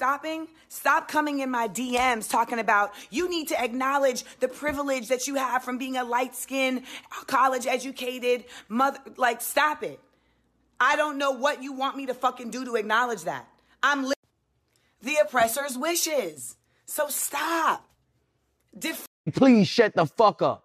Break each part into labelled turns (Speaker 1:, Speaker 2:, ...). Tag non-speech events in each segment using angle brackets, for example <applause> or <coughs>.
Speaker 1: stopping, stop coming in my DMs talking about you need to acknowledge the privilege that you have from being a light skinned, college educated mother. Like, stop it. I don't know what you want me to fucking do to acknowledge that. I'm li- the oppressor's wishes. So stop. Def-
Speaker 2: Please shut the fuck up.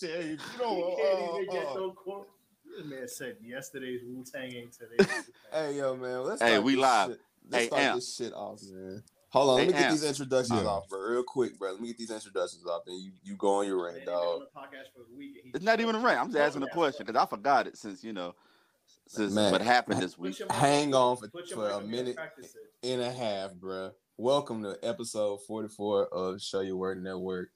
Speaker 3: Take. You
Speaker 4: You
Speaker 3: know, <laughs>
Speaker 4: can't
Speaker 3: uh,
Speaker 4: even get
Speaker 3: uh,
Speaker 4: no quote. This man said yesterday's Wu Tang ain't today. <laughs>
Speaker 3: Hey yo, man. Let's
Speaker 5: Hey,
Speaker 3: start
Speaker 5: we
Speaker 3: this
Speaker 5: live.
Speaker 3: Shit. Let's
Speaker 5: Hey,
Speaker 3: start
Speaker 5: Amp.
Speaker 3: this shit off, man. Hold on,
Speaker 5: Hey,
Speaker 3: let me get
Speaker 5: Amp.
Speaker 3: these introductions
Speaker 6: Yeah.
Speaker 3: off, bro, real quick, bro. Let me get these introductions off, then you you go on your
Speaker 4: Man,
Speaker 3: ring,
Speaker 4: on
Speaker 3: dog.
Speaker 4: the podcast for a week
Speaker 5: It's not even a rant. I'm just asking a question because I forgot it since you know since
Speaker 3: Man.
Speaker 5: what happened this week.
Speaker 3: Hang on for, for a
Speaker 4: up, you gotta
Speaker 3: minute and a half, bro. Welcome to episode 44 of Show Your Word Network.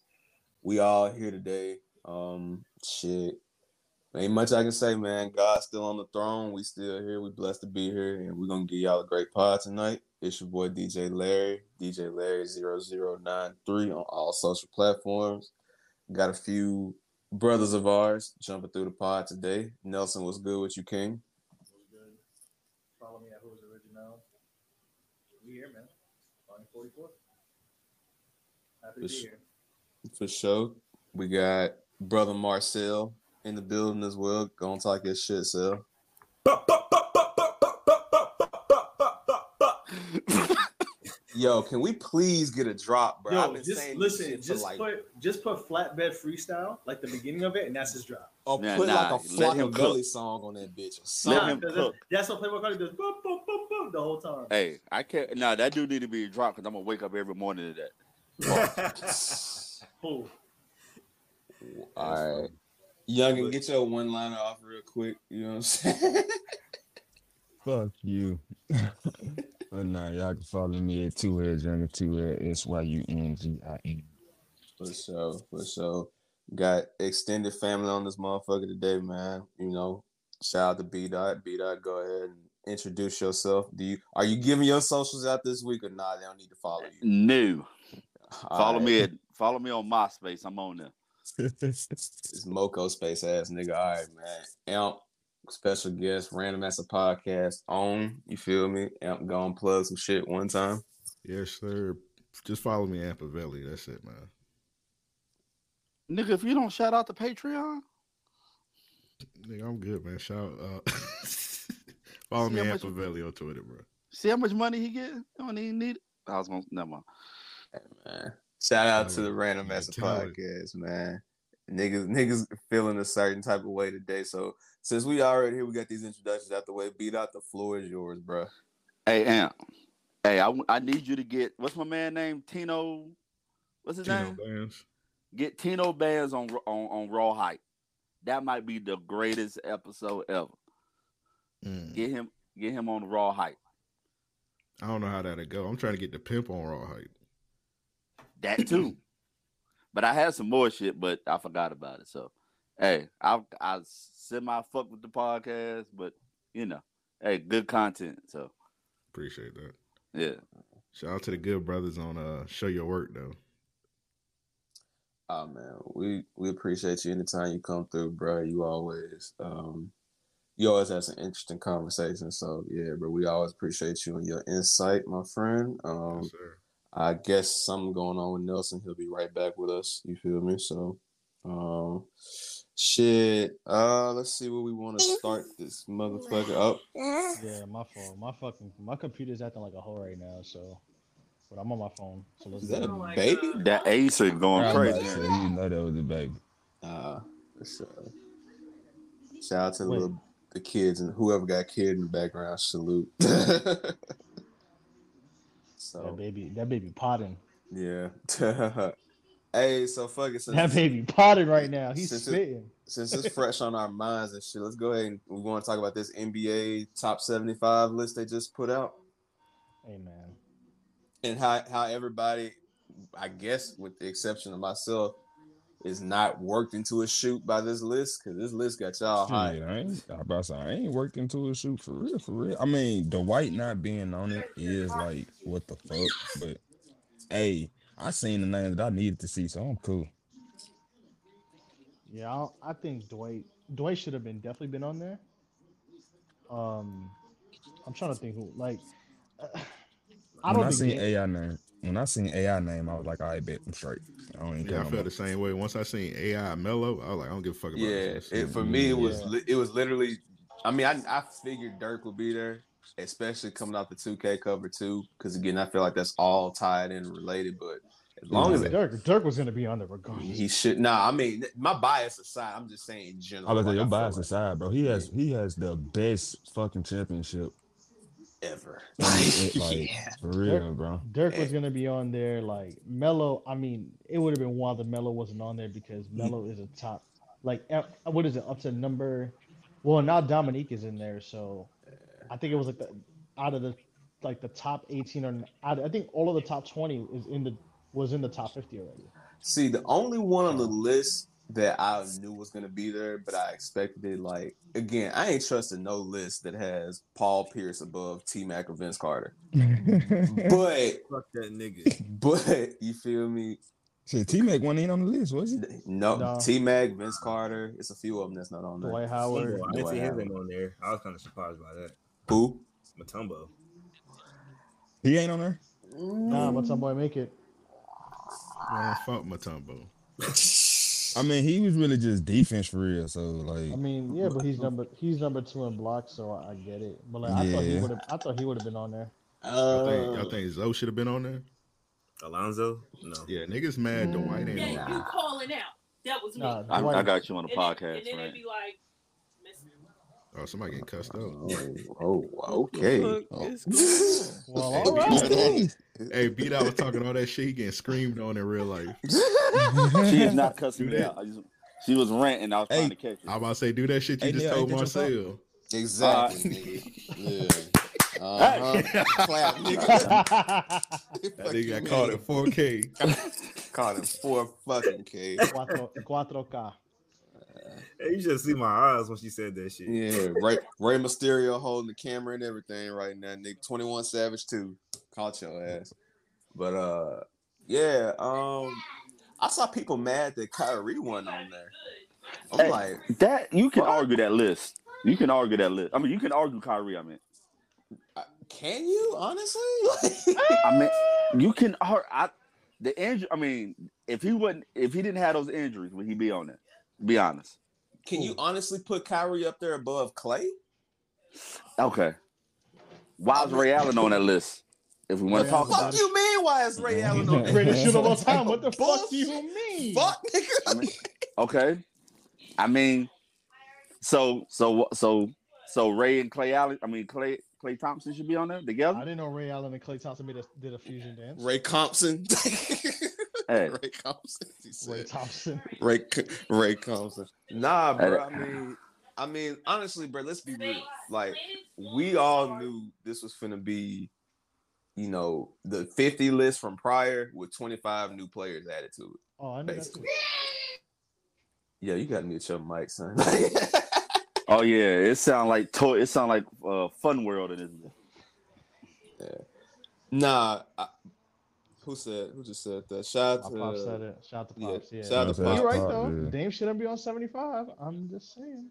Speaker 3: We all here today. Um, shit. Ain't much I can say, man. God's still on the throne. We still here. We blessed to be here, and we're gonna give y'all a great pod tonight. It's your boy DJ Larry, DJ Larry 0093 on all social platforms. Got a few brothers of ours jumping through the pod today. Nelson, what's good with you, King?
Speaker 4: Good? Follow me at Who's Original. We here, man. Volume 44. Happy to be here.
Speaker 3: For sure. We got brother Marcel in the building as well. Gonna talk your shit, Sel. Yo, can we please get a drop, bro? I've
Speaker 4: Yo,
Speaker 3: been
Speaker 4: just
Speaker 3: saying this
Speaker 4: listen.
Speaker 3: shit
Speaker 4: Just
Speaker 3: like,
Speaker 4: put just put flatbed freestyle like the beginning of it, and that's his drop.
Speaker 3: or
Speaker 5: Nah,
Speaker 3: put
Speaker 5: nah,
Speaker 3: like a
Speaker 5: let
Speaker 3: flock
Speaker 5: him
Speaker 3: of
Speaker 5: cook.
Speaker 3: Belly song on that bitch. Or
Speaker 5: Let
Speaker 3: something.
Speaker 5: him cook.
Speaker 4: That's what Playboi Carti does. Boom, boom, boom, boom, the whole time.
Speaker 5: Hey, I can't. Nah, that dude need to be dropped because I'm gonna wake up every morning to that.
Speaker 4: Cool.
Speaker 3: All right, Youngin, get your one liner off real quick. You know what I'm saying? <laughs>
Speaker 6: Fuck you. <laughs> but nah, y'all can follow me at two heads younger two head S Y U N G I N.
Speaker 3: For sure, for sure. Got extended family on this motherfucker today, man. You know, shout out to B Dot. B Dot, go ahead and introduce yourself. Do you are you giving your socials out this week or not? They don't need to follow you.
Speaker 5: New.
Speaker 3: All
Speaker 5: Follow
Speaker 3: right.
Speaker 5: me at follow me on MySpace. I'm on there.
Speaker 3: It's <laughs> Moco space ass nigga. All right, man. Amp, special guest, random ass a podcast on. You feel me? Amp, go and plug some shit one time.
Speaker 6: yes, sir. Just follow me, Ampavelli. That's it, man.
Speaker 5: Nigga, if you don't shout out to Patreon,
Speaker 6: Nigga, I'm good, man. Shout uh <laughs> follow
Speaker 5: See
Speaker 6: me,
Speaker 5: how much-
Speaker 6: Ampavelli on Twitter, bro.
Speaker 5: see how much money he get? Don't even need it. I was gonna never mind.
Speaker 3: man. Shout out to the Random
Speaker 6: Ass
Speaker 3: Podcast, man. Niggas, niggas feeling a certain type of way today. So since we already here, we got these introductions out the way. Beat out the floor is yours, bro.
Speaker 5: Hey, Amp. Hey, I, I need you to get what's my man name? Tino. What's his
Speaker 6: Tino
Speaker 5: name?
Speaker 6: Bands.
Speaker 5: Get Tino Bands on on on Raw Hype. That might be the greatest episode ever.
Speaker 6: Mm.
Speaker 5: Get him get him on Raw Hype.
Speaker 6: I don't know how that'll go. I'm trying to get the pimp on raw hype.
Speaker 5: That too. but I had some more shit, but I forgot about it. So, hey, I I semi fuck with the podcast, but you know, hey, good content. So,
Speaker 6: Appreciate that.
Speaker 5: yeah.
Speaker 6: Shout out to the good brothers on uh Show Your Work though.
Speaker 3: Oh man, we we appreciate you anytime you come through, bro. You always um you always have some interesting conversations. So yeah, bro, we always appreciate you and your insight, my friend. Um
Speaker 6: Yes, sir.
Speaker 3: I guess something going on with Nelson. He'll be right back with us. You feel me? So, um, shit. Uh, let's see where we want to start this motherfucker up.
Speaker 7: Yeah, my phone. My fucking my computer's acting like a hoe right now. So, but I'm on my phone. So let's
Speaker 3: Is that a
Speaker 7: go.
Speaker 4: my
Speaker 3: baby?
Speaker 4: God.
Speaker 5: That Ace is going
Speaker 6: I was
Speaker 5: crazy.
Speaker 6: to say, you know that was a baby.
Speaker 3: Uh, for sure. Shout out to the little the kids and whoever got kid in the background. Salute. <laughs>
Speaker 7: That baby, that baby potting.
Speaker 3: yeah. <laughs> Hey, so fuck it. Since,
Speaker 7: That baby potted right now. He's
Speaker 3: Since it- since it's <laughs> fresh on our minds and shit, let's go ahead and we want to talk about this NBA top 75 list they just put out
Speaker 7: Hey man.
Speaker 3: and how how everybody, I guess, with the exception of myself, is not worked into a shoot by this list because this list got y'all
Speaker 6: Shit,
Speaker 3: high.
Speaker 6: I ain't, I about to say, I ain't worked into a shoot for real, for real. I mean, the white not being on it is like, what the fuck? But hey, I seen the names that I needed to see, so I'm cool.
Speaker 7: Yeah, I, don't- I think Dwight Dwight should have been definitely been on there. Um, I'm trying to think who like. uh, <sighs> I don't
Speaker 6: I seen AI name, when I seen AI name, I was like, I bet I'm straight. I don't even
Speaker 8: Yeah,
Speaker 6: care
Speaker 8: I felt the same way. Once I seen AI Melo, I was like, I don't give a fuck about
Speaker 3: Yeah,
Speaker 8: this.
Speaker 3: it, for me it was
Speaker 7: Yeah.
Speaker 3: it was literally. I mean, I I figured Dirk would be there, especially coming out the 2K cover too, because again, I feel like that's all tied in and related. But as long as
Speaker 6: Yeah.
Speaker 7: Dirk Dirk was gonna be on there regardless.
Speaker 3: he should, nah, I mean, my bias aside, I'm just saying in general.
Speaker 6: I was like,
Speaker 3: like,
Speaker 6: your
Speaker 3: feel
Speaker 6: bias
Speaker 3: like
Speaker 6: aside, bro. He has he has the best fucking championship.
Speaker 3: Ever.
Speaker 6: It, <laughs> like <laughs>
Speaker 3: Yeah.
Speaker 6: for real, bro.
Speaker 7: Dirk was eh. gonna be on there. Like Melo, I mean, it would have been wild if Melo wasn't on there because mm. Melo is a top. Like, uh, what is it up to number? Well, now Dominique is in there, so eh. I think it was like the out of the like the top eighteen or out, I think all of the top twenty is in the was in the top fifty already.
Speaker 3: See, the only one on the list that I knew was gonna be there, but I expected it. Like again, I ain't trusting no list that has Paul Pierce above T Mac or Vince Carter. <laughs> But
Speaker 9: Fuck that nigga.
Speaker 3: but you feel me?
Speaker 6: Shit, T Mac wasn't even on the list, was he?
Speaker 3: No,
Speaker 7: No.
Speaker 3: T Mac, Vince Carter. It's a few of them that's not on there.
Speaker 7: Dwight Howard.
Speaker 9: Mutombo, I didn't see his name on there. I was kind of surprised by that.
Speaker 3: Who?
Speaker 9: Mutombo.
Speaker 6: He ain't on there.
Speaker 7: Nah, but some boy make it.
Speaker 8: Man, fuck Mutombo. <laughs>
Speaker 6: I mean, he was really just defense for real. So like,
Speaker 7: I mean, yeah, but he's number he's number two in blocks, so I I get it. But like, I thought he would have I thought he would have been on there.
Speaker 8: Y'all think,
Speaker 3: Uh,
Speaker 8: think Zoe should have been on there?
Speaker 9: Alonzo? No.
Speaker 8: Yeah, niggas mad Dwight ain't
Speaker 10: Yeah, you calling out. That was me.
Speaker 7: Nah,
Speaker 5: I,
Speaker 7: Dwight-
Speaker 5: I got you on the
Speaker 10: and, then,
Speaker 5: podcast,
Speaker 10: and then
Speaker 5: right?
Speaker 10: it'd be like,
Speaker 8: Oh, somebody getting cussed out.
Speaker 3: oh, oh, okay.
Speaker 7: Well, all right.
Speaker 8: Hey, B Dot was talking all that shit. He getting screamed on in real life. <laughs> <laughs>
Speaker 5: She is not <laughs> cussing me out. I just, she was ranting. I was
Speaker 6: Hey.
Speaker 5: trying to catch
Speaker 8: I'm about to say, do that shit you
Speaker 6: Hey,
Speaker 8: just
Speaker 6: Neil,
Speaker 8: told
Speaker 6: ain't
Speaker 8: Marcel.
Speaker 3: Exactly. nigga. <laughs> Yeah. Uh-huh. Clap, nigga.
Speaker 8: That nigga got caught at 4K.
Speaker 3: Caught him four fucking K.
Speaker 7: Cuatro, cuatro K.
Speaker 9: Hey, you should see my eyes when she said that shit.
Speaker 3: Yeah, Ray, Rey Mysterio holding the camera and everything right now. Nick 21 Savage too. Caught your ass. But uh yeah, um I saw people mad that Kyrie wasn't on there. I'm
Speaker 5: Hey.
Speaker 3: like,
Speaker 5: That you can
Speaker 3: What?
Speaker 5: argue that list. You can argue that list. I mean, you can argue Kyrie. I mean,
Speaker 3: can you honestly?
Speaker 5: I mean, <laughs> you can. ar- I the injury. I mean, if he wouldn't, if he didn't have those injuries, would he be on it? Be honest.
Speaker 3: can you honestly put Kyrie up there above Klay?
Speaker 5: Okay. Why is Ray Allen on that list? If we want to talk
Speaker 7: Allen.
Speaker 5: about
Speaker 3: Fuck
Speaker 5: it,
Speaker 3: you mean why is Ray Allen on <laughs> there?
Speaker 7: Greatest shit of all time. What the fuck do you mean?
Speaker 3: Fuck nigga.
Speaker 5: I mean, okay. I mean, so so so so Ray and Klay Allen. I mean, Klay Klay Thompson should be on there together.
Speaker 7: I didn't know Ray Allen and Klay Thompson made a, did a fusion dance.
Speaker 3: Ray Compson. <laughs>
Speaker 5: Hey.
Speaker 3: Ray Compson. He said.
Speaker 7: Ray Thompson.
Speaker 3: Ray Ray Compson. Nah,
Speaker 5: Hey,
Speaker 3: bro. I mean, I mean, honestly, bro. Let's be real. Like, we all knew this was gonna be, you know, the 50 list from prior with 25 new players added to it.
Speaker 7: Oh, I know that
Speaker 3: Basically.
Speaker 7: too.
Speaker 3: Yeah, you gotta mute your mic, son. <laughs>
Speaker 5: Oh yeah, it sound like toy. It sound like uh, Fun World in this.
Speaker 3: nah. I, who said? Who just said that? Shout out to.
Speaker 7: Pop said it. Shout out to Pops. Yeah.
Speaker 3: shout out to
Speaker 6: Yeah,
Speaker 7: You're right though.
Speaker 6: yeah.
Speaker 7: Dame shouldn't be on 75. I'm just saying.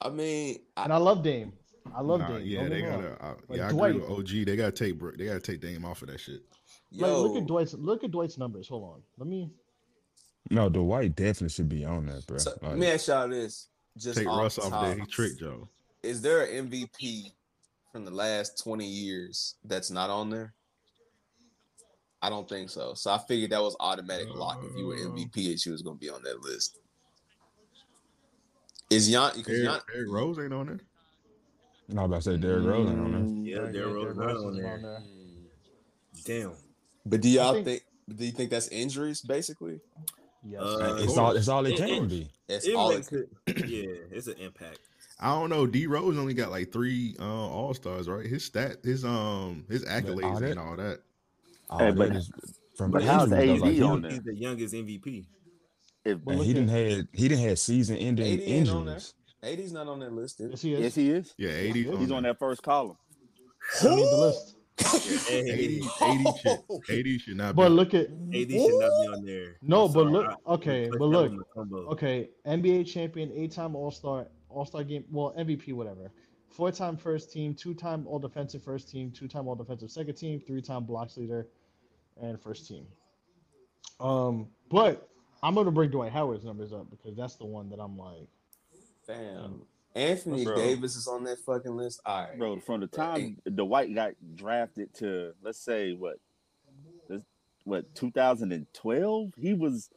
Speaker 3: I mean,
Speaker 7: And
Speaker 3: I,
Speaker 7: I love Dame. I love
Speaker 8: Nah,
Speaker 7: Dame.
Speaker 8: yeah, they
Speaker 7: get me wrong.
Speaker 8: gotta. Uh,
Speaker 7: But
Speaker 8: yeah, I
Speaker 7: Dwight-
Speaker 8: agree with OG. They gotta take. Bro- They gotta take Dame off of that shit.
Speaker 7: Like,
Speaker 3: yo,
Speaker 7: look at Dwight's look at Dwight's numbers. Hold on. Let me
Speaker 6: No, Dwight definitely should be on that, bro.
Speaker 3: so,
Speaker 6: Like,
Speaker 3: let me ask y'all this: just
Speaker 8: Take
Speaker 3: off
Speaker 8: Russ off
Speaker 3: top,
Speaker 8: there. He tricked Joe.
Speaker 3: Is there an MVP from the last 20 years that's not on there? I don't think so. So I figured that was automatic lock. If you were MVP, that you was gonna be on that list. Is Jan? Because Jan,
Speaker 8: Derrick, Derrick Rose ain't on there.
Speaker 6: No, I'm about to say Derrick Rose ain't on there.
Speaker 9: Yeah,
Speaker 7: Derrick-
Speaker 9: Derrick Rose
Speaker 7: Rose
Speaker 9: on there.
Speaker 7: there.
Speaker 9: Damn.
Speaker 3: but do y'all
Speaker 7: think-
Speaker 3: think? Do you think that's injuries, basically?
Speaker 7: Yes.
Speaker 9: Uh,
Speaker 6: it's all it's all it can
Speaker 9: it-
Speaker 6: be.
Speaker 3: It's
Speaker 9: It
Speaker 3: all it
Speaker 9: could. yeah, it's an impact.
Speaker 8: I don't know. D Rose only got like three uh, All Stars, right? His stat, his um, his accolades
Speaker 6: that-
Speaker 8: and all that.
Speaker 6: All
Speaker 5: Hey, but-
Speaker 6: is from
Speaker 5: but
Speaker 6: the
Speaker 5: how's
Speaker 6: injuries, though,
Speaker 5: AD
Speaker 6: like,
Speaker 5: on
Speaker 6: done-
Speaker 5: there?
Speaker 9: He's the youngest MVP.
Speaker 5: If,
Speaker 6: and he didn't had he didn't had season ending
Speaker 3: AD on there.
Speaker 6: injuries.
Speaker 3: AD's not on that list.
Speaker 7: yes, he is.
Speaker 5: yes, he is.
Speaker 8: Yeah, 80.
Speaker 5: He's on that first column.
Speaker 7: I need the list. <laughs>
Speaker 8: 80, 80 should, 80 should not be.
Speaker 7: But look at
Speaker 9: AD should not be on there.
Speaker 7: No,
Speaker 9: I'm
Speaker 7: but
Speaker 9: sorry,
Speaker 7: look- okay, but look,
Speaker 9: on the combo.
Speaker 7: okay, NBA champion, eight-time All-Star, All-Star game, well MVP, whatever. Four-time first team, two-time All-Defensive first team, two-time All-Defensive second team, three-time blocks leader, and first team. Um, but I'm gonna bring Dwight Howard's numbers up because that's the one that I'm like,
Speaker 3: Fam. Mm. Anthony
Speaker 5: Bro.
Speaker 3: Davis is on that fucking list. All right.
Speaker 5: Bro, from the time Dwight got drafted to let's say what this what 2012, he was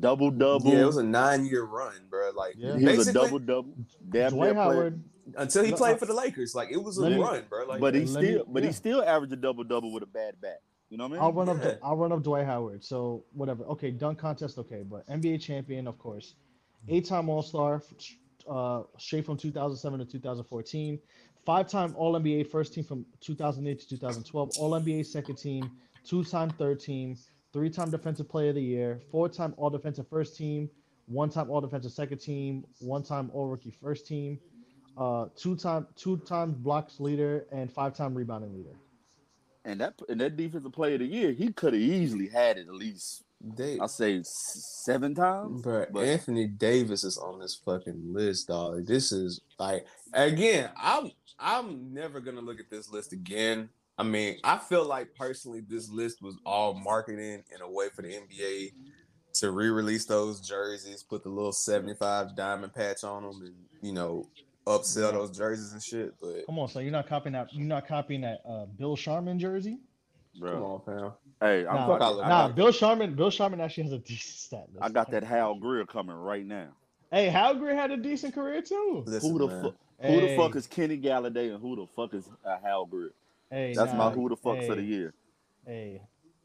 Speaker 5: double double.
Speaker 3: Yeah, it was a nine year run, bro. Like
Speaker 7: Yeah.
Speaker 5: he was a double double.
Speaker 7: Dwight
Speaker 5: player.
Speaker 7: Howard.
Speaker 3: until he played
Speaker 7: uh,
Speaker 3: for the Lakers. Like it was a
Speaker 7: me-
Speaker 3: run, bro. Like
Speaker 5: but he
Speaker 7: let me-
Speaker 5: still but
Speaker 7: yeah.
Speaker 5: he still averaged a double double with a bad back. You know what I mean?
Speaker 7: I'll run up. I'll run up Dwight Howard. So whatever. Okay, dunk contest. Okay, but NBA champion, of course. Eight-time All-Star, uh, straight from 2007 to 2014. Five-time All-NBA first team from 2008 to 2012. All-NBA second team. Two-time third team. Three-time Defensive Player of the Year. Four-time All-Defensive first team. One-time All-Defensive second team. One-time All-Rookie first team. Uh, two-time two-time blocks leader and five-time rebounding leader.
Speaker 5: and that and that defensive player of the year, he could have easily had it at least
Speaker 3: they,
Speaker 5: I'll say seven times.
Speaker 3: bro,
Speaker 5: but-
Speaker 3: Anthony Davis is on this fucking list, dog. This is like again, I'm I'm never gonna look at this list again. I mean, I feel like personally this list was all marketing in a way for the NBA to re-release those jerseys, put the little 75 diamond patch on them, and you know, upsell those jerseys and shit. But
Speaker 7: Come on, so You're not copying that. You're not copying that uh, Bill Sharman jersey.
Speaker 5: Bro.
Speaker 3: come on, fam.
Speaker 5: Hey, I'm
Speaker 7: Nah,
Speaker 5: fucking,
Speaker 3: I
Speaker 5: I,
Speaker 7: Nah, Bill Sharman. Bill Sharman actually has a decent stat list.
Speaker 5: I got that Hal Greer coming right now.
Speaker 7: Hey, Hal Greer had a decent career too.
Speaker 3: Listen,
Speaker 5: who the
Speaker 3: man.
Speaker 5: fuck? Who the fuck is Kenny Galladay and who the fuck is uh, Hal Greer?
Speaker 7: Hey,
Speaker 5: That's
Speaker 7: nah,
Speaker 5: my who the fuck
Speaker 7: hey,
Speaker 5: for the year.
Speaker 7: Hey,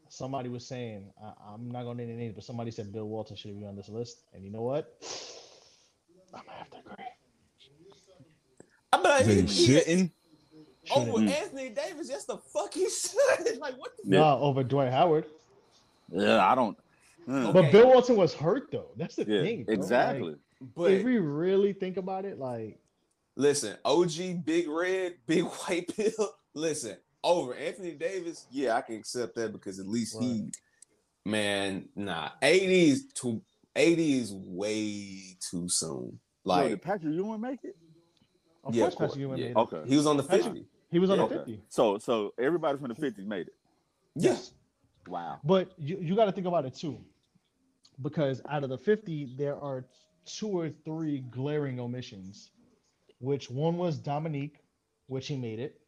Speaker 7: somebody was saying I, I'm not gonna name any names, but somebody said Bill Walton should be on this list, and you know what? I'm gonna have to agree.
Speaker 3: I'm like,
Speaker 6: He
Speaker 3: he, he,
Speaker 6: shitting.
Speaker 3: over
Speaker 7: Shouldn't.
Speaker 3: Anthony Davis, yes, the fuck he should. <laughs> like, what the
Speaker 5: Yeah.
Speaker 7: Nah, over Dwight Howard.
Speaker 5: Yeah, I don't. Mm.
Speaker 7: But
Speaker 3: Okay.
Speaker 7: Bill Walton was hurt though. That's the
Speaker 5: Yeah,
Speaker 7: thing. bro.
Speaker 5: exactly.
Speaker 7: Like,
Speaker 3: But
Speaker 7: if we really think about it, like
Speaker 3: listen, OG, Big Red, Big White Pill. <laughs> Listen, over Anthony Davis, yeah, I can accept that because at least he, man, nah, 80s to 80 is way too soon.
Speaker 5: Yo,
Speaker 3: Like,
Speaker 5: did Patrick Ewing make it?
Speaker 7: of
Speaker 3: Yeah,
Speaker 7: course
Speaker 3: of course,
Speaker 7: Patrick Ewing
Speaker 3: yeah.
Speaker 7: made it.
Speaker 5: Okay.
Speaker 3: he was on the
Speaker 7: Patrick-
Speaker 3: 50.
Speaker 7: He was on
Speaker 3: Yeah,
Speaker 7: the 50.
Speaker 5: So so everybody from the 50s made it.
Speaker 3: Yeah.
Speaker 5: Wow.
Speaker 7: But you, you got to think about it too, because out of the 50, there are two or three glaring omissions, which one was Dominique, which he made it.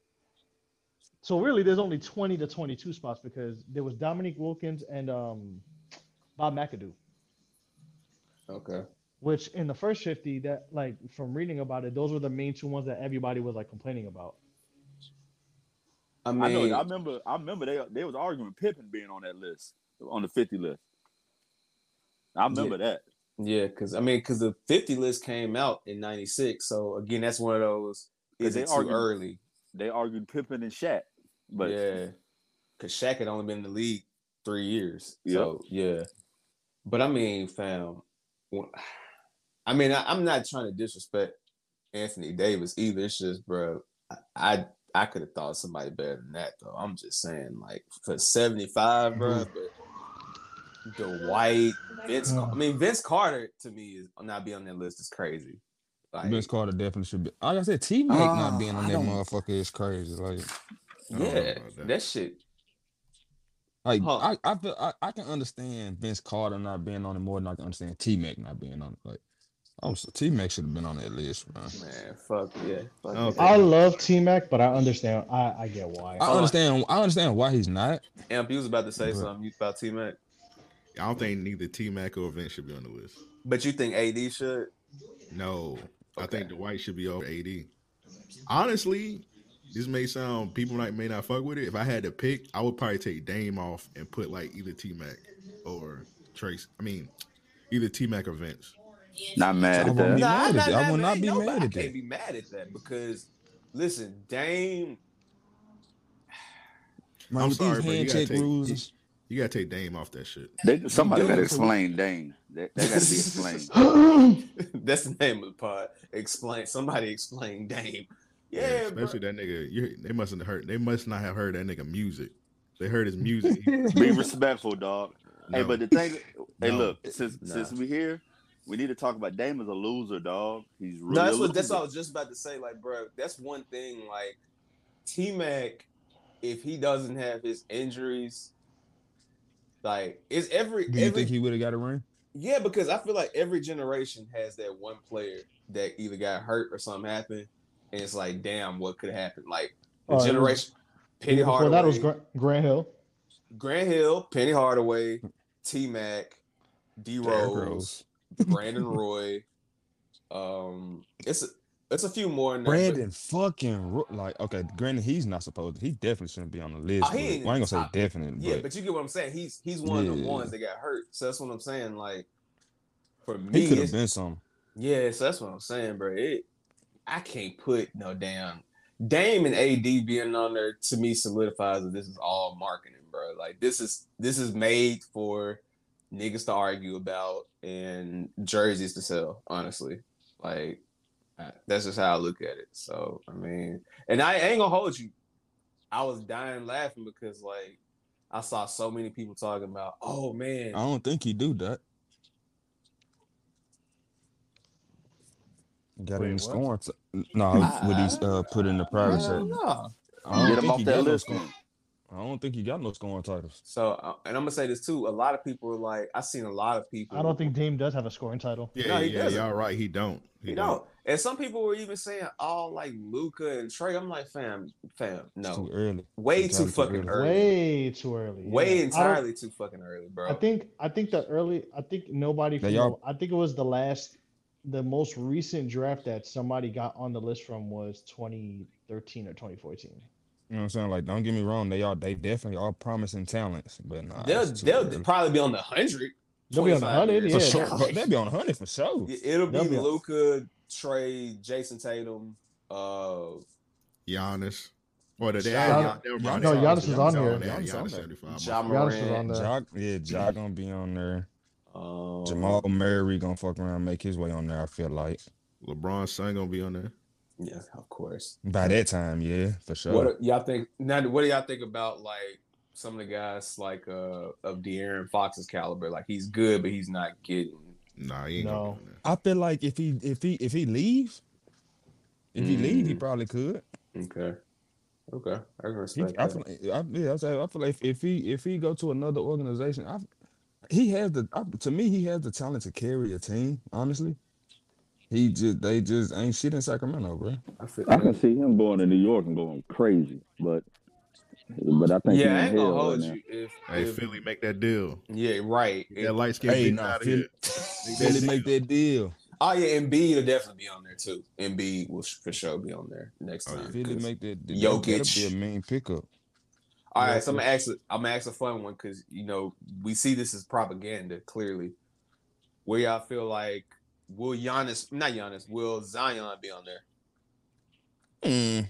Speaker 7: So really, there's only 20 to 22 spots because there was Dominique Wilkins and um, Bob McAdoo,
Speaker 3: Okay.
Speaker 7: which in the first 50, that like from reading about it, those were the main two ones that everybody was like complaining about.
Speaker 3: I
Speaker 5: I know. I remember. I remember they they was arguing Pippen being on that list, on the 50 list. I remember that.
Speaker 3: yeah, because I mean, because the 50 list came out in 96. So again, that's one of those, is
Speaker 5: they
Speaker 3: it too
Speaker 5: argued-
Speaker 3: early?
Speaker 5: They argued Pippen and Shaq, but
Speaker 3: yeah, because Shaq had only been in the league three years.
Speaker 5: Yep.
Speaker 3: So yeah, but I mean, fam, I mean, I, I'm not trying to disrespect Anthony Davis either. It's just, bro, I I, I could have thought somebody better than that though. I'm just saying, like for 75, bro. But Dwight, Vince,
Speaker 7: Yeah.
Speaker 3: I mean Vince Carter to me is not be on that list is crazy. Like,
Speaker 6: Vince Carter definitely should be. Like I said, T Mac
Speaker 5: Ah,
Speaker 6: not being on
Speaker 5: I
Speaker 6: that motherfucker is crazy. Like,
Speaker 8: I don't know
Speaker 3: yeah,
Speaker 8: that.
Speaker 3: that shit.
Speaker 6: like
Speaker 3: Huh.
Speaker 6: I, I feel I, I can understand Vince Carter not being on it more than I can understand T Mac not being on it. Like, I'm T Mac should have been on that list, man.
Speaker 3: Man, fuck yeah. Fuck
Speaker 8: Okay.
Speaker 7: I love T Mac, but I understand. I, I get why.
Speaker 6: I understand. I understand why he's not.
Speaker 3: Amp, you was about to say
Speaker 6: But-
Speaker 3: something about T Mac,
Speaker 8: I don't think neither T Mac or Vince should be on the list.
Speaker 3: but you think AD should?
Speaker 8: No, I
Speaker 3: Okay.
Speaker 8: think Dwight should be over AD. Honestly, this may sound people might may not fuck with it. If I had to pick, I would probably take Dame off and put like either T Mac or Trace. I mean, either T Mac or Vince.
Speaker 5: Not mad
Speaker 6: I
Speaker 5: at
Speaker 6: won't
Speaker 5: that.
Speaker 6: be
Speaker 3: Nah,
Speaker 6: mad
Speaker 3: I'm
Speaker 6: at that. I will not be
Speaker 3: nobody-
Speaker 6: mad
Speaker 3: I
Speaker 6: at
Speaker 3: can't
Speaker 6: that.
Speaker 3: be mad at that because listen, Dame.
Speaker 6: Man,
Speaker 8: I'm
Speaker 6: with
Speaker 8: sorry, but you
Speaker 6: hand
Speaker 8: gotta
Speaker 6: check
Speaker 8: take
Speaker 6: rules,
Speaker 8: you,
Speaker 6: and sh-
Speaker 8: you gotta take Dame off that shit.
Speaker 5: They, somebody
Speaker 6: got
Speaker 5: to
Speaker 6: it for-
Speaker 5: explain Dane. That, that gotta be explained. <laughs> <laughs>
Speaker 3: That's the name of the pod. Explain. Somebody explain Dame. Yeah, bro.
Speaker 8: especially that nigga. You, they mustn't have heard. They must not have heard that nigga music. They heard his music. He-
Speaker 5: Be respectful, dog. Hey,
Speaker 8: No.
Speaker 5: but the thing, hey,
Speaker 8: No.
Speaker 5: look, since
Speaker 3: Nah.
Speaker 5: since we here, we need to talk about Dame as a loser, dog. He's really
Speaker 3: No, that's what that's
Speaker 5: loser.
Speaker 3: what I was just about to say. Like, bro, that's one thing. Like, T Mac, if he doesn't have his injuries, like, is every
Speaker 6: do you
Speaker 3: every
Speaker 6: think he would have got a ring?
Speaker 3: yeah, because I feel like every generation has that one player that either got hurt or something happened, and it's like, damn, what could happen? Like the
Speaker 7: Uh, it was-
Speaker 3: generation, Penny
Speaker 7: Before
Speaker 3: Hardaway,
Speaker 7: that was Gra- Grant Hill.
Speaker 3: Grant Hill, Penny Hardaway, T Mac, D
Speaker 6: Derrick
Speaker 3: Rose,
Speaker 6: Rose.
Speaker 3: Brandon Roy. Um, it's it's a few more. In there, but-
Speaker 6: Brandon fucking Ro- like okay. Granted, he's not supposed. To. He definitely shouldn't be on the list.
Speaker 3: He
Speaker 6: but-
Speaker 3: ain't
Speaker 6: well, I ain't gonna say
Speaker 3: top.
Speaker 6: definite,
Speaker 3: Yeah,
Speaker 6: but,
Speaker 3: but you get what I'm saying. He's he's one of the ones that got hurt. So that's what I'm saying. Like for me, he
Speaker 6: could have been some.
Speaker 3: yeah. So that's what I'm saying, bro. It I can't put no damn Dame and AD being on there to me solidifies that this is all marketing, bro. Like this is this is made for niggas to argue about and jerseys to sell. Honestly, like that's just how I look at it. So I mean, and I ain't gonna hold you. I was dying laughing because like I saw so many people talking about, oh man,
Speaker 6: I don't think he do that. Got
Speaker 7: Wait,
Speaker 6: in
Speaker 7: what?
Speaker 6: scoring. T- no, what he's uh, put in the private
Speaker 3: Hell
Speaker 6: chat.
Speaker 3: no.
Speaker 6: I don't
Speaker 5: Get him off that list.
Speaker 6: score-
Speaker 5: then.
Speaker 6: I don't think he got no scoring titles.
Speaker 3: So, uh, and I'm gonna say this too. A lot of people are like, I've seen a lot of people.
Speaker 7: I don't think Dame does have a scoring title.
Speaker 8: yeah,
Speaker 3: No, he
Speaker 8: yeah,
Speaker 3: doesn't.
Speaker 8: y'all right. He don't. He,
Speaker 3: you
Speaker 8: don't.
Speaker 3: know, and some people were even saying, "Oh, like Luka and Trey." I'm like, fam, fam,
Speaker 6: It's too
Speaker 3: no,
Speaker 6: early.
Speaker 3: way
Speaker 6: It's
Speaker 3: too
Speaker 6: entirely
Speaker 3: fucking early,
Speaker 7: Way too early.
Speaker 3: way
Speaker 7: yeah. I don't-
Speaker 3: entirely too fucking early, bro.
Speaker 7: I think I think the early I think nobody
Speaker 6: Now,
Speaker 7: from
Speaker 6: y'all-
Speaker 7: I think it was the last the most recent draft that somebody got on the list from was 2013 or 2014.
Speaker 6: You know what I'm saying? Like, don't get me wrong. They all they definitely are promising talents, but nah,
Speaker 3: they'll they'll
Speaker 6: early.
Speaker 3: probably be on the hundred.
Speaker 7: They'll be on the 100, yeah.
Speaker 6: sure. <laughs> They'll be on 100 for sure.
Speaker 3: It'll be
Speaker 7: They'll be
Speaker 3: Luka, Trey, Jayson Tatum. Uh,
Speaker 8: Giannis. Or the they
Speaker 3: Ja-
Speaker 8: had Gian- they were
Speaker 6: no,
Speaker 8: Giannis
Speaker 7: Giannis
Speaker 8: on
Speaker 7: is
Speaker 8: there.
Speaker 7: on
Speaker 8: Giannis
Speaker 7: here.
Speaker 6: Giannis on there.
Speaker 8: 75.
Speaker 3: Ja
Speaker 8: my
Speaker 7: Giannis is on
Speaker 3: Morant.
Speaker 7: there.
Speaker 6: Ja, yeah, Ja gonna be on there.
Speaker 3: um,
Speaker 6: Jamal Murray gonna fuck around, make his way on there. I feel like
Speaker 8: LeBron's son gonna be on there.
Speaker 3: Yeah, of course.
Speaker 6: by that time, yeah, for sure.
Speaker 3: What do y'all think? Now, what do y'all think about like some of the guys like uh of De'Aaron Fox's caliber? Like he's good, but he's not getting.
Speaker 8: Nah, he ain't
Speaker 7: No.
Speaker 8: gonna be on there.
Speaker 6: I feel like if he if he if he leaves, if he leave, he
Speaker 3: Mm.
Speaker 6: probably could.
Speaker 3: Okay, okay, I can
Speaker 6: He,
Speaker 3: respect
Speaker 6: I
Speaker 3: that.
Speaker 6: feel, like- I, yeah, I, say, feel like if he if he go to another organization, I, he has the I, to me he has the talent to carry a team. Honestly, he just they just ain't shit in Sacramento, bro.
Speaker 3: I feel.
Speaker 5: I can see him going to New York and going crazy, but but I think
Speaker 3: Yeah, I
Speaker 5: he's
Speaker 3: ain't
Speaker 5: in
Speaker 3: gonna hold
Speaker 5: right
Speaker 3: you if,
Speaker 8: Hey,
Speaker 3: if
Speaker 8: Philly, make that deal.
Speaker 3: yeah, right.
Speaker 8: Get that light skin
Speaker 6: Hey,
Speaker 8: bitch
Speaker 6: nah,
Speaker 8: out of
Speaker 6: Philly,
Speaker 8: here. Make that
Speaker 6: Philly
Speaker 8: deal.
Speaker 6: make that deal.
Speaker 3: Oh yeah, Embiid will definitely be on there too. Embiid will for sure be on there next
Speaker 8: Oh,
Speaker 3: time.
Speaker 8: yeah.
Speaker 6: Philly
Speaker 3: 'cause-
Speaker 6: make that. that
Speaker 3: Jokic.
Speaker 6: Be a mean pickup.
Speaker 3: All right, so I'm gonna ask. a- I'm gonna ask a fun one because you know we see this as propaganda clearly. Where y'all feel like will Giannis, not Giannis, will Zion be on there?
Speaker 6: Mm,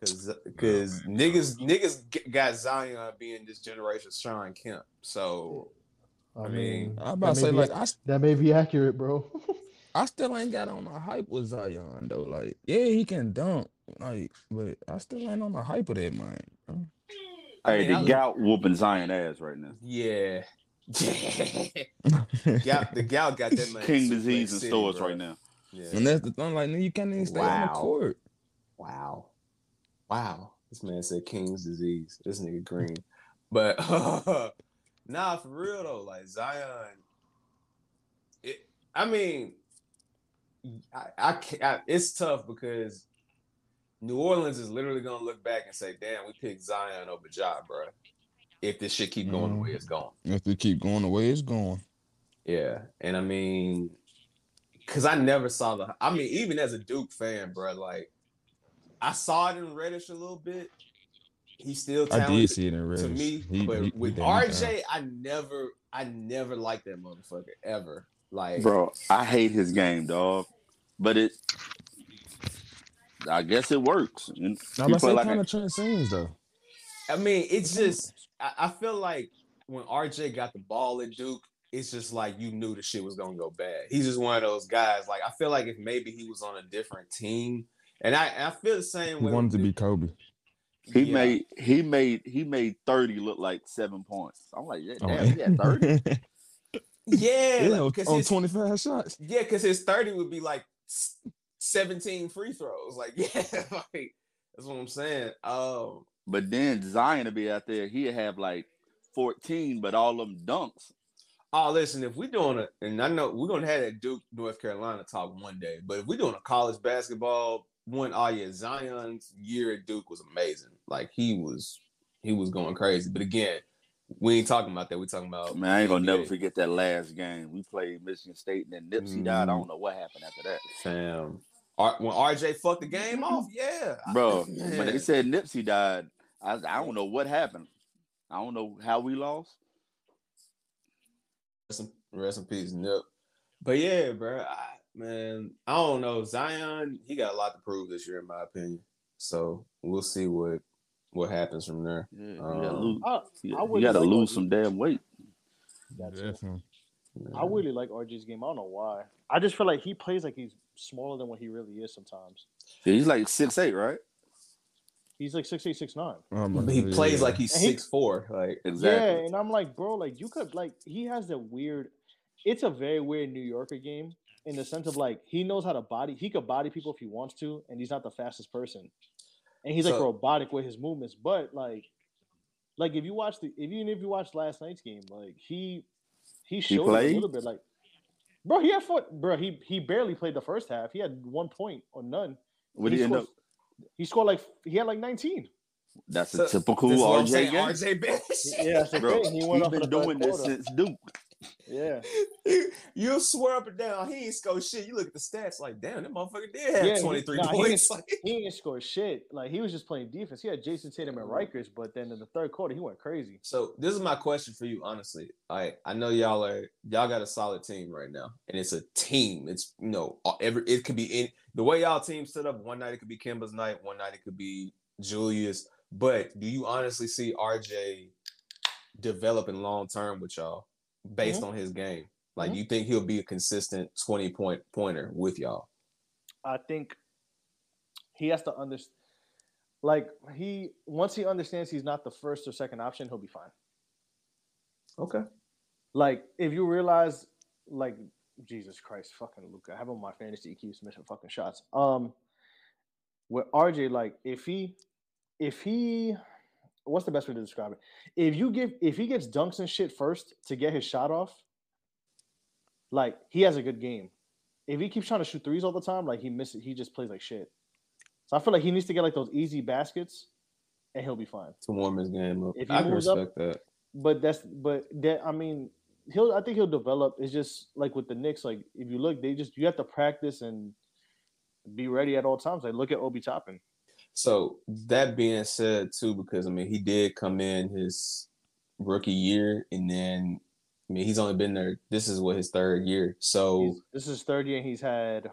Speaker 3: Because because niggas niggas got Zion being this generation's Shawn Kemp. So
Speaker 7: I,
Speaker 3: I
Speaker 7: mean,
Speaker 3: mean,
Speaker 6: I'm about to say
Speaker 7: be-
Speaker 6: like I, s-
Speaker 7: that may be accurate, bro. <laughs>
Speaker 6: I still ain't got on the hype with Zion though. Like yeah, he can dunk, like, but I still ain't on the hype of that man. bro.
Speaker 3: I
Speaker 5: Hey,
Speaker 3: mean,
Speaker 5: the gout whooping Zion ass right now.
Speaker 3: yeah, <laughs> Gal, the gal got that man.
Speaker 5: King disease in
Speaker 3: City,
Speaker 5: stores
Speaker 3: bro.
Speaker 5: right now.
Speaker 3: Yeah.
Speaker 6: And that's the thing, like, nigga, you can't even stay on the court.
Speaker 3: Wow. Wow. This man said King's disease. This nigga green. But <laughs> nah, for real though, like Zion, it I mean, I, I can't I, it's tough because New Orleans is literally gonna look back and say, damn, we picked Zion over Ja, bro. If this shit keep going the way it's mm-hmm. going.
Speaker 6: If we keep going the way it's going.
Speaker 3: Yeah, and I mean, cause I never saw the. I mean, even as a Duke fan, bro, like I saw it in Reddish a little bit. He's still talented I
Speaker 6: did see it in Reddish.
Speaker 3: to
Speaker 6: Reddish.
Speaker 3: me,
Speaker 6: He-
Speaker 3: but
Speaker 6: he- he
Speaker 3: with
Speaker 6: damn
Speaker 3: RJ,
Speaker 6: down.
Speaker 3: I never, I never liked that motherfucker ever. Like,
Speaker 5: Bro, I hate his game, dog. But it, I guess it works. And
Speaker 6: Now,
Speaker 5: he
Speaker 6: but
Speaker 5: play like
Speaker 6: kind
Speaker 5: a-
Speaker 6: of transcends though.
Speaker 3: I mean, it's just I, I feel like when RJ got the ball at Duke, it's just like you knew the shit was gonna go bad. He's just one of those guys. Like I feel like if maybe he was on a different team, and I I feel the same
Speaker 6: He
Speaker 3: way.
Speaker 6: wanted to
Speaker 3: with
Speaker 6: be Kobe.
Speaker 5: he
Speaker 3: Yeah.
Speaker 5: made he made he made thirty look like seven points. I'm like, yeah,
Speaker 6: Oh,
Speaker 5: damn, he had thirty.
Speaker 3: yeah, <laughs>
Speaker 6: yeah,
Speaker 3: like, 'cause
Speaker 6: on
Speaker 3: his-
Speaker 6: 25 shots.
Speaker 3: Yeah, because his 30 would be like 17 free throws. Like, <laughs> yeah, like that's what I'm saying. Um,
Speaker 5: But then Zion to be out there, he'd have like fourteen, but all them dunks.
Speaker 3: oh, listen, if we're doing it, and I know we're gonna have that Duke, North Carolina talk one day, but if we're doing a college basketball one, oh yeah, Zion's year at Duke was amazing. Like he was, he was going crazy. But again, we ain't talking about that. We talking about
Speaker 5: Man, I ain't gonna never forget that last game. We played Michigan State, and then Nipsey died. I
Speaker 3: Mhm.
Speaker 5: don't know what happened after that,
Speaker 3: Fam. R- when RJ fucked the game off, yeah,
Speaker 5: bro. When they said Nipsey died, I I don't know what happened. I don't know how we lost.
Speaker 3: Rest in, rest in peace, Nip. But yeah, bro, I, man, I don't know. Zion, he got a lot to prove this year, in my opinion. So we'll see what what happens from there.
Speaker 5: Yeah, you gotta
Speaker 3: Um,
Speaker 5: lose.
Speaker 7: I,
Speaker 5: You,
Speaker 7: I
Speaker 5: you gotta
Speaker 7: like
Speaker 5: lose
Speaker 7: RJ.
Speaker 5: some damn weight.
Speaker 7: That's it.
Speaker 6: Definitely.
Speaker 7: I really like RJ's game. I don't know why. I just feel like he plays like he's smaller than what he really is sometimes.
Speaker 5: Yeah, he's like six eight, right?
Speaker 7: He's like six eight, six nine.
Speaker 6: Oh
Speaker 3: he
Speaker 6: God,
Speaker 3: plays
Speaker 6: yeah.
Speaker 3: like he's
Speaker 7: And he-
Speaker 3: six four. Like
Speaker 5: Exactly.
Speaker 7: Yeah, and I'm like, bro, like you could like he has the weird. It's a very weird New Yorker game in the sense of like he knows how to body. He could body people if he wants to, and he's not the fastest person. And he's like
Speaker 3: So-
Speaker 7: robotic with his movements, but like, like if you watch the, if even if you watch last night's game, like he he showed it
Speaker 5: played?
Speaker 7: a little bit. Like, bro, he had foot, bro. He he barely played the first half. He had one point or none.
Speaker 5: What do you end
Speaker 7: scored,
Speaker 5: up?
Speaker 7: He scored like he had like 19.
Speaker 5: That's a typical
Speaker 3: this is what I'm
Speaker 5: RJ.
Speaker 3: RJ bench.
Speaker 7: Yeah, that's the
Speaker 5: Bro,
Speaker 7: thing. He
Speaker 5: he's
Speaker 7: went off in
Speaker 5: been doing this
Speaker 7: quarter.
Speaker 5: since Duke.
Speaker 7: Yeah. <laughs>
Speaker 3: you, swear up and down. He ain't scored shit. You look at the stats, like, damn, that motherfucker did have
Speaker 7: Yeah, he-
Speaker 3: 23
Speaker 7: nah, he
Speaker 3: points.
Speaker 7: didn't- <laughs> he didn't score shit. Like he was just playing defense. He had Jayson Tatum and mm-hmm. Rikers, but then in the third quarter he went crazy.
Speaker 3: So this is my question for you, honestly. I I know y'all are y'all got a solid team right now, and it's a team. It's you know every it could be in the way y'all team set up. One night it could be Kemba's night, one night it could be Julius. But do you honestly see RJ developing long term with y'all based on his game? Like
Speaker 7: Mhm.
Speaker 3: you think he'll be a consistent twenty point pointer with y'all?
Speaker 7: I think he has to understand. Like he once he understands he's not the first or second option, he'll be fine.
Speaker 3: Okay.
Speaker 7: Like if you realize, like Jesus Christ, fucking Luka, I have on my fantasy. He keeps missing fucking shots. Um, with RJ, like if he, if he, what's the best way to describe it? If you give, if he gets dunks and shit first to get his shot off, like he has a good game. If he keeps trying to shoot threes all the time, like he misses, he just plays like shit. So I feel like he needs to get like those easy baskets, and he'll be fine.
Speaker 3: To warm his game up.
Speaker 7: If he
Speaker 3: I can
Speaker 7: moves up-
Speaker 3: respect that.
Speaker 7: But that's but that I mean he'll I think he'll develop. It's just like with the Knicks. Like if you look, they just you have to practice and be ready at all times. Like look at Obi Toppin.
Speaker 3: So that being said, too, because I mean he did come in his rookie year, and then I mean he's only been there. This is what his third year. So
Speaker 7: He's, this is third year. He's had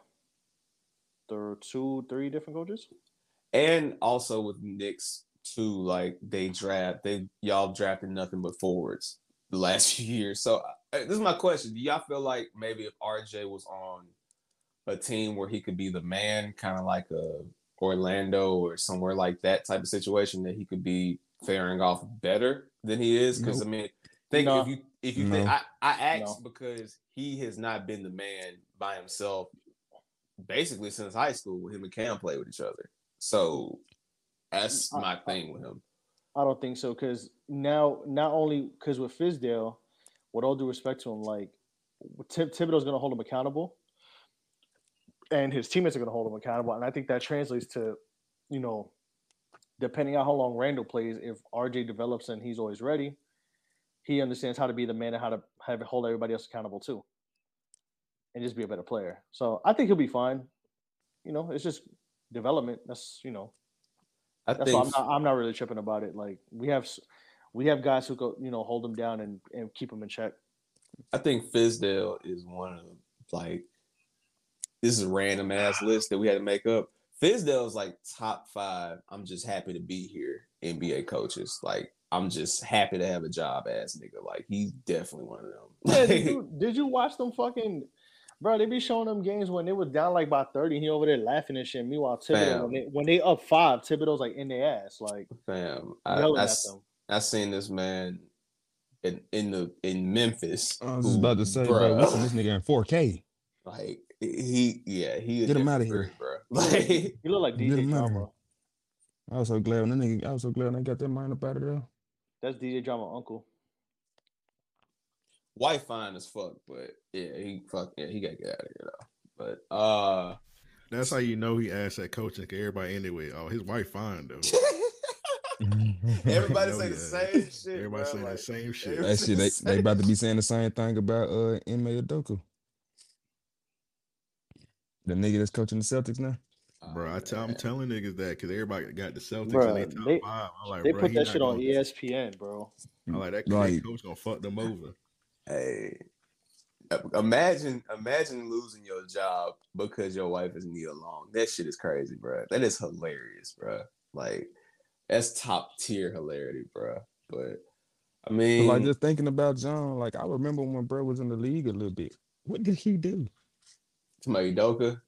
Speaker 7: two, three different coaches.
Speaker 3: and also with Knicks too, like they draft they y'all drafted nothing but forwards the last <laughs> few years. So this is my question: Do y'all feel like maybe if RJ was on a team where he could be the man, kind of like a Orlando or somewhere like that type of situation, that he could be faring off better than he is? Because I mean, think
Speaker 7: No.
Speaker 3: if you if you
Speaker 6: No.
Speaker 3: think I I asked
Speaker 7: No.
Speaker 3: because he has not been the man by himself basically since high school when him and Cam play with each other. So that's
Speaker 7: I-
Speaker 3: my thing with him.
Speaker 7: I don't think so because now not only because with Fizdale, with all due respect to him, like Tib- Thibodeau's going to hold him accountable, and his teammates are going to hold him accountable, and I think that translates to, you know, depending on how long Randle plays, if RJ develops and he's always ready, he understands how to be the man and how to have hold everybody else accountable too, and just be a better player. So I think he'll be fine. You know, it's just development. That's you know
Speaker 3: I
Speaker 7: that's
Speaker 3: think
Speaker 7: I'm not. I'm not really tripping about it. Like we have, we have guys who go, you know, hold them down and and keep them in check.
Speaker 3: I think Fizdale is one of like this is a random ass list that we had to make up. Fizdale is like top five. I'm just happy to be here. NBA coaches, like I'm just happy to have a job, ass nigga. Like he's definitely one of them.
Speaker 7: Yeah, did you, did you watch them fucking? Bro, they be showing them games when they was down like by 30 and he over there laughing and shit. Meanwhile, Thibodeau, when they, when they up five, Thibodeau's like in their ass, like
Speaker 3: Fam, I,
Speaker 7: yelling
Speaker 3: I,
Speaker 7: at
Speaker 3: s-
Speaker 7: them.
Speaker 3: I seen this man in in the in Memphis.
Speaker 6: I was about to say,
Speaker 3: bruh,
Speaker 6: bro, we seen this nigga in 4K.
Speaker 3: Like he, yeah, he
Speaker 6: Get him
Speaker 3: out
Speaker 6: of here.
Speaker 3: bro. <laughs> Like
Speaker 7: You look like
Speaker 6: Get
Speaker 7: DJ
Speaker 6: him outta
Speaker 7: Drama.
Speaker 6: here. I was so glad when that nigga, I was so glad when they got that mind up out of there.
Speaker 7: That's DJ Drama uncle.
Speaker 3: white fine as fuck, but yeah, he fuck yeah, he gotta get out of here though. But uh
Speaker 8: That's how you know he asked that coaching. Cause everybody anyway. Oh, his wife fine though. <laughs> <laughs>
Speaker 3: everybody
Speaker 8: know
Speaker 3: say the
Speaker 8: is.
Speaker 3: same shit.
Speaker 8: Everybody
Speaker 3: bro.
Speaker 8: say
Speaker 3: like,
Speaker 8: the same shit.
Speaker 3: everybody
Speaker 6: That shit, they, they about to be saying the same thing about uh Ime Udoka. The nigga that's coaching the Celtics now.
Speaker 8: Oh, bro, I tell, I'm telling niggas that because everybody got the Celtics
Speaker 7: Bruh,
Speaker 8: and they top
Speaker 7: they-
Speaker 8: five. I'm like,
Speaker 7: They
Speaker 8: bro,
Speaker 7: put that shit on ESPN, bro.
Speaker 8: I'm like that, that
Speaker 6: Like-
Speaker 8: coach gonna fuck them over.
Speaker 3: Hey, imagine imagine losing your job because your wife is Nia Long. That shit is crazy, bro. That is hilarious, bro. Like that's top tier hilarity, bro. But I
Speaker 6: But
Speaker 3: mean,
Speaker 6: like just thinking about John, like I remember when bro was in the league a little bit. What did he do?
Speaker 3: Somebody Doka,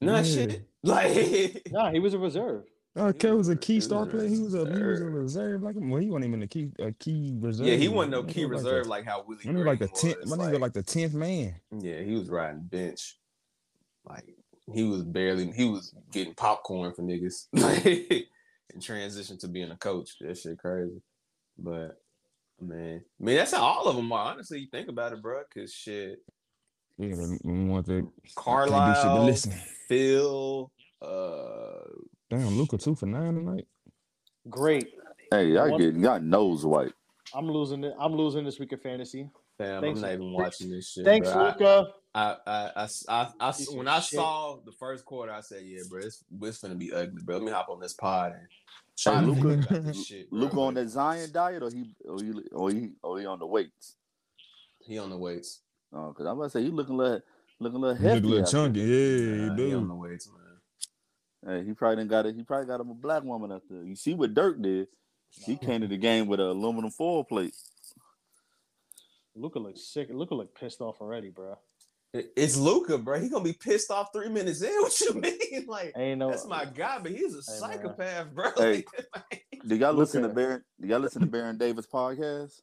Speaker 3: nah,
Speaker 6: Yeah.
Speaker 3: shit. <laughs> Like, <laughs>
Speaker 7: Nah, he was a reserve.
Speaker 6: Uh, Kev was a key
Speaker 3: He
Speaker 6: star player. He was a he was a
Speaker 3: reserve.
Speaker 6: reserve. Like well, he wasn't even a key a key reserve.
Speaker 3: yeah, he wasn't no
Speaker 6: He
Speaker 3: key
Speaker 6: was
Speaker 3: reserve
Speaker 6: Like
Speaker 3: like how Willie
Speaker 6: the, he was like the
Speaker 3: Green
Speaker 6: tenth.
Speaker 3: was,
Speaker 6: My nigga
Speaker 3: like-
Speaker 6: like the tenth man.
Speaker 3: Yeah, he was riding bench. Like he was barely he was getting popcorn for niggas. <laughs> Like in transition to being a coach. That shit crazy. But man, I mean that's how all of them are. Honestly, you think about it, bro. Cause shit,
Speaker 6: Yeah, the the one that
Speaker 3: Carlisle,
Speaker 6: listen.
Speaker 3: Phil, uh,
Speaker 6: damn Luka two for nine tonight.
Speaker 7: Great.
Speaker 5: Hey, y'all
Speaker 7: One-
Speaker 5: getting y'all nose white.
Speaker 7: I'm losing it. I'm losing this week of fantasy.
Speaker 3: fam,
Speaker 7: Thanks-
Speaker 3: I'm not even watching this shit.
Speaker 7: Thanks,
Speaker 3: bro.
Speaker 7: Luka.
Speaker 3: I, I, I, I, I-
Speaker 7: Piece
Speaker 3: when I
Speaker 7: shit.
Speaker 3: saw the first quarter, I said, "Yeah, bro, it's, it's gonna be ugly, bro. Let me hop on this pod and try to
Speaker 5: Luka-
Speaker 3: figure out this shit." <laughs> bro.
Speaker 5: Luka on
Speaker 3: But
Speaker 5: that Zion diet, or he, or he, or he, or he on the weights?
Speaker 3: He on the weights.
Speaker 5: Oh, because I'm about to say he looking like looking a little
Speaker 6: He look a little chunky. Yeah,
Speaker 3: Nah,
Speaker 6: he
Speaker 3: he on
Speaker 6: do.
Speaker 3: the weights, man.
Speaker 5: Hey, he probably didn't got it. He probably got him a black woman out there. You see what Dirk did? He came to the game with an aluminum foil plate.
Speaker 7: Luka looks sick. Luka look pissed off already, bro.
Speaker 3: It's Luka, bro. He gonna be pissed off three minutes in. <laughs> What you mean? Like
Speaker 7: Ain't no.
Speaker 3: that's my guy, but he's a
Speaker 7: Hey, man.
Speaker 3: psychopath, bro.
Speaker 5: Hey. <laughs> Do y'all listen to Baron? Do y'all listen to Baron Davis podcast?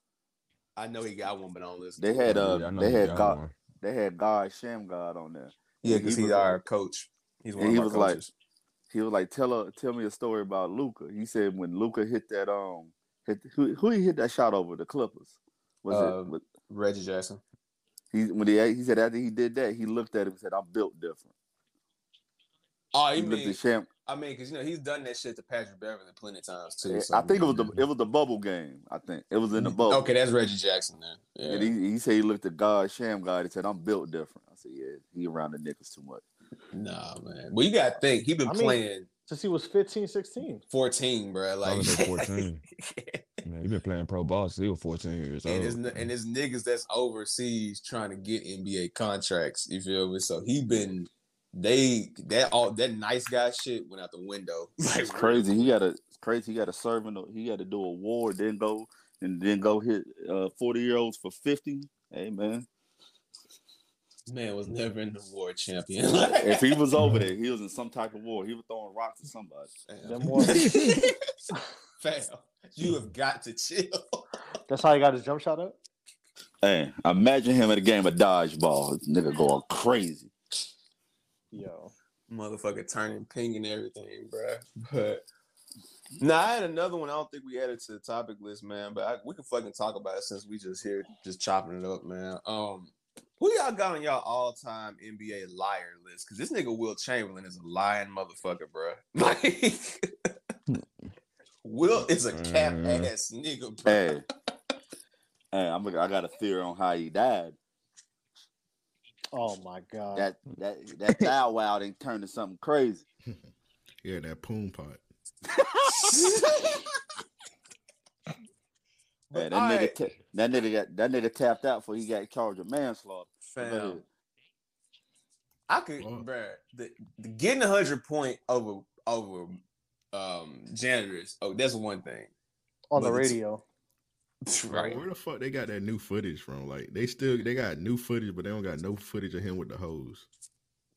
Speaker 3: I know he got one, but I don't listen.
Speaker 5: They had
Speaker 3: it.
Speaker 5: uh,
Speaker 6: Yeah,
Speaker 5: they had God,
Speaker 6: one.
Speaker 5: they had God Shammgod on there.
Speaker 3: yeah,
Speaker 5: he
Speaker 3: because he's our
Speaker 5: uh,
Speaker 3: coach. He's one
Speaker 5: and he
Speaker 3: of our
Speaker 5: was like- He was like, tell her, tell me a story about Luka. He said when Luka hit that um, hit who, who he hit that shot over the Clippers. Was
Speaker 3: Uh,
Speaker 5: it? Was,
Speaker 3: Reggie Jackson.
Speaker 5: he when he he said after he did that, he looked at him and said, "I'm built different."
Speaker 3: Oh,
Speaker 5: He
Speaker 3: you
Speaker 5: looked
Speaker 3: mean?
Speaker 5: at Sham.
Speaker 3: I mean, because you know he's done that shit to Patrick Beverley plenty of times too.
Speaker 5: Yeah,
Speaker 3: so,
Speaker 5: I think it was the
Speaker 3: man.
Speaker 5: it was the bubble game. I think it was in the mm, bubble.
Speaker 3: Okay, that's Reggie Jackson then. Yeah.
Speaker 5: And he, he said he looked at God Shammgod. He said, "I'm built different." I said, "Yeah, he around the niggas too much."
Speaker 3: Nah, man. Well, you gotta think he been
Speaker 7: I mean-
Speaker 3: playing
Speaker 7: Since he was 15, 16.
Speaker 3: 14, bro.
Speaker 6: I
Speaker 3: Like
Speaker 6: was <laughs> 14. Man, he been playing pro ball since he was 14 years old.
Speaker 3: and his and his niggas that's overseas trying to get NBA contracts. You feel me? So he been they that all that nice guy shit went out the window. <laughs> Like
Speaker 5: It's crazy. He got a it's crazy. He got a serve in. The, he got to do a war, then go and then go hit uh, forty year olds for fifty. Hey man,
Speaker 3: man was never in the war champion. <laughs>
Speaker 5: if he was over there, he was in some type of war. He was throwing rocks at somebody.
Speaker 7: Them war- <laughs>
Speaker 3: Fam, you have got to chill.
Speaker 7: That's how he got his jump shot up.
Speaker 5: Hey, imagine him at a game of dodgeball. Nigga going crazy.
Speaker 7: Yo,
Speaker 3: Motherfucker turning pink and everything, bro. But nah, I had another one. I don't think we added to the topic list, man. But I, we can fucking talk about it since we just here, just chopping it up, man. Um, who y'all got on y'all all time NBA liar list? Because this nigga Wilt Chamberlain is a lying motherfucker, bro. <laughs> Like, Will is a cap
Speaker 6: Mm.
Speaker 3: ass nigga, bro.
Speaker 5: Hey, hey, I'm. I got a theory on how he died.
Speaker 7: Oh my god.
Speaker 5: That that <laughs> that Bow Wow didn't turn to something crazy. <laughs>
Speaker 8: Yeah, that poon pot. <laughs>
Speaker 5: Man, that nigga,
Speaker 3: right.
Speaker 5: ta- that nigga got that nigga tapped out before he got charged with manslaughter.
Speaker 3: Fam. I could,
Speaker 8: Fuck.
Speaker 3: bruh, the, the getting a hundred point over over um janitors. Oh, that's one thing.
Speaker 7: on the
Speaker 3: But it's-
Speaker 7: radio.
Speaker 8: Bro,
Speaker 3: Right.
Speaker 8: where the fuck they got that new footage from? Like they still they got new footage, but they don't got no footage of him with the hose.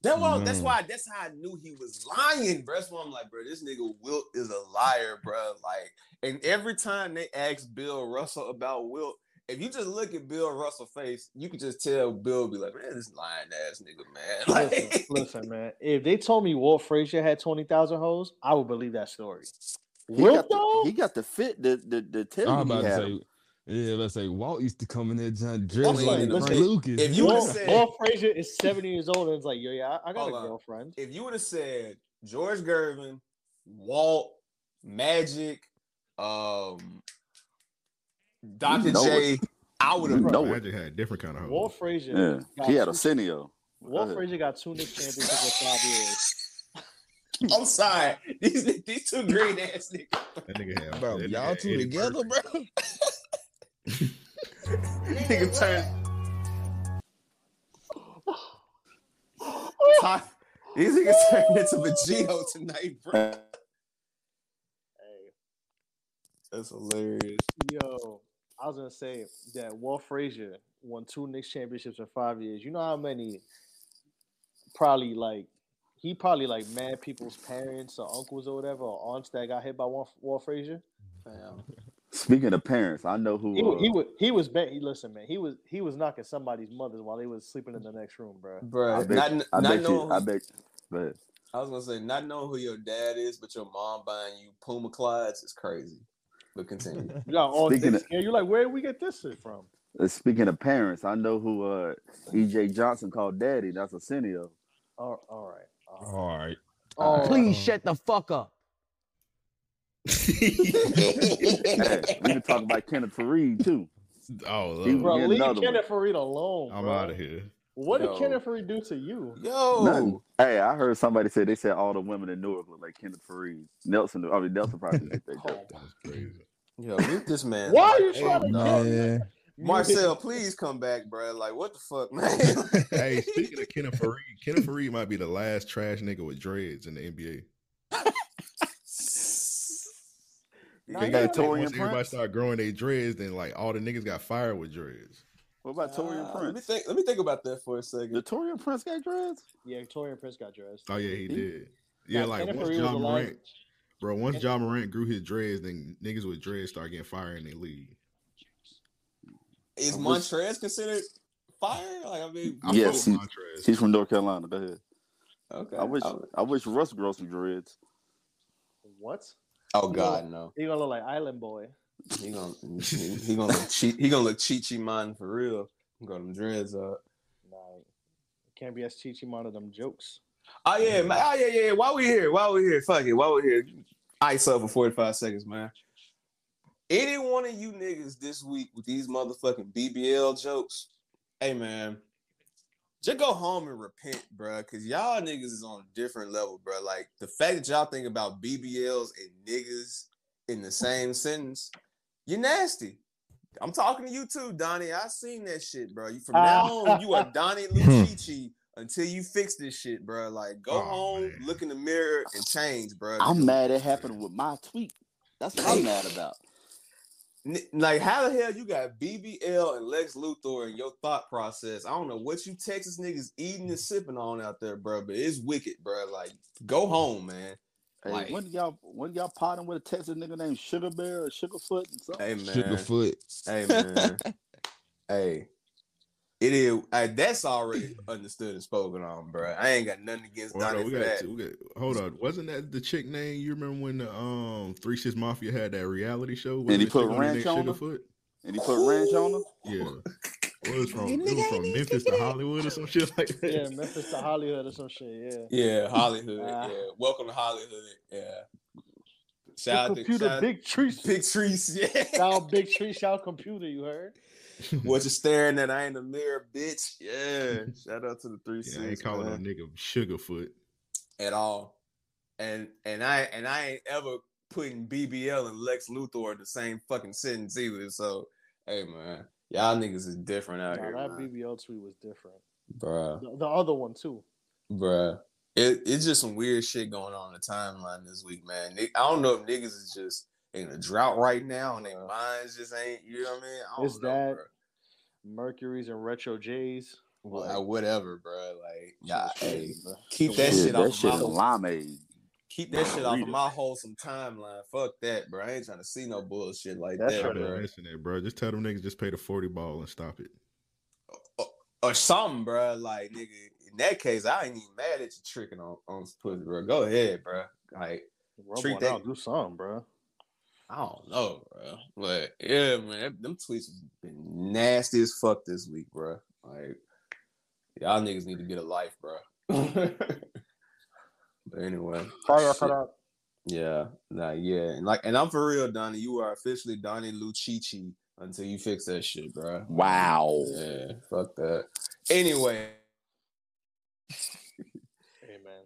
Speaker 3: That was, that's why that's how I knew he was lying, bro. That's why I'm like, bro, this nigga Wilt is a liar, bro. Like, and every time they ask Bill Russell about Wilt, if you just look at Bill Russell's face, you can just tell Bill be like, man, this lying ass nigga, man. <laughs>
Speaker 7: Listen,
Speaker 3: Like,
Speaker 7: listen, man. If they told me Walt Frazier had twenty thousand hoes, I would believe that story.
Speaker 5: He
Speaker 7: Wilt
Speaker 5: got, the,
Speaker 7: though,
Speaker 5: he got the fit the the to tell
Speaker 6: I'm about to say,
Speaker 5: him.
Speaker 6: Yeah, let's say Walt used to come in there John
Speaker 3: Listen,
Speaker 6: dressed like
Speaker 3: listen,
Speaker 6: Frank Lucas.
Speaker 3: if you would've
Speaker 7: Walt,
Speaker 3: said-
Speaker 7: Walt Frazier is seventy years old and it's like, yo, yeah, I I got a
Speaker 3: on.
Speaker 7: girlfriend.
Speaker 3: if you would have said George Gervin, Walt, Magic, um, Dr.
Speaker 5: know
Speaker 3: J, I would have
Speaker 5: You know.
Speaker 8: Magic had a different kind of hose.
Speaker 7: Walt Frazier,
Speaker 5: Yeah, he had
Speaker 7: two-
Speaker 5: Arsenio.
Speaker 7: Walt Frazier got two Knicks championships in five years. <laughs>
Speaker 3: I'm sorry. These these two <laughs> green ass niggas.
Speaker 8: That nigga had
Speaker 6: Bro, y'all two together,
Speaker 8: Murphy.
Speaker 6: bro. <laughs> <laughs>
Speaker 3: Nigga turn. <sighs> Ty- These niggas turned into Vegito tonight, bro.
Speaker 7: Hey,
Speaker 3: That's hilarious.
Speaker 7: yo, I was gonna say that Walt Frazier won two Knicks championships in five years. You know how many? Probably like he probably like mad people's parents or uncles or whatever or aunts that got hit by Walt, Walt Frazier.
Speaker 3: Fam.
Speaker 5: Speaking of parents, I know who.
Speaker 7: He, wa- he
Speaker 5: uh,
Speaker 7: was he was bet. He listen, man. He was he was knocking somebody's mothers while they was sleeping in the next room, bro.
Speaker 5: I
Speaker 3: Bro,
Speaker 5: bet,
Speaker 3: not,
Speaker 5: I
Speaker 3: not
Speaker 5: bet
Speaker 3: knowing
Speaker 5: you. I bet. But
Speaker 3: I was gonna say not knowing who your dad is, but your mom buying you Puma Clydes is crazy. But continue. <laughs>
Speaker 7: You got all
Speaker 5: Speaking
Speaker 7: this
Speaker 5: of-
Speaker 7: scared. You like where did we get this shit from?
Speaker 5: uh, speaking of parents, I know who uh, EJ Johnson called daddy. That's Arsenio.
Speaker 7: All, all right. All right.
Speaker 6: All right.
Speaker 7: All
Speaker 2: Please
Speaker 7: right.
Speaker 2: shut the fuck up.
Speaker 5: Hey, <laughs> we can talk about Kenneth Faried too.
Speaker 8: Oh,
Speaker 5: He-
Speaker 7: Bro, leave
Speaker 5: another one.
Speaker 7: Kenneth Faried alone.
Speaker 8: I'm
Speaker 7: bro.
Speaker 8: out of here.
Speaker 7: What
Speaker 3: Yo.
Speaker 7: did Kenneth Faried do to you?
Speaker 3: Yo,
Speaker 5: Nothing. Hey, I heard somebody say they said all the women in Newark look like Kenneth Faried. Nelson, I mean Nelson probably did that joke.
Speaker 8: That was crazy.
Speaker 3: yo, mute this man.
Speaker 7: Why are you
Speaker 3: Hey,
Speaker 7: trying to kill
Speaker 6: Yeah.
Speaker 3: Marcel, please come back, bro. Like, what the fuck, man? <laughs>
Speaker 8: hey, speaking of Kenneth Faried, Kenneth Faried might be the last trash nigga with dreads in the NBA.
Speaker 7: Nah,
Speaker 8: They got
Speaker 7: know-
Speaker 8: to
Speaker 5: Taurean
Speaker 8: once everybody
Speaker 5: Prince?
Speaker 8: start growing their dreads, then like all the niggas got fired with dreads.
Speaker 5: What about Taurean
Speaker 3: Uh, let me
Speaker 5: Prince?
Speaker 3: think. Let me think about that for a second.
Speaker 5: Did Taurean Prince got dreads?
Speaker 7: Yeah, Taurean Prince got dressed.
Speaker 8: Oh yeah, he
Speaker 5: He-
Speaker 8: did. Yeah, like
Speaker 7: Kenneth
Speaker 8: once Ja
Speaker 7: the
Speaker 8: Morant, bro. Once Ja Morant grew his dreads, then niggas with dreads start getting fired in the league.
Speaker 3: Is
Speaker 5: I'm
Speaker 3: Montrez considered fire? Like, I mean,
Speaker 8: I
Speaker 5: Yes,
Speaker 8: fuck
Speaker 5: he-
Speaker 8: with Montrez.
Speaker 5: He's from North Carolina. Go ahead.
Speaker 3: okay.
Speaker 5: I wish
Speaker 3: Oh,
Speaker 5: I wish Russ grow some dreads.
Speaker 7: What?
Speaker 3: Oh God, no.
Speaker 7: He gonna look like Island Boy.
Speaker 3: He gonna he, he gonna look cheat. He gonna look cheat man for real. Got them dreads up.
Speaker 7: Nah, can't be as cheechy one of them jokes.
Speaker 3: Oh yeah, man. Oh yeah, yeah. yeah. Why we here? Why we here? Fuck it. Why we here? Ice up for forty five seconds, man. Any one of you niggas this week with these motherfucking BBL jokes, hey man, just go home and repent, bruh, Cause y'all niggas is on a different level, bruh. Like the fact that y'all think about BBLs and niggas in the same sentence, you're nasty. I'm talking to you too, Donnie. I seen that shit, bro. You from now on, you are uh, <laughs> Donnie hmm. Lucici until you fix this shit, bro. Like, go
Speaker 8: Oh,
Speaker 3: home,
Speaker 8: man.
Speaker 3: look in the mirror, and change, bro.
Speaker 5: I'm mad it happened with my tweet. That's what I'm mad about.
Speaker 3: N- Like, how the hell you got BBL and Lex Luthor in your thought process? I don't know what you Texas niggas eating and sipping on out there, bro, but it's wicked, bro. Like, go home, man.
Speaker 5: Hey,
Speaker 3: Like-
Speaker 5: when y'all when y'all potting with a Texas nigga named Sugar Bear or Sugarfoot and something?
Speaker 3: Hey, man.
Speaker 6: Sugarfoot.
Speaker 3: Hey, man. <laughs> hey. It is. Hey, that's already <clears throat> understood and spoken on, bro. I ain't got nothing against
Speaker 8: Hold
Speaker 3: Donnie
Speaker 8: on, we
Speaker 3: for
Speaker 8: got,
Speaker 3: that.
Speaker 8: we got, hold on. Wasn't that the chick name? You remember when the um Three Six Mafia had that reality show? Wasn't
Speaker 5: he put
Speaker 8: chick on there
Speaker 5: ranch on her?
Speaker 8: Sugarfoot?
Speaker 5: And he put ranch on her?
Speaker 8: Yeah. It was from, it was from Memphis to Hollywood or some shit like that.
Speaker 7: Yeah, Memphis to Hollywood or some shit. Yeah.
Speaker 3: Yeah, Hollywood.
Speaker 7: Ah.
Speaker 3: yeah, welcome to Hollywood. Yeah.
Speaker 7: The
Speaker 3: Shout out to
Speaker 7: computer,
Speaker 3: shout
Speaker 7: Big Triece.
Speaker 3: Big Triece. <laughs> Yeah.
Speaker 7: Shout Big Triece. shout out computer. You heard?
Speaker 3: What <laughs> you staring at? I ain't a mirror, bitch. Yeah. <laughs> Shout out to the three
Speaker 8: Yeah, I ain't calling
Speaker 3: man,
Speaker 8: no nigga Sugarfoot.
Speaker 3: at all. And and I and I ain't ever putting BBL and Lex Luthor in the same fucking sentence either. So, hey man, y'all niggas is different out
Speaker 7: Nah,
Speaker 3: here,
Speaker 7: that
Speaker 3: man.
Speaker 7: BBL tweet was different.
Speaker 3: bruh,
Speaker 7: The, the other one too.
Speaker 3: bruh. It, it's just some weird shit going on in the timeline this week, man. I don't know if niggas is just in a drought right now and their minds just ain't. You know what I mean? I don't
Speaker 7: It's
Speaker 3: know,
Speaker 7: that
Speaker 3: bruh.
Speaker 7: Mercury's and retro J's.
Speaker 3: Well, uh, whatever, bro. Like, yeah, hey,
Speaker 7: bro.
Speaker 3: keep that
Speaker 5: Shit,
Speaker 3: shit off
Speaker 5: that
Speaker 3: of
Speaker 5: shit
Speaker 3: my
Speaker 5: is
Speaker 3: whole-
Speaker 5: limeade.
Speaker 3: keep that shit off
Speaker 5: Read
Speaker 3: of
Speaker 5: it.
Speaker 3: my wholesome timeline. Fuck that, bro. I ain't trying to see no bullshit like
Speaker 7: That's
Speaker 3: that,
Speaker 7: right.
Speaker 8: Bro.
Speaker 3: bro.
Speaker 8: Listen it, bro. Just tell them niggas just pay the 40 ball and stop it.
Speaker 3: Or something, bro. Like, nigga, in that case, I ain't even mad at you tricking on on pussy, bro. Go ahead, bro. Like,
Speaker 7: Rub
Speaker 3: Treat
Speaker 7: one
Speaker 3: that-
Speaker 7: out, do something, bro.
Speaker 3: I don't know, bro. But yeah, man, that- them tweets have been nasty as fuck this week, bro. Like, y'all niggas need to get a life, bro. <laughs> but anyway,
Speaker 7: Fire for that.
Speaker 3: Yeah, nah, yeah, and like, and I'm for real, Donnie. You are officially Donnie Lucici until you fix that shit, bro.
Speaker 5: Wow.
Speaker 3: Yeah, fuck that. Anyway,
Speaker 7: Hey man.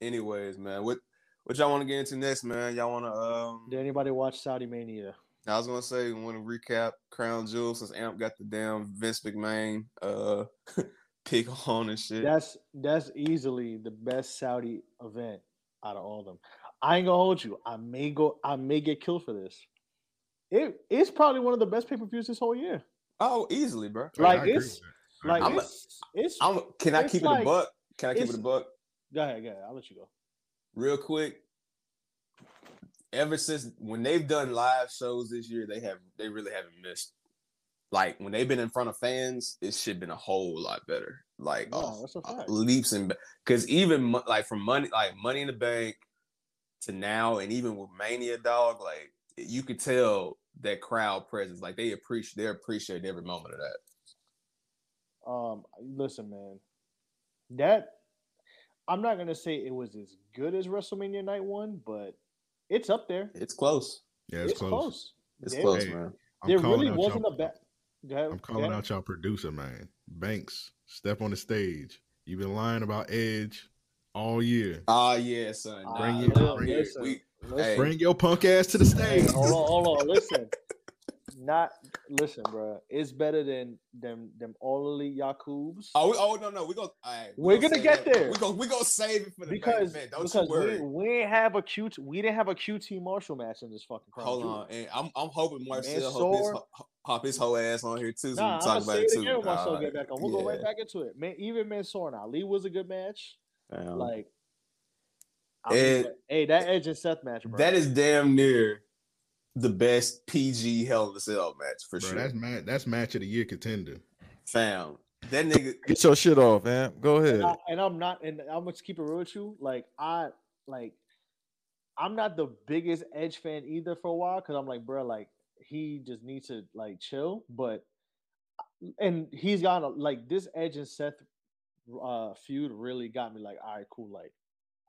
Speaker 3: anyways, man, what what y'all want to get into next, man? Y'all want to um?
Speaker 7: Did anybody watch Saudi Mania?
Speaker 3: I was gonna say, want to recap Crown Jewel since Amp got the damn Vince McMahon uh <laughs> pick on and shit.
Speaker 7: That's that's easily the best Saudi event out of all of them. I ain't gonna hold you. I may go. I may get killed for this. It it's probably one of the best pay per views this whole year.
Speaker 3: oh, easily, bro.
Speaker 7: Like,
Speaker 8: I
Speaker 7: it's-
Speaker 8: with that. I
Speaker 7: Like.
Speaker 3: I'm a-
Speaker 7: it's, it's
Speaker 3: I'm. Can I
Speaker 7: It's
Speaker 3: keep it a
Speaker 7: like-
Speaker 3: buck? Can I keep it
Speaker 7: it's-
Speaker 3: a buck?
Speaker 7: go ahead, go ahead. I'll let you go.
Speaker 3: Real quick. Ever since when they've done live shows this year, they have they really haven't missed. Like when they've been in front of fans, it should been a whole lot better. Like
Speaker 7: No,
Speaker 3: oh,
Speaker 7: that's a fact.
Speaker 3: leaps and because even like from money like Money in the Bank to now, and even with Mania, dog, like you could tell that crowd presence. Like they appreciate they appreciate every moment of that.
Speaker 7: Um, listen, man, that I'm not gonna say it was as good as WrestleMania Night One, but it's up there.
Speaker 3: It's close.
Speaker 8: Yeah, it's, close.
Speaker 3: It's
Speaker 7: There-
Speaker 3: close,
Speaker 8: Hey,
Speaker 3: man.
Speaker 8: I'm
Speaker 7: There
Speaker 8: calling
Speaker 7: really
Speaker 8: out
Speaker 7: wasn't a
Speaker 8: y'all-
Speaker 7: bad.
Speaker 8: I'm calling out y'all producer, man. Banks, step on the stage. You've been lying about Edge all year.
Speaker 3: Ah, yeah, son.
Speaker 7: Ah,
Speaker 8: Bring
Speaker 3: Nah,
Speaker 8: it,
Speaker 3: nah,
Speaker 8: bring
Speaker 3: we-
Speaker 8: it.
Speaker 7: listen,
Speaker 3: we- hey.
Speaker 8: Bring your punk ass to the
Speaker 7: Hey,
Speaker 8: stage.
Speaker 7: hold on, hold on. Listen, <laughs> not listen, bro. It's better than them them all elite Yakubs.
Speaker 3: Oh, we, oh no, no, we go. Right,
Speaker 7: We're gonna
Speaker 3: save
Speaker 7: get
Speaker 3: that-
Speaker 7: there.
Speaker 3: We go, we gonna save it for the
Speaker 7: because
Speaker 3: main event. Don't
Speaker 7: because
Speaker 3: you worry.
Speaker 7: we, we ain't have a QT we didn't have a QT Marshall match in this fucking Crown
Speaker 3: Hold
Speaker 7: Jewel.
Speaker 3: on, and I'm I'm hoping Marcel
Speaker 7: Man,
Speaker 3: hop his, hop his whole ass on here too, so
Speaker 7: Nah,
Speaker 3: we
Speaker 7: gonna
Speaker 3: talk about it
Speaker 7: it
Speaker 3: too.
Speaker 7: again when Marcel
Speaker 3: Alright,
Speaker 7: get back on. We'll go right back into it. Man, even Mansoor and Ali was a good match.
Speaker 3: fam.
Speaker 7: Like, I mean,
Speaker 3: And-
Speaker 7: hey, that Edge and Seth match, bro.
Speaker 3: that is damn near the best PG Hell in a Cell match for
Speaker 8: Bro,
Speaker 3: sure.
Speaker 8: that's match. That's match of the year contender.
Speaker 3: Fam, that nigga. <laughs>
Speaker 2: Get your shit off, man. Go ahead.
Speaker 7: and, I, and I'm not, and I'm gonna keep it real with you. Like I, like, I'm not the biggest Edge fan either for a while because I'm like, bro, like he just needs to like chill. But and he's got a, like this Edge and Seth uh feud really got me like, all right, cool. Like,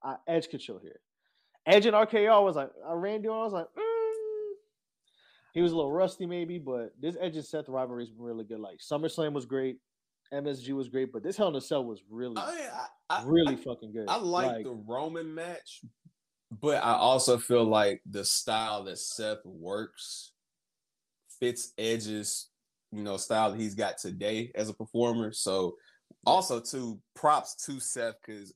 Speaker 7: I, Edge could chill here. Edge and RKO was like, I ran doing. I was like, mm. He was a little rusty maybe, but this Edge and Seth rivalry is really good. Like SummerSlam was great. MSG was great, but this Hell in a Cell was really, oh,
Speaker 3: I, I, I,
Speaker 7: really
Speaker 3: I,
Speaker 7: fucking good.
Speaker 3: I like, the Roman match, but I also feel like the style that Seth works fits Edge's, you know, style that he's got today as a performer. So also too props to Seth because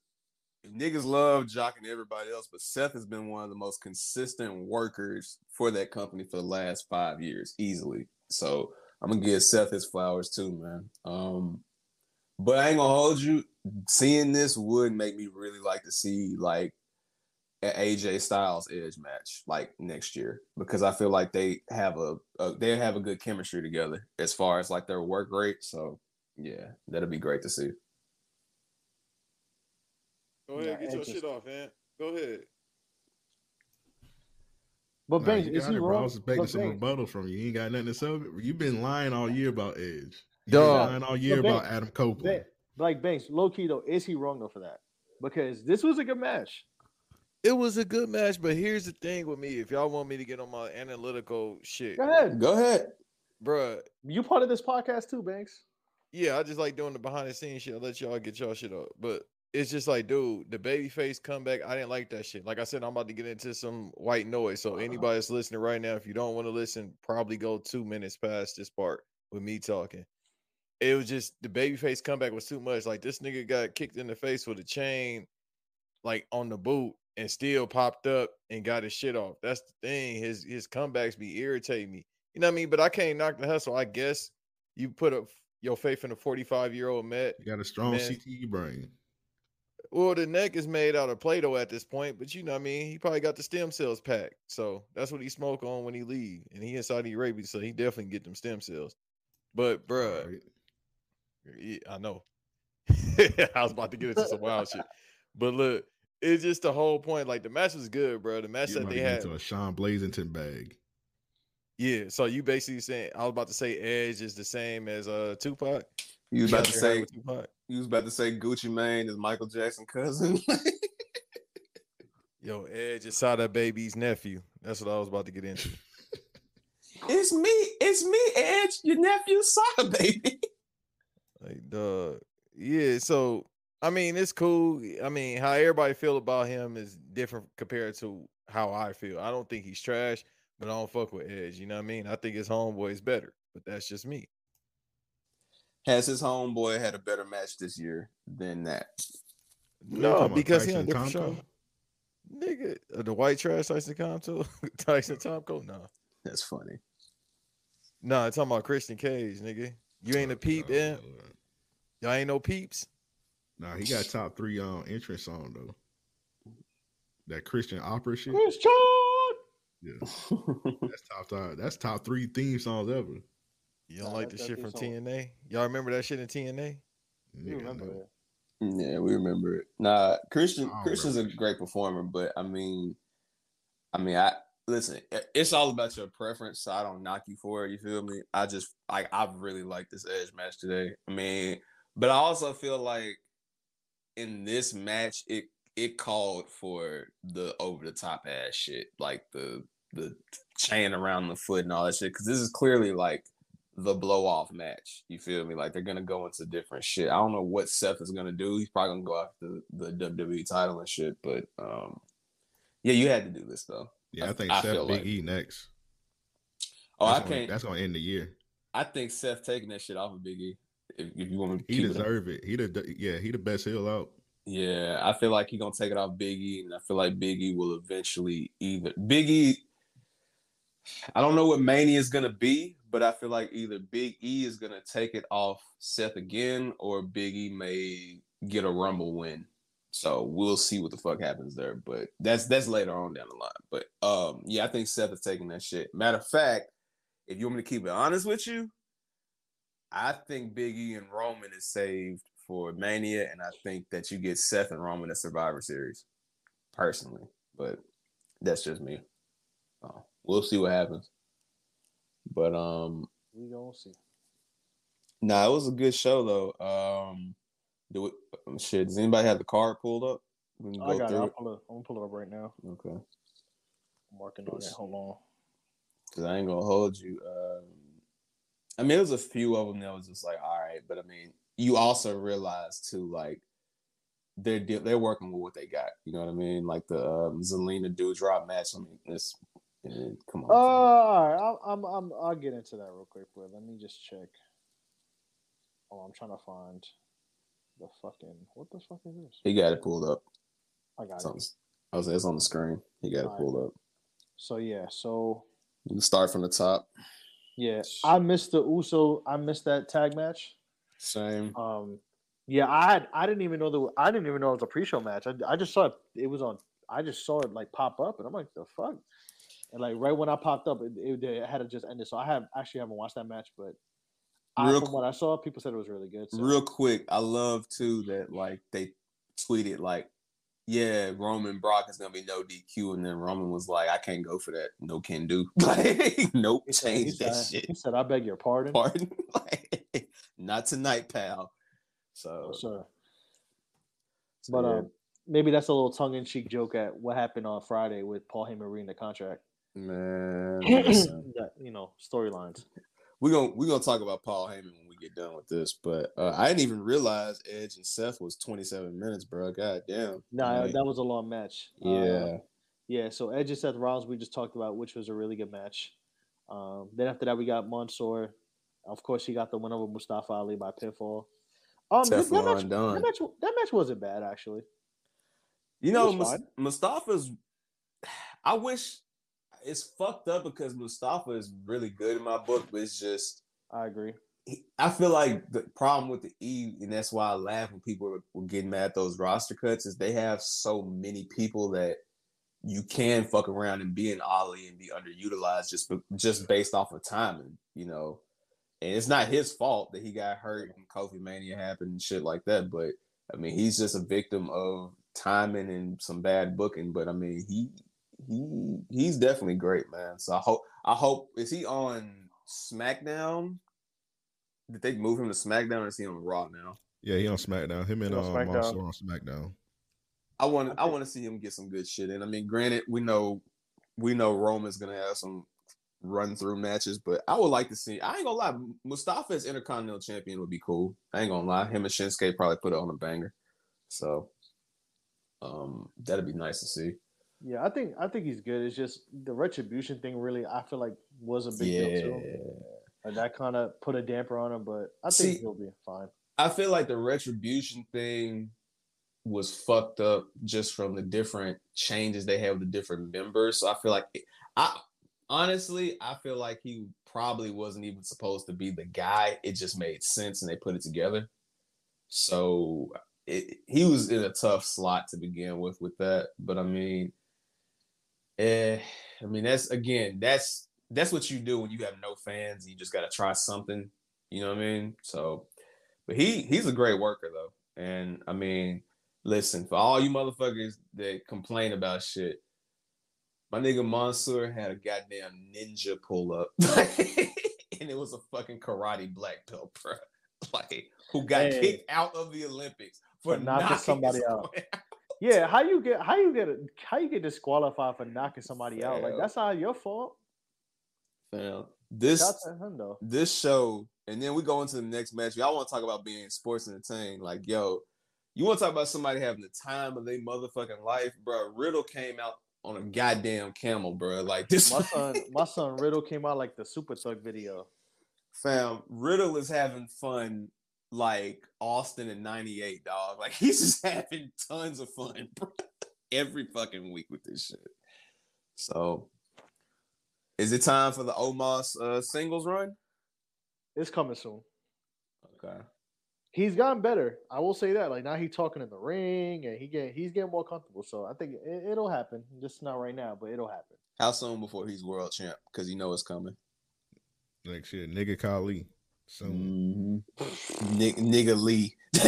Speaker 3: niggas love jocking everybody else, but Seth has been one of the most consistent workers for that company for the last five years, easily. So I'm gonna give Seth his flowers too, man. Um, but I ain't gonna hold you. Seeing this would make me really like to see like an AJ Styles Edge match like next year because I feel like they have a, a they have a good chemistry together as far as like their work rate. So yeah, that'll be great to see.
Speaker 2: Go ahead,
Speaker 7: Nah,
Speaker 2: get your
Speaker 7: Edge
Speaker 2: shit off, man. Go ahead.
Speaker 7: But
Speaker 8: Nah,
Speaker 7: Banks,
Speaker 8: you
Speaker 7: is
Speaker 8: got
Speaker 7: he
Speaker 8: it, bro. I
Speaker 7: wrong?
Speaker 8: was expecting
Speaker 7: But
Speaker 8: some
Speaker 7: Banks,
Speaker 8: rebuttal from you. You ain't got nothing to say. You've been lying all year about Edge. You've been lying all year
Speaker 7: But
Speaker 8: about
Speaker 7: Banks-
Speaker 8: Adam Copeland.
Speaker 7: Ba- like Banks, low key though, is he wrong though for that? Because this was a good match.
Speaker 2: It was a good match, but here's the thing with me. If y'all want me to get on my analytical shit,
Speaker 7: Go ahead,
Speaker 3: Go ahead.
Speaker 2: bruh.
Speaker 7: you part of this podcast too, Banks.
Speaker 2: Yeah, I just like doing the behind the scenes shit. I'll let y'all get y'all shit up. But it's just like, dude, the babyface comeback. I didn't like that shit. Like I said, I'm about to get into some white noise. So uh-huh. anybody that's listening right now, if you don't want to listen, probably go two minutes past this part with me talking. It was just the babyface comeback was too much. Like this nigga got kicked in the face with a chain, like on the boot, and still popped up and got his shit off. That's the thing. His his comebacks be irritating me. You know what I mean? But I can't knock the hustle. I guess you put up your faith in a 45 year old Met.
Speaker 8: You got a strong
Speaker 2: Man.
Speaker 8: CTE brain.
Speaker 2: Well, the neck is made out of Play-Doh at this point, but you know what I mean. He probably got the stem cells packed, so that's what he smoke on when he leave, and he in Saudi Arabia, so he definitely get them stem cells. But bruh,
Speaker 8: Right.
Speaker 2: yeah, I know. <laughs> I was about to get into some wild shit, but look, it's just the whole point. Like the match was good, bro. The match
Speaker 8: You
Speaker 2: that they had,
Speaker 8: into a Sean Blazington bag.
Speaker 2: yeah. So you basically saying I was about to say Edge is the same as uh Tupac.
Speaker 3: You was about to say
Speaker 2: hat with Tupac.
Speaker 3: you was about to say Gucci Mane is Michael Jackson cousin.
Speaker 2: Yo, Edge is Sada Baby's nephew. That's what I was about to get into. <laughs>
Speaker 3: it's me, it's me, Edge, your nephew, Sada baby.
Speaker 2: Like, duh. Yeah, so I mean, it's cool. I mean, how everybody feel about him is different compared to how I feel. I don't think he's trash, but I don't fuck with Edge. You know what I mean? I think his homeboy is better, but that's just me.
Speaker 3: Has his homeboy had a better match this year than that?
Speaker 2: No, because he
Speaker 8: Tyson
Speaker 2: on a different
Speaker 8: Tomko?
Speaker 2: show. Nigga, uh, the white trash Tyson Tomko, <laughs> Tyson Tomko, no,
Speaker 3: That's funny.
Speaker 2: no, it's talking about Christian Cage, nigga. You ain't a peep, yeah. Y'all ain't no peeps.
Speaker 8: Nah, he got top three um entrance song though. That Christian opera shit.
Speaker 7: Christian.
Speaker 8: Yeah, that's top five. That's top three theme songs ever.
Speaker 2: You don't
Speaker 7: Nah,
Speaker 2: like the shit from
Speaker 7: definitely
Speaker 2: TNA? Y'all remember that shit in TNA?
Speaker 7: You
Speaker 8: Nigga,
Speaker 7: remember
Speaker 8: no.
Speaker 7: that?
Speaker 3: Yeah, we remember it. Nah, Christian
Speaker 8: I don't
Speaker 3: Christian's a great performer, but I mean, I mean, I listen. It's all about your preference, so I don't knock you for it. You feel me? I just like I really like this Edge match today. I mean, but I also feel like in this match, it it called for the over the top ass shit, like the the chain around the foot and all that shit. Because this is clearly like the blow off match. You feel me? Like they're gonna go into different shit. I don't know what Seth is gonna do. He's probably gonna go after the, the WWE title and shit. But um, yeah, you had to do this though.
Speaker 8: Yeah, I think
Speaker 3: I
Speaker 8: Seth Big
Speaker 3: like-
Speaker 8: E next.
Speaker 3: Oh,
Speaker 8: that's
Speaker 3: I
Speaker 8: gonna,
Speaker 3: can't.
Speaker 8: That's gonna end the year.
Speaker 3: I think Seth taking that shit off of Big E. If, if you want to
Speaker 8: He
Speaker 3: keep it,
Speaker 8: deserve it. He the yeah. He the best heel out.
Speaker 3: yeah, I feel like he gonna take it off Big E, and I feel like Big E will eventually either Big E. I don't know what Mania is gonna be, but I feel like either Big E is gonna take it off Seth again, or Big E may get a Rumble win. So we'll see what the fuck happens there. But that's that's later on down the line. But um, yeah, I think Seth is taking that shit. Matter of fact, if you want me to keep it honest with you, I think Big E and Roman is saved for Mania, and I think that you get Seth and Roman at Survivor Series, personally. But that's just me. Uh, we'll see what happens. But um,
Speaker 7: We gonna see.
Speaker 3: nah, it was a good show though. Um, do it. um, Shit, does anybody have the card pulled up? We can
Speaker 7: I
Speaker 3: go
Speaker 7: got it. I'll pull it. I'm gonna pull it up right now.
Speaker 3: Okay,
Speaker 7: I'm working on it. Hold on.
Speaker 3: because I ain't gonna hold you. Um, I mean, there was a few of them that was just like, all right, but I mean, you also realize too, like they're they're working with what they got. You know what I mean? Like the um, Zelina Doudrop match. I mean, this come on.
Speaker 7: Uh, all right. I'll, I'm, I'm, I'll get into that real quick, but let me just check. Oh, I'm trying to find the fucking. What the fuck is this?
Speaker 3: he got it pulled up.
Speaker 7: I got
Speaker 3: It's
Speaker 7: it.
Speaker 3: on, I was it's on the screen. He got it
Speaker 7: All right.
Speaker 3: pulled up.
Speaker 7: So yeah, so
Speaker 3: You can start from the top.
Speaker 7: yeah, I missed the Uso. I missed that tag match.
Speaker 3: Same.
Speaker 7: Um, yeah, I had. I didn't even know the. I didn't even know it was a pre-show match. I, I just saw it. It was on. I just saw it like pop up, and I'm like, the fuck. And like right when I popped up, it, it, it had to just ended. So I have actually haven't watched that match, but I, from what I saw, people said it was really good. So.
Speaker 3: Real quick, I love too that like they tweeted like, yeah, Roman Brock is gonna be no DQ, and then Roman was like, I can't go for that. No can do. <laughs> Like, nope,
Speaker 7: He said,
Speaker 3: change that
Speaker 7: said,
Speaker 3: shit.
Speaker 7: he said, "I beg your pardon."
Speaker 3: Pardon? <laughs> Like, not tonight, pal. So,
Speaker 7: sir.
Speaker 3: so,
Speaker 7: But
Speaker 3: yeah.
Speaker 7: um, maybe that's a little tongue-in-cheek joke at what happened on Friday with Paul Heyman reading the contract.
Speaker 3: Man, <clears throat> <clears throat>
Speaker 7: that you know storylines.
Speaker 3: we're gonna we're gonna talk about Paul Heyman when we get done with this. But uh, I didn't even realize Edge and Seth was 27 minutes, bro. God damn.
Speaker 7: Nah,
Speaker 3: Like,
Speaker 7: that was a long match. Uh,
Speaker 3: yeah.
Speaker 7: yeah. So Edge and Seth Rollins, we just talked about, which was a really good match. Um, then after that, we got Mansoor. Of course, he got the win over Mustafa Ali by pinfall. Um, that, that match, that match, that match wasn't bad actually.
Speaker 3: You
Speaker 7: It
Speaker 3: know,
Speaker 7: was
Speaker 3: Mustafa's. <sighs> I wish it's fucked up because Mustafa is really good in my book, but it's just
Speaker 7: I agree.
Speaker 3: he- I feel like the problem with the E, and that's why I laugh when people were, were getting mad at those roster cuts, is they have so many people that you can fuck around and be an Ali and be underutilized just just based off of timing, you know. And it's not his fault that he got hurt and Kofi Mania happened and shit like that. But I mean, he's just a victim of timing and some bad booking. But I mean, he he he's definitely great, man. So I hope I hope is he on SmackDown? Did they move him to SmackDown or is he on Raw now?
Speaker 8: Yeah, he on SmackDown. Him and
Speaker 7: He on
Speaker 8: uh,
Speaker 7: SmackDown.
Speaker 8: On SmackDown.
Speaker 3: I want I want to see him get some good shit in. I mean, granted, we know we know Roman's gonna have some run through matches, but I would like to see. I ain't gonna lie, Mustafa as Intercontinental Champion would be cool. I ain't gonna lie, him and Shinsuke probably put it on a banger. So, um, that'd be nice to see.
Speaker 7: Yeah, I think I think he's good. It's just the retribution thing. Really, I feel like was a big deal too. And that kind of put a damper on him, but I think
Speaker 3: See-
Speaker 7: he'll be fine.
Speaker 3: I feel like the retribution thing was fucked up just from the different changes they have with the different members. So I feel like I honestly I feel like he probably wasn't even supposed to be the guy. It just made sense and they put it together. So it, he was in a tough slot to begin with with that. But I mean, eh, I mean that's again that's that's what you do when you have no fans. You just got to try something. You know what I mean? So. But he he's a great worker though. And I mean, listen, for all you motherfuckers that complain about shit, my nigga Mansoor had a goddamn ninja pull up. <laughs> and it was a fucking karate black belt, bro. Like who got
Speaker 7: Hey.
Speaker 3: kicked out of the Olympics for,
Speaker 7: For knocking
Speaker 3: knocking
Speaker 7: somebody out. <laughs> Yeah, how you get how you get how you get disqualified for knocking somebody out? Like that's not your fault.
Speaker 3: Fam, this
Speaker 7: him
Speaker 3: this show, and then we go into the next match. Y'all want to talk about being sports entertained? Like, yo, you want to talk about somebody having the time of their motherfucking life, bro? Riddle came out on a goddamn camel, bro. Like this,
Speaker 7: My son, my son Riddle came out like the Super Thug video. <laughs>
Speaker 3: fam. Riddle is having fun, like Austin in '98, dog. Like <laughs> he's just having tons of fun, bro. Every fucking week with this shit. So, is it time for the Omos uh, singles run?
Speaker 7: It's coming soon.
Speaker 3: Okay.
Speaker 7: He's gotten better. I will say that. Like now he's talking in the ring and he get he's getting more comfortable. So I think it, it'll happen. Just not right now, but it'll happen.
Speaker 3: How soon before he's world champ? Because you know it's coming.
Speaker 8: Next year, nigga Kali. Soon.
Speaker 3: Mm-hmm. Nig- nigga Lee. <laughs>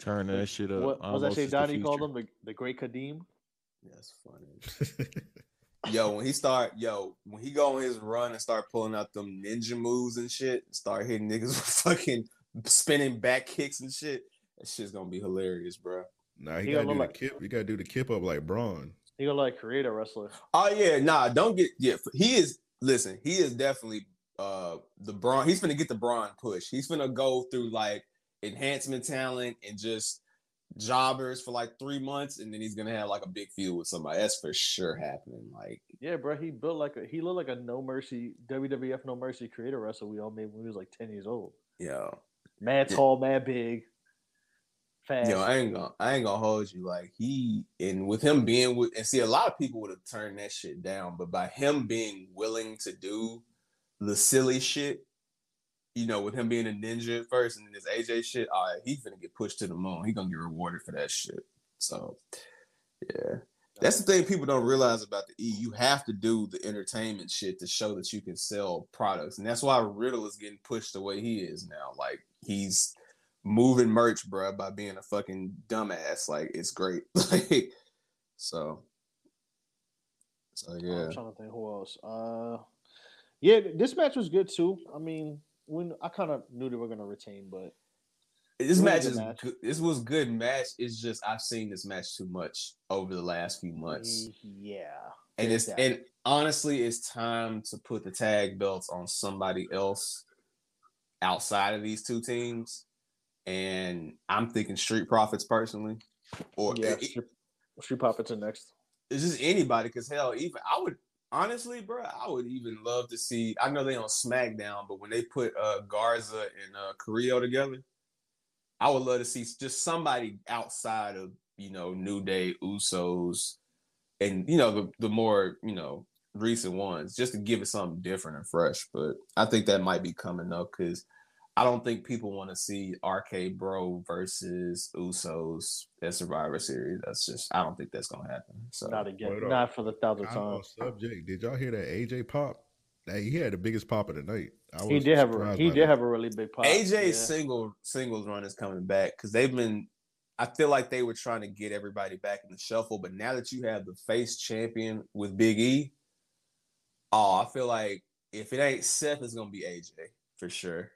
Speaker 2: Turn that shit up.
Speaker 7: What was that
Speaker 2: Almost
Speaker 7: say
Speaker 2: is the
Speaker 7: Donnie called him the, the Great Kadeem?
Speaker 3: That's funny. <laughs> Yo, when he start, yo, when he go on his run and start pulling out them ninja moves and shit, start hitting niggas <laughs> with fucking spinning back kicks and shit, that shit's gonna be hilarious, bro.
Speaker 8: Nah, he,
Speaker 7: He
Speaker 8: gotta
Speaker 7: gonna
Speaker 8: do the kip. You gotta do the kip up like Braun.
Speaker 7: He gonna like create a wrestler.
Speaker 3: Oh yeah, nah, don't get yeah. He is listen. He is definitely uh the Braun. He's gonna get the Braun push. He's gonna go through like enhancement talent and just jobbers for like three months, and then he's gonna have like a big feud with somebody. That's for sure happening. Like
Speaker 7: Yeah, bro. He built like a he looked like a no mercy WWF no mercy creator wrestler we all made when he was like ten years old.
Speaker 3: Yeah,
Speaker 7: Mad tall, mad big, fast.
Speaker 3: yo, I ain't gonna, I ain't gonna hold you. Like he and with him being with, and see, a lot of people would have turned that shit down, but by him being willing to do the silly shit, you know, with him being a ninja at first and then this AJ shit, all right, he's gonna get pushed to the moon. He's gonna get rewarded for that shit. So, yeah. That's the thing people don't realize about the E. You have to do the entertainment shit to show that you can sell products. And that's why Riddle is getting pushed the way he is now. Like he's moving merch, bruh, by being a fucking dumbass. Like it's great. <laughs> like so. So yeah.
Speaker 7: I'm trying to think who else. Uh, yeah, this match was good too. I mean, when I kind of knew they were gonna retain, but
Speaker 3: This
Speaker 7: It was a
Speaker 3: match is
Speaker 7: match.
Speaker 3: good. This was good match. It's just I've seen this match too much over the last few months.
Speaker 7: yeah,
Speaker 3: and it's and honestly, it's time to put the tag belts on somebody else. outside of these two teams, and I'm thinking Street Profits personally, or
Speaker 7: Yeah,
Speaker 3: it-
Speaker 7: Street, Street Profits are next.
Speaker 3: it's just anybody. Because hell, even I would honestly, bro, I would even love to see. I know they on SmackDown, but when they put uh Garza and uh Carrillo together, I would love to see just somebody outside of you know New Day, Usos, and you know the the more you know recent ones, just to give it something different and fresh. But I think that might be coming up because. I don't think people want to see RK Bro versus Usos at Survivor Series. That's just I don't think that's gonna happen. So
Speaker 7: Not again.
Speaker 8: Wait up.
Speaker 7: Not for the thousandth time.
Speaker 8: subject. Did y'all hear that AJ pop? That he had the biggest pop of the night. I
Speaker 7: He did have a he did
Speaker 8: that.
Speaker 7: have a really big pop.
Speaker 3: AJ's
Speaker 7: yeah.
Speaker 3: single singles run is coming back because they've been. I feel like they were trying to get everybody back in the shuffle, but now that you have the face champion with Big E, oh, I feel like if it ain't Seth, it's gonna be AJ for sure.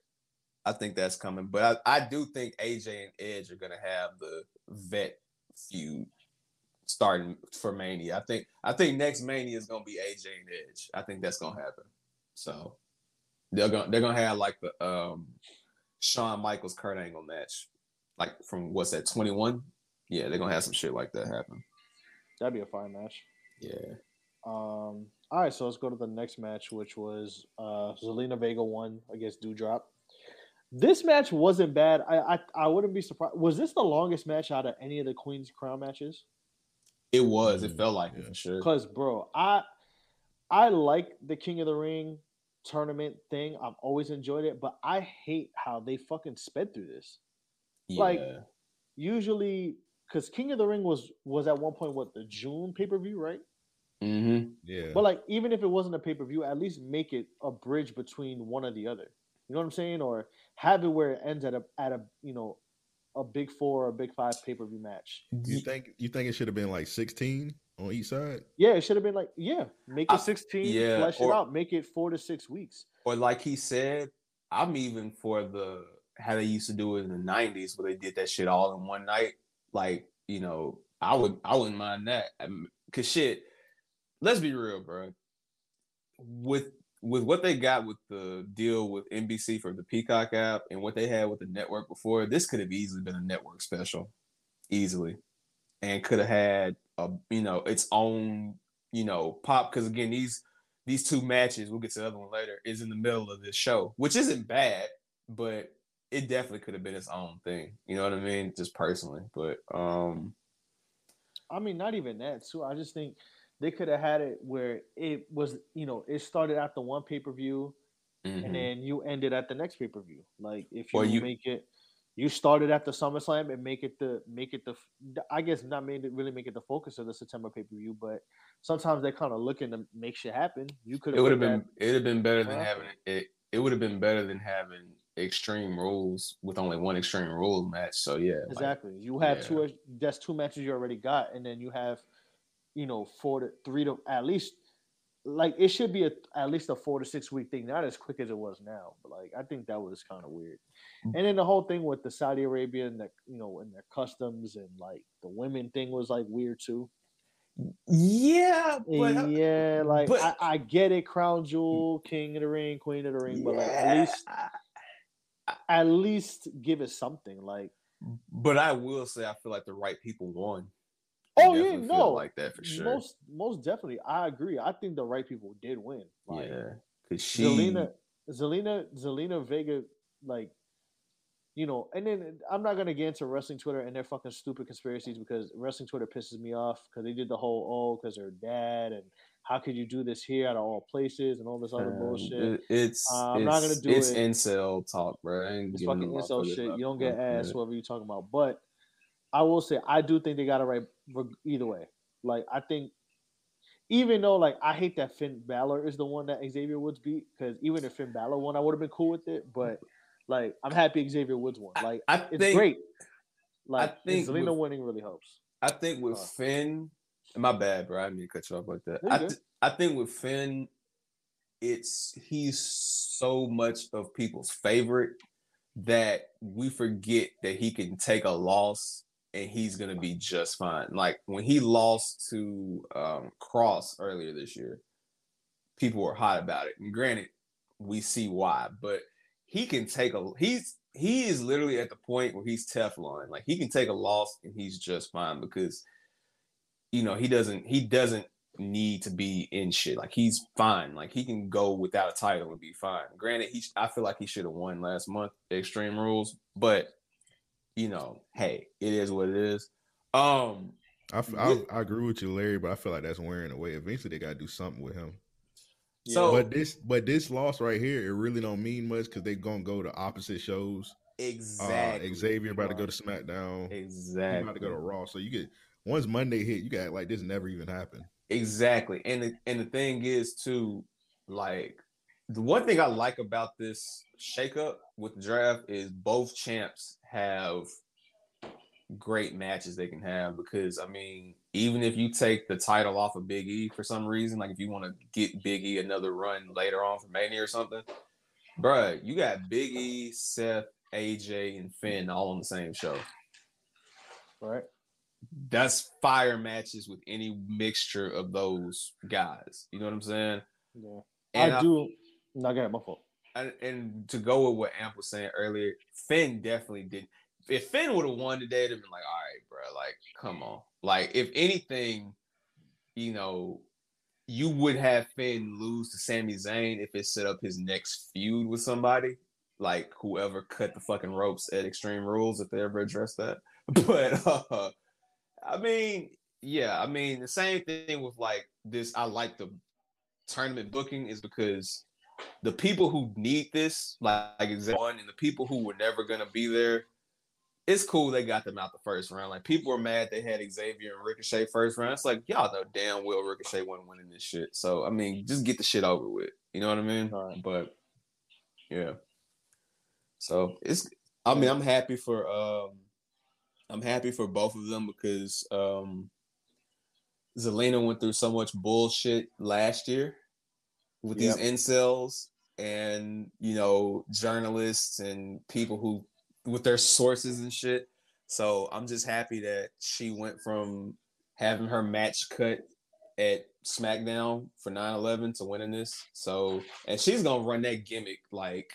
Speaker 3: I think that's coming, but I, I do think AJ and Edge are gonna have the vet feud starting for Mania. I think I think next Mania is gonna be AJ and Edge. I think that's gonna happen. So they're gonna they're gonna have like the um Shawn Michaels Kurt Angle match, like from what's that twenty one? Yeah, they're gonna have some shit like that happen.
Speaker 7: That'd be a fine match.
Speaker 3: Yeah,
Speaker 7: Um. All right, so let's go to the next match, which was uh Zelina Vega won against Doudrop. This match wasn't bad. I, I I wouldn't be surprised. Was this the longest match out of any of the Queen's Crown matches?
Speaker 3: it was. It
Speaker 8: Mm,
Speaker 3: felt like it
Speaker 8: yeah.
Speaker 3: for sure.
Speaker 7: Because, bro, I I like the King of the Ring tournament thing. I've always enjoyed it, but I hate how they fucking sped through this. like, Usually, because King of the Ring was was at one point what the June pay per view, right?
Speaker 3: Mm-hmm.
Speaker 8: Yeah.
Speaker 7: But like, even if it wasn't a pay per view, at least make it a bridge between one or the other. You know what I'm saying? Or have it where it ends at a at a you know a big four or a big five pay per view match.
Speaker 8: you think you think it should have been like 16 on each side?
Speaker 7: Yeah, it should have been like yeah, make it
Speaker 3: I-
Speaker 7: 16,
Speaker 3: yeah,
Speaker 7: flesh it out, make it four to six weeks.
Speaker 3: Or like he said, I'm even for the how they used to do it in the '90s, where they did that shit all in one night. Like you know, I would I wouldn't mind that. Um, Cause shit, let's be real, bro. With with what they got with the deal with NBC for the Peacock app and what they had with the network before, this could have easily been a network special, easily, and could have had a you know its own you know pop. Because again, these these two matches, we'll get to the other one later, is in the middle of this show, which isn't bad, but it definitely could have been its own thing. You know what I mean? Just personally, but um,
Speaker 7: I mean, not even that too. I just think they could have had it where it was, you know, it started at the one pay per view,
Speaker 3: mhm.
Speaker 7: and then you ended at the next pay per view. Like if you,
Speaker 3: you-
Speaker 7: make it, you started at the SummerSlam and make it the make it the. I guess not made it really make it the focus of the September pay per view, but sometimes they're kind of looking to make shit happen. You could
Speaker 3: it would have been
Speaker 7: that-
Speaker 3: it would have been better than having it. It would have been better than having extreme rules with only one extreme rules match. So yeah, like,
Speaker 7: Exactly. You have
Speaker 3: yeah.
Speaker 7: two. That's two matches you already got, and then you have, you know, four to three to at least. Like it should be a at least a four to six week thing, not as quick as it was now. But like I think that was kind of weird.
Speaker 3: Mm.
Speaker 7: And then the whole thing with the Saudi Arabia and the you know and their customs and like the women thing was like weird too.
Speaker 3: yeah, but
Speaker 7: yeah, like
Speaker 3: but-
Speaker 7: I, I get it, crown jewel, king of the ring, queen of the ring, but like at least at least give it something. Like
Speaker 3: But I will say, I feel like the right people won.
Speaker 7: Oh yeah, no,
Speaker 3: like that for sure.
Speaker 7: Most most definitely, I agree. I think the right people did win. Like
Speaker 3: yeah, because she
Speaker 7: Zelina, Zelina, Zelina Vega, like you know, and then I'm not gonna get into wrestling Twitter and their fucking stupid conspiracies because wrestling Twitter pisses me off because they did the whole oh because her dad and how could you do this here out of all places and all this other
Speaker 3: um,
Speaker 7: bullshit.
Speaker 3: it- it's
Speaker 7: Uh, I'm not gonna do
Speaker 3: it's
Speaker 7: it.
Speaker 3: It's incel talk, bro.
Speaker 7: It's fucking incel shit. You don't get ass, whoever you're talking about. But I will say, I do think they got it right either way. Like, I think, even though, like, I hate that Finn Balor is the one that Xavier Woods beat, because even if Finn Balor won, I would have been cool with it. But, like, I'm happy Xavier Woods won. Like,
Speaker 3: I
Speaker 7: it's
Speaker 3: think
Speaker 7: great. Like,
Speaker 3: think
Speaker 7: and Zelina
Speaker 3: with-
Speaker 7: winning really helps.
Speaker 3: I think with
Speaker 7: Uh.
Speaker 3: Finn, my bad, bro. I didn't mean to cut you off like that. I, th- I think with Finn, it's he's so much of people's favorite that we forget that he can take a loss and he's gonna be just fine. Like when he lost to um, Cross earlier this year, people were hot about it. And granted, we see why, but he can take a he's he is literally at the point where he's Teflon. Like he can take a loss and he's just fine because you know he doesn't he doesn't need to be in shit. Like he's fine. Like he can go without a title and be fine. Granted, he I feel like he should have won last month Extreme Rules, but you know, hey, it is what it is. Um,
Speaker 8: I I agree with you, Larry, but I feel like that's wearing away. Eventually, they gotta do something with him.
Speaker 3: So-
Speaker 8: but this, but this loss right here, it really don't mean much because they gonna go to opposite shows.
Speaker 3: exactly.
Speaker 8: Uh, Xavier about to go to SmackDown. He
Speaker 3: Exactly.
Speaker 8: about to go to Raw. So you get once Monday hit, you got like this never even happened.
Speaker 3: Exactly. And the, and the thing is too, like the one thing I like about this shakeup with the draft is both champs have great matches they can have because I mean, even if you take the title off of Big E for some reason, like if you want to get Big E another run later on for Mania or something, bruh, you got Big E, Seth, AJ, and Finn all on the same show.
Speaker 7: Right.
Speaker 3: That's fire matches with any mixture of those guys. You know what I'm saying?
Speaker 7: Yeah.
Speaker 3: And
Speaker 7: I do. Not get my fault.
Speaker 3: And, and to go with what Amp was saying earlier, Finn definitely did. If Finn would have won today, it'd have been like, all right, bro, like, come on. Like, if anything, you know, you would have Finn lose to Sami Zayn if it set up his next feud with somebody, like whoever cut the fucking ropes at Extreme Rules, if they ever address that. <laughs> But uh, I mean, yeah, I mean, the same thing with like this. I like the tournament booking is because the people who need this, like, like one, and the people who were never gonna be there, it's cool they got them out the first round. Like people were mad they had Xavier and Ricochet first round. It's like y'all know damn well Ricochet wasn't winning this shit. So I mean, just get the shit over with. You know what I mean? But yeah. So it's I mean, I'm happy for um I'm happy for both of them because um Zelina went through so much bullshit last year with these incels and you know journalists and people who with their sources and shit. So I'm just happy that she went from having her match cut at SmackDown for 9/11 to winning this. So and she's gonna run that gimmick like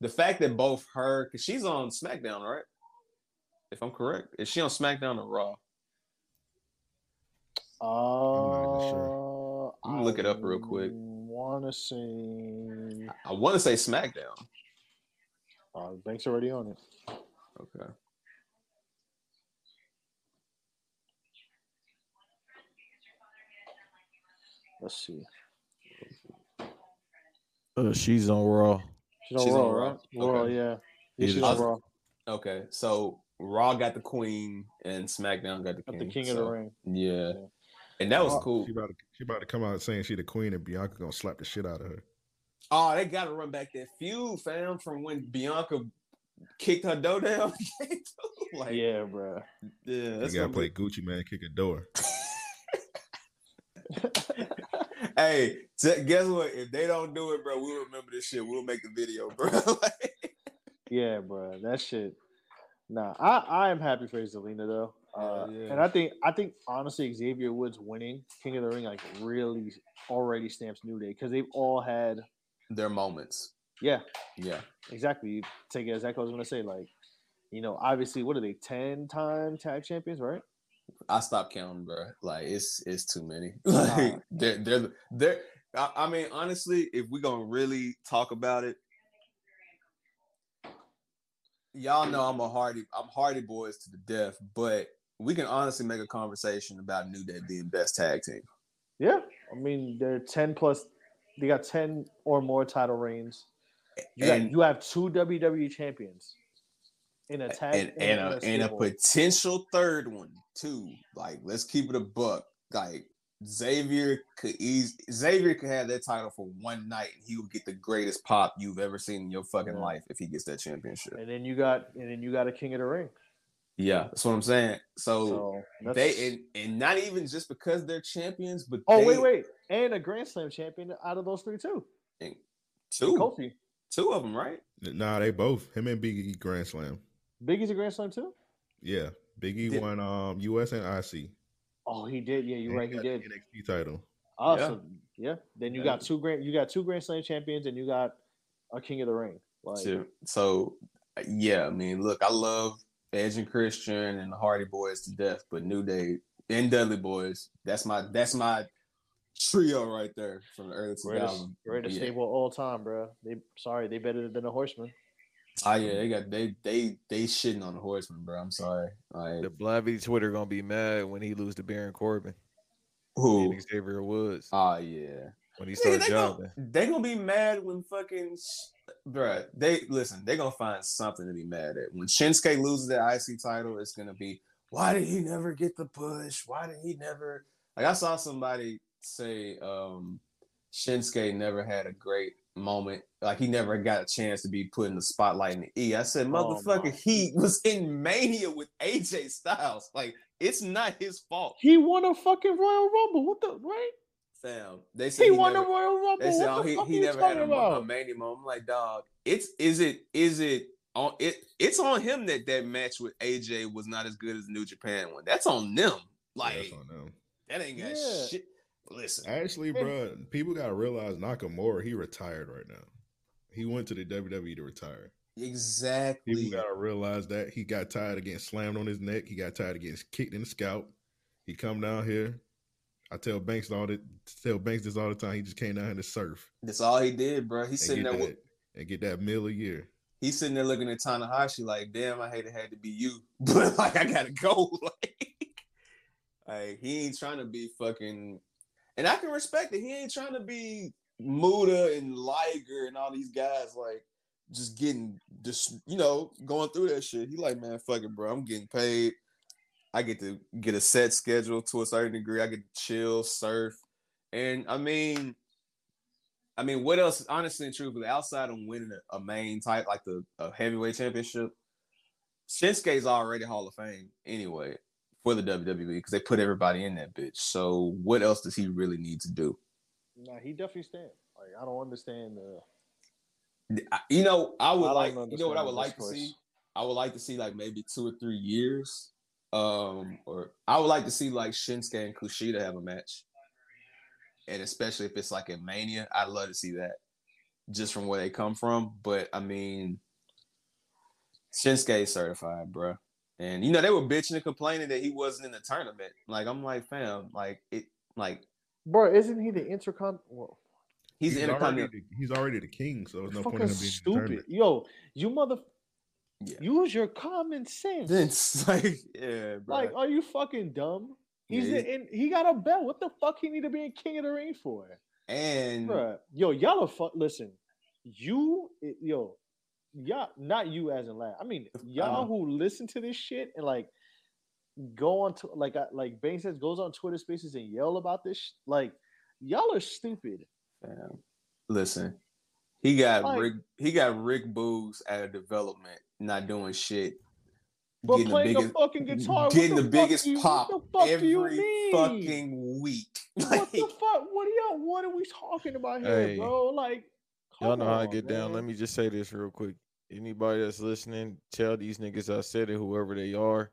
Speaker 3: the fact that both her because she's on SmackDown, right? If I'm correct, is she on SmackDown or Raw?
Speaker 7: Uh,
Speaker 3: I'm gonna look it up real quick.
Speaker 7: Want to say?
Speaker 3: I want to say SmackDown.
Speaker 7: Uh, Banks already on it.
Speaker 3: Okay.
Speaker 7: Let's see.
Speaker 2: Uh, she's on Raw.
Speaker 7: She's on
Speaker 3: She's
Speaker 7: Raw,
Speaker 3: on Raw?
Speaker 7: right? Raw,
Speaker 3: Okay.
Speaker 7: yeah. Yeah,
Speaker 2: Yeah,
Speaker 7: she's
Speaker 2: the-
Speaker 7: on Raw.
Speaker 3: Okay, so Raw got the Queen and SmackDown got the
Speaker 7: Got
Speaker 3: King.
Speaker 7: the King of the Ring.
Speaker 3: Yeah, and that was cool.
Speaker 8: She about to, she about to come out saying she the queen, and Bianca gonna slap the shit out of her.
Speaker 3: Oh, they got to run back that feud, fam, from when Bianca kicked her door down. <laughs> like,
Speaker 7: Yeah, bro.
Speaker 3: yeah,
Speaker 8: You gotta
Speaker 3: gonna
Speaker 8: play
Speaker 3: be-
Speaker 8: Gucci Mane, kick a door. <laughs> <laughs>
Speaker 3: Hey, t- guess what? If they don't do it, bro, we'll remember this shit. We'll make the video, bro. Like,
Speaker 7: Yeah, bro. That shit. Nah, I I am happy for Zelina though. Uh,
Speaker 3: yeah.
Speaker 7: And I think I think honestly Xavier Woods winning King of the Ring like really already stamps New Day because they've all had
Speaker 3: Their moments.
Speaker 7: yeah
Speaker 3: Yeah.
Speaker 7: exactly. You take it exactly what I was gonna say like you know obviously what are they ten time tag champions right?
Speaker 3: I stopped counting, bro. Like it's it's too many. <laughs> Like they're they're they're. I, I mean, honestly, if we're gonna really talk about it, y'all know I'm a hardy. I'm hardy boys to the death. But we can honestly make a conversation about New Day being best tag team.
Speaker 7: Yeah, I mean they're ten plus. They got ten or more title reigns. You, got,
Speaker 3: And-
Speaker 7: you have two WWE champions in a tag
Speaker 3: and
Speaker 7: in
Speaker 3: and a, and a potential third one too. Like, let's keep it a buck. Like Xavier could ease Xavier could have that title for one night, and he would get the greatest pop you've ever seen in your fucking
Speaker 7: Yeah.
Speaker 3: life if he gets that championship.
Speaker 7: and then you got and then you got a King of the Ring.
Speaker 3: Yeah, that's what I'm saying. So,
Speaker 7: So
Speaker 3: they and, and not even just because they're champions, but
Speaker 7: oh
Speaker 3: they,
Speaker 7: wait wait and a Grand Slam champion out of those three too.
Speaker 3: and two
Speaker 7: Kofi,
Speaker 3: two of them, right?
Speaker 8: Nah, they both him and Biggie Grand Slam.
Speaker 7: Biggie's a Grand Slam too.
Speaker 8: Yeah, Big E
Speaker 3: Did-
Speaker 8: won um US and IC.
Speaker 7: Oh, he did. Yeah, you're
Speaker 8: And
Speaker 7: right. He
Speaker 8: got
Speaker 7: did.
Speaker 8: the NXT title.
Speaker 7: Awesome. Yeah. Then you
Speaker 3: Yeah.
Speaker 7: got two grand. You got two Grand Slam champions, and you got a King of the Ring. Like,
Speaker 3: Shit. So yeah, I mean, look, I love Edge and Christian and the Hardy Boys to death, but New Day and Dudley Boys, that's my that's my trio right there from the early 2000s.
Speaker 7: greatest, greatest
Speaker 3: yeah.
Speaker 7: stable of all time, bro. They sorry, they better than the Horsemen.
Speaker 3: Oh yeah, they got they they they shitting on the Horsemen, bro. I'm sorry. Like
Speaker 2: The Blavity Twitter gonna be mad when he lose to Baron Corbin.
Speaker 3: who?
Speaker 2: and Xavier Woods
Speaker 3: Oh yeah.
Speaker 2: when he
Speaker 3: Nigga,
Speaker 2: started jobbing.
Speaker 3: they gonna be mad when fucking bruh. They listen. they're gonna find something to be mad at. When Shinsuke loses the IC title, it's gonna be why did he never get the push? Why did he never? Like I saw somebody say, um, Shinsuke never had a great moment. Like he never got a chance to be put in the spotlight in the E. I said,
Speaker 7: Oh,
Speaker 3: motherfucker,
Speaker 7: my.
Speaker 3: he was in Mania with AJ Styles. Like it's not his fault,
Speaker 7: He won a fucking Royal Rumble. What the right?
Speaker 3: Fam. They said
Speaker 7: He,
Speaker 3: he
Speaker 7: won
Speaker 3: never-
Speaker 7: the Royal Rumble.
Speaker 3: They said,
Speaker 7: what
Speaker 3: "Oh,
Speaker 7: the
Speaker 3: he,
Speaker 7: fuck
Speaker 3: he
Speaker 7: are you
Speaker 3: never had
Speaker 7: talking
Speaker 3: a, mo- a
Speaker 7: about?
Speaker 3: mania moment." I'm like, dog, it's is it is it on it? It's on him that that match with AJ was not as good as the New Japan one. That's on them. Like
Speaker 8: That's on them.
Speaker 3: that ain't got
Speaker 7: Yeah.
Speaker 3: shit. Listen,
Speaker 8: Actually, bro, people gotta realize Nakamura, he retired right now. He went to the WWE to retire.
Speaker 3: exactly.
Speaker 8: People gotta realize that he got tired of getting slammed on his neck. He got tired of getting kicked in the scalp. He come down here. I tell Banks all that. Tell Banks this all the time. He just came down here to surf
Speaker 3: That's all he did, bro. He's sitting there.
Speaker 8: that,
Speaker 3: with-
Speaker 8: and get that meal a year.
Speaker 3: He's sitting there looking at Tanahashi like, damn, I hate it had to be you, <laughs> but like I gotta go. <laughs> Like, like he ain't trying to be fucking, and I can respect it. He ain't trying to be Muda and Liger and all these guys like just getting just you know going through that shit. He like, man, fuck it, bro. I'm getting paid. I get to get a set schedule to a certain degree. I get to chill, surf, and I mean, I mean, what else? Honestly and truthfully, outside of winning a, a main type like the a heavyweight championship, Shinsuke's already Hall of Fame anyway for the WWE because they put everybody in that bitch. So what else does he really need to do?
Speaker 7: Nah, he definitely stand. Like I don't understand the.
Speaker 3: You know, I would
Speaker 7: I
Speaker 3: like. You know what I would like to see. I would like to see like maybe two or three years, um, or I would like to see like Shinsuke and Kushida have a match, and especially if it's like in Mania, I'd love to see that, just from where they come from. But I mean, Shinsuke is certified, bro, and you know they were bitching and complaining that he wasn't in the tournament. Like I'm like, fam, like it, like
Speaker 7: Bro, isn't he the intercon? Well,
Speaker 3: he's,
Speaker 8: He's
Speaker 3: the
Speaker 8: already,
Speaker 3: intercontinental.
Speaker 8: the, he's already the king, so there's no point in him being in the
Speaker 7: stupid.
Speaker 8: tournament.
Speaker 7: Yo, you mother.
Speaker 3: Yeah.
Speaker 7: Use your common sense.
Speaker 3: It's <laughs> like, yeah, bro.
Speaker 7: Like, are you fucking dumb? He's
Speaker 3: Yeah,
Speaker 7: in, he got a belt. What the fuck he need to be in King of the Ring for?
Speaker 3: and
Speaker 7: Bruh, yo, y'all are fuck. Listen, you, eh, yo, y'all, not you as in last. I mean, y'all who listen to this shit and like go on to like, I, like Bane says, goes on Twitter Spaces and yell about this. sh- Like, y'all are stupid.
Speaker 3: Fam, Listen, he got
Speaker 7: Like-
Speaker 3: Rick. He got Rick Boogs out of development, not doing shit.
Speaker 7: But
Speaker 3: getting
Speaker 7: playing
Speaker 3: the
Speaker 7: a
Speaker 3: biggest,
Speaker 7: fucking guitar, what
Speaker 3: getting
Speaker 7: the
Speaker 3: the,
Speaker 7: fuck
Speaker 3: biggest
Speaker 7: you-
Speaker 3: pop
Speaker 7: what the fuck
Speaker 3: every
Speaker 7: do you mean?
Speaker 3: fucking week. <laughs>
Speaker 7: What the fuck? What are y'all? What are we talking about here,
Speaker 2: Hey,
Speaker 7: bro? Like,
Speaker 2: Y'all
Speaker 7: come
Speaker 2: know how to
Speaker 7: on,
Speaker 2: get down. Let me just say this real quick. Anybody that's listening, tell these niggas I said it, whoever they are.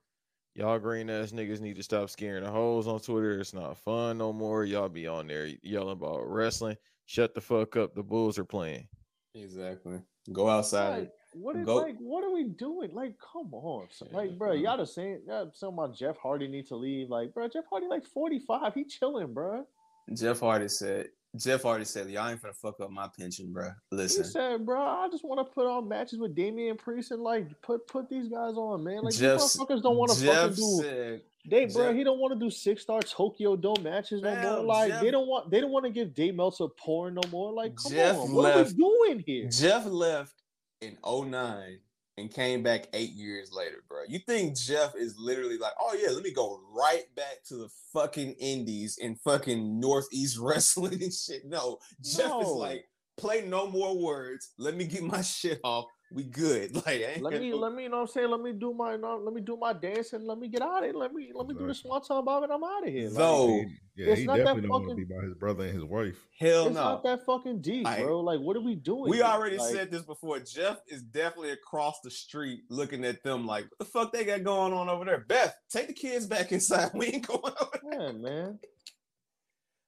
Speaker 2: Y'all green ass niggas need to stop scaring the hoes on Twitter. It's not fun no more. Y'all be on there yelling about wrestling. Shut the fuck up. The Bulls are playing.
Speaker 3: exactly. Go outside.
Speaker 7: Like, what is
Speaker 3: Go-
Speaker 7: like? What are we doing? Like, come on, so-
Speaker 3: Yeah,
Speaker 7: like, bro,
Speaker 3: man.
Speaker 7: y'all just saying, y'all saying about Jeff Hardy need to leave. Like, bro, Jeff Hardy like forty five. He chilling, bro.
Speaker 3: Jeff Hardy said. Jeff Hardy said, "Y'all ain't gonna fuck up my pension, bro. Listen."
Speaker 7: He
Speaker 3: Listen,
Speaker 7: said, bro, I just want to put on matches with Damian Priest and like put put these guys on, man. Like,
Speaker 3: Jeff.
Speaker 7: these motherfuckers don't want to fucking do.
Speaker 3: said,
Speaker 7: They, bro, he don't want to do six star Tokyo Dome matches no more. Like,
Speaker 3: Jeff-
Speaker 7: they don't want they don't want to give Dave Meltzer porn no more. Like, come
Speaker 3: Jeff
Speaker 7: on, what are we doing here?
Speaker 3: Jeff left in 09 and came back eight years later, bro. You think Jeff is literally like, oh yeah, let me go right back to the fucking indies and fucking Northeast <laughs> wrestling and shit. No, Jeff is like, play no more words. Let me get my <laughs> shit off. We good. <laughs> Like,
Speaker 7: Let me
Speaker 3: no-
Speaker 7: let me you know what I'm saying. Let me do my no, let me do my dance and let me get out of it. Let me let me do the
Speaker 8: Exactly.
Speaker 7: swanton bomb and I'm out of here. Like,
Speaker 3: Though,
Speaker 8: He- yeah,
Speaker 7: It's
Speaker 8: he
Speaker 7: not that
Speaker 8: definitely don't want to
Speaker 7: fucking-
Speaker 8: be by his brother and his wife.
Speaker 3: hell
Speaker 7: it's
Speaker 3: no.
Speaker 7: not that fucking deep,
Speaker 3: I-
Speaker 7: bro. Like, what are we doing?
Speaker 3: We
Speaker 7: here?
Speaker 3: already
Speaker 7: Like,
Speaker 3: said this before. Jeff is definitely across the street looking at them like, what the fuck they got going on over there? Beth, take the kids back <laughs> inside. We ain't going over
Speaker 7: Yeah, man.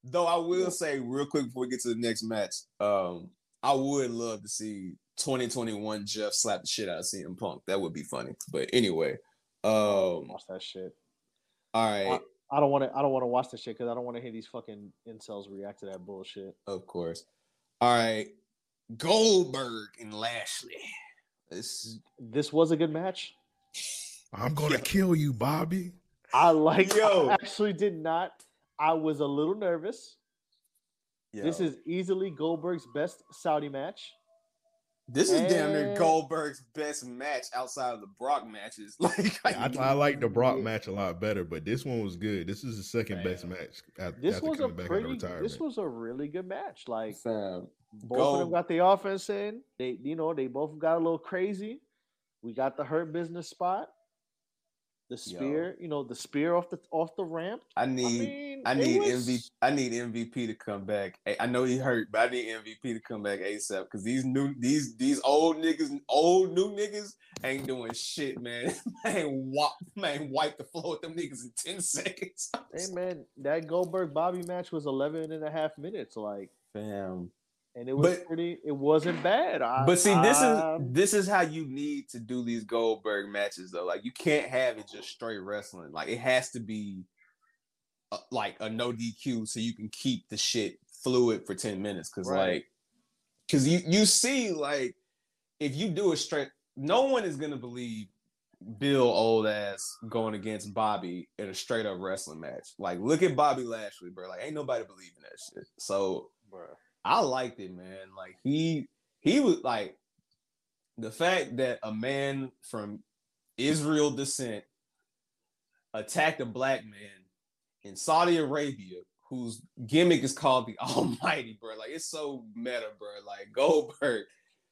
Speaker 3: Though I will say real quick before we get to the next match, um, I would love to see 2021 Jeff slapped the shit out of CM Punk. That would be funny. But anyway, um,
Speaker 7: watch that shit.
Speaker 3: all right,
Speaker 7: I don't want to. I don't want to watch that shit because I don't want to hear these fucking incels react to that bullshit.
Speaker 3: of course. All right, Goldberg and Lashley. This
Speaker 7: This was a good match.
Speaker 8: I'm gonna kill you, Bobby.
Speaker 7: I like.
Speaker 3: Yo.
Speaker 7: I actually did not. I was a little nervous. This is easily Goldberg's best Saudi match.
Speaker 3: This is damn near Goldberg's best match outside of the Brock matches. <laughs> Like
Speaker 8: I, I like the Brock match a lot better, but this one was good. This is the second best match after,
Speaker 7: This
Speaker 8: after
Speaker 7: was a
Speaker 8: coming back out
Speaker 7: pretty.
Speaker 8: of retirement.
Speaker 7: This was a really good match. Like
Speaker 3: fam,
Speaker 7: both of them got the offense in. They, you know, they both got a little crazy. We got the hurt business spot. The
Speaker 3: Yo.
Speaker 7: spear, you know, the spear off the off the ramp.
Speaker 3: I
Speaker 7: I
Speaker 3: need
Speaker 7: mean,
Speaker 3: I need
Speaker 7: was-
Speaker 3: MVP. I need MVP to come back. I- I know he hurt, but I need MVP to come back ASAP because these new these these old niggas, old new niggas ain't doing shit, man. man, wipe, man, wipe the floor with them niggas in ten <laughs> seconds.
Speaker 7: Hey man, that Goldberg Bobby match was 11 and a half minutes, like,
Speaker 3: Fam.
Speaker 7: And it was
Speaker 3: But-
Speaker 7: pretty. It wasn't bad. I,
Speaker 3: But see, this
Speaker 7: I-
Speaker 3: is this is how you need to do these Goldberg matches, though. Like you can't have it just straight wrestling. Like it has to be uh, like a no DQ, so you can keep the shit fluid for ten minutes. Because
Speaker 7: Right.
Speaker 3: like, because you you see like if you do a straight, no one is gonna believe Bill old ass going against Bobby in a straight up wrestling match. Like look at Bobby Lashley, bro. Like ain't nobody believing that shit. So I liked it, man. Like he he was like the fact that a man from Israel descent attacked a black man in Saudi Arabia whose gimmick is called the <laughs> Almighty, bro. Like it's so meta, bro. Like Goldberg,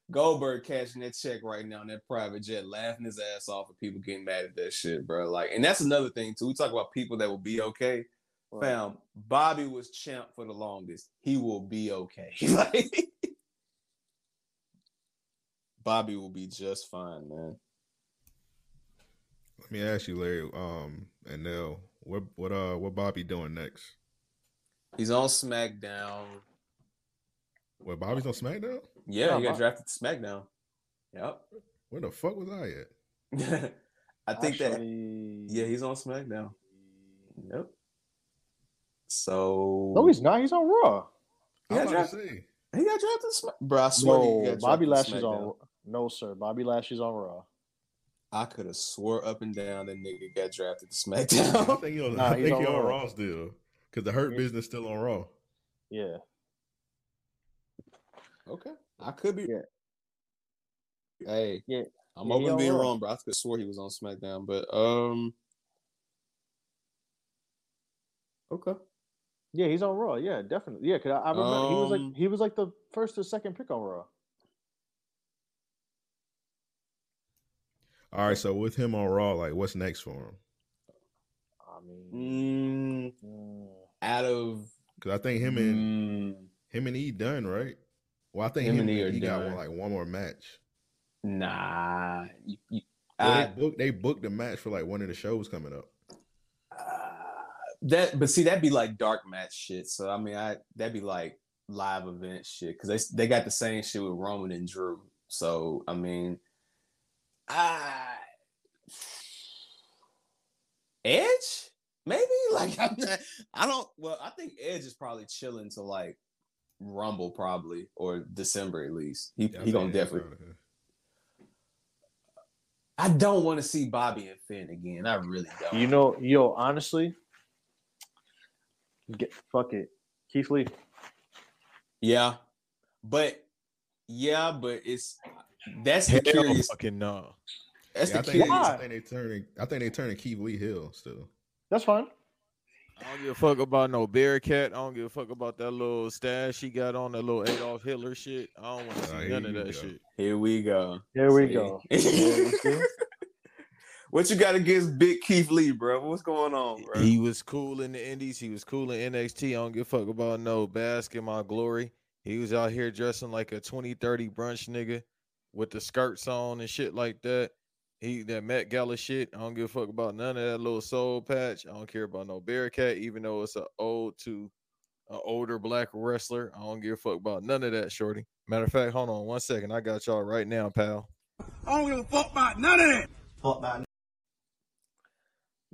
Speaker 3: Goldberg cashing that check right now in that private jet, laughing his ass off at people getting mad at that shit, bro. Like, and that's another thing too. We talk about people that will be okay. Fam, Bobby was champ for the longest. He will be okay. <laughs> like, Bobby will be just fine, man.
Speaker 8: Let me ask you, Larry, um, and Nell, what what uh what Bobby doing next?
Speaker 3: He's on SmackDown.
Speaker 8: What Bobby's on SmackDown?
Speaker 3: Yeah, he got
Speaker 7: Bob-
Speaker 3: drafted to SmackDown. Yep.
Speaker 8: Where the fuck was I at? <laughs>
Speaker 3: I think that yeah, he's on SmackDown. Yep. So
Speaker 7: No, he's not. He's on Raw.
Speaker 3: He got drafted. He got drafted. to Smack- Bro, I swear
Speaker 7: No, Bobby
Speaker 3: drafted to
Speaker 7: Lashley's on.
Speaker 3: SmackDown.
Speaker 7: No, sir. Bobby Lashley's on Raw.
Speaker 3: I could have swore up and down that nigga got drafted to <laughs>
Speaker 8: I
Speaker 3: SmackDown.
Speaker 8: think he on,
Speaker 7: Nah,
Speaker 8: I think he
Speaker 7: on
Speaker 8: on
Speaker 7: Raw.
Speaker 8: Raw still. Because the hurt
Speaker 7: Yeah.
Speaker 8: business still on Raw.
Speaker 7: Yeah.
Speaker 3: okay, I could be.
Speaker 7: Yeah.
Speaker 3: Hey,
Speaker 7: Yeah.
Speaker 3: I'm
Speaker 7: Yeah,
Speaker 3: open to being
Speaker 7: Raw.
Speaker 3: wrong, bro. I could have swore he was on SmackDown, but um, okay.
Speaker 7: Yeah, he's on Raw. Yeah, definitely. Yeah, cause I, I remember he was
Speaker 3: Um,
Speaker 7: like he was like the first or second pick on Raw.
Speaker 8: All right, so with him on Raw, like what's next for him?
Speaker 7: I mean,
Speaker 3: Mm, out of
Speaker 8: Because I think him and
Speaker 3: mm,
Speaker 8: him and E done right. Well, I think
Speaker 3: Him
Speaker 8: him,
Speaker 3: and
Speaker 8: and
Speaker 3: E
Speaker 8: E,
Speaker 3: are
Speaker 8: got
Speaker 3: done.
Speaker 8: one, like one more match.
Speaker 3: nah, you, you,
Speaker 8: Well,
Speaker 3: I-
Speaker 8: they booked they booked the match for like one of the shows coming up.
Speaker 3: That but see that'd be like dark match shit. So I mean, I that'd be like live event shit because they they got the same shit with Roman and Drew. So I mean, I Edge maybe <laughs> like I'm not. I don't. Well, I think Edge is probably chilling to like Rumble probably or December at least. He
Speaker 8: Yeah, I
Speaker 3: he gonna definitely.
Speaker 8: out.
Speaker 3: I don't want to see Bobby and Finn again. I really don't.
Speaker 7: you know, yo, honestly, get fuck it, Keith Lee.
Speaker 3: Yeah, but yeah, but it's that's the
Speaker 2: Hell
Speaker 3: curious.
Speaker 2: fucking no.
Speaker 3: That's
Speaker 8: Yeah, I
Speaker 3: the
Speaker 8: think,
Speaker 3: curious.
Speaker 8: I think they turning. I think they turning Keith Lee Hill still.
Speaker 7: That's fine.
Speaker 2: I don't give a fuck about no Bearcat. I don't give a fuck about that little stash he got on, that little Adolf Hitler shit. I don't want to see none of that
Speaker 8: go.
Speaker 2: shit.
Speaker 3: Here we go.
Speaker 7: Here we
Speaker 3: See?
Speaker 7: go. <laughs> Yeah, you see?
Speaker 3: what you got against Big Keith Lee, bro? What's going on, bro?
Speaker 2: He was cool in the Indies. He was cool in NXT. I don't give a fuck about no bask in my glory. He was out here dressing like a 2030 brunch nigga with the skirts on and shit like that. He that Met Gala shit. I don't give a fuck about none of that little soul patch. I don't care about no Bearcat, even though it's a old to an older black wrestler. I don't give a fuck about none of that, shorty. Matter of fact, hold on one second. I got y'all right now, pal.
Speaker 11: I don't give a fuck about none of that.
Speaker 12: Fuck that.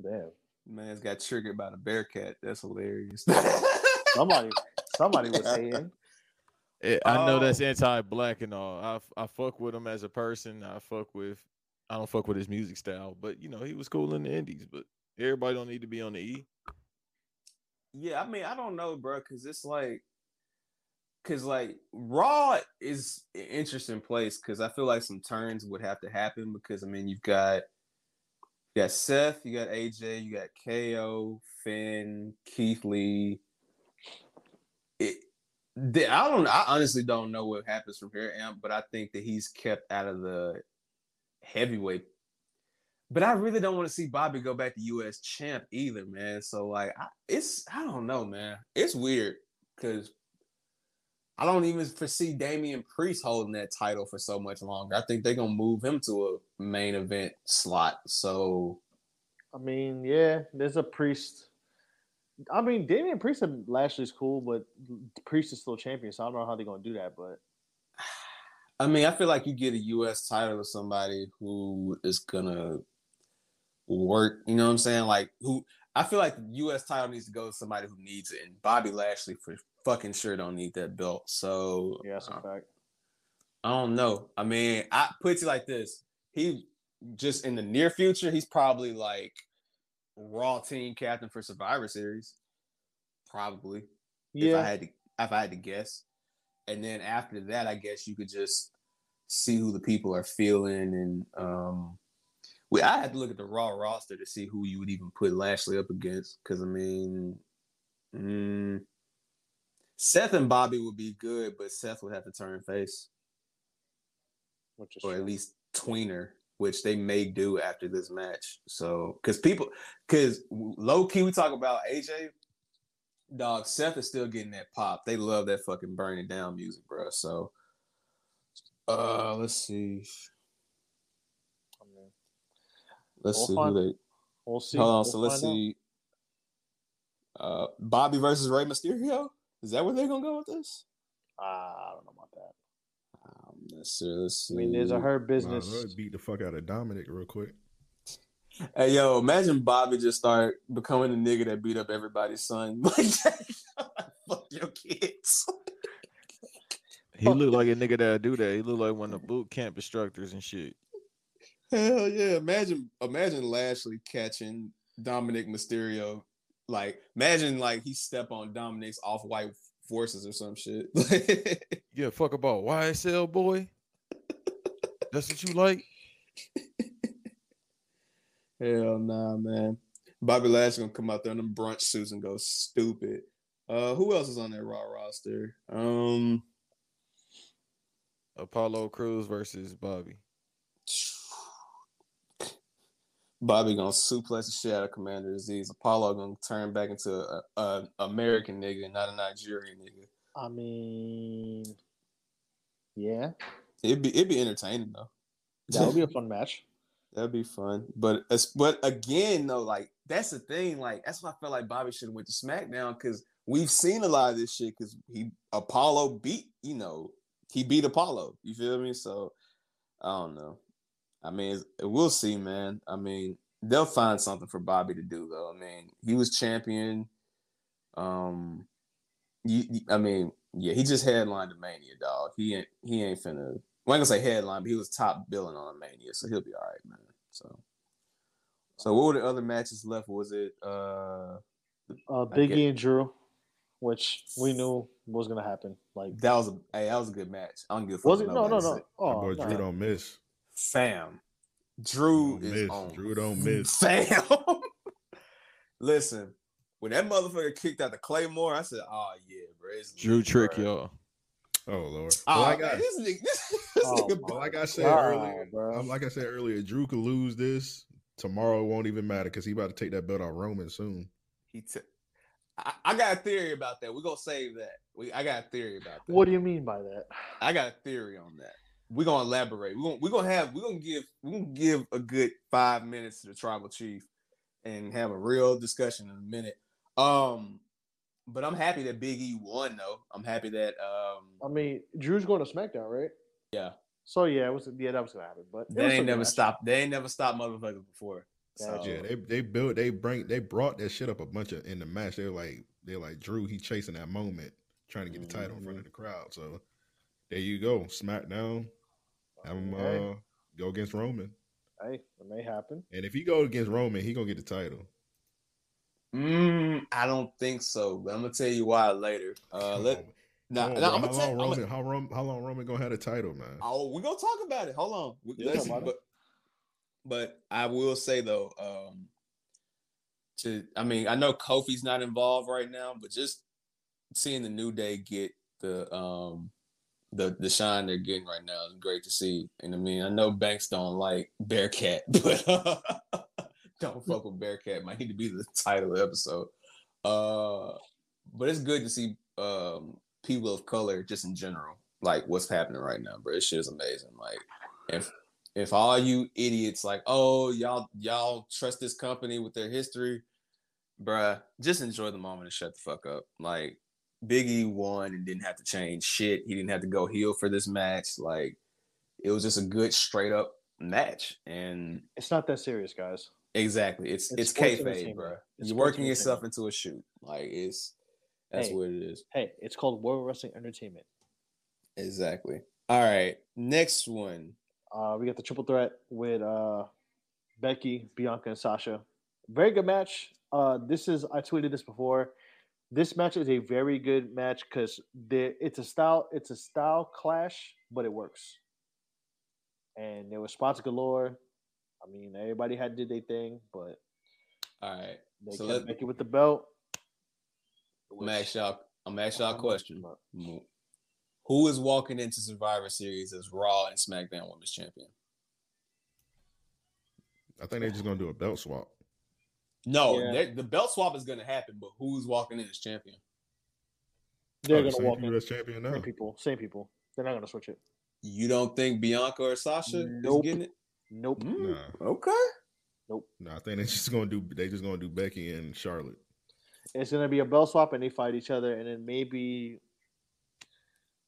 Speaker 12: Damn.
Speaker 3: Man's got triggered by the Bearcat. That's hilarious. <laughs>
Speaker 12: Somebody, somebody was <laughs> saying.
Speaker 2: Eh, I know that's
Speaker 3: Oh.
Speaker 2: anti-black and all. I I fuck with him as a person. I fuck with. I don't fuck with his music style, but you know he was cool in the indies. But everybody don't need to be on the E.
Speaker 3: Yeah, I mean, I don't know, bro, because it's like, because like Raw is an interesting place because I feel like some turns would have to happen because I mean you've got you got Seth, you got AJ, you got KO, Finn, Keith Lee. It, I don't. I honestly don't know what happens from here, Amp, but I think that he's kept out of the heavyweight but I really don't want to see Bobby go back to U.S. champ either, man. So like, I, it's I don't know, man. It's weird because I don't even foresee Damian Priest holding that title for so much longer. I think they're gonna move him to a main event slot. So
Speaker 12: I mean, yeah, there's a priest. I mean, Damian Priest and Lashley's cool, but Priest is still champion, so I don't know how they're gonna do that. But
Speaker 3: I mean, I feel like you get a U.S. title to somebody who is gonna work. You know what I'm saying? Like who? I feel like the U.S. title needs to go to somebody who needs it, and Bobby Lashley for fucking sure don't need that belt. So
Speaker 12: yeah, that's a
Speaker 3: uh,
Speaker 12: fact.
Speaker 3: I don't know. I mean, I put it like this: he just in the near future, he's probably like Raw team captain for Survivor Series, probably.
Speaker 12: Yeah.
Speaker 3: If I had to, if I had to guess, and then after that, I guess you could just see who the people are feeling, and um, we I had to look at the Raw roster to see who you would even put Lashley up against, because I mean, mm, Seth and Bobby would be good, but Seth would have to turn face
Speaker 12: Which is
Speaker 3: or at least tweener, which they may do after this match. So, because people, because low key, we talk about AJ, dog. Seth is still getting that pop. They love that fucking burning down music, bro. So, uh, let's see,
Speaker 12: I mean,
Speaker 3: let's
Speaker 12: We'll
Speaker 3: see
Speaker 12: find-
Speaker 3: who they.
Speaker 12: we'll see.
Speaker 3: Hold on,
Speaker 12: We'll
Speaker 3: so let's
Speaker 12: find out.
Speaker 3: see. Uh, Bobby versus Rey Mysterio. Is that where they're gonna go with this?
Speaker 12: Uh, I don't know about that.
Speaker 3: Um, let's see. Let's see.
Speaker 12: I mean, there's a her
Speaker 8: Might as
Speaker 12: business.
Speaker 8: beat the fuck out of Dominic real quick.
Speaker 3: Hey yo, imagine Bobby just start becoming the nigga that beat up everybody's son. <laughs> Like, fuck your kids.
Speaker 2: He looked like a nigga that do that. He looked like one of the boot camp instructors and shit.
Speaker 3: Hell yeah! Imagine, imagine Lashley catching Dominic Mysterio. Like, imagine like he step on Dominic's off-white forces or some shit. <laughs>
Speaker 2: A fuck about YSL boy? That's what you like?
Speaker 3: Hell nah, man. Bobby Lashley gonna come out there in them brunch suits and go stupid. Uh, who else is on that Raw roster? Um,
Speaker 2: Apollo Crews versus Bobby.
Speaker 3: Bobby gonna suplex the shit out of Commander Azeez. Apollo gonna turn back into a, a American nigga, not a Nigerian nigga.
Speaker 12: I mean, yeah,
Speaker 3: It'd be it'd be entertaining though.
Speaker 12: that would be a <laughs> fun match.
Speaker 3: That'd be fun. But as but again though, like that's the thing. Like that's why I felt like Bobby should have went to SmackDown because we've seen a lot of this shit. Because he Apollo beat you know he beat Apollo. You feel me? So I don't know. I mean, it's- we'll see, man. I mean, they'll find something for Bobby to do though. I mean, he was champion. Um, you, you- I mean, yeah, he just headlined the Mania, dog. He ain't he ain't finna. Well, I ain't gonna say headline, but he was top billing on a Mania, so he'll be all right, man. So, so what were the other matches left? Was it uh
Speaker 12: Uh, Biggie and Drew, which we knew was gonna happen. Like,
Speaker 3: that was a hey, that was a good match. I don't give a fuck.
Speaker 12: was it? No, no, no.
Speaker 3: said.
Speaker 12: Oh,
Speaker 8: Boy,
Speaker 12: no.
Speaker 8: Drew don't miss.
Speaker 3: Fam, Drew
Speaker 8: Don't
Speaker 3: is
Speaker 8: miss.
Speaker 3: on.
Speaker 8: Drew don't miss. <laughs>
Speaker 3: Fam, <laughs> listen, when that motherfucker kicked out the Claymore, I said, "Oh yeah, bro." it's
Speaker 2: Drew
Speaker 3: lit,
Speaker 2: trick
Speaker 3: bro."
Speaker 2: y'all.
Speaker 8: Oh lord.
Speaker 3: Oh,
Speaker 8: like,
Speaker 3: man,
Speaker 8: I,
Speaker 3: this nigga, <laughs> this, this
Speaker 12: Oh,
Speaker 3: nigga,
Speaker 8: like I said
Speaker 12: God,
Speaker 8: earlier,
Speaker 12: bro.
Speaker 8: like I said earlier, Drew could lose this tomorrow. Won't even matter because he about to take that belt off Roman soon.
Speaker 3: he took. I got a theory about that. We're gonna save that. We I got a theory about that.
Speaker 12: What do you mean by that?
Speaker 3: I got a theory on that. We're gonna elaborate. We're gonna we're gonna have we're gonna give we're gonna give a good five minutes to the tribal chief and have a real discussion in a minute. Um but I'm happy that Big E won though. I'm happy that um
Speaker 7: I mean, Drew's going to SmackDown, right?
Speaker 3: yeah.
Speaker 7: So yeah, it was yeah that was gonna happen, but
Speaker 3: They ain't never
Speaker 7: match.
Speaker 3: stopped. They ain't never stopped motherfuckers before. So
Speaker 8: Yeah, they they built they bring they brought that shit up a bunch of in the match. They're like they're like Drew, he chasing that moment, trying to get the title in front of the crowd. So there you go, SmackDown. Have him
Speaker 7: Okay.
Speaker 8: uh, go against Roman,
Speaker 7: Hey, it may happen.
Speaker 8: and if he go against Roman, he gonna get the title.
Speaker 3: mm, I don't think so, but I'm gonna tell you why later. Uh let
Speaker 8: on,
Speaker 3: nah, nah,
Speaker 8: bro.
Speaker 3: I'm
Speaker 8: how
Speaker 3: gonna tell
Speaker 8: long
Speaker 3: I'm
Speaker 8: Roman? How, Rom, how long Roman gonna have the title, man?
Speaker 3: Oh, we're gonna talk about it. Hold on. We-
Speaker 7: Yeah,
Speaker 3: listen, but, but I will say though, um, to I mean, I know Kofi's not involved right now, but just seeing the New Day get the um the the shine they're getting right now is great to see. And I mean, I know Banks don't like Bearcat, <laughs> but <laughs> don't fuck with Bearcat. Might need to be the title of the episode. Uh, but it's good to see um people of color just in general, like what's happening right now, bro. This shit is amazing. Like if if all you idiots like, oh y'all y'all trust this company with their history, bruh, just enjoy the moment and shut the fuck up. Like Biggie won and didn't have to change shit. He didn't have to go heel for this match. Like it was just a good straight up match. And
Speaker 7: It's not that serious, guys.
Speaker 3: exactly, it's
Speaker 7: It's
Speaker 3: it's, kayfabe, bro.
Speaker 7: It's
Speaker 3: You're working yourself into a shoot. Like it's that's
Speaker 7: Hey.
Speaker 3: what it is.
Speaker 7: Hey, it's called World Wrestling Entertainment.
Speaker 3: Exactly. All right. Next one.
Speaker 7: Uh, we got the triple threat with uh, Becky, Bianca, and Sasha. Very good match. Uh, this is I tweeted this before. This match is a very good match because it's a style it's a style clash, but it works. And there was spots galore. I mean, everybody had did their thing, but
Speaker 3: All right.
Speaker 7: they
Speaker 3: So
Speaker 7: kept
Speaker 3: let-
Speaker 7: Becky with the belt.
Speaker 3: I'm gonna ask y'all. I'm gonna ask y'all a
Speaker 7: I'm-
Speaker 3: question. Who is walking into Survivor Series as Raw and SmackDown Women's Champion?
Speaker 8: I think they're just gonna do a belt swap.
Speaker 3: No,
Speaker 7: Yeah.
Speaker 3: the belt swap is gonna happen, but who's walking in as champion?
Speaker 7: They're
Speaker 8: Oh,
Speaker 7: gonna walk
Speaker 8: people
Speaker 7: in.
Speaker 8: that's champion now.
Speaker 7: Same people, same people. They're not gonna switch it.
Speaker 3: You don't think Bianca or Sasha
Speaker 7: Nope.
Speaker 3: is getting it?
Speaker 7: Nope.
Speaker 3: Mm,
Speaker 8: Nah,
Speaker 3: Okay.
Speaker 7: Nope.
Speaker 8: nah. I think they're just gonna do. They're just gonna do Becky and Charlotte.
Speaker 7: It's gonna be a belt swap, and they fight each other, and then maybe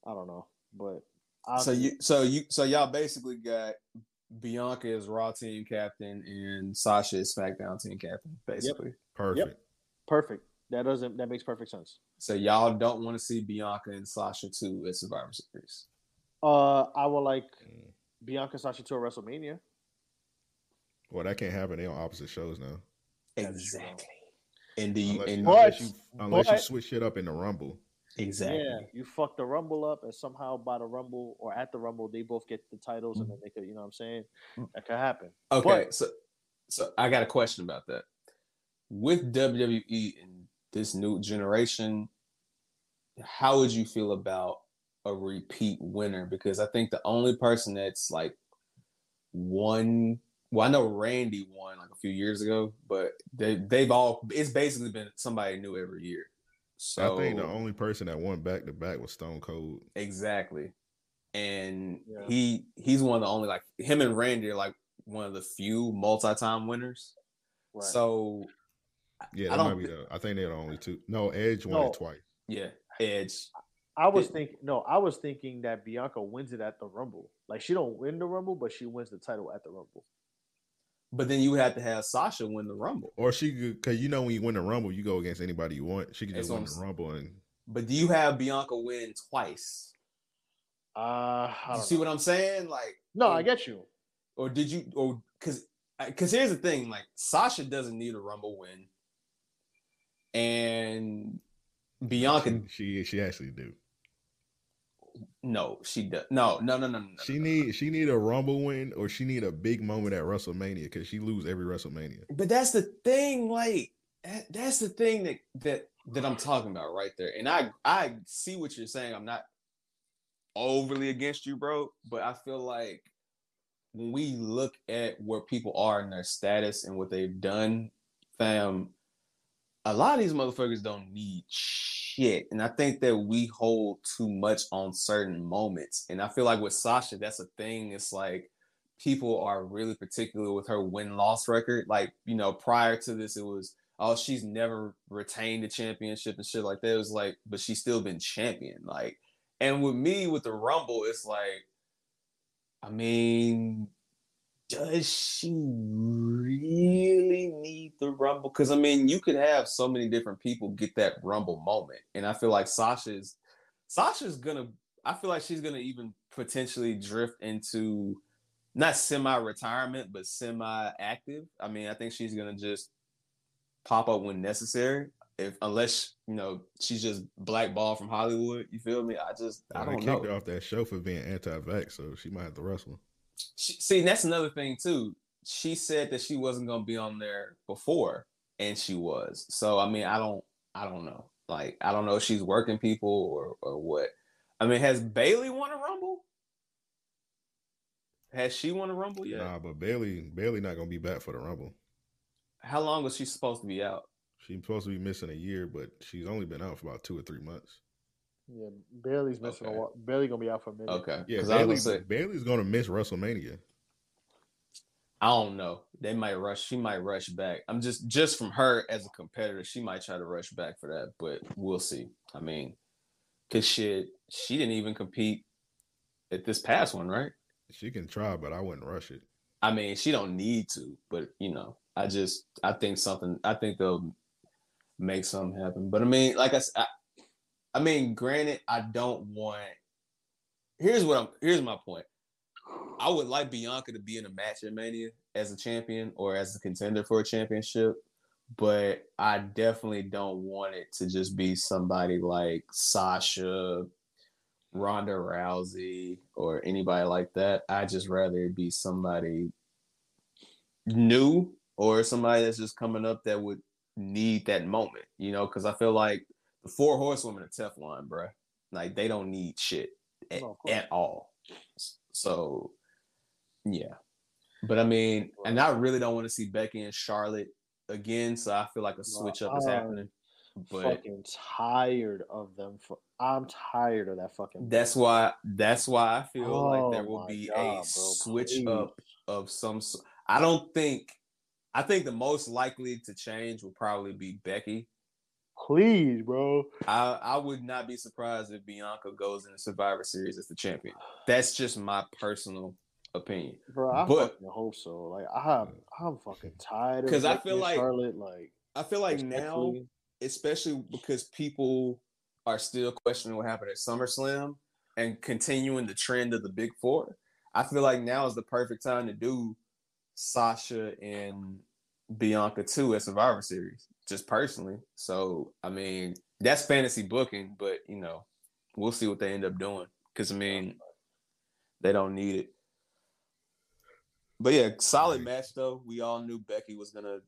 Speaker 7: I don't know, but I,
Speaker 3: So you, so you, so y'all basically got Bianca is Raw team captain and Sasha as SmackDown team captain, basically.
Speaker 8: Perfect.
Speaker 7: perfect. That doesn't that makes perfect sense.
Speaker 3: So y'all don't want to see Bianca and Sasha too at Survivor Series.
Speaker 7: Uh, I would like
Speaker 8: Mm.
Speaker 7: Bianca Sasha to a WrestleMania.
Speaker 8: Well, that can't happen. They on opposite shows now.
Speaker 3: Exactly. And do you,
Speaker 8: Unless,
Speaker 3: and
Speaker 7: But-
Speaker 8: you unless you switch it up in the Rumble.
Speaker 3: Exactly.
Speaker 7: Yeah, you fuck the Rumble up, and somehow by the Rumble or at the Rumble, they both get the titles, and mm. then they could, you know, what I'm saying mm. that could happen.
Speaker 3: Okay,
Speaker 7: But-
Speaker 3: so so I got a question about that. With WWE and this new generation, how would you feel about a repeat winner? Because I think the only person that's like one well, I know Randy won like a few years ago, but they they've all it's basically been somebody new every year. So
Speaker 8: I think the only person that won back to back was Stone Cold.
Speaker 3: Exactly. And
Speaker 7: Yeah.
Speaker 3: he he's one of the only like him and Randy are like one of the few multi-time winners.
Speaker 7: Right.
Speaker 3: So
Speaker 8: Yeah,
Speaker 3: I
Speaker 8: that might
Speaker 3: don't
Speaker 8: be the. I think they're the only two. No, Edge won
Speaker 7: No.
Speaker 8: it twice.
Speaker 3: yeah, Edge.
Speaker 7: I was
Speaker 3: It-
Speaker 7: thinking, no, I was thinking that Bianca wins it at the Rumble. Like she don't win the Rumble, but she wins the title at the Rumble.
Speaker 3: But then you would have to have Sasha win the Rumble.
Speaker 8: Or she could, because you know when you win the Rumble, you go against anybody you want. She could just
Speaker 3: what
Speaker 8: win the Rumble and
Speaker 3: But do you have Bianca win twice?
Speaker 7: Uh, I
Speaker 3: You see
Speaker 7: know.
Speaker 3: what I'm saying? Like
Speaker 7: No,
Speaker 3: or,
Speaker 7: I get you.
Speaker 3: or did you or because because here's the thing, like Sasha doesn't need a Rumble win. And Bianca <laughs>
Speaker 8: she she actually do.
Speaker 3: No, she does no no no no no.
Speaker 8: She need she need a Rumble win or she need a big moment at WrestleMania because she lose every WrestleMania.
Speaker 3: But that's the thing, like that, that's the thing that that that I'm talking about right there. And I I see what you're saying. I'm not overly against you, bro, but I feel like when we look at where people are in their status and what they've done, fam, a lot of these motherfuckers don't need shit. And I think that we hold too much on certain moments. And I feel like with Sasha, that's a thing. It's like people are really particular with her win loss record. Like, you know, prior to this, it was, oh, she's never retained a championship and shit like that. It was like, but she's still been champion. Like, and with me with the Rumble, it's like, I mean, does she really need the Rumble? Because I mean, you could have so many different people get that Rumble moment, and I feel like Sasha's Sasha's gonna. I feel like she's gonna even potentially drift into not semi-retirement, but semi-active. I mean, I think she's gonna just pop up when necessary. If unless you know she's just blackballed from Hollywood, you feel me? I just I don't
Speaker 8: kicked
Speaker 3: know.
Speaker 8: her off that show for being anti-vax, so she might have to wrestle.
Speaker 3: She, see, that's another thing too. She said that she wasn't gonna be on there before, and she was. So I mean, I don't, I don't know. Like, I don't know if she's working people or or what. I mean, has Bayley won a Rumble? Has she won a Rumble yet?
Speaker 8: Nah, but Bayley Bayley not gonna be back for the Rumble.
Speaker 3: How long was she supposed to be out?
Speaker 8: She's supposed to be missing a year, but she's only been out for about two or three months.
Speaker 12: Yeah, Bayley's missing a while. Bayley gonna be out for a minute.
Speaker 3: Okay.
Speaker 8: Yeah,
Speaker 3: 'Cause I was
Speaker 8: Bayley,
Speaker 3: gonna say-
Speaker 8: Bayley's gonna miss WrestleMania.
Speaker 3: I don't know. They might rush. She might rush back. I'm just just from her as a competitor. She might try to rush back for that, but we'll see. I mean, cause shit, she didn't even compete at this past one, right?
Speaker 8: She can try, but I wouldn't rush it.
Speaker 3: I mean, she don't need to, but you know, I just I think something. I think they'll make something happen. But I mean, like I said, I, mean, granted, I don't want. Here's what I'm. Here's my point. I would like Bianca to be in a match at Mania as a champion or as a contender for a championship, but I definitely don't want it to just be somebody like Sasha, Ronda Rousey, or anybody like that. I just rather it be somebody new or somebody that's just coming up that would need that moment, you know, because I feel like the four horsewomen are Teflon, bruh. Like they don't need shit at, at all. So yeah. But I mean, and I really don't want to see Becky and Charlotte again. So I feel like a switch up is happening. But
Speaker 12: fucking tired of them. For, I'm tired of that fucking.
Speaker 3: that's why that's why I feel like there
Speaker 12: Oh
Speaker 3: will be
Speaker 12: God,
Speaker 3: a
Speaker 12: bro,
Speaker 3: switch
Speaker 12: please.
Speaker 3: up of some I don't think I think the most likely to change will probably be Becky.
Speaker 12: Please, bro.
Speaker 3: I, I would not be surprised if Bianca goes in the Survivor Series as the champion. That's just my personal opinion.
Speaker 12: Bro, I
Speaker 3: But-
Speaker 12: fucking hope so. Like I'm, I'm fucking tired.
Speaker 3: Because I feel like
Speaker 12: Charlotte. Like
Speaker 3: I feel like now, especially because people are still questioning what happened at SummerSlam and continuing the trend of the Big Four, I feel like now is the perfect time to do Sasha and Bianca too at Survivor Series, just personally. So I mean, that's fantasy booking, but you know, we'll see what they end up doing. Because I mean, they don't need it. But yeah, solid match though. We all knew Becky was gonna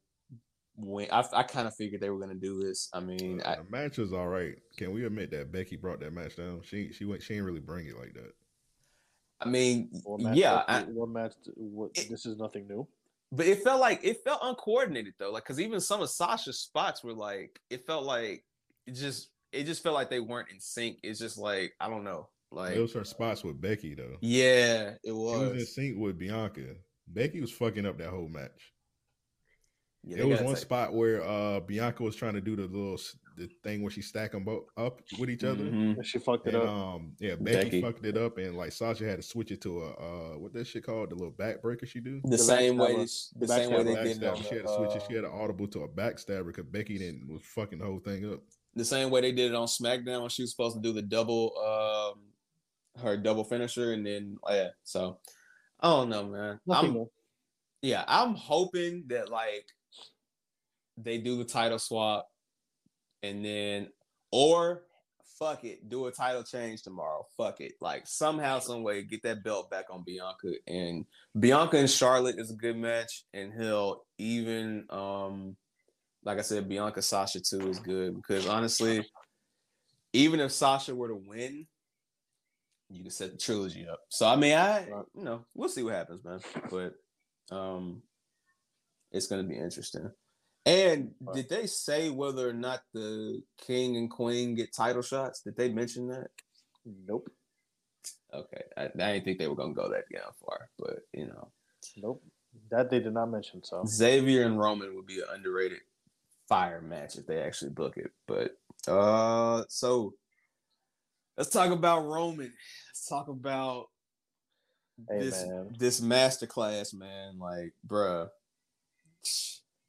Speaker 3: win. I, I kind of figured they were gonna do this. I mean, uh, I,
Speaker 8: The match was all right. Can we admit that Becky brought that match down? She she went she didn't really bring it like that.
Speaker 3: I mean,
Speaker 12: What match
Speaker 3: yeah,
Speaker 12: that-
Speaker 3: I-
Speaker 12: what match? What? This is nothing new.
Speaker 3: But it felt like it felt uncoordinated though. Like, cause even some of Sasha's spots were like, it felt like it just it just felt like they weren't in sync. It's just like I don't know, like
Speaker 8: it was her spots with Becky though.
Speaker 3: yeah, it was.
Speaker 8: She was in sync with Bianca. Becky was fucking up that whole match.
Speaker 3: Yeah,
Speaker 8: there was one
Speaker 3: take-
Speaker 8: spot where uh Bianca was trying to do the little the thing where she stack them both up with each other.
Speaker 3: Mhm.
Speaker 12: She fucked it
Speaker 8: And
Speaker 12: up.
Speaker 8: um yeah, Becky,
Speaker 3: Becky.
Speaker 8: fucked it up and like Sasha had to switch it to a uh what that shit called the little backbreaker she do.
Speaker 3: the
Speaker 12: The
Speaker 3: same way,
Speaker 12: backstabber.
Speaker 3: the
Speaker 12: The
Speaker 3: same way they did it.
Speaker 8: She had to switch it. She had an audible to a backstabber because Becky didn't was fucking the whole thing up.
Speaker 3: the same way they did it on SmackDown when she was supposed to do the double, um, her double finisher, and then oh, yeah. So I don't know, man.
Speaker 12: Nothing
Speaker 3: I'm,
Speaker 12: new.
Speaker 3: yeah, I'm hoping that like they do the title swap, and then or fuck it, do a title change tomorrow. Fuck it, like somehow, some way, get that belt back on Bianca and Bianca and Charlotte is a good match, and hell, even um, like I said, Bianca Sasha too is good because honestly, even if Sasha were to win. You can set the trilogy up. So I mean, I you know we'll see what happens, man. But um, it's gonna be interesting. And did they say whether or not the king and queen get title shots? Did they mention that?
Speaker 12: Nope.
Speaker 3: Okay, I, I didn't think they were gonna go that down far, but you know,
Speaker 12: Nope. That they did not mention. So
Speaker 3: Xavier and Roman would be an underrated fire match if they actually book it. But uh, so let's talk about Roman. Let's talk about
Speaker 7: Hey,
Speaker 3: this
Speaker 7: man.
Speaker 3: this masterclass, man. Like, bruh,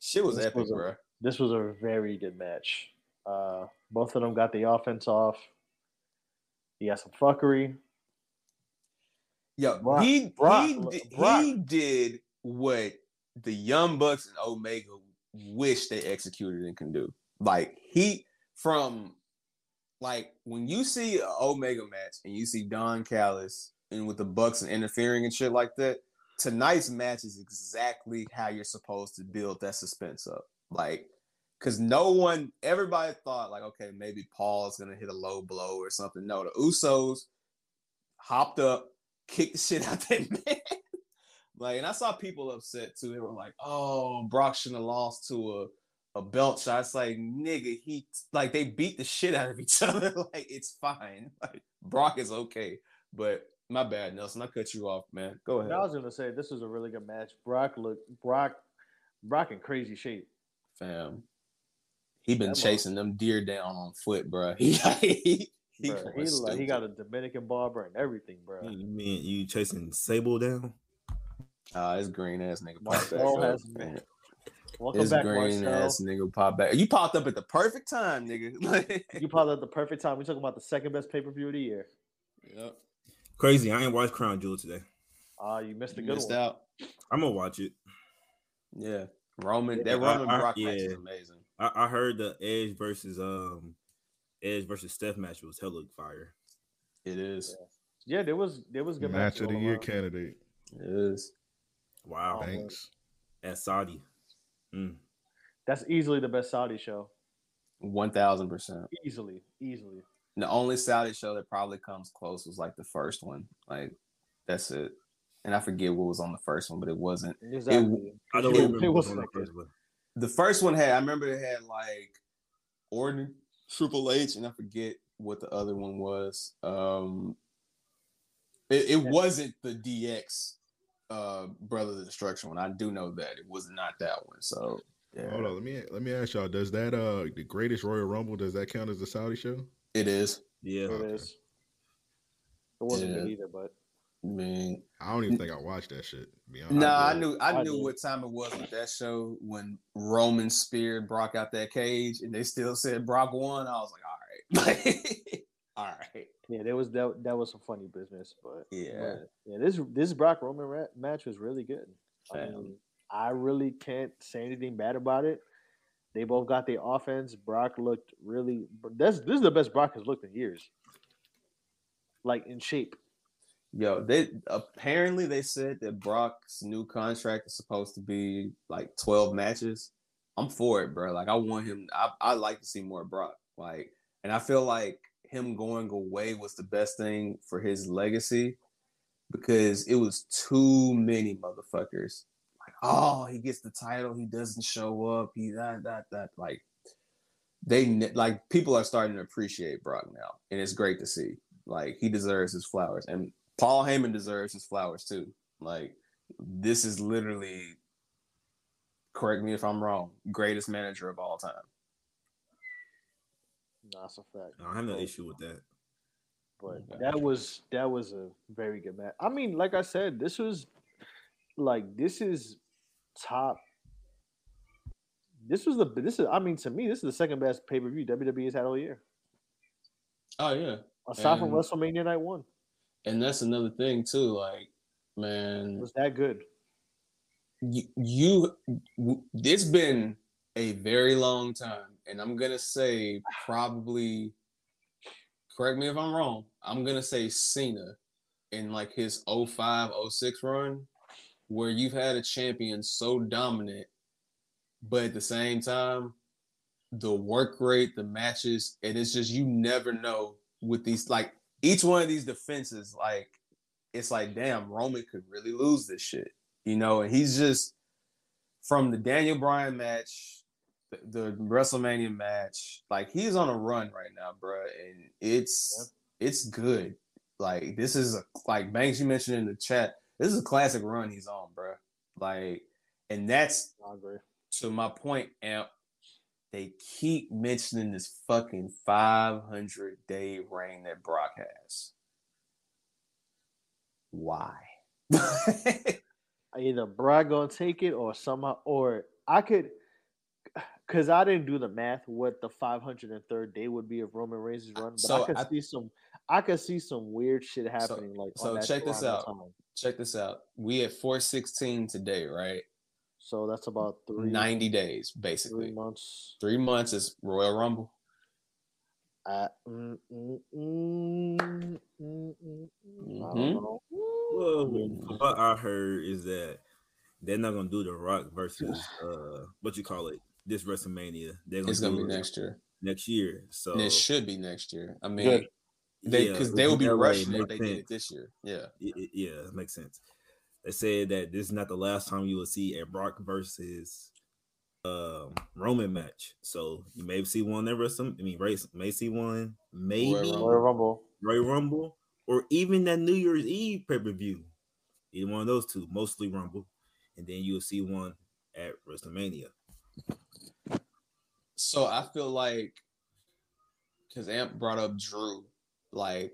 Speaker 3: shit was
Speaker 7: This
Speaker 3: epic,
Speaker 7: was a-
Speaker 3: bruh.
Speaker 7: This was a very good match. Uh, both of them got the offense off. He got some fuckery.
Speaker 3: Yo,
Speaker 7: Brock-
Speaker 3: he
Speaker 7: Brock-
Speaker 3: he, did,
Speaker 7: Brock-
Speaker 3: he did what the Young Bucks and Omega wish they executed and can do. Like he from like when you see an Omega match and you see Don Callis and with the Bucks and interfering and shit like that, tonight's match is exactly how you're supposed to build that suspense up. Like, cause no one, everybody thought like, okay, maybe Paul's gonna hit a low blow or something. No, the Usos hopped up, kicked the shit out that <laughs> man. like, and I saw people upset too. They were like, "Oh, Brock shouldn't have lost to a a belt shot." It's like, nigga, he like they beat the shit out of each <laughs> other. like, it's fine. Like, Brock is okay. But my bad, Nelson. I cut you off, man. Go ahead,
Speaker 7: I was gonna say this was a really good match. Brock looked Brock Brock in crazy shape.
Speaker 3: fam. He been
Speaker 7: That
Speaker 3: chasing them deer down on foot, bro. <laughs> He he, he,
Speaker 7: Bruh, he, like, he got a Dominican barber and everything, bro.
Speaker 9: You mean you chasing Sable down?
Speaker 3: Ah, it's green ass nigga popped back
Speaker 7: Marcel has
Speaker 3: man.
Speaker 7: Welcome
Speaker 3: This
Speaker 7: back,
Speaker 3: green
Speaker 7: Marcel.
Speaker 3: ass nigga popped back. You popped up at the perfect time, nigga. <laughs>
Speaker 7: You probably at the perfect time. We talking about the second best pay per view of the year.
Speaker 3: yep.
Speaker 9: Crazy. I ain't watched Crown Jewel today.
Speaker 7: Ah, you missed a good
Speaker 3: missed
Speaker 7: one.
Speaker 3: out.
Speaker 9: I'm gonna watch it.
Speaker 3: Yeah. Roman,
Speaker 7: Yeah,
Speaker 3: that
Speaker 9: I-
Speaker 3: Roman
Speaker 9: I-
Speaker 3: Brock match is amazing.
Speaker 9: I, I heard the Edge versus um Edge versus Seth match was hella fire.
Speaker 3: It is.
Speaker 7: Yeah, there was there was good
Speaker 8: Match
Speaker 7: matches
Speaker 8: of the year
Speaker 7: around.
Speaker 8: candidate.
Speaker 3: It is.
Speaker 9: Wow.
Speaker 7: Oh.
Speaker 8: Thanks.
Speaker 9: At Saudi. Mm.
Speaker 7: That's easily the best Saudi show.
Speaker 3: One thousand percent.
Speaker 7: Easily, easily.
Speaker 3: The only Saudi show that probably comes close was like the first one. Like that's it. And I forget what was on the first one, but it wasn't.
Speaker 7: Exactly.
Speaker 9: I don't
Speaker 7: It-
Speaker 9: remember
Speaker 7: it was
Speaker 9: was on the first one.
Speaker 3: The first one had I remember it had like Orton, Triple H, and I forget what the other one was. Um it, it wasn't the DX uh Brothers of Destruction one. I do know that. It was not that one. So yeah.
Speaker 8: Hold on, let me let me ask y'all. Does that uh the greatest Royal Rumble does that count as a Saudi show?
Speaker 3: It is.
Speaker 9: Yeah.
Speaker 7: It
Speaker 8: Okay.
Speaker 7: is. It wasn't
Speaker 3: Yeah.
Speaker 7: good either, but
Speaker 3: man,
Speaker 8: I don't even think I watched that shit. to be honest.
Speaker 3: Nah, I
Speaker 7: did.
Speaker 3: knew I,
Speaker 7: I
Speaker 3: knew
Speaker 7: did.
Speaker 3: what time it was with that show when Roman speared Brock out that cage and they still said Brock won. I was like, all right. <laughs> all right.
Speaker 7: yeah, there was that that was some funny business, but
Speaker 3: Yeah.
Speaker 7: but, yeah, this this Brock Roman ra- match was really good. I mean, I really can't say anything bad about it. They both got their offense. Brock looked really. This this is the best Brock has looked in years. Like in shape.
Speaker 3: Yo, they apparently they said that Brock's new contract is supposed to be like 12 matches. I'm for it, bro. Like I want him I I like to see more Brock. Like and I feel like him going away was the best thing for his legacy because it was too many motherfuckers. Like, oh, he gets the title, he doesn't show up, he that that that like they like people are starting to appreciate Brock now, and it's great to see. Like he deserves his flowers, and Paul Heyman deserves his flowers too. Like this is literally, correct me if I'm wrong, greatest manager of all time.
Speaker 7: No, That's a fact.
Speaker 9: I have no issue with that.
Speaker 7: But that was that was a very good match. I mean, like I said, this was like this is top. This was the this is I mean to me this is the second best pay per view WWE has had all year
Speaker 3: Oh yeah,
Speaker 7: aside from WrestleMania Night One.
Speaker 3: and that's another thing too. Like, man,
Speaker 7: It was that good?
Speaker 3: you, you it's been a very long time and i'm gonna say probably correct me if i'm wrong i'm gonna say cena in like his 05 06 run where you've had a champion so dominant but at the same time the work rate the matches and it's just you never know with these like each one of these defenses like it's like damn roman could really lose this shit you know, and he's just from the Daniel Bryan match, the, the WrestleMania match, like he's on a run right now, bro, and it's it's good. Like this is a like Banks you mentioned in the chat. This is a classic run he's on, bro. Like, and that's to my point, Amp. they keep mentioning this fucking 500 day reign that Brock has. Why? <laughs>
Speaker 12: Either Brock gonna take it or somehow, or I could, because I didn't do the math what the 503rd day would be of Roman Reigns' run, but
Speaker 3: So
Speaker 12: I could
Speaker 3: I-
Speaker 12: see some, I could see some weird shit happening. like,
Speaker 3: so check this out.
Speaker 12: time.
Speaker 3: Check this out. We at 416 today, right?
Speaker 12: So that's about three
Speaker 3: 90 days,
Speaker 12: three months.
Speaker 3: Three months is Royal Rumble.
Speaker 12: Uh, mm, mm, mm, mm, mm, mm, I
Speaker 3: Mhm.
Speaker 9: Well, what I heard is that they're not gonna do the Rock versus uh what you call it this WrestleMania. They're gonna
Speaker 3: It's gonna
Speaker 9: do
Speaker 3: be
Speaker 9: it
Speaker 3: next year.
Speaker 9: Next year. So
Speaker 3: And it should be next year. I mean,
Speaker 12: Good.
Speaker 3: They because
Speaker 9: it's
Speaker 3: they will be
Speaker 9: LA,
Speaker 3: rushing if
Speaker 9: makes
Speaker 3: they did it this year. Yeah.
Speaker 9: It- it- yeah, it makes sense. They said that this is not the last time you will see a Brock versus um Roman match. So you may see one at Wrestle. I mean, race may see one, maybe
Speaker 3: Royal
Speaker 12: Royal Rumble.
Speaker 9: Royal Rumble, or even that New Year's Eve pay per view. Either one of those two, mostly Rumble, and then you'll see one at WrestleMania.
Speaker 3: So I feel like because Amp brought up Drew, like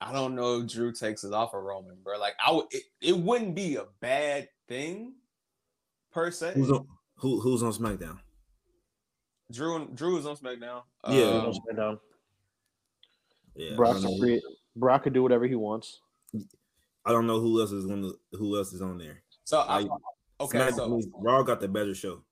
Speaker 3: I don't know if Drew takes it off of Roman, bro. Like I would, it, it wouldn't be a bad thing per se.
Speaker 9: Who's on who, Who's on SmackDown?
Speaker 3: Drew and Drew is on SmackDown.
Speaker 9: Yeah.
Speaker 3: Um,
Speaker 12: SmackDown.
Speaker 9: Yeah,
Speaker 12: Brock,
Speaker 9: I
Speaker 12: can
Speaker 9: don't, know,
Speaker 12: create, Brock can do whatever he wants.
Speaker 9: I don't know who else is going to who else is on there.
Speaker 3: so I,
Speaker 9: Like,
Speaker 3: okay,
Speaker 9: Smack-
Speaker 3: so
Speaker 9: Raw got the better show.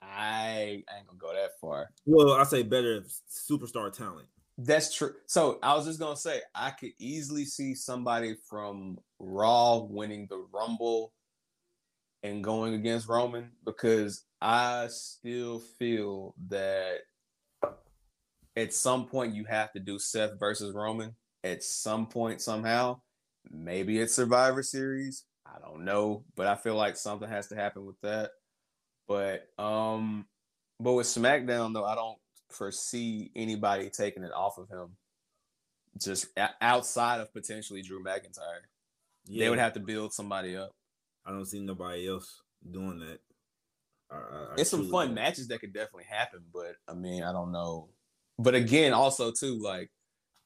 Speaker 3: I ain't gonna go that far.
Speaker 9: Well, I say better superstar talent.
Speaker 3: That's true. So I was just gonna say I could easily see somebody from Raw winning the Rumble and going against Roman because I still feel that at some point you have to do Seth versus Roman at some point somehow. Maybe it's Survivor Series. I don't know, but I feel like something has to happen with that. But um, but with SmackDown though, I don't foresee anybody taking it off of him. Just outside of potentially Drew McIntyre, they would have to build somebody up.
Speaker 9: I don't see nobody else doing that. I- I- I
Speaker 3: It's some fun matches that could definitely happen, but I mean, I don't know. But again, also too, like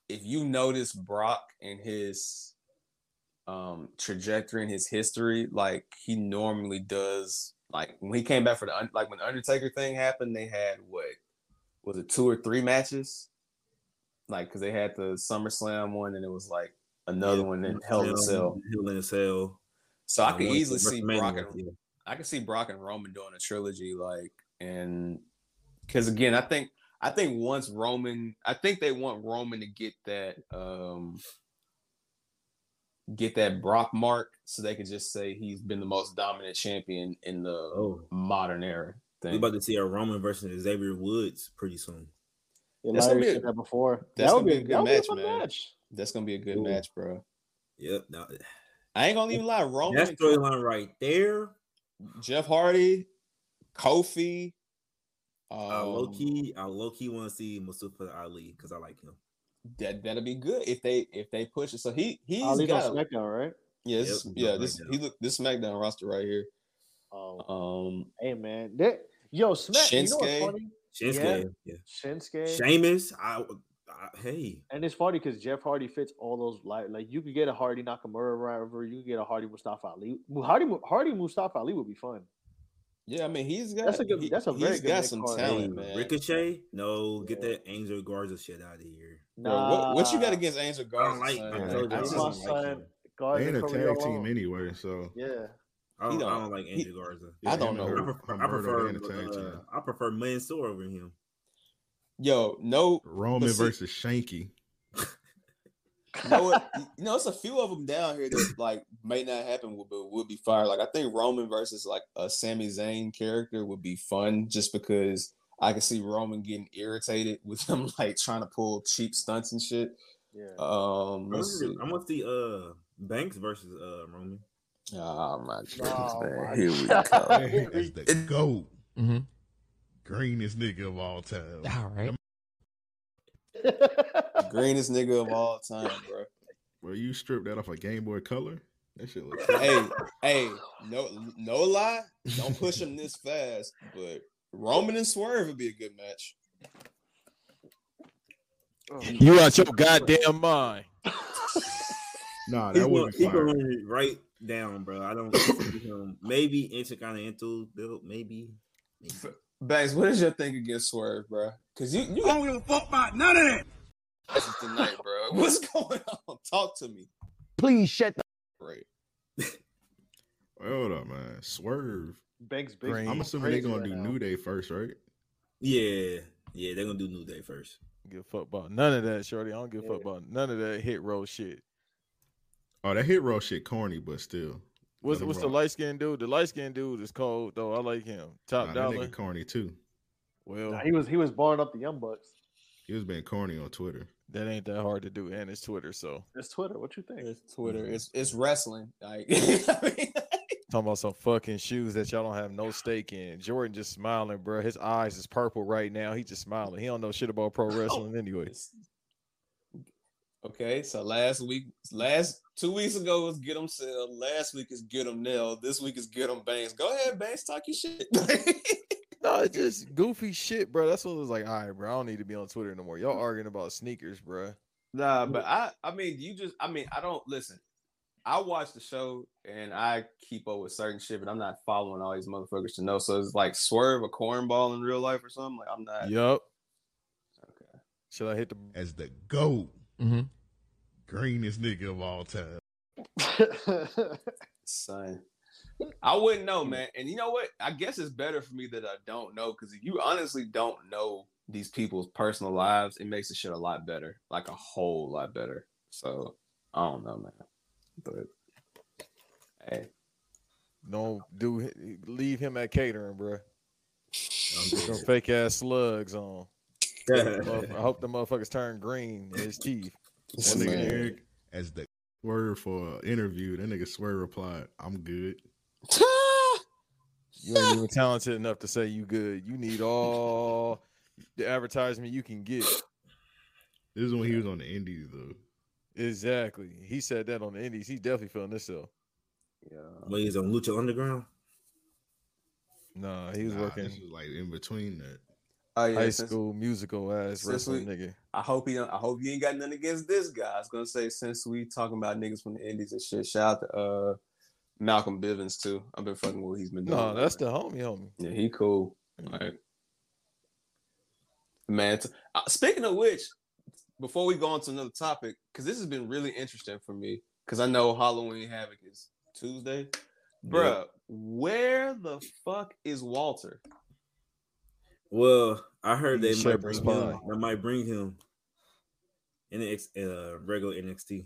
Speaker 3: if you notice Brock and his um trajectory and his history, like he normally does. Like when he came back for the like when the Undertaker thing happened, they had what was it two or three matches? Like because they had the SummerSlam one, and it was like another
Speaker 9: Yeah,
Speaker 3: one in Hell in a Cell.
Speaker 9: Hell in a Cell.
Speaker 3: So I could easily see Brock and
Speaker 9: yeah.
Speaker 3: I can see Brock and Roman doing a trilogy, like, and because again, I think I think once Roman, I think they want Roman to get that um get that Brock mark, so they could just say he's been the most dominant champion in the
Speaker 9: Oh.
Speaker 3: modern era.
Speaker 9: We
Speaker 3: Thing.
Speaker 9: about to see a Roman versus Xavier Woods pretty soon.
Speaker 12: Yeah,
Speaker 3: That's
Speaker 12: Larry
Speaker 3: gonna be a-
Speaker 12: that before.
Speaker 3: That's
Speaker 12: that would
Speaker 3: gonna be a
Speaker 12: that
Speaker 3: good
Speaker 12: would
Speaker 3: match,
Speaker 12: fun
Speaker 3: man.
Speaker 12: match.
Speaker 3: That's gonna be a good
Speaker 9: Ooh.
Speaker 3: match, bro.
Speaker 9: Yep. Now,
Speaker 3: I ain't gonna even lie, Roman,
Speaker 9: that
Speaker 3: and
Speaker 9: storyline right there.
Speaker 3: Jeff Hardy, Kofi.
Speaker 9: I low
Speaker 3: um,
Speaker 9: key, I low key want to see Mustafa Ali because I like him.
Speaker 3: that that'll be good if they if they push it. So he he's
Speaker 12: Ali's
Speaker 3: got
Speaker 12: on SmackDown, right?
Speaker 3: yeah
Speaker 9: Yep,
Speaker 3: this,
Speaker 9: he's
Speaker 3: yeah this
Speaker 9: SmackDown.
Speaker 3: he look this SmackDown roster right here.
Speaker 12: Oh,
Speaker 3: Um,
Speaker 12: hey man, that yo Smack. You know what's
Speaker 3: Shinsuke.
Speaker 12: funny?
Speaker 9: Shinsuke, yeah.
Speaker 12: Shinsuke.
Speaker 9: Sheamus, I, I hey,
Speaker 12: And it's funny because Jeff Hardy fits all those like like you could get a Hardy Nakamura rivalry, you could get a Hardy Mustafa Ali. Hardy Hardy Mustafa Ali would be fun.
Speaker 3: yeah, I mean he's got
Speaker 12: That's a good-
Speaker 3: he-
Speaker 12: that's a very
Speaker 3: he's
Speaker 12: good
Speaker 3: got some
Speaker 12: card.
Speaker 3: talent, man.
Speaker 9: Ricochet, no, get
Speaker 12: Yeah.
Speaker 9: that Angel Garza shit out of here.
Speaker 3: Bro, what, what you got against Angel Garza?
Speaker 9: I
Speaker 3: Garza?
Speaker 9: don't like.
Speaker 3: son?
Speaker 9: I
Speaker 8: Yeah,
Speaker 9: told you, I
Speaker 3: I
Speaker 12: That's
Speaker 3: just
Speaker 12: my
Speaker 9: don't
Speaker 3: don't
Speaker 9: like
Speaker 12: son.
Speaker 9: him.
Speaker 12: Garza
Speaker 8: They ain't a
Speaker 12: Korea
Speaker 8: tag
Speaker 12: alone.
Speaker 8: team anyway, so
Speaker 12: Yeah.
Speaker 9: I don't,
Speaker 3: He
Speaker 9: I
Speaker 3: don't-
Speaker 9: don't like
Speaker 3: he-
Speaker 9: Angel Garza.
Speaker 8: yeah,
Speaker 3: I don't know.
Speaker 9: I prefer, I prefer,
Speaker 8: they in the tag team.
Speaker 9: uh, I prefer Mansoor over him.
Speaker 3: Yo, no,
Speaker 8: Roman
Speaker 3: see-
Speaker 8: versus Shanky.
Speaker 3: you know what? You know, it's a few of them down here that like may not happen, but would be fire. Like I think Roman versus like a Sami Zayn character would be fun, just because I can see Roman getting irritated <laughs> with him like trying to pull cheap stunts and shit.
Speaker 12: Yeah.
Speaker 3: Um,
Speaker 9: I'm
Speaker 3: let's see.
Speaker 9: gonna see uh Banks versus uh Roman.
Speaker 3: Oh my goodness,
Speaker 12: Oh,
Speaker 3: man.
Speaker 12: my <laughs>
Speaker 3: Here we
Speaker 12: God.
Speaker 3: go.
Speaker 8: Man, the goat.
Speaker 13: Mm-hmm.
Speaker 8: Greenest nigga of all time.
Speaker 13: All right. <laughs>
Speaker 3: Greenest nigga of all time, bro.
Speaker 8: Bro, you stripped that off a Game Boy Color? That shit look
Speaker 3: Hey, hey, no, no lie. Don't push him this fast, but Roman and Swerve would be a good match.
Speaker 2: You out your goddamn mind.
Speaker 8: Nah, that
Speaker 9: going,
Speaker 8: would be
Speaker 9: he's
Speaker 8: fire.
Speaker 9: going right down, bro. I don't see him. Maybe intercontinental build, maybe. maybe.
Speaker 3: Banks, what is your thing against Swerve, bro? Because you you
Speaker 11: don't give a fuck about none of that.
Speaker 3: matches tonight, bro. <laughs> What's going on? Talk to me.
Speaker 13: Please shut the.
Speaker 3: Right. <laughs>
Speaker 8: Hold up, man. Swerve.
Speaker 12: Banks big.
Speaker 8: I'm assuming they're
Speaker 12: crazy
Speaker 8: gonna do
Speaker 12: now.
Speaker 8: New Day first, right?
Speaker 9: Yeah, yeah, they're gonna do New Day first.
Speaker 2: Give a fuck about none of that, shorty. I don't give a fuck about none of that Hit Row shit.
Speaker 8: Oh, that Hit Row shit corny, but still.
Speaker 2: What's what's the light skinned dude? The light skinned dude is cold though. I like him. Top
Speaker 8: Nah, that
Speaker 2: dollar.
Speaker 8: nigga corny too.
Speaker 2: Well,
Speaker 12: Nah, he was he was barring up the young bucks.
Speaker 8: He was being corny on Twitter.
Speaker 2: that ain't that hard to do, and it's Twitter. So
Speaker 12: It's Twitter. What you think?
Speaker 3: It's Twitter. It's it's wrestling. Like <laughs> I mean,
Speaker 2: talking about some fucking shoes that y'all don't have no stake in. Jordan just smiling, bro. His eyes is purple right now. He just smiling. He don't know shit about pro <laughs> oh, wrestling anyway.
Speaker 3: It's- okay, so last week, last two weeks ago was get them sell. Last week is get them nail. This week is get them Banks. Go ahead, Banks, talk your shit. <laughs>
Speaker 2: No, it's just goofy shit, bro. That's what it was like. All right, bro. I don't need to be on Twitter no more. Y'all arguing about sneakers, bro.
Speaker 3: Nah, but I I mean you just I mean I don't listen. I watch the show and I keep up with certain shit, but I'm not following all these motherfuckers to know. So it's like swerve a cornball in real life or something. Like I'm not.
Speaker 2: Yup.
Speaker 3: Okay.
Speaker 2: Should I hit the?
Speaker 8: As the GOAT,
Speaker 2: Mm-hmm.
Speaker 8: greenest nigga of all time. <laughs>
Speaker 3: Son. I wouldn't know, man. And you know what? I guess it's better for me that I don't know because if you honestly don't know these people's personal lives, it makes the shit a lot better, like a whole lot better. So I don't know, man. But hey,
Speaker 2: Don't do. Leave him at catering, bro.
Speaker 9: I'm
Speaker 2: Put some
Speaker 9: good.
Speaker 2: fake ass slugs on. Motherf- I hope the motherfuckers turn green in his teeth.
Speaker 8: That nigga Eric, as the word for an interview, that nigga swear replied, I'm good.
Speaker 2: You ain't even talented enough to say you good. You need all the advertisement you can get.
Speaker 8: This is when he was on the Indies though.
Speaker 2: Exactly. He said that on the Indies. He definitely feeling this though.
Speaker 3: yeah.
Speaker 9: When he's on Lucha Underground.
Speaker 2: Nah, he was
Speaker 8: Nah,
Speaker 2: working
Speaker 8: This was like in between that.
Speaker 3: Oh yeah,
Speaker 2: high
Speaker 3: since-
Speaker 2: school musical ass wrestling
Speaker 3: we-
Speaker 2: nigga.
Speaker 3: I hope he don't, I hope you ain't got nothing against this guy. I was gonna say since we talking about niggas from the Indies and shit, shout out to uh Malcolm Bivens too. I've been fucking with what he's been doing.
Speaker 2: No, that's the homie, homie.
Speaker 3: yeah, he cool. Like, man. t- uh, speaking of which, before we go on to another topic, because this has been really interesting for me, because I know Halloween Havoc is Tuesday, bruh. Where the fuck is Walter?
Speaker 9: Well, I heard they might bring him. They might bring him in the uh, regular NXT.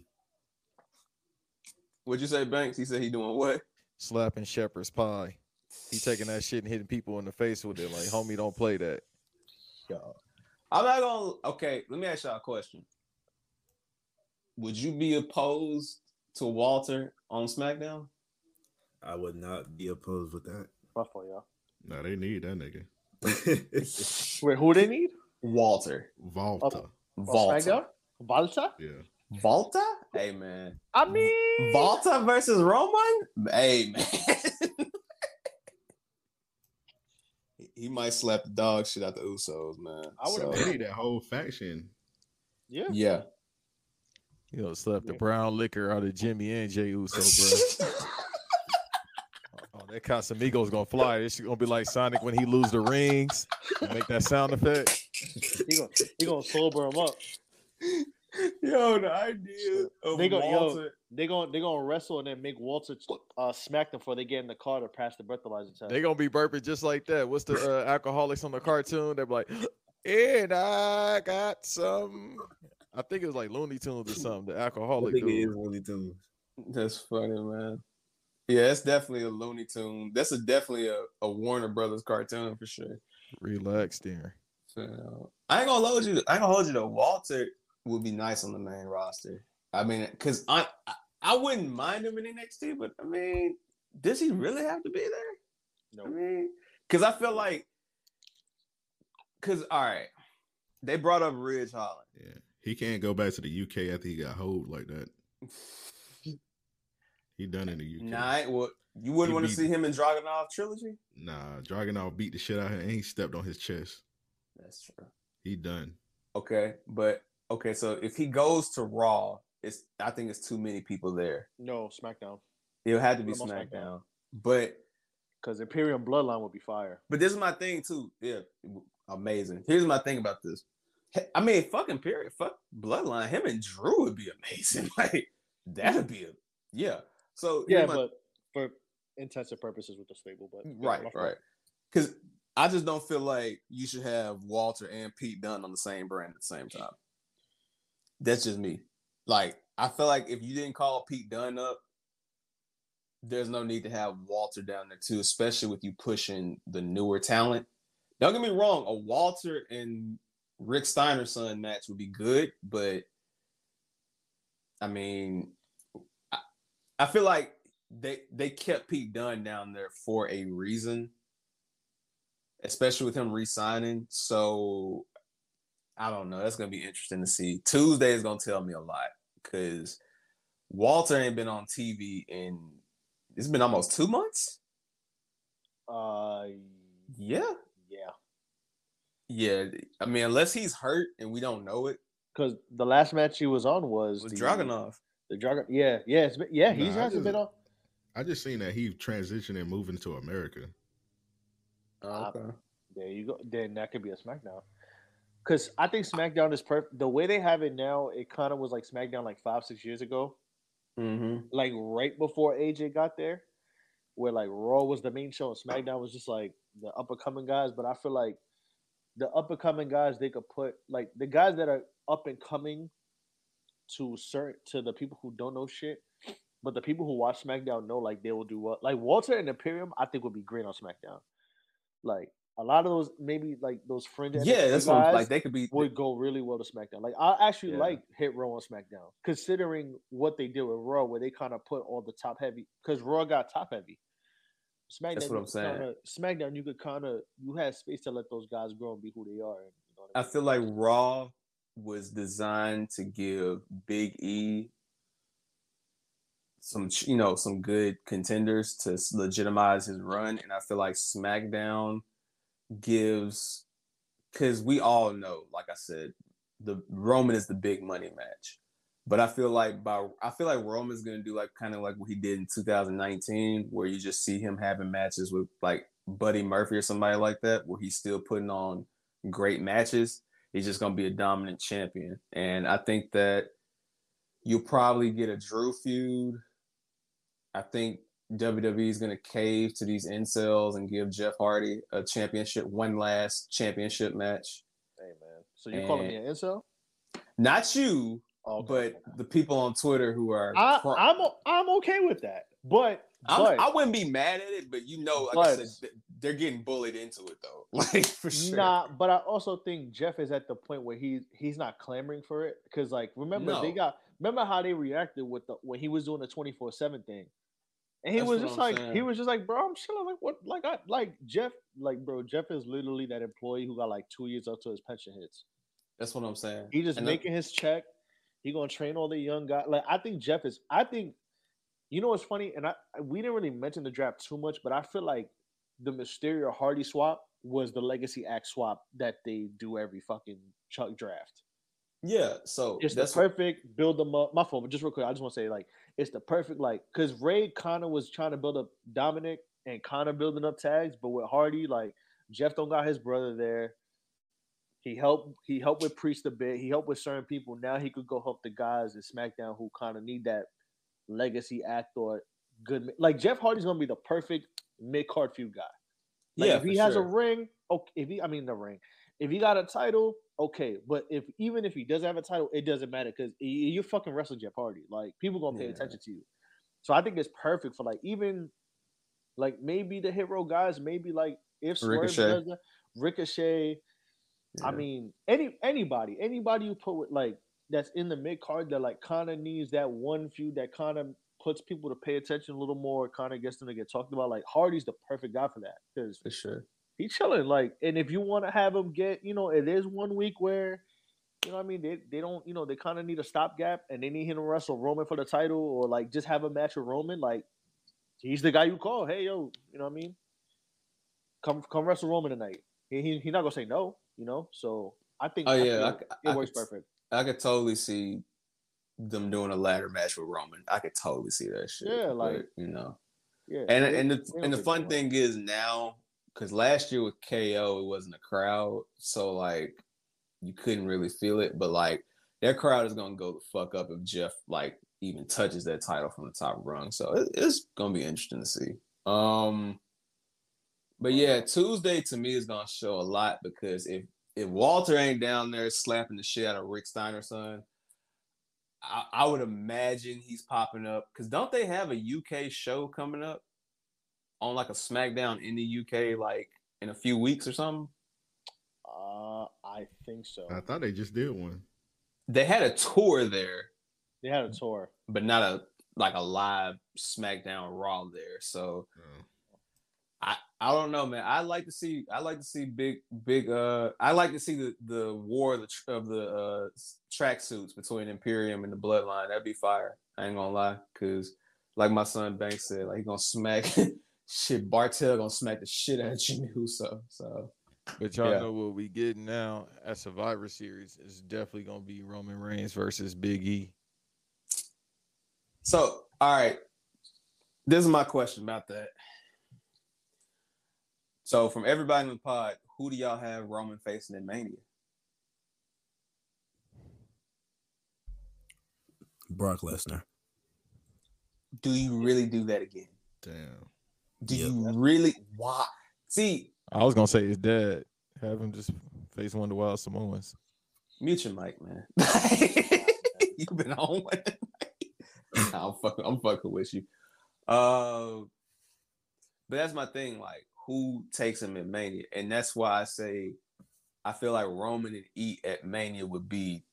Speaker 3: What'd you say, Banks? He said he doing what?
Speaker 2: Slapping shepherd's pie. He taking that shit and hitting people in the face with it. Like, homie, don't play that.
Speaker 3: Yo. I'm not gonna. Okay, let me ask y'all a question. Would you be opposed to Walter on SmackDown?
Speaker 9: I would not be opposed with that.
Speaker 12: Rough for y'all.
Speaker 8: Nah, they need that nigga. <laughs>
Speaker 12: Wait, who they need?
Speaker 3: Walter.
Speaker 8: Volta.
Speaker 12: On oh, oh,
Speaker 3: Volta.
Speaker 12: SmackDown? Volta?
Speaker 8: Yeah.
Speaker 3: Volta? Hey man.
Speaker 12: I mean,
Speaker 3: Volta versus Roman? Hey man. He- <laughs> he might slap the dog shit out the Usos, man.
Speaker 12: I would've
Speaker 3: So,
Speaker 8: They that whole faction.
Speaker 12: yeah.
Speaker 3: yeah.
Speaker 2: You know, slap the brown liquor out of Jimmy and Jay Uso, bro. <laughs> that Casamigos gonna fly. It's gonna be like Sonic when he lose the rings. Make that sound effect.
Speaker 12: He gonna he gonna sober him up.
Speaker 3: Yo, the idea of
Speaker 12: They go- yo.
Speaker 3: Walter.
Speaker 12: They gonna they gonna wrestle and then make Walter uh, smack them before they get in the car to pass the breathalyzer test.
Speaker 2: They gonna be burping just like that. What's the uh, alcoholics on the cartoon? They're like, and I got some. I think it was like Looney Tunes or something. The
Speaker 9: I
Speaker 2: alcoholic
Speaker 9: think it is. Looney Tunes.
Speaker 3: That's funny, man. Yeah, it's definitely a Looney Tune. That's a definitely a, a Warner Brothers cartoon for sure.
Speaker 2: Relax, there.
Speaker 3: So, I ain't gonna hold you. I ain't gonna hold you though. Walter would be nice on the main roster. I mean, cause I I, I wouldn't mind him in NXT, but I mean, does he really have to be there? I mean, cause I feel like, cause all right, they brought up Ridge Holland.
Speaker 8: Yeah. He can't go back to the UK after he got hold like that. <laughs> He done in the UK.
Speaker 3: Nah, I well, you wouldn't
Speaker 8: He
Speaker 3: want to
Speaker 8: beat-
Speaker 3: see him in Dragunov trilogy.
Speaker 8: Nah, Dragunov beat the shit out of him and he stepped on his chest.
Speaker 3: That's true.
Speaker 8: He done.
Speaker 3: Okay, but okay, so if he goes to Raw, it's I think it's too many people there.
Speaker 7: No, SmackDown.
Speaker 3: It'll have to be
Speaker 7: Put him on SmackDown.
Speaker 3: SmackDown. But
Speaker 7: Because Imperium Bloodline would be fire.
Speaker 3: but this is my thing too. Yeah, amazing. Here's my thing about this. I mean, fucking period. Fuck Bloodline. Him and Drew would be amazing. <laughs> Like that'd be a yeah. So
Speaker 7: Yeah,
Speaker 3: my-
Speaker 7: but for intensive purposes with the stable, but
Speaker 3: right, right. Because I just don't feel like you should have Walter and Pete Dunne on the same brand at the same time. That's just me. Like, I feel like if you didn't call Pete Dunne up, there's no need to have Walter down there too, especially with you pushing the newer talent. Don't get me wrong, a Walter and Rick Steiner son match would be good, but I mean, I feel like they they kept Pete Dunne down there for a reason, especially with him re-signing. So I don't know. That's gonna be interesting to see. Tuesday is gonna tell me a lot because Walter ain't been on TV in it's been almost two months.
Speaker 7: Uh,
Speaker 3: Yeah,
Speaker 7: yeah.
Speaker 3: yeah. I mean, unless he's hurt and we don't know it,
Speaker 7: Because the last match he was on was
Speaker 3: was
Speaker 7: the
Speaker 3: Dragunov.
Speaker 7: The Dragon. Yeah, yeah, it's been, yeah. He
Speaker 8: Nah, I
Speaker 7: hasn't
Speaker 8: just-
Speaker 7: been on.
Speaker 8: I just seen that he transitioned and moving to America.
Speaker 3: Oh, okay.
Speaker 7: There you go. Then that could be a SmackDown. Because I think SmackDown is perfect. The way they have it now, it kind of was like SmackDown like five, six years ago,
Speaker 3: Mm-hmm.
Speaker 7: like right before AJ got there, where like Raw was the main show and SmackDown was just like the up and coming guys. But I feel like the up and coming guys they could put like the guys that are up and coming to certain to the people who don't know shit, but the people who watch SmackDown know like they will do what. Like Walter and Imperium, I think would be great on SmackDown. Like a lot of those, maybe like those fringe.
Speaker 3: Yeah, that's what I'm-
Speaker 7: guys
Speaker 3: like they could be
Speaker 7: would go really well to SmackDown. Like I actually
Speaker 3: Yeah.
Speaker 7: like Hit Row on SmackDown, considering what they did with Raw, where they kind of put all the top heavy because Raw got top heavy. SmackDown,
Speaker 3: That's what
Speaker 7: you
Speaker 3: I'm saying.
Speaker 7: Kinda, SmackDown, you could kind of you had space to let those guys grow and be who they are. And, you know I
Speaker 3: I feel like Raw was designed to give Big E some, you know, some good contenders to legitimize his run, and I feel like SmackDown gives, because we all know, like I said, the Roman is the big money match, but I feel like by I feel like Roman's gonna do like kind of like what he did in 2019, where you just see him having matches with like Buddy Murphy or somebody like that, where he's still putting on great matches. He's just gonna be a dominant champion, and I think that you'll probably get a Drew feud. I think WWE is gonna cave to these incels and give Jeff Hardy a championship, one last championship match.
Speaker 7: Hey man, so you're calling me an incel?
Speaker 3: Not you,
Speaker 7: Oh,
Speaker 3: but the people on Twitter who are.
Speaker 7: I,
Speaker 3: cr-
Speaker 7: I'm o- I'm okay with that, but
Speaker 3: I'm-
Speaker 7: but
Speaker 3: I wouldn't be mad at it, but you know, like I said, they're getting bullied into it though, <laughs> like for sure.
Speaker 7: Nah, but I also think Jeff is at the point where he's he's not clamoring for it because like remember they got remember how they reacted with the when he was doing the twenty four seven thing, and he
Speaker 3: That's
Speaker 7: was just
Speaker 3: I'm
Speaker 7: like he was just like bro I'm chilling like what like I like Jeff like bro Jeff is literally that employee who got like two years up to his pension hits.
Speaker 3: That's what I'm saying.
Speaker 7: He just
Speaker 3: And the-
Speaker 7: making his check. He gonna train all the young guys. Like I think Jeff is. I think you know what's funny, and I we didn't really mention the draft too much, but I feel like the Mysterio Hardy swap was the legacy act swap that they do every fucking Chuck draft.
Speaker 3: Yeah, so
Speaker 7: It's
Speaker 3: that's
Speaker 7: the perfect build them up. My fault, but just real quick, I just want to say like it's the perfect like because Rey kind of was trying to build up Dominic and of building up tags, but with Hardy like Jeff don't got his brother there. He helped. He helped with Priest a bit. He helped with certain people. Now he could go help the guys in SmackDown who kind of need that legacy act or good. Like Jeff Hardy's gonna be the perfect mid card feud guy. Like
Speaker 3: Yeah,
Speaker 7: if he has a ring, okay. If he, I mean the ring, if he got a title, okay. But if even if he doesn't have a title, it doesn't matter because you're fucking wrestle Jeff Hardy. Like people gonna pay
Speaker 3: Yeah.
Speaker 7: attention to you. So I think it's perfect for like even like maybe the hero guys, maybe like if Swerve
Speaker 3: Ricochet.
Speaker 7: Ricochet. I mean, any anybody, anybody you put with like that's in the mid card that like kind of needs that one feud that kind of puts people to pay attention a little more, kind of gets them to get talked about. Like Hardy's the perfect guy for that because
Speaker 3: for sure.
Speaker 7: he's chilling. Like, and if you want to have him get, you know, it is one week where
Speaker 12: You know what I mean? They they don't, you know, they kind of need a stopgap and they need him to wrestle Roman for the title or like just have a match with Roman. Like he's the guy you call. Hey yo, you know what I mean? Come come wrestle Roman tonight. He he, he not gonna say no, you know. So I think
Speaker 3: Oh
Speaker 12: I
Speaker 3: yeah,
Speaker 12: think
Speaker 3: I,
Speaker 12: it,
Speaker 3: I
Speaker 12: works
Speaker 3: could,
Speaker 12: perfect.
Speaker 3: I could totally see them doing a ladder match with Roman. I could totally see that shit.
Speaker 12: Yeah,
Speaker 3: but,
Speaker 12: like-
Speaker 3: you know,
Speaker 12: Yeah,
Speaker 3: and and the and the fun thing is now because last year with KO it wasn't a crowd, so like you couldn't really feel it, but like that crowd is gonna go the fuck up if Jeff like even touches that title from the top rung. So it, it's gonna be interesting to see. Um, but yeah, Tuesday to me is gonna show a lot because if if Walter ain't down there slapping the shit out of Rick Steiner's son, I, I would imagine he's popping up because don't they have a UK show coming up on like a SmackDown in the UK like in a few weeks or something?
Speaker 12: Uh, I think so.
Speaker 8: I thought they just did one.
Speaker 3: They had a tour there,
Speaker 12: They had a tour.
Speaker 3: but not a like a live SmackDown Raw there. So I I don't know, man. I like to see I like to see big big uh I like to see the the war of the tr- of the uh track suits between Imperium and the Bloodline. That'd be fire. I ain't gonna lie, cause like my son Banks said, like he gonna smack <laughs> shit. Bartel gonna smack the shit out of Jimmy Uso. So
Speaker 2: But y'all
Speaker 3: Yeah.
Speaker 2: know what we get now at Survivor Series is definitely gonna be Roman Reigns versus Big E.
Speaker 3: So, all right. This is my question about that. So, from everybody in the pod, who do y'all have Roman facing in Mania?
Speaker 9: Brock Lesnar.
Speaker 3: Do you really do that again?
Speaker 8: Damn.
Speaker 3: Do
Speaker 9: Yep.
Speaker 3: you really? Why? See,
Speaker 2: I was gonna say his dad. Have him just face one of the Wild Samoans.
Speaker 3: mute your mic, man. <laughs> You've been on one. <laughs> I'm fucking. I'm fucking with you. Uh, but that's my thing. Like, who takes him in Mania? And that's why I say I feel like Roman and E at Mania would be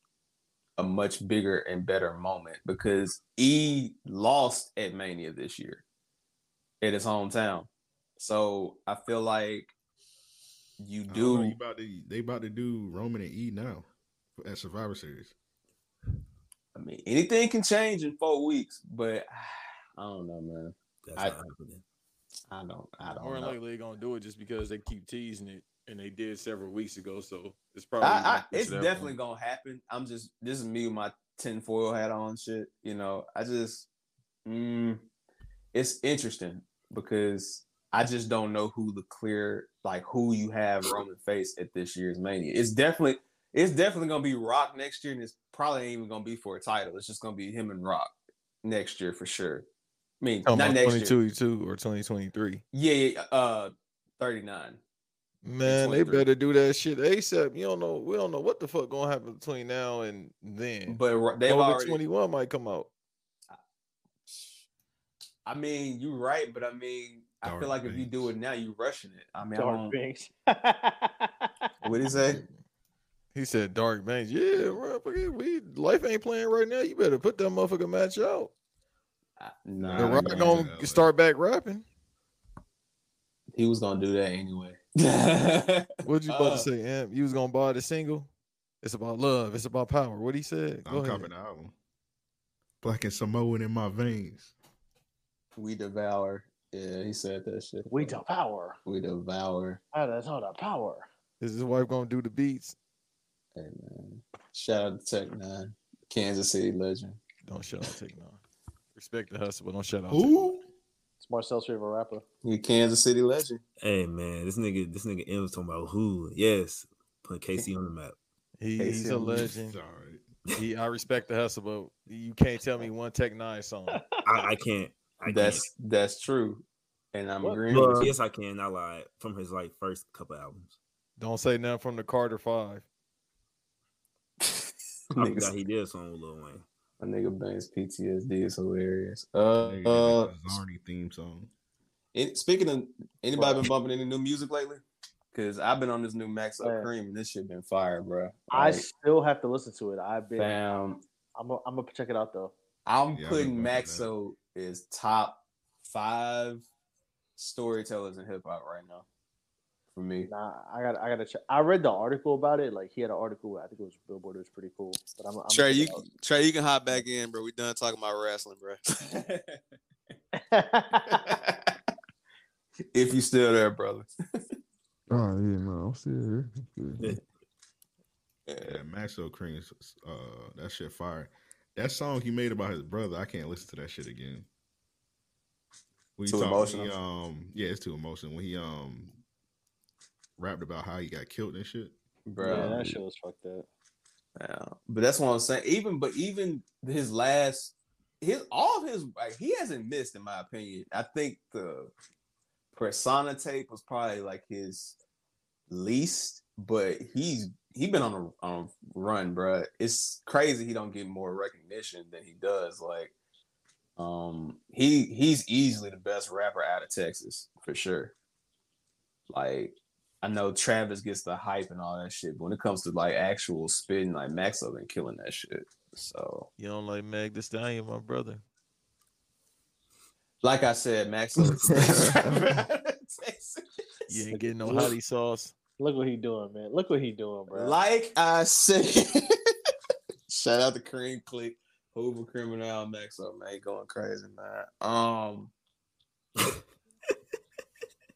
Speaker 3: a much bigger and better moment because E lost at Mania this year at his hometown. So I feel like you
Speaker 8: don't know,
Speaker 3: do.
Speaker 8: you about to, they about to do Roman and E now at Survivor Series.
Speaker 3: I mean, anything can change in four weeks, but <sighs> I don't know, man.
Speaker 9: That's
Speaker 3: I,
Speaker 9: not happening.
Speaker 3: I don't. I don't
Speaker 2: than
Speaker 3: know.
Speaker 2: likely, they're gonna do it just because they keep teasing it, and they did several weeks ago. So it's probably
Speaker 3: I, I, it's definitely
Speaker 2: one.
Speaker 3: gonna happen. I'm just this is me with my tinfoil hat on, shit. You know, I just, mm, it's interesting because I just don't know who the clear like who you have Roman face at this year's Mania. It's definitely it's definitely gonna be Rock next year, and it's probably ain't even gonna be for a title. It's just gonna be him and Rock next year for sure. I mean,
Speaker 2: Talking
Speaker 3: not
Speaker 2: about
Speaker 3: next year.
Speaker 2: 2022 or 2023.
Speaker 3: Yeah, yeah, uh, thirty nine.
Speaker 2: Man, they better do that shit ASAP. You don't know. We don't know what the fuck gonna happen between now and then.
Speaker 3: But they've
Speaker 2: COVID
Speaker 3: already
Speaker 2: 21 might come out.
Speaker 3: I mean, you're right, but I mean, I feel like if you do it now, you're rushing it. I mean, I
Speaker 12: Dark
Speaker 3: don't,
Speaker 12: Banks. <laughs>
Speaker 3: what did he say? <laughs>
Speaker 2: He said Dark Banks. Yeah, bro, we life ain't playing right now. You better put that motherfucker match out.
Speaker 3: Nah,
Speaker 2: The Rock
Speaker 8: nah,
Speaker 2: gonna
Speaker 8: nah,
Speaker 2: start back rapping.
Speaker 3: he was gonna do that anyway. <laughs>
Speaker 2: What'd you about
Speaker 3: Uh,
Speaker 2: to say, Amp? You was gonna buy the single? It's about love. It's about power. What he said? Go
Speaker 8: I'm
Speaker 2: ahead.
Speaker 8: copying the album. Black and Samoan in my veins.
Speaker 3: We devour. Yeah, he said that shit.
Speaker 12: we devour.
Speaker 3: We devour.
Speaker 12: Ah, That's all the power.
Speaker 2: Is his wife gonna do the beats?
Speaker 3: Hey man, shout out to Tech N9ne, Kansas City legend.
Speaker 2: Don't shout out Tech N9ne. Respect the hustle, but don't shut up. Take
Speaker 8: Who?
Speaker 12: It's Marcel's favorite rapper.
Speaker 3: You Kansas City legend.
Speaker 9: Hey man, this nigga, this nigga M was talking about who? Yes, put KC on the map.
Speaker 2: He, he's a legend.
Speaker 8: Sorry.
Speaker 2: He, I respect the hustle, but you can't tell me one Tech N9ne song.
Speaker 9: I, I can't. I
Speaker 3: That's that's true, and I'm
Speaker 12: What?
Speaker 3: agreeing.
Speaker 9: can't. Well, yes, I can. I lied from his like first couple albums.
Speaker 2: Don't say nothing from the Carter Five.
Speaker 9: I
Speaker 3: Niggas-
Speaker 9: forgot he did a song with Lil Wayne.
Speaker 3: My nigga Banks PTSD is hilarious. Uh,
Speaker 8: Nigga,
Speaker 3: uh
Speaker 8: the Zarny theme song.
Speaker 3: it- speaking of anybody been bumping any new music lately? Because I've been on this new
Speaker 12: Maxo
Speaker 3: Kream and this shit been fire, bro.
Speaker 12: I still have to listen to it. I've been.
Speaker 3: fam,
Speaker 12: I'm. gonna- I'm gonna check it out though.
Speaker 3: I'm
Speaker 8: Yeah,
Speaker 3: putting
Speaker 8: been bumping that.
Speaker 3: Maxo is top five storytellers in hip hop right now. For me.
Speaker 7: Nah, I got I gotta check. I read the article about it. Like he had an article. I think it was Billboard. It was pretty cool. But I'm, I'm
Speaker 14: Trey, you
Speaker 7: checking
Speaker 14: Trey, you can hop back in, bro. We done talking about wrestling, bro. <laughs>
Speaker 3: if you still there, brother.
Speaker 6: Oh yeah, man, I'm still here. I'm still here.
Speaker 8: Yeah, Maxo Kream, uh, that shit fire. That song he made about his brother, I can't listen to that shit again. When
Speaker 3: Too
Speaker 8: talk-
Speaker 3: emotional?
Speaker 8: He, um, yeah, it's too emotional. When he um rapped about how he got killed and shit.
Speaker 3: Bro.
Speaker 7: Yeah, that shit was fucked up.
Speaker 3: Yeah, but that's what I'm saying. Even but even his last, his all of his like he hasn't missed in my opinion. I think the persona tape was probably like his least, but he's he been on a on a run, bro. It's crazy he don't get more recognition than he does. Like, um, he he's easily the best rapper out of Texas for sure. Like, I know Travis gets the hype and all that shit, but when it comes to like actual spitting, like Maxo been killing that shit. So,
Speaker 2: You don't like Meg the Stallion, my brother.
Speaker 3: like I said, Maxo <laughs> is the best rapper out of Texas.
Speaker 2: You ain't getting no hottie sauce.
Speaker 7: Look what he doing, man. Look what he doing, bro.
Speaker 3: Like I said, <laughs> shout out to Cream Click, Hoover Criminal Maxo, man, he going crazy, man. Um, <laughs>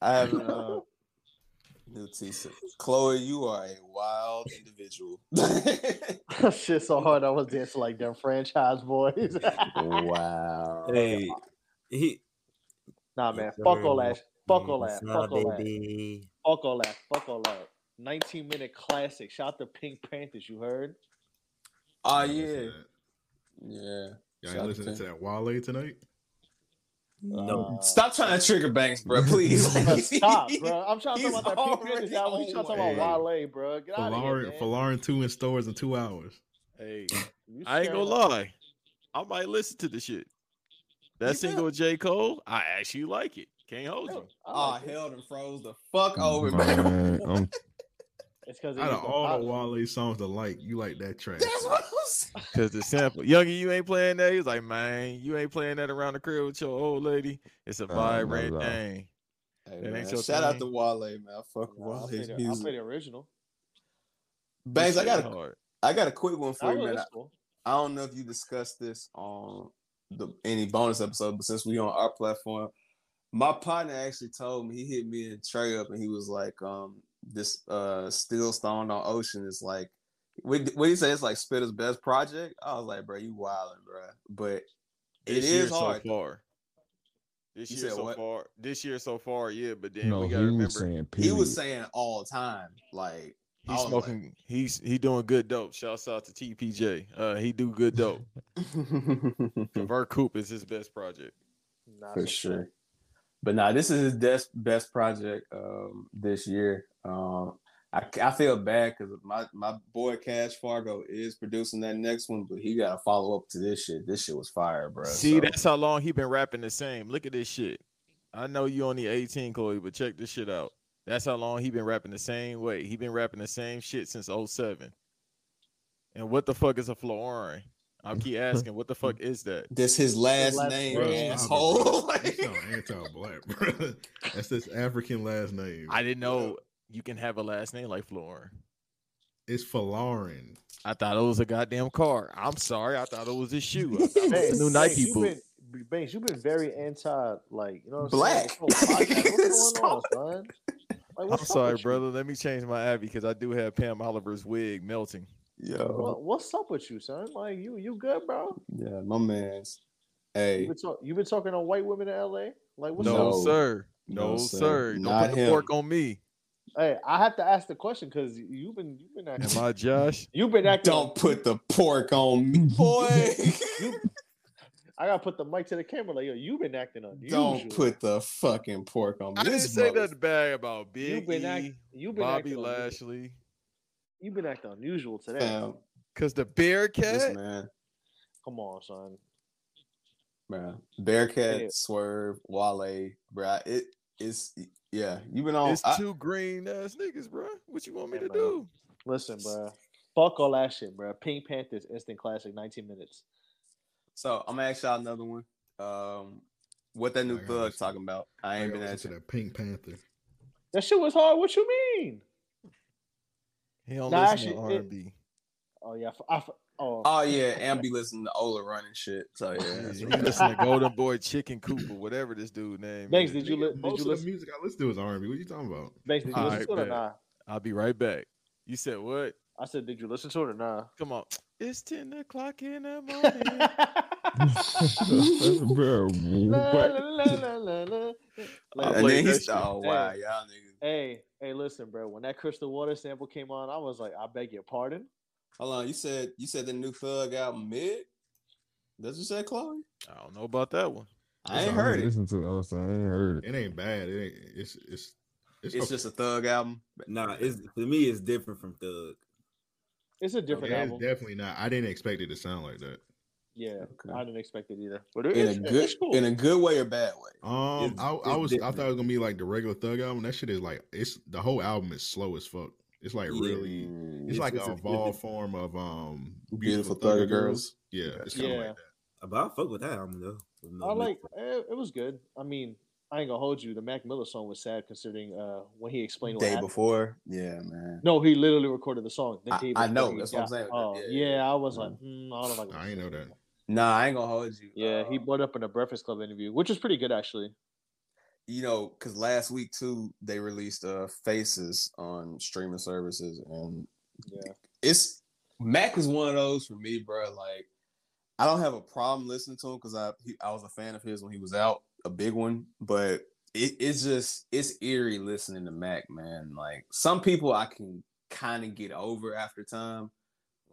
Speaker 3: I have uh, new T-shirt. Chloe, you are a wild individual. <laughs>
Speaker 7: shit so hard. I was dancing like them franchise boys.
Speaker 3: wow.
Speaker 9: Hey, <laughs> he.
Speaker 7: Nah, man. Fuck all that. Fuck all that. Fuck all that. Fuck all that. Fuck all that. 19 minute classic. Shout out to Pink Panthers. You heard?
Speaker 3: Ah, oh
Speaker 8: Listen
Speaker 3: yeah, yeah.
Speaker 8: Y'all ain't listening
Speaker 3: to-
Speaker 8: to that Wale tonight?
Speaker 9: No.
Speaker 7: Uh,
Speaker 3: Stop trying to trigger banks, bro. Please.
Speaker 7: Bro, <laughs> Stop, <laughs> bro. I'm trying to talk about that Pink
Speaker 3: already
Speaker 7: album. He's trying to talk about. Wale, bro. Get out of here,
Speaker 8: Folarin,
Speaker 7: man.
Speaker 8: Folarin 2 in stores in two hours.
Speaker 2: Hey, I ain't gonna lie. I might listen to the shit. That
Speaker 3: You
Speaker 2: single with J. Cole, I actually like it. Can't hold you.
Speaker 7: I
Speaker 3: Oh
Speaker 7: like it.
Speaker 3: hell, done froze the fuck over, man.
Speaker 6: Man, I'm <laughs>
Speaker 7: It's because
Speaker 8: Out of all the Wale songs to like, you like that track.
Speaker 3: That's what I'm saying.
Speaker 2: Cause the sample, Youngie, you ain't playing that. He was like, man, you ain't playing that around the crib with your old lady. It's a
Speaker 6: Oh,
Speaker 2: vibrant
Speaker 6: no, no.
Speaker 2: thing.
Speaker 3: Hey, man,
Speaker 2: your
Speaker 3: shout out to Wale, man. I fuck with
Speaker 7: Nah, I'll,
Speaker 3: Wale's
Speaker 7: play the, I'll play the original.
Speaker 3: Banks, I got
Speaker 2: shit
Speaker 3: a,
Speaker 2: hard.
Speaker 3: I got a quick one for
Speaker 7: Oh,
Speaker 3: you, man.
Speaker 7: that's
Speaker 3: I. I don't know if you discussed this on the any bonus episode, but since we on our platform, my partner actually told me he hit me and Trey up, and he was like, um, this uh Still Stone on Ocean is like, what what he say? It's like Spitter's best project. I was like, bro, you wildin', bro. But it
Speaker 2: This year
Speaker 3: is hard.
Speaker 2: so far. This
Speaker 3: You
Speaker 2: year so
Speaker 3: what?
Speaker 2: far. This year so far, yeah. But then
Speaker 6: no,
Speaker 2: we
Speaker 6: he
Speaker 2: gotta remember
Speaker 6: was saying
Speaker 3: he was saying all the time, like
Speaker 2: he's
Speaker 3: was like-
Speaker 2: smoking. He's he doing good dope. Shouts out to TPJ. Uh, he do good dope. <laughs> Covert Coup is his best project.
Speaker 7: Nah,
Speaker 3: for
Speaker 7: that's
Speaker 3: sure. But nah, this is his best best project um, this year. Um, I, I feel bad because my my boy Cash Fargo is producing that next one, but he got to follow up to this shit. This shit was fire, bro.
Speaker 2: See,
Speaker 3: So,
Speaker 2: that's how long he been rapping the same. Look at this shit. I know you only 18, Chloe, but check this shit out. That's how long he been rapping the same way. He been rapping the same shit since 07. And what the fuck is a Florin? I'll keep asking, what the <laughs> fuck is that?
Speaker 3: this his last,
Speaker 7: last
Speaker 3: name,
Speaker 7: name.
Speaker 3: asshole.
Speaker 8: You anti-black, bro. That's his African last name.
Speaker 2: I didn't know you can have a last name like Florin.
Speaker 8: It's Folarin.
Speaker 2: I thought it was a goddamn car. I'm sorry. I thought it was a shoe. I <laughs> thought it was a new
Speaker 7: Banks,
Speaker 2: Nike
Speaker 7: you've
Speaker 2: boot.
Speaker 7: been, Banks, you've been very anti, like you know, what I'm
Speaker 3: Black.
Speaker 7: saying? This whole podcast, What's going on, son? Like,
Speaker 2: I'm sorry,
Speaker 7: with you?
Speaker 2: brother. Let me change my Abby because I do have Pam Oliver's wig melting.
Speaker 3: Yo,
Speaker 7: What, what's up with you, son? Like you, you good, bro?
Speaker 3: yeah, my man's.
Speaker 7: You
Speaker 3: Hey,
Speaker 7: been, talk, you been talking to white women in L.A. Like what's
Speaker 2: no,
Speaker 7: up?
Speaker 2: Sir. No,
Speaker 3: No,
Speaker 2: sir.
Speaker 3: sir.
Speaker 2: Don't
Speaker 3: Not
Speaker 2: put the
Speaker 3: him.
Speaker 2: pork on me.
Speaker 7: Hey, I have to ask the question because you've been, you've been acting,
Speaker 2: Am I Josh? <laughs>
Speaker 7: you've been acting.
Speaker 3: don't put the pork on me, boy. <laughs>
Speaker 7: You, I gotta put the mic to the camera. Like yo, you've been acting unusual.
Speaker 3: don't put the fucking pork on me.
Speaker 2: I didn't
Speaker 3: This
Speaker 2: say
Speaker 3: mother-
Speaker 2: nothing bad about Big
Speaker 7: You've been act, you've been
Speaker 2: Bobby
Speaker 7: acting unusual.
Speaker 2: Lashley.
Speaker 7: You've been acting unusual today.
Speaker 3: Fam,
Speaker 2: Cause the
Speaker 3: this
Speaker 2: Bearcat,
Speaker 3: man.
Speaker 7: Come on, son.
Speaker 3: Man, Bearcat,
Speaker 7: Yeah.
Speaker 3: Swerve, Wale, bro. It is yeah. You've been on.
Speaker 2: it's
Speaker 3: I-
Speaker 2: two green ass niggas, bro. What you want me
Speaker 7: Hey,
Speaker 2: to
Speaker 7: man.
Speaker 2: do?
Speaker 7: Listen, bro. Fuck all that shit, bro. Pink Panthers instant classic, 19 minutes.
Speaker 3: so I'm gonna ask y'all another one. Um, what that new
Speaker 8: I
Speaker 3: thug talking about? I
Speaker 8: I
Speaker 3: ain't
Speaker 8: gotta
Speaker 3: been
Speaker 8: listen
Speaker 3: at
Speaker 8: to that Pink Panther.
Speaker 7: That shit was hard. What you mean?
Speaker 2: He don't
Speaker 7: Nah,
Speaker 2: listen
Speaker 7: actually,
Speaker 2: to R and B.
Speaker 7: Oh yeah, I f- I, f- oh
Speaker 3: Oh yeah, and be listening to Ola running shit. So yeah, <laughs>
Speaker 2: He
Speaker 3: that's
Speaker 2: listen to Golden <laughs> Boy Chicken Cooper, whatever this dude name.
Speaker 7: Banks,
Speaker 2: is.
Speaker 7: did you li- did
Speaker 8: Most
Speaker 7: you
Speaker 8: of
Speaker 7: listen?
Speaker 8: the music I listen to is R&B. What you talking about?
Speaker 7: Banks, did you
Speaker 2: All
Speaker 7: listen
Speaker 2: right,
Speaker 7: to it or nah?
Speaker 2: I'll be right back. You said what?
Speaker 7: I said, did you listen to it or nah?
Speaker 2: Come on. It's ten o'clock in the <laughs> morning.
Speaker 6: Bro,
Speaker 7: La,
Speaker 6: what?
Speaker 7: la, la, la, la, la. Like,
Speaker 3: and then
Speaker 2: that
Speaker 3: he's
Speaker 2: shit.
Speaker 3: oh wow, y'all niggas.
Speaker 7: Hey, hey, listen, bro. When that Crystal Water sample came on, I was like, I beg your pardon.
Speaker 3: Hold on, you said you said the new Thug album mid. Does you say Chloe?
Speaker 2: I don't know about that one.
Speaker 3: I ain't
Speaker 6: I
Speaker 3: heard it.
Speaker 6: Listen to it. I was I ain't heard it.
Speaker 8: It ain't bad. It ain't. It's it's it's,
Speaker 3: It's
Speaker 8: okay.
Speaker 3: just a Thug album.
Speaker 9: Nah, it's for me. It's different from Thug.
Speaker 7: It's a different
Speaker 8: Yeah, it's definitely not. I didn't expect it to sound like that.
Speaker 7: Yeah,
Speaker 3: Okay.
Speaker 7: I didn't expect it either. But it
Speaker 3: In
Speaker 7: is
Speaker 3: a good
Speaker 7: it's cool.
Speaker 3: in a good way or bad way.
Speaker 8: Um,
Speaker 9: It's-
Speaker 8: I, I
Speaker 9: it's
Speaker 8: was I thought it was gonna be like the regular Thug album. That shit is like it's the whole album is slow as fuck. It's like
Speaker 9: Yeah.
Speaker 8: really.
Speaker 3: Mm,
Speaker 8: It's,
Speaker 9: It's-
Speaker 8: like
Speaker 9: it's
Speaker 8: a
Speaker 9: a-
Speaker 8: evolved form of um
Speaker 3: Beautiful
Speaker 8: Thugger
Speaker 3: Thugger Girls.
Speaker 8: Yeah, it's kind of
Speaker 7: Yeah.
Speaker 8: like that.
Speaker 9: But I fuck with that album though. No
Speaker 7: I
Speaker 9: mix.
Speaker 7: like it, it was good. I mean, I ain't gonna hold you. The Mac Miller song was sad considering uh when he explained what
Speaker 3: Day
Speaker 7: happened.
Speaker 3: before. Yeah, man.
Speaker 7: No, he literally recorded the song. The
Speaker 3: I- I
Speaker 7: before
Speaker 3: know,
Speaker 7: he
Speaker 3: that's what I'm saying.
Speaker 7: Oh
Speaker 3: Yeah,
Speaker 7: yeah,
Speaker 3: yeah,
Speaker 7: I was
Speaker 3: yeah.
Speaker 7: like, hmm, I don't know.
Speaker 8: I ain't know that.
Speaker 3: Nah, I ain't gonna hold you.
Speaker 7: Yeah, he
Speaker 3: Uh,
Speaker 7: brought up in a Breakfast Club interview, which is pretty good actually.
Speaker 3: you know, because last week too, they released uh Faces on streaming services, and
Speaker 7: Yeah.
Speaker 3: it's Mac is one of those for me, bro. Like, I don't have a problem listening to him because I he, I was a fan of his when he was out, a big one. But it, it's just it's eerie listening to Mac, man. Like some people I can kind of get over after time.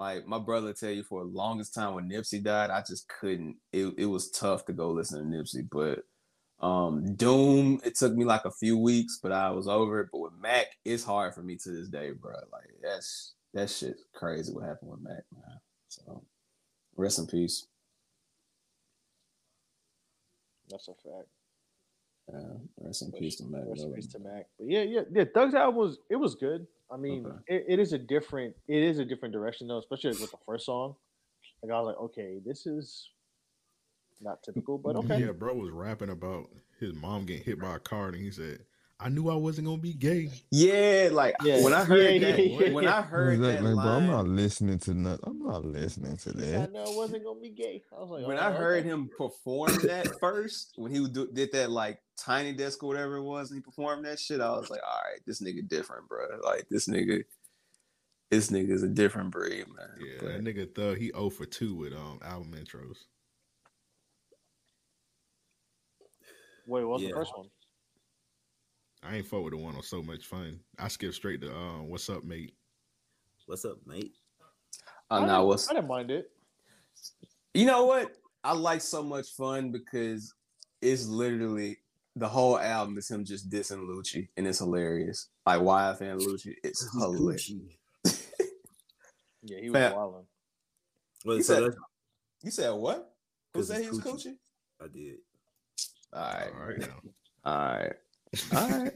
Speaker 3: Like my brother tell you for the longest time when Nipsey died, I just couldn't. It it was tough to go listen to Nipsey, but um Doom, it took me like a few weeks, but I was over it. But with Mac, it's hard for me to this day, bro. Like that's that shit's crazy what happened with Mac, man. So rest in peace.
Speaker 7: That's a fact.
Speaker 3: Uh, rest in peace to Mac.
Speaker 7: Rest in peace to Mac. But yeah, yeah, yeah. Thug's album was it was good. I mean,
Speaker 3: Okay.
Speaker 7: it, it is a different it is a different direction though, especially with the first song. Like I was like, okay, this is not typical, but okay.
Speaker 8: Yeah, bro was rapping about his mom getting hit by a car, and he said, "I knew I wasn't gonna be gay."
Speaker 3: Yeah, like
Speaker 7: Yeah.
Speaker 3: when I heard
Speaker 7: Yeah,
Speaker 3: that,
Speaker 7: yeah, yeah,
Speaker 3: when
Speaker 7: yeah.
Speaker 3: I <laughs> heard that
Speaker 6: Exactly, bro. I'm not listening to nothing. I'm not listening to that.
Speaker 7: I
Speaker 6: that.
Speaker 7: know I wasn't gonna be gay. I was like,
Speaker 3: when
Speaker 7: oh,
Speaker 3: I heard
Speaker 7: okay.
Speaker 3: him perform that first, when he did that like tiny desk or whatever it was, and he performed that shit, I was like, all right, this nigga different, bro. Like this nigga, this nigga is a different breed, man.
Speaker 8: Yeah,
Speaker 3: But-
Speaker 8: that nigga Thug, he 0 for 2 with um album intros.
Speaker 7: Wait, what's
Speaker 9: Yeah.
Speaker 7: the first one?
Speaker 8: I ain't fuck with the one on so much fun. I skipped straight to um, "What's up, mate."
Speaker 9: What's up, mate?
Speaker 3: Oh
Speaker 7: I
Speaker 3: no,
Speaker 7: didn't-
Speaker 3: what's
Speaker 7: I didn't mind it.
Speaker 3: you know what? I like so much fun because it's literally the whole album is him just dissing Lucci, and it's hilarious. Like YFN Lucci, it's
Speaker 9: He's
Speaker 3: hilarious. <laughs>
Speaker 7: Yeah, he was
Speaker 3: Fat-
Speaker 7: wilding.
Speaker 9: Well,
Speaker 3: You
Speaker 9: so
Speaker 3: said- You said what? Who
Speaker 9: 'Cause
Speaker 3: said he was
Speaker 9: coochie.
Speaker 3: Coochie?
Speaker 9: I did.
Speaker 3: All right.
Speaker 8: All right.
Speaker 3: All right. All right.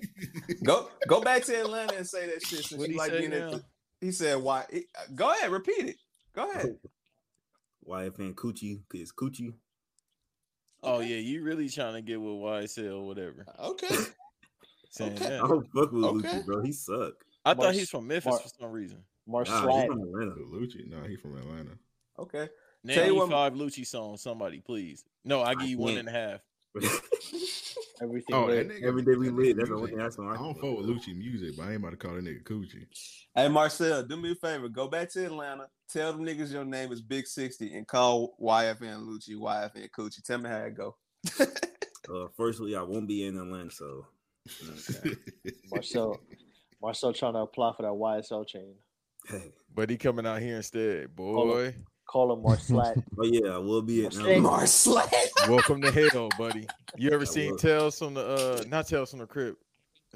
Speaker 3: go go back to Atlanta and say that shit. Since
Speaker 2: What'd
Speaker 3: you
Speaker 2: he
Speaker 3: like being at the, He said why? he- go ahead, repeat it. Go ahead. <laughs>
Speaker 9: YF and Coochie, cause Coochie.
Speaker 2: Oh yeah, you really trying to get with YSL or whatever. <laughs>
Speaker 3: Okay.
Speaker 2: Saying
Speaker 3: Okay.
Speaker 9: I don't fuck with
Speaker 3: Okay.
Speaker 9: Lucci, bro. He suck.
Speaker 2: I thought he's from Memphis
Speaker 7: Mar-
Speaker 2: for some reason.
Speaker 7: Mark
Speaker 9: Nah,
Speaker 7: Slat.
Speaker 9: he's from Atlanta.
Speaker 8: Lucci, no, he from Atlanta.
Speaker 3: Okay.
Speaker 2: Name
Speaker 3: Tell you
Speaker 2: me
Speaker 3: what-
Speaker 2: five Lucci songs, somebody, please. No, I give you one
Speaker 9: can't.
Speaker 2: and a half. <laughs>
Speaker 7: Everything.
Speaker 8: Oh,
Speaker 7: lit.
Speaker 8: that nigga,
Speaker 9: Every day we
Speaker 8: that
Speaker 9: live, that's the only
Speaker 8: music.
Speaker 9: thing that's on
Speaker 8: I don't fuck with Lucci music, but I ain't about to call that nigga Coochie.
Speaker 3: Hey Marcel, do me a favor. Go back to Atlanta. Tell them niggas your name is Big Sixty and call YFN Lucci, YFN Coochie. Tell me how it go. <laughs>
Speaker 9: Uh, firstly, I won't be in Atlanta, so
Speaker 3: Okay. <laughs>
Speaker 7: Marcel, Marcel trying to apply for that YSL chain.
Speaker 9: hey.
Speaker 2: But he coming out here instead, boy.
Speaker 7: Call him Marslat. <laughs>
Speaker 9: Oh yeah, I will be at
Speaker 7: Hey,
Speaker 3: Marcel.
Speaker 2: Welcome to hell, buddy. You ever
Speaker 9: I
Speaker 2: seen
Speaker 9: will.
Speaker 2: Tales from the uh not Tales from the Crib?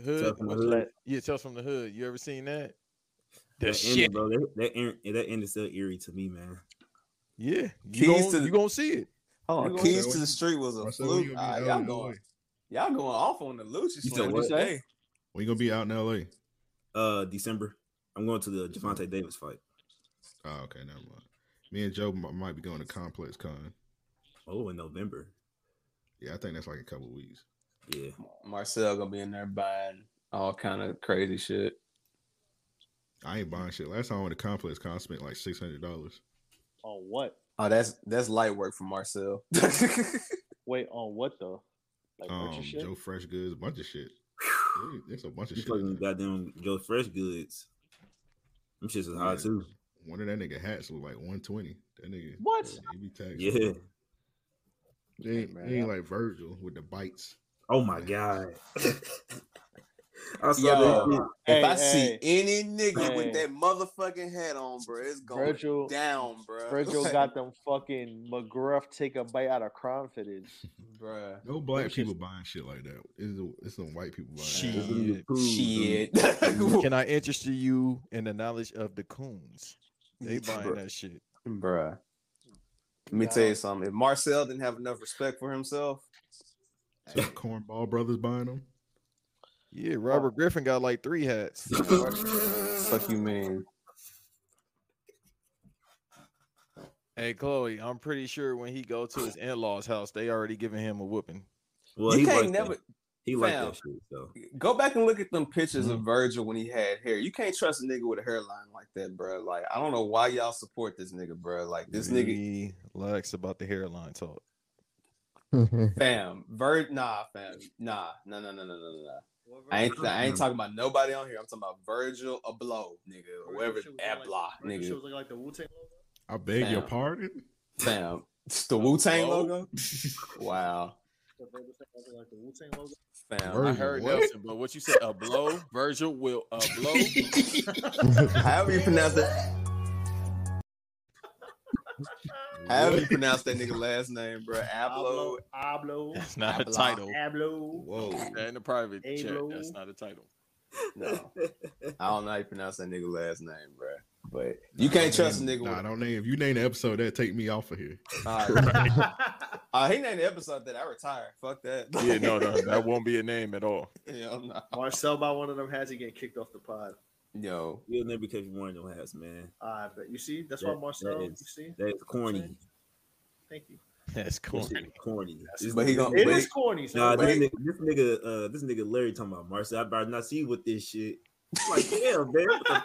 Speaker 2: Hood?
Speaker 9: Tales from the Hood.
Speaker 2: Yeah, Tales from the Hood. You ever seen that? The
Speaker 9: That
Speaker 2: shit.
Speaker 9: ended, bro. That, that, end, that end is still eerie to me, man.
Speaker 2: Yeah.
Speaker 3: Keys
Speaker 2: You
Speaker 3: to
Speaker 2: gonna,
Speaker 3: the-
Speaker 2: you gonna see it.
Speaker 3: Hold on. Keys to the street was a
Speaker 8: Marcel, when you
Speaker 3: fluke.
Speaker 8: gonna be
Speaker 3: Ah,
Speaker 8: out
Speaker 3: y'all going, y'all going off on the Lucci
Speaker 9: You said what?
Speaker 3: today.
Speaker 8: When you gonna be out in L.A.?
Speaker 9: Uh, December. I'm going to the Gervonta Davis fight.
Speaker 8: Oh, okay, never mind. Me and Joe might be going to Complex Con.
Speaker 9: Oh, in November.
Speaker 8: Yeah, I think that's like a couple weeks.
Speaker 9: Yeah.
Speaker 3: Marcel gonna be in there buying all kind of crazy shit.
Speaker 8: I ain't buying shit. Last time I went to Complex Con, I spent like six hundred dollars.
Speaker 12: On what?
Speaker 3: Oh, that's that's light work for Marcel. <laughs>
Speaker 12: Wait, on what though? Like
Speaker 8: Um,
Speaker 12: shit?
Speaker 8: Joe Fresh Goods, a bunch of shit. Yeah, There's a bunch of
Speaker 9: You
Speaker 8: shit.
Speaker 9: fucking goddamn Joe Fresh goods. Them shits is hot too.
Speaker 8: One of that nigga hats was like one twenty. That nigga.
Speaker 12: What?
Speaker 8: He be taxed.
Speaker 9: Yeah.
Speaker 8: He ain't,
Speaker 12: man,
Speaker 8: ain't like Virgil with the bites.
Speaker 9: Oh my god. <laughs> <laughs> <laughs> I saw
Speaker 3: Yo,
Speaker 9: that shit.
Speaker 3: if I
Speaker 12: Hey,
Speaker 3: see any nigga
Speaker 12: hey.
Speaker 3: with that motherfucking hat on, bro, it's going
Speaker 12: Virgil-
Speaker 3: down, bro.
Speaker 12: Virgil <laughs> got them fucking McGruff take a bite out of crime footage.
Speaker 3: Bruh.
Speaker 8: No black
Speaker 12: Those
Speaker 8: people
Speaker 12: shits-
Speaker 8: buying shit like that. It's, it's some white people buying
Speaker 2: Shit.
Speaker 8: shit.
Speaker 3: Shit. <laughs>
Speaker 2: Can I interest you in the knowledge of the coons? They buying
Speaker 3: Bruh.
Speaker 2: that shit.
Speaker 3: bro. Let me tell you something. If Marcel didn't have enough respect for himself,
Speaker 8: So Cornball Brothers buying them.
Speaker 2: Yeah, Robert Griffin got like three hats. <laughs>
Speaker 3: fuck you man.
Speaker 2: Hey Chloe, I'm pretty sure when he go to his in-laws house, they already giving him a whooping.
Speaker 9: Well,
Speaker 3: you
Speaker 9: he
Speaker 3: can't
Speaker 9: like
Speaker 3: never
Speaker 9: that. He like
Speaker 3: Fam.
Speaker 9: that shit though.
Speaker 3: go back and look at them pictures
Speaker 2: Mm-hmm.
Speaker 3: of Virgil when he had hair. You can't trust a nigga with a hairline like that, bro. Like I don't know why y'all support this nigga, bro. Like this nigga,
Speaker 2: He likes about the hairline talk.
Speaker 3: fam, Vir, nah, fam, nah, nah, nah, nah, nah, nah, no. No. I ain't, I ain't talking about nobody on here. I'm talking about Virgil Abloh, nigga, or whatever, Abloh, nigga,
Speaker 4: Shows look like the Wu Tang logo.
Speaker 8: I beg your pardon.
Speaker 3: Damn, It's <laughs> the Wu Tang
Speaker 2: Abloh?
Speaker 3: logo. <laughs> Wow,
Speaker 4: The Virgil like the Wu Tang logo.
Speaker 3: fam.
Speaker 8: Virgil,
Speaker 2: I heard
Speaker 8: what?
Speaker 2: Nelson, but what you said, a blow? Virgil will a blow? <laughs>
Speaker 3: However you pronounce that. However you pronounce that nigga last name, bro. Ablo.
Speaker 4: Ablo.
Speaker 2: That's not a title.
Speaker 4: Ablo.
Speaker 3: Whoa.
Speaker 2: That in the private chat, that's not a title.
Speaker 3: No. <laughs> I don't know how you pronounce that nigga last name, bro. But you can't trust a nigga
Speaker 8: Nah,
Speaker 3: with
Speaker 8: don't name. If you name the episode, that take me off of here.
Speaker 3: Alright. <laughs> <laughs> uh, he named the episode that I retire. Fuck that.
Speaker 2: Yeah, no, no, that won't be a name at all.
Speaker 3: Hell no.
Speaker 4: Marcel by one of them has he getting kicked off the pod.
Speaker 3: Yo.
Speaker 9: You'll never because you wearing them hats, man.
Speaker 4: I bet you see. That's
Speaker 9: That-
Speaker 4: why Marcel.
Speaker 9: that
Speaker 4: You see.
Speaker 9: That is corny.
Speaker 4: Thank you.
Speaker 2: That's
Speaker 9: That
Speaker 2: corny.
Speaker 9: shit is corny. This
Speaker 3: But he
Speaker 9: nigga-
Speaker 3: gonna-
Speaker 4: It
Speaker 3: but
Speaker 4: is corny. So
Speaker 9: Nah, this nigga, this nigga, uh, this nigga Larry talking about Marcel. I better not see you with this shit. I'm like, damn, man. what the?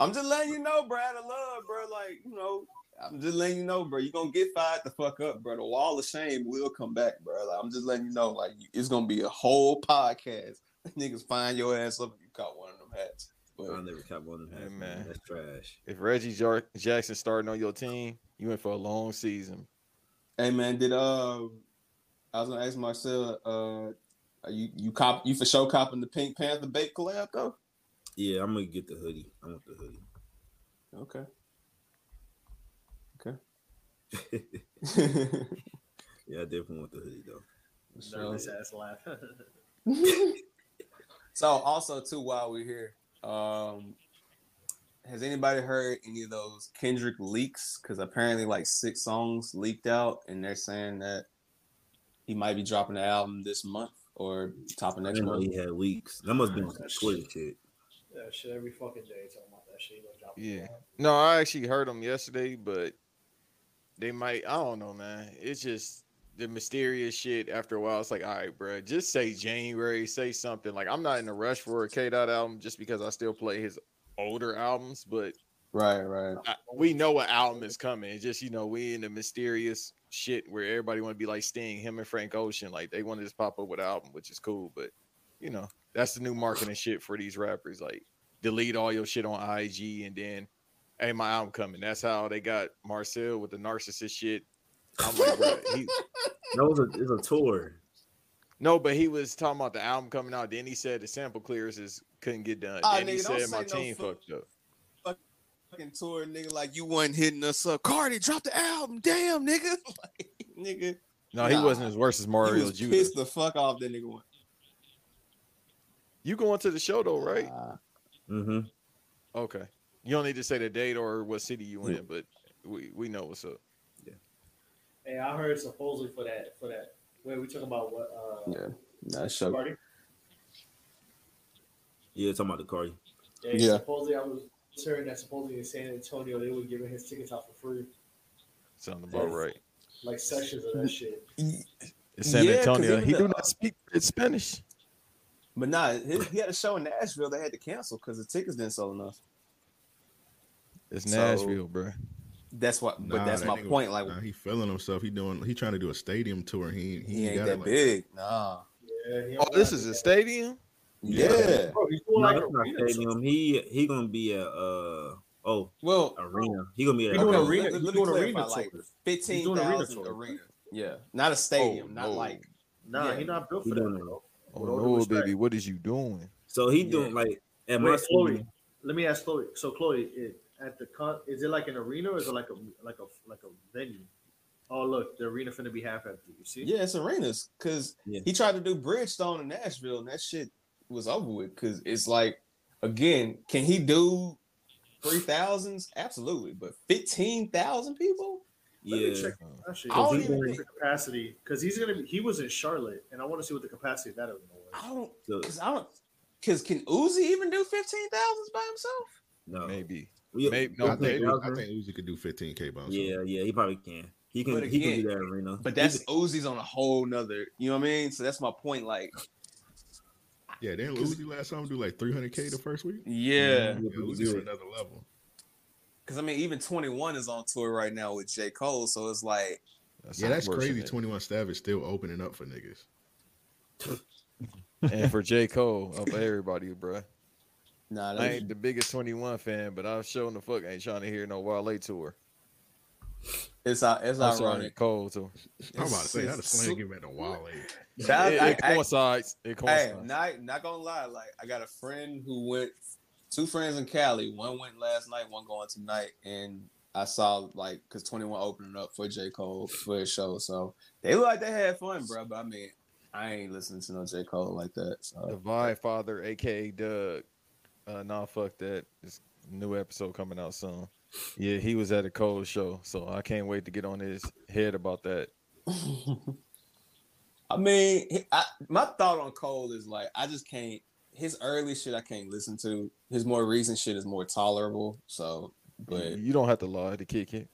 Speaker 3: I'm just letting you know, bro. I love, bro. Like, you know, I'm just letting you know, bro. You're gonna get fired the fuck up, bro. The wall of shame will come back, bro. Like, I'm just letting you know, like, it's gonna be a whole podcast. <laughs> Niggas find your ass up if you caught one of them hats. But
Speaker 9: I never caught one of them
Speaker 2: Hey,
Speaker 9: hats,
Speaker 2: man.
Speaker 9: man. That's trash.
Speaker 2: If Reggie Jar- Jackson starting on your team, you in for a long season.
Speaker 3: Hey man, did uh I was gonna ask Marcel, uh are you you cop you for sure copping the Pink Panther bait collab though?
Speaker 9: Yeah, I'm gonna get the hoodie. I want the hoodie.
Speaker 3: Okay. Okay. <laughs>
Speaker 9: yeah, I definitely want the hoodie though.
Speaker 4: Nervous ass laugh. <laughs>
Speaker 3: so also too while we're here, um has anybody heard any of those Kendrick leaks? Because apparently like six songs leaked out and they're saying that he might be dropping the album this month or top of
Speaker 9: I
Speaker 3: next
Speaker 9: didn't know
Speaker 3: month.
Speaker 9: he had leaks. That must have been some Twitter shit.
Speaker 4: yeah, shit. Every fucking day talking about that shit. He gonna drop it
Speaker 2: Yeah. No, I actually heard them yesterday, but they might. I don't know, man. It's just the mysterious shit. After a while, it's like, all right, bro, just say January, say something. Like, I'm not in a rush for a K Dot album just because I still play his older albums, but
Speaker 3: Right, right.
Speaker 2: I, we know what album is coming. It's just you know we in the mysterious shit where everybody want to be like Sting, him and Frank Ocean, like they want to just pop up with an album, which is cool. But you know that's the new marketing shit for these rappers. Like delete all your shit on IG and then hey my album coming. That's how they got Marcel with the narcissist shit. I'm like, bro, he <laughs>
Speaker 9: That was a it's a tour.
Speaker 2: no, but he was talking about the album coming out. Then he said the sample clearances couldn't get done.
Speaker 3: Ah,
Speaker 2: then he
Speaker 3: nigga, don't
Speaker 2: said my
Speaker 3: no
Speaker 2: team
Speaker 3: fu-
Speaker 2: fucked up.
Speaker 3: Fucking tour, nigga, like you wasn't hitting us up. Carti, dropped the album. Damn, nigga. <laughs> like, nigga.
Speaker 2: No, he
Speaker 3: Nah.
Speaker 2: wasn't as worse as
Speaker 3: He
Speaker 2: Mario
Speaker 3: was
Speaker 2: Judah.
Speaker 3: pissed the fuck off that nigga went.
Speaker 2: You going to the show though, right?
Speaker 9: Mm-hmm.
Speaker 2: Okay. You don't need to say the date or what city you in, but we, we know what's up.
Speaker 4: Hey, I heard supposedly for that for that. Wait, we talking about what? Uh,
Speaker 3: Yeah, that's show.
Speaker 4: Carti?
Speaker 9: Yeah, talking about the Carti.
Speaker 4: Yeah,
Speaker 3: Yeah.
Speaker 4: Supposedly, I was hearing that supposedly in San Antonio they were giving his tickets out for free,
Speaker 2: Sound about right.
Speaker 4: like sections of that shit.
Speaker 2: It's San
Speaker 3: Yeah, 'cause
Speaker 2: Antonio.
Speaker 3: even
Speaker 2: He do not speak it's Spanish.
Speaker 3: But nah, he, he had a show in Nashville. They had to cancel because the tickets didn't sell enough.
Speaker 2: It's
Speaker 3: So-
Speaker 2: Nashville, bro.
Speaker 3: That's what. But that's
Speaker 8: that
Speaker 3: my
Speaker 8: nigga-
Speaker 3: point. Like
Speaker 8: nah, he feeling himself. He doing. He trying to do a stadium tour. He he,
Speaker 3: he ain't
Speaker 8: got
Speaker 3: that
Speaker 8: like-
Speaker 3: big. Nah.
Speaker 4: Yeah,
Speaker 2: Oh, this is
Speaker 4: it.
Speaker 2: a stadium.
Speaker 3: Yeah.
Speaker 4: Bro, he's
Speaker 9: No,
Speaker 4: doing like
Speaker 9: that's not
Speaker 4: arena
Speaker 9: stadium. He he gonna be a uh oh
Speaker 3: Well,
Speaker 9: arena. He gonna be at
Speaker 4: He doing
Speaker 9: arena.
Speaker 4: arena-
Speaker 3: Let, let me
Speaker 4: doing arena.
Speaker 3: Like
Speaker 4: tours.
Speaker 3: fifteen
Speaker 4: arena
Speaker 3: arena. Yeah, not a stadium.
Speaker 2: Oh,
Speaker 3: not
Speaker 2: no.
Speaker 3: like
Speaker 4: Nah,
Speaker 3: Yeah.
Speaker 4: he not built for that,
Speaker 9: doing
Speaker 4: bro.
Speaker 2: Oh
Speaker 4: With
Speaker 2: no,
Speaker 4: respect.
Speaker 2: baby, what is you doing?
Speaker 9: So he
Speaker 3: Yeah.
Speaker 9: doing like at my
Speaker 4: Wait, Chloe, let me ask Chloe. So Chloe, it, at the con, is it like an arena or is it like a like a like a venue? Oh look, the arena finna be half empty. You see?
Speaker 3: yeah, it's arenas. Cause
Speaker 9: Yeah.
Speaker 3: he tried to do Bridgestone in Nashville, and that shit was over with. Cause it's like, again, can he do three thousands? Absolutely, but fifteen thousand people?
Speaker 4: Let me
Speaker 9: Yeah.
Speaker 4: check. Actually,
Speaker 3: I don't even
Speaker 4: check the capacity because he's gonna be. He was in Charlotte, and I want to see what the capacity of that arena was.
Speaker 3: I don't. Cause I don't. Cause can Uzi even do fifteen thousands by himself?
Speaker 9: no.
Speaker 2: Maybe.
Speaker 9: We-
Speaker 2: Maybe-
Speaker 9: we
Speaker 2: no,
Speaker 8: I think
Speaker 9: think
Speaker 8: I think Uzi could do 15k bounce.
Speaker 9: Yeah, yeah, he probably can. He can
Speaker 3: But
Speaker 9: he can do that arena.
Speaker 3: But that's
Speaker 9: can-
Speaker 3: Uzi's on a whole nother. You know what I mean? So that's my point. Like,
Speaker 8: yeah. Didn't Uzi last time do like 300k the first week?
Speaker 3: yeah.
Speaker 8: Yeah, Uzi's on another level.
Speaker 3: Because I mean, even Twenty One is on tour right now with J Cole. So it's like,
Speaker 2: That
Speaker 8: Yeah, that's
Speaker 2: sounds worse than
Speaker 8: crazy.
Speaker 2: it.
Speaker 8: 21 Savage still opening up for niggas. <laughs>
Speaker 2: And for J. Cole, of everybody, bro.
Speaker 3: Nah,
Speaker 2: I ain't the biggest 21 fan, but I'm showing the fuck ain't trying to hear no Wale tour.
Speaker 3: it's uh, it's
Speaker 2: I'm sorry,
Speaker 3: ironic.
Speaker 2: Cole too.
Speaker 8: I'm about to say how the
Speaker 3: It's-
Speaker 8: slang get back to Wale.
Speaker 3: That-
Speaker 2: it,
Speaker 3: I-
Speaker 2: it
Speaker 3: I-
Speaker 2: coincides. It
Speaker 3: Hey, not not gonna lie. Like I got a friend who went, two friends in Cali. One went last night. One going tonight. And I saw like because Twenty One opening up for J Cole for his show. So they look like they had fun, bro. But I mean, I ain't listening to no J Cole like that.
Speaker 2: the
Speaker 3: So
Speaker 2: Vibe Father, aka Doug. Uh, nah, fuck that. This new episode coming out soon. Yeah, he was at a Cole show, so I can't wait to get on his head about that. <laughs>
Speaker 3: I mean, I, my thought on Cole is like I just can't. His early shit I can't listen to. His more recent shit is more tolerable. So, but
Speaker 2: you don't have to lie to kick it.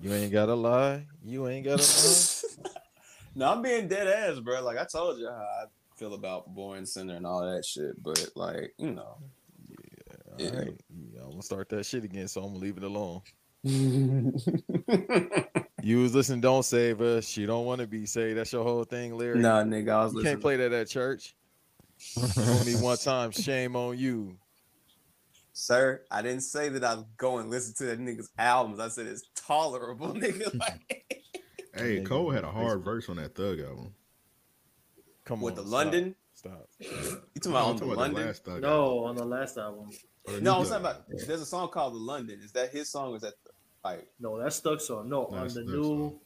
Speaker 2: You ain't gotta lie. You ain't gotta lie. <laughs>
Speaker 3: no, I'm being dead ass, bro. Like I told you how I feel about Born Sinner and all that shit. But like, you know,
Speaker 2: All right, yeah, I'm gonna start that shit again, so I'm gonna leave it alone. <laughs> You was listening, don't save us. She don't want to be saved. That's your whole thing, Larry.
Speaker 3: nah, nigga, I was
Speaker 2: you
Speaker 3: listening.
Speaker 2: can't play that at church. Only one <laughs> time. Shame on you.
Speaker 3: Sir, I didn't say that I was going listen to that nigga's albums. I said it's tolerable, <laughs> nigga. Like
Speaker 8: Hey,
Speaker 2: Nigga,
Speaker 8: Cole had a hard verse on that Thug album.
Speaker 2: Come on.
Speaker 3: with
Speaker 2: on,
Speaker 3: the
Speaker 2: stop.
Speaker 3: London.
Speaker 2: Stop.
Speaker 3: You
Speaker 8: No,
Speaker 3: talking
Speaker 8: I'm
Speaker 3: about on
Speaker 8: talking
Speaker 3: the
Speaker 8: about
Speaker 3: London?
Speaker 8: last Thug album.
Speaker 4: No, on the last album.
Speaker 8: Or the
Speaker 3: No, I'm
Speaker 8: Thug
Speaker 3: talking about.
Speaker 8: album.
Speaker 3: There's a song called "The London." Is that his song? Or is that like?
Speaker 4: No, that's Stuck song. No,
Speaker 8: No,
Speaker 4: on the new.
Speaker 8: song.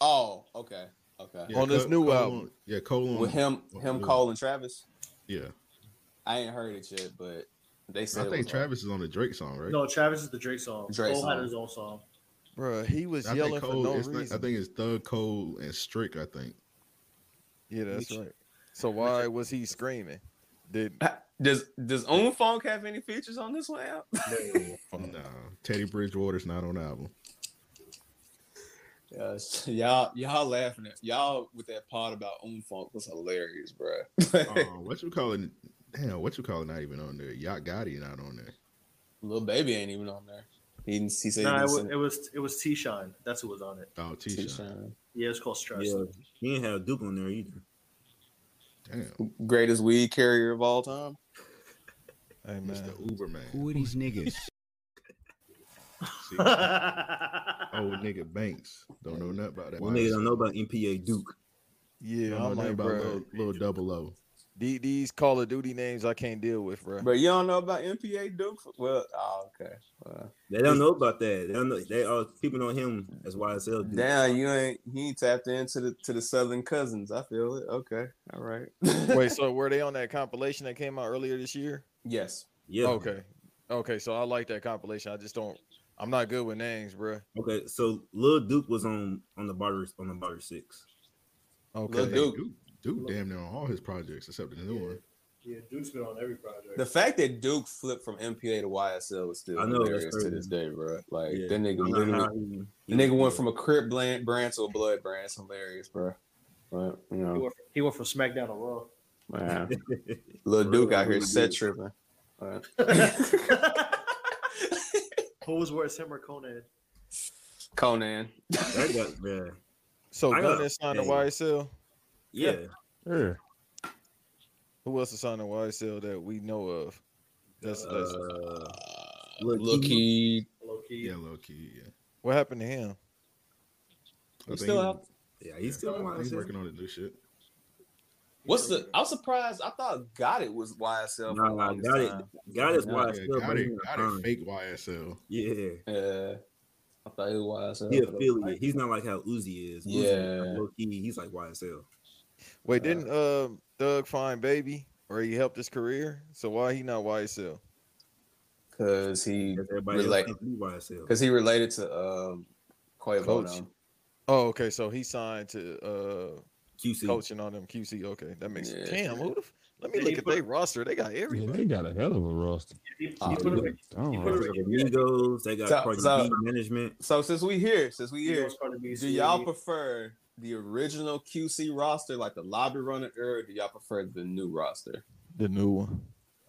Speaker 3: Oh, okay, okay.
Speaker 8: Yeah,
Speaker 2: On this
Speaker 8: Cole-
Speaker 2: new
Speaker 8: Cole
Speaker 2: album.
Speaker 8: yeah, Cole
Speaker 3: With him, him,
Speaker 8: Yeah.
Speaker 3: Cole, and Travis.
Speaker 8: Yeah,
Speaker 3: I ain't heard it yet, but they
Speaker 8: I
Speaker 3: said it
Speaker 8: think
Speaker 3: was
Speaker 8: Travis is on the Drake song, right?
Speaker 4: No, Travis is the Drake song.
Speaker 3: Drake
Speaker 4: Cole had his own song.
Speaker 2: Bruh, he was
Speaker 8: I
Speaker 2: yelling
Speaker 8: think
Speaker 2: for
Speaker 8: Cole.
Speaker 2: no
Speaker 8: it's,
Speaker 2: reason.
Speaker 8: I think it's Thug, Cole, and Strick. I think.
Speaker 2: yeah, that's right. So why was he screaming? Did
Speaker 3: Does Does Own Funk have any features on this one? Al?
Speaker 8: Nah, <laughs> Teddy Bridgewater's not on the album.
Speaker 3: Yes, y'all y'all laughing at y'all with that part about Own Funk was hilarious, bro.
Speaker 8: Uh, <laughs> what you calling? it? Damn, what you calling? Not even on there. Yak Gotti not on there.
Speaker 3: Little baby ain't even on there. He didn't. He said
Speaker 4: Nah,
Speaker 3: he
Speaker 4: it was, it was it was T Shyne. That's who was on it.
Speaker 8: Oh, T-Shyne.
Speaker 3: T-Shyne.
Speaker 4: Yeah, it's called Stress.
Speaker 9: Yeah, he didn't have Duke on there either.
Speaker 8: Damn,
Speaker 3: Greatest weed carrier of all time.
Speaker 2: hey man?
Speaker 8: Mr. Uber man.
Speaker 11: Who are these niggas? <laughs> <laughs>
Speaker 8: See, old nigga Banks don't know nothing about that.
Speaker 9: One nigga don't know about MPA Duke.
Speaker 2: Yeah, I
Speaker 8: Don't know
Speaker 2: I'm
Speaker 8: nothing
Speaker 2: like,
Speaker 8: about
Speaker 2: bro.
Speaker 8: little, little double O.
Speaker 2: the- These Call of Duty names I can't deal with, bro.
Speaker 3: But you don't know about MPA Duke? Well, oh, okay. Well,
Speaker 9: They don't know about that. They don't know. They are people know him as YSL. Duke.
Speaker 3: damn, you ain't he ain't tapped into the to the Southern cousins. I feel it. Okay, all right. <laughs>
Speaker 2: Wait, so were they on that compilation that came out earlier this year?
Speaker 3: yes.
Speaker 9: Yeah.
Speaker 2: Okay. Okay, so I like that compilation. I just don't. I'm not good with names, bro.
Speaker 9: Okay. So Lil Duke was on on the barter on the barter six.
Speaker 2: Okay.
Speaker 3: Lil Duke.
Speaker 8: Duke, Duke damn near on all his projects except the new one.
Speaker 4: Yeah, Duke's been on every project.
Speaker 3: The fact that Duke flipped from MPA to YSL is still
Speaker 9: I know, that's
Speaker 3: hilarious to this day, bro. Like
Speaker 9: Yeah.
Speaker 3: that nigga
Speaker 9: I don't know
Speaker 3: literally, the nigga went from a Crip brand, brand to a Blood brand. It's hilarious, bro. But you
Speaker 4: he,
Speaker 3: know,
Speaker 4: went from, he went from SmackDown to Raw.
Speaker 3: Man. <laughs> Little Duke out here set tripping. <laughs>
Speaker 4: Who was worse, him or Conan?
Speaker 3: Conan.
Speaker 9: That got, man.
Speaker 2: So
Speaker 9: I got-
Speaker 2: Gunna signed to. YSL.
Speaker 9: Yeah.
Speaker 6: Yeah.
Speaker 2: Who else is signed to YSL that we know of? That's, that's
Speaker 9: Uh,
Speaker 3: Lil Keed.
Speaker 4: Low key.
Speaker 8: Yeah, low key. Yeah.
Speaker 2: what happened to him.
Speaker 3: He's still
Speaker 8: he-
Speaker 3: out.
Speaker 9: Yeah, he's still on
Speaker 8: He's working on the new shit.
Speaker 3: What's the? I'm surprised. I thought Got It was YSL. for the
Speaker 9: Nah,
Speaker 3: longest
Speaker 9: got it. Got it.
Speaker 3: Yeah,
Speaker 9: Why
Speaker 8: Yeah, got it, got it fake YSL.
Speaker 9: Yeah.
Speaker 3: Yeah, I thought it was YSL.
Speaker 9: He
Speaker 3: for the-
Speaker 9: affiliate. He's not like how Uzi is. Uzi,
Speaker 3: Yeah.
Speaker 9: low key, he's like YSL.
Speaker 2: Wait, didn't uh, Doug find Baby or he helped his career? So why he not YSL?
Speaker 3: Cause he
Speaker 9: Because everybody
Speaker 3: relate.
Speaker 9: else YSL.
Speaker 3: Cause he related to um, Quavo.
Speaker 2: Coach.
Speaker 3: now.
Speaker 2: Oh, okay. So he signed to uh,
Speaker 9: QC.
Speaker 2: coaching on them QC. Okay, that makes
Speaker 3: Yeah.
Speaker 2: Damn, who the, f- let me
Speaker 4: Did
Speaker 2: look at
Speaker 4: put-
Speaker 2: their roster. They got
Speaker 6: Yeah, they got a hell of a roster.
Speaker 4: He, he
Speaker 3: Oh,
Speaker 4: put
Speaker 3: yeah.
Speaker 4: him He put
Speaker 9: They got Amigos. They got
Speaker 3: So-
Speaker 9: Cardi
Speaker 3: so-
Speaker 9: management.
Speaker 3: So since we here, since we here,
Speaker 4: Migos, Cardi B,
Speaker 3: do y'all prefer the original QC roster, like the lobby runner era, or do y'all prefer the new roster?
Speaker 2: The new one.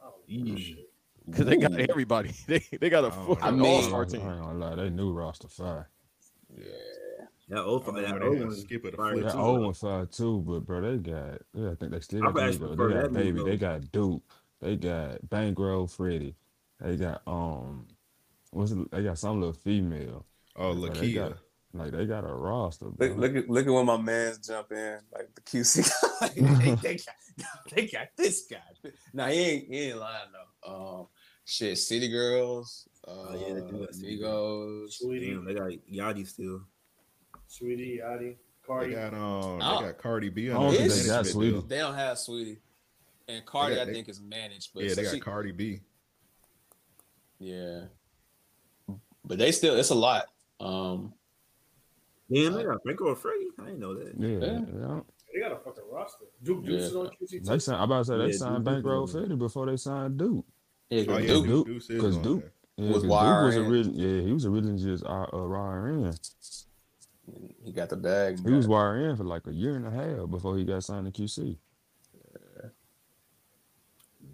Speaker 4: Oh,
Speaker 9: Mm.
Speaker 2: Because they got everybody. <laughs> They they got a full
Speaker 3: I mean-
Speaker 2: all-star
Speaker 6: I ain't
Speaker 2: team.
Speaker 6: gonna lie, they new roster fire.
Speaker 3: Yeah.
Speaker 9: That old,
Speaker 8: I
Speaker 9: that old one.
Speaker 8: Skip it
Speaker 9: fire
Speaker 6: That
Speaker 9: too.
Speaker 6: old one fire too, but bro, they got yeah, I think they still
Speaker 9: I
Speaker 6: got the
Speaker 9: actually
Speaker 6: Migos.
Speaker 9: prefer
Speaker 6: They got baby, they got Duke, they got Bankroll Freddie, they got um what's it, they got some little female.
Speaker 8: Oh,
Speaker 6: Bro,
Speaker 8: Lakia.
Speaker 6: Like they got a roster.
Speaker 3: Look, look at look at when my man's jump in, like the QC. like, <laughs> they, they, <laughs> got, they got this guy. Nah, he ain't he ain't lying though. Um, shit, City Girls. Uh,
Speaker 9: Oh, yeah, they do got City
Speaker 3: Amigos.
Speaker 4: Sweetie,
Speaker 9: Damn, they got Yachty still.
Speaker 4: Sweetie, Yachty,
Speaker 8: They
Speaker 4: Cardi.
Speaker 8: They got um,
Speaker 3: Oh.
Speaker 8: they got Cardi B. on
Speaker 6: don't
Speaker 3: they
Speaker 8: management
Speaker 6: got
Speaker 8: deal.
Speaker 3: They don't have Sweetie, and Cardi
Speaker 8: got-
Speaker 3: I
Speaker 8: they-
Speaker 3: think is managed, but
Speaker 8: Yeah, they
Speaker 3: so
Speaker 8: got
Speaker 3: she-
Speaker 8: Cardi B.
Speaker 3: yeah. But they still, it's a lot. Um,
Speaker 9: Damn, they got Franco Freddie. I didn't know that.
Speaker 6: yeah,
Speaker 3: Yeah.
Speaker 6: yeah.
Speaker 4: They got a fucking roster. Duke Deuce is
Speaker 3: Yeah.
Speaker 4: on QC
Speaker 6: They signed. I about to say they
Speaker 9: Yeah,
Speaker 6: signed Bankroll
Speaker 9: Duke-
Speaker 6: Freddie before they signed Duke.
Speaker 3: yeah,
Speaker 8: Oh
Speaker 3: 'cause
Speaker 8: yeah,
Speaker 3: Duke,
Speaker 8: Duke,
Speaker 6: Duke-
Speaker 8: Deuce is
Speaker 6: 'cause
Speaker 8: on
Speaker 6: Duke- Yeah,
Speaker 3: Was
Speaker 6: 'cause Duke was
Speaker 3: YRN.
Speaker 6: original. Yeah, he was originally just uh, uh, YRN.
Speaker 3: he got the bag.
Speaker 6: He was YRN for like a year and a half before he got signed to QC.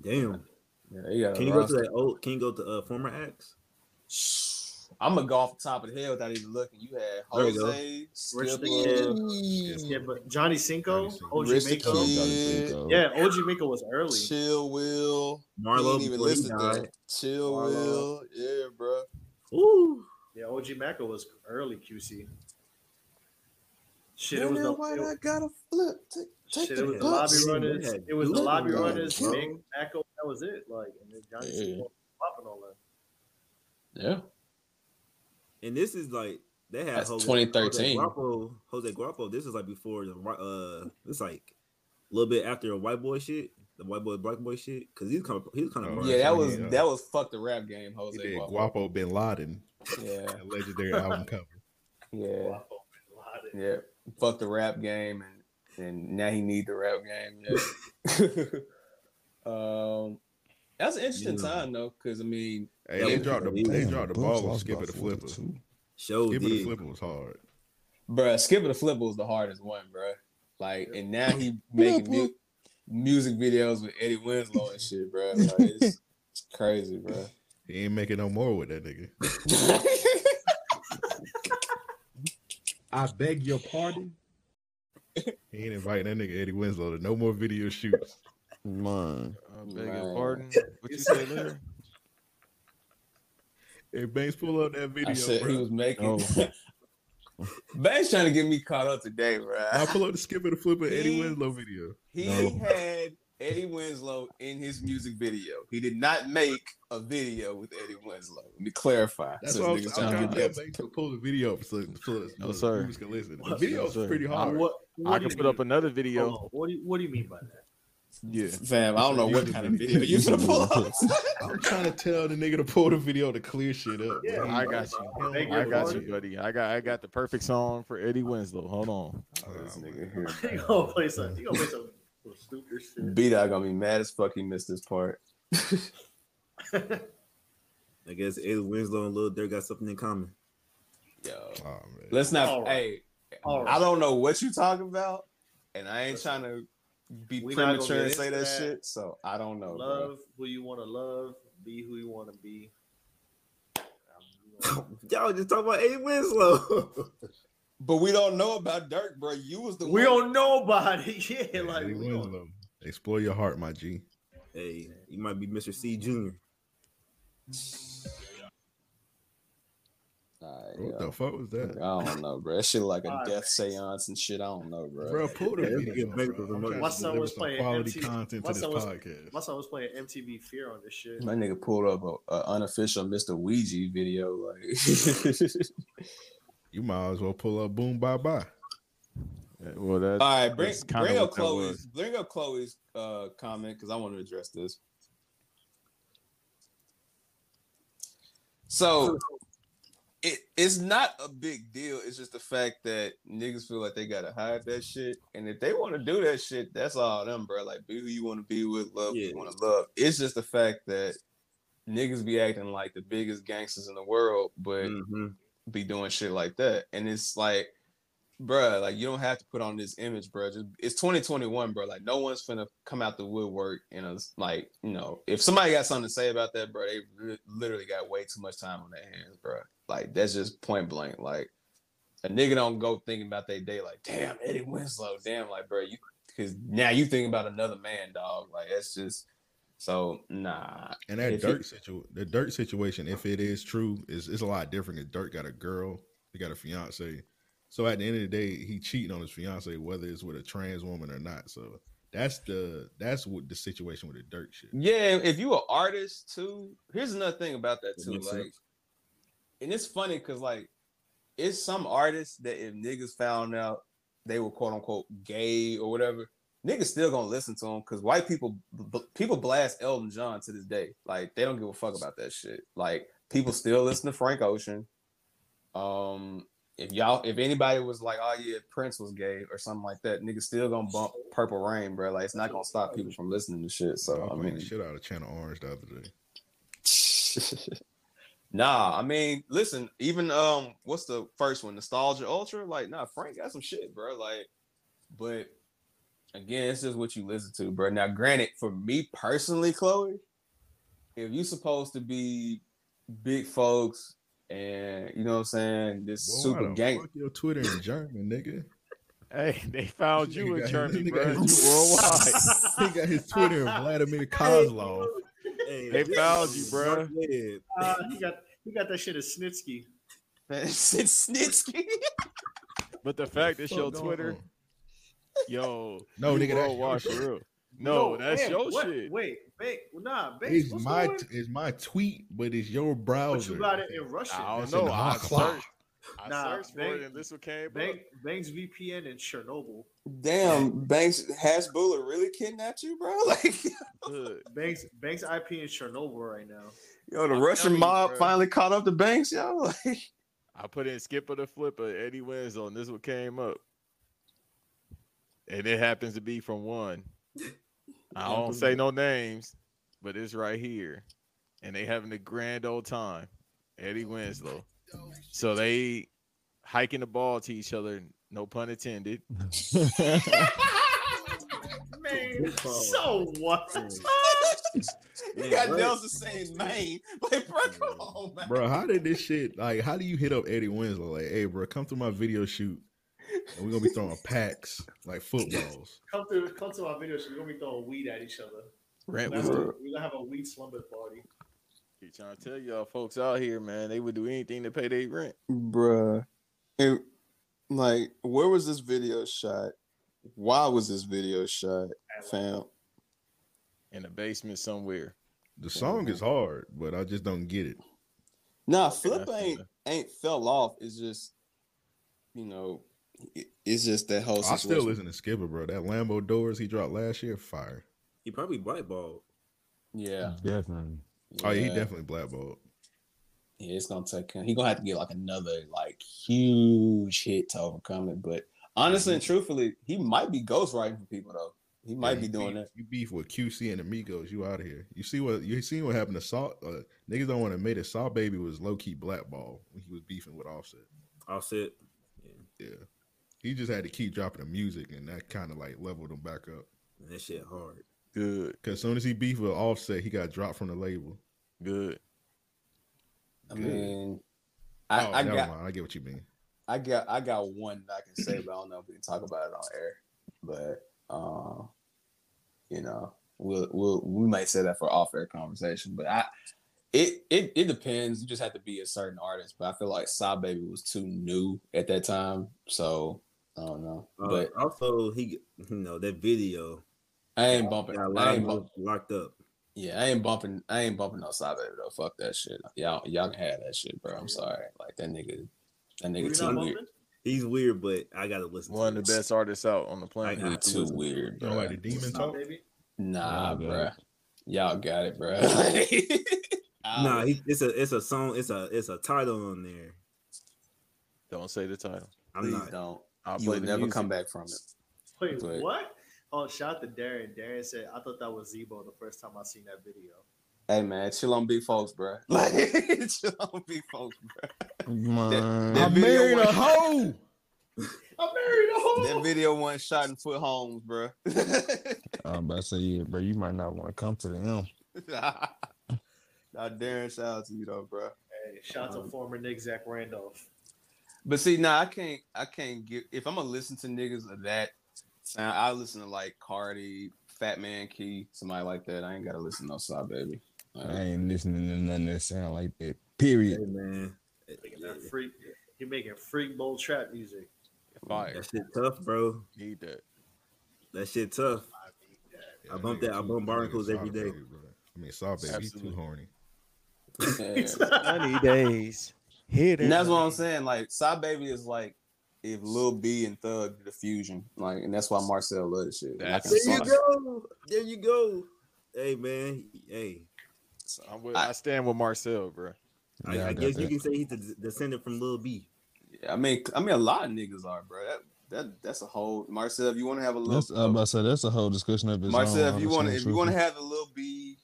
Speaker 9: Damn.
Speaker 3: Yeah, he got
Speaker 9: Can you go to
Speaker 3: roster.
Speaker 9: that old? Can you go to uh, former acts? <sighs> <sighs>
Speaker 3: I'm gonna go off the top of the head without even looking. You had
Speaker 9: There you go.
Speaker 3: Jose,
Speaker 4: Rich
Speaker 3: Skipper,
Speaker 4: Yeah, but Johnny Cinco,
Speaker 8: Johnny Cinco.
Speaker 4: OG
Speaker 3: Rich
Speaker 6: Maco.
Speaker 4: Yeah, OG Maco was early.
Speaker 3: Chill Will.
Speaker 9: Marlo
Speaker 3: he ain't even
Speaker 9: before he
Speaker 3: listed that. Chill
Speaker 4: Marlo.
Speaker 3: Will. Yeah, bro.
Speaker 9: Ooh.
Speaker 4: Yeah, OG Maco was early QC. Shit, it was the it,
Speaker 3: gotta flip. Take, take
Speaker 4: shit,
Speaker 3: the
Speaker 4: it was the lobby runners. It was the lobby
Speaker 3: and
Speaker 4: runners,
Speaker 3: Kill.
Speaker 4: Bing, Maco. That was it. Like, and then Johnny
Speaker 3: Yeah.
Speaker 4: Cinco popping all that.
Speaker 3: Yeah.
Speaker 9: And this is like they had
Speaker 3: That's
Speaker 9: Jose,
Speaker 3: 2013.
Speaker 9: Jose Guapo, Jose Guapo. This is like before the whi- uh, it's like a little bit after the white boy shit, the white boy black boy shit, because he's kind of he was kind of
Speaker 8: Oh,
Speaker 3: Yeah, that was
Speaker 8: he, uh,
Speaker 3: that was fuck the rap game,
Speaker 8: He
Speaker 3: Jose.
Speaker 8: did
Speaker 3: Guapo.
Speaker 8: Guapo Bin Laden,
Speaker 3: Yeah, <laughs>
Speaker 8: legendary album cover.
Speaker 3: yeah,
Speaker 4: Guapo, Bin Laden.
Speaker 3: yeah. Fuck the rap game, and and now he need the rap game. Yeah. <laughs> <laughs> um, that's an interesting
Speaker 9: Yeah.
Speaker 3: time though, because I mean,
Speaker 8: Hey,
Speaker 9: That
Speaker 8: they dropped the
Speaker 9: crazy.
Speaker 8: they dropped the ball on
Speaker 6: lost
Speaker 8: Skipper the Flipper.
Speaker 6: 42.
Speaker 9: show
Speaker 8: Skipper the. Flipper was hard.
Speaker 3: bruh, Skipper the Flipper was the hardest one, bruh. Like, and now he <laughs> making mu- music videos with Eddie Winslow and shit, bruh. Like, <laughs> it's, it's crazy, bruh.
Speaker 8: He ain't making no more with that nigga. <laughs>
Speaker 11: I beg your pardon.
Speaker 8: He ain't inviting that nigga Eddie Winslow to no more video shoots.
Speaker 6: Man,
Speaker 2: I beg your pardon. <laughs> What you said there?
Speaker 8: Hey, Banks, pull up that video,
Speaker 3: I said
Speaker 8: bro.
Speaker 3: he was making.
Speaker 6: Oh. <laughs>
Speaker 3: Banks trying to get me caught up today,
Speaker 8: Now
Speaker 3: I
Speaker 8: pull up the skip Skipper the Flipper Eddie
Speaker 3: He-
Speaker 8: Winslow video.
Speaker 3: He
Speaker 6: No.
Speaker 3: had Eddie Winslow in his music video. He did not make a video with Eddie Winslow. Let me clarify.
Speaker 8: That's
Speaker 3: so
Speaker 8: why I'm,
Speaker 3: niggas
Speaker 8: I'm
Speaker 3: trying
Speaker 8: trying
Speaker 3: to
Speaker 8: to
Speaker 3: get
Speaker 8: Banks to pull the video up so, so,
Speaker 2: No,
Speaker 8: so
Speaker 2: sir.
Speaker 8: viewers can listen. The
Speaker 4: What?
Speaker 8: video's
Speaker 2: No, sir.
Speaker 8: pretty
Speaker 2: I-
Speaker 8: hard.
Speaker 4: What, what
Speaker 2: I can
Speaker 4: you
Speaker 2: put up another video.
Speaker 4: on, What do you What do you mean by that?
Speaker 2: Yeah.
Speaker 3: Fam, I don't know what kind of video you gonna pull up. <laughs>
Speaker 8: I'm trying to tell the nigga to pull the video to clear shit up.
Speaker 4: Yeah,
Speaker 8: bro.
Speaker 2: I got you.
Speaker 8: Hell
Speaker 2: I got you, buddy. I got I got the perfect song for Eddie Winslow. Hold on.
Speaker 3: Oh, this nigga here. <laughs>
Speaker 4: you gonna play some? You gonna play some, some stupid shit?
Speaker 3: B Dog gonna be mad as fuck he missed this part. <laughs>
Speaker 9: I guess Eddie Winslow and Lil Durk got something in common.
Speaker 3: Yo.
Speaker 8: Oh, man.
Speaker 3: Let's not
Speaker 4: All right.
Speaker 3: hey
Speaker 4: All
Speaker 3: I don't know what you talking about, and I ain't trying to be
Speaker 4: We
Speaker 3: premature and say that,
Speaker 4: that.
Speaker 3: shit. So I don't know, bro.
Speaker 4: love who you want to love, be who you want to be. <laughs> <laughs>
Speaker 9: Y'all just talking about A Winslow. <laughs>
Speaker 3: But we don't know about Durk, bro. You was the
Speaker 4: We
Speaker 3: one.
Speaker 4: don't know about it. Yeah, like we don't-
Speaker 8: Winslow. Explore your heart, my G.
Speaker 9: hey, you might be Mr. C Jr.
Speaker 3: Alright,
Speaker 8: What
Speaker 3: yo.
Speaker 8: the fuck was that?
Speaker 3: I don't know, bro. That shit like a
Speaker 4: Alright.
Speaker 3: death seance and shit. I don't know, bro.
Speaker 8: Bro, pull the
Speaker 9: Yeah, it's
Speaker 8: video.
Speaker 9: good make
Speaker 8: bro.
Speaker 9: for
Speaker 8: I'm
Speaker 9: the
Speaker 8: trying
Speaker 4: My
Speaker 8: to
Speaker 4: son was playing
Speaker 8: quality
Speaker 4: MTV.
Speaker 8: content
Speaker 4: My
Speaker 8: to this
Speaker 4: son was,
Speaker 8: podcast.
Speaker 4: my son was playing MTV Fear on this shit.
Speaker 3: My nigga pulled up a, a unofficial Mr. Ouija video. Like,
Speaker 8: You might as well pull up Boom Bye Bye.
Speaker 2: Well, that.
Speaker 3: all right, bring
Speaker 2: that's
Speaker 3: bring up Chloe's bring up Chloe's uh, comment because I want to address this. So it it's not a big deal. It's just the fact that niggas feel like they gotta hide that shit, and if they want to do that shit, that's all them, bro. Like be who you want to be with, love who
Speaker 9: Yeah.
Speaker 3: you want to love. It's just the fact that niggas be acting like the biggest gangsters in the world, but
Speaker 9: Mm-hmm.
Speaker 3: be doing shit like that, and it's like. Bruh, like you don't have to put on this image, bruh. Just it's 2021, bro. Like no one's finna come out the woodwork and it's like you know, if somebody got something to say about that, bro, they li- literally got way too much time on their hands, bro. Like that's just point blank. Like a nigga don't go thinking about their day like, damn, Eddie Winslow, damn, like, bro, you because now you thinking about another man, dog. Like that's just so nah.
Speaker 8: And that
Speaker 3: If
Speaker 8: dirt
Speaker 3: it-
Speaker 8: situ the Durk situation, if it is true, is it's a lot different. If Durk got a girl, he got a fiance. So at the end of the day, he cheating on his fiance, whether it's with a trans woman or not. So that's the that's what the situation with the Durk shit.
Speaker 3: Yeah, if you an artist too, here's another thing about that
Speaker 9: That
Speaker 3: too. Like,
Speaker 9: sense.
Speaker 3: And it's funny because like, it's some artists that if niggas found out they were quote unquote gay or whatever, niggas still gonna listen to them because white people b- people blast Elton John to this day. Like they don't give a fuck about that shit. Like people still listen to Frank Ocean. Um, if y'all, if anybody was like, oh yeah, Prince was gay or something like that, niggas still gonna bump Purple Rain, bro. Like it's not gonna stop people from listening to shit. So
Speaker 8: I
Speaker 3: I
Speaker 8: mean,
Speaker 3: mean,
Speaker 8: shit out of Channel Orange the other day. <laughs>
Speaker 3: nah, I mean, listen, even um, what's the first one? Nostalgia Ultra? Like, nah, Frank got some shit, bro. Like, but again, it's just what you listen to, bro. Now, granted, for me personally, Chloe, if you supposed to be big folks and you know what I'm saying, this
Speaker 8: Boy,
Speaker 3: super gang.
Speaker 8: fuck your Twitter in German, nigga.
Speaker 2: Hey, they found <laughs> you
Speaker 8: Nigga
Speaker 2: in
Speaker 8: got-
Speaker 2: Germany, bro. You worldwide. <laughs>
Speaker 8: he got his Twitter in Vladimir <laughs> Kozlov.
Speaker 9: Hey,
Speaker 2: They found you, bro.
Speaker 4: Uh, he got he got that shit as Snitsky. <laughs>
Speaker 3: Snitsky. <laughs>
Speaker 2: But the fact it's
Speaker 8: fuck
Speaker 2: your Twitter,
Speaker 8: on?
Speaker 2: yo, <laughs>
Speaker 8: No, nigga, that's your
Speaker 2: worldwide
Speaker 8: shit.
Speaker 2: for real. No, that's
Speaker 4: man,
Speaker 2: your
Speaker 4: what?
Speaker 2: shit.
Speaker 4: Wait, Bank, nah, Banks,
Speaker 8: It's my
Speaker 4: going?
Speaker 8: it's my tweet, but it's your
Speaker 4: But
Speaker 8: browser.
Speaker 4: you got it in Russian.
Speaker 2: I don't
Speaker 8: That's
Speaker 2: know. I
Speaker 8: hot clock.
Speaker 2: searched, I
Speaker 4: Nah,
Speaker 2: searched for
Speaker 4: Bank-
Speaker 2: it, and this one came
Speaker 4: Bank,
Speaker 2: up.
Speaker 4: Banks VPN in Chernobyl.
Speaker 3: Damn, Banks Hasbulla really kidnapped you, bro? <laughs> Like,
Speaker 4: Banks Banks IP in Chernobyl right now.
Speaker 3: yo, the
Speaker 2: I'm
Speaker 3: Russian
Speaker 2: telling you,
Speaker 3: mob finally caught up to Banks, yo. <laughs> Like,
Speaker 2: I put in Skipper the Flipper, Eddie Winslow, and this one came up. And it happens to be from one. I don't say no names, but it's right here. And they having a grand old time. Eddie Winslow. So they hiking the ball to each other, no pun intended. <laughs>
Speaker 4: Man, so what?
Speaker 3: you got
Speaker 9: right.
Speaker 3: Nelson saying Maine. Like, bro, come on, man.
Speaker 8: Bro, how did this shit like how do you hit up Eddie Winslow? Like, hey bro, come to my video shoot and we're gonna be throwing packs like footballs.
Speaker 4: Come to come to my video. shoot. we're gonna be throwing weed at each other.
Speaker 2: Rent
Speaker 4: We're
Speaker 2: was
Speaker 4: gonna,
Speaker 2: the
Speaker 4: have a- we're gonna have a weed slumber party.
Speaker 2: Keep trying to tell y'all folks out here, man, they would do anything to pay their rent.
Speaker 3: Bruh. And, like, where was this video shot? Why was this video shot, fam?
Speaker 2: In the basement somewhere.
Speaker 8: The song is hard, but I just don't get it.
Speaker 3: Nah, Flip ain't ain't fell off. It's just, you know, it's just that whole
Speaker 8: I
Speaker 3: situation.
Speaker 8: still listen to Skipper, bro. That Lambo doors he dropped last year, fire.
Speaker 9: He probably blackballed.
Speaker 3: Yeah,
Speaker 6: Definitely.
Speaker 8: Oh yeah, he definitely blackballed.
Speaker 3: Yeah, it's gonna take him. He gonna have to get like another like huge hit to overcome it. But honestly and truthfully, he might be ghostwriting for people though. He might
Speaker 8: Yeah,
Speaker 3: be doing
Speaker 8: beef,
Speaker 3: that.
Speaker 8: You beef with QC and Amigos, you out of here. You see what you seen what happened to Salt? Uh, niggas don't want to admit it. SahBabii was low key blackball when he was beefing with Offset.
Speaker 9: Offset.
Speaker 8: Yeah, he just had to keep dropping the music, and that kind of like leveled him back up.
Speaker 9: And that shit hard.
Speaker 2: Good.
Speaker 8: Because as soon as he beef with Offset, he got dropped from the label.
Speaker 2: Good.
Speaker 3: I
Speaker 8: Good.
Speaker 3: mean, I,
Speaker 8: oh,
Speaker 3: I
Speaker 8: never
Speaker 3: got
Speaker 8: mind. I get what you mean.
Speaker 3: I got I got one that I can say, but I don't know if we can talk about it on air. But uh, you know, we'll we'll we might say that for off air conversation. But I it, it it depends. You just have to be a certain artist. But I feel like SahBabii was too new at that time. So I don't know.
Speaker 9: Uh,
Speaker 3: But
Speaker 9: also, he, you know, that video.
Speaker 3: I ain't bumping.
Speaker 9: Got a lot
Speaker 3: I ain't
Speaker 9: motherfuckers
Speaker 3: bump,
Speaker 9: locked up.
Speaker 3: Yeah, I ain't bumping. I ain't bumping no SahBabii though. Fuck that shit. Y'all y'all can have that shit, bro. I'm sorry. Like that nigga. That nigga too weird.
Speaker 4: bumping?
Speaker 9: He's weird, but I gotta listen.
Speaker 2: One
Speaker 9: to
Speaker 2: of the best artists out on the planet.
Speaker 3: He too
Speaker 9: listen.
Speaker 3: weird,
Speaker 8: You
Speaker 3: bro.
Speaker 8: know, like the demon talk.
Speaker 4: baby.
Speaker 3: Nah,
Speaker 6: Y'all got
Speaker 3: bruh. Y'all got it, bruh.
Speaker 9: Nah, <laughs> he, it's a it's a song. It's a it's a title on there.
Speaker 2: Don't say the title.
Speaker 9: I'm
Speaker 3: Please
Speaker 9: not.
Speaker 3: don't.
Speaker 2: I'll
Speaker 3: You
Speaker 2: play
Speaker 3: will never
Speaker 2: music.
Speaker 3: come back from it.
Speaker 4: Wait,
Speaker 3: But-
Speaker 4: what? Oh, shout out to Darren. Darren said, I thought that was Zebo the first time I seen that video.
Speaker 3: Hey man, chill on big folks, bro. <laughs> Like chill on big folks, bro.
Speaker 6: Man,
Speaker 3: that
Speaker 8: I
Speaker 3: video
Speaker 8: married
Speaker 3: was-
Speaker 8: a hoe. <laughs>
Speaker 4: I married a hoe.
Speaker 3: That video wasn't shot in foot homes, bro. <laughs>
Speaker 6: I'm about to say, yeah, bro, you might not want to come to the M.
Speaker 3: nah, Darren, shout out to you though, bro.
Speaker 4: Hey, shout out to former Knick Zach Randolph.
Speaker 3: But see, nah, I can't, I can't get. If I'm gonna listen to niggas of that sound, I listen to like Carti, Fat Man Key, somebody like that. I ain't gotta listen to no SahBabii. Like,
Speaker 6: I ain't listening to nothing that sound like that. Period.
Speaker 9: Hey man,
Speaker 4: Making that freak, he making freak bowl trap music.
Speaker 2: Fire.
Speaker 9: that shit tough, bro.
Speaker 2: Need that.
Speaker 9: That shit tough. I bump that- I bump Barnacles every day.
Speaker 8: I mean, SahBabii, he too
Speaker 2: Absolutely.
Speaker 8: horny.
Speaker 3: yeah. <laughs>
Speaker 15: Sunny days. Hit
Speaker 3: And that's what I'm saying. Like, Saw Baby is like if Lil B and Thug did a fusion. Like, and that's why Marcel love this shit.
Speaker 2: That's-
Speaker 9: There you
Speaker 3: I'm
Speaker 9: go. There you go. Hey man. Hey.
Speaker 2: I'm with, I, stand with Marcel, bro.
Speaker 9: I,
Speaker 6: Yeah, I
Speaker 9: I
Speaker 6: got
Speaker 9: guess you can say he's a descendant from Lil B.
Speaker 3: Yeah, I mean, I mean, a lot of niggas are, bro. That that that's a whole Marcel. If you want to have a little,
Speaker 6: That's, I'm about to say that's a whole discussion of its
Speaker 3: Marcel,
Speaker 6: own.
Speaker 3: if you want to, if you want to have a little B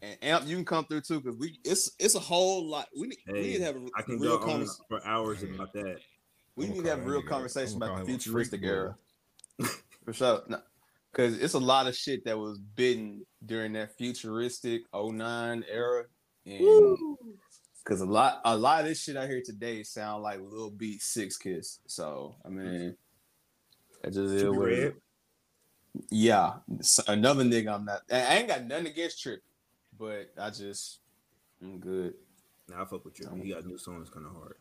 Speaker 3: and amp, you can come through too because we it's it's a whole lot. We need, we need to have a
Speaker 9: I can
Speaker 3: real
Speaker 9: go on
Speaker 3: conversation.
Speaker 9: for hours about that.
Speaker 3: We
Speaker 8: I'ma
Speaker 3: need to have a real conversation about the
Speaker 8: call him a
Speaker 3: futuristic era. For sure. No. Because it's a lot of shit that was bitten during that futuristic 09 era. And because a lot a lot of this shit I hear today sound like Lil B Six Kiss. So I mean it just is
Speaker 9: Trippie
Speaker 3: what it
Speaker 9: Redd?
Speaker 3: Yeah. Another nigga I'm not I ain't got nothing against Trip, but I just I'm good.
Speaker 9: Nah, I fuck with you. He got new songs kind of hard.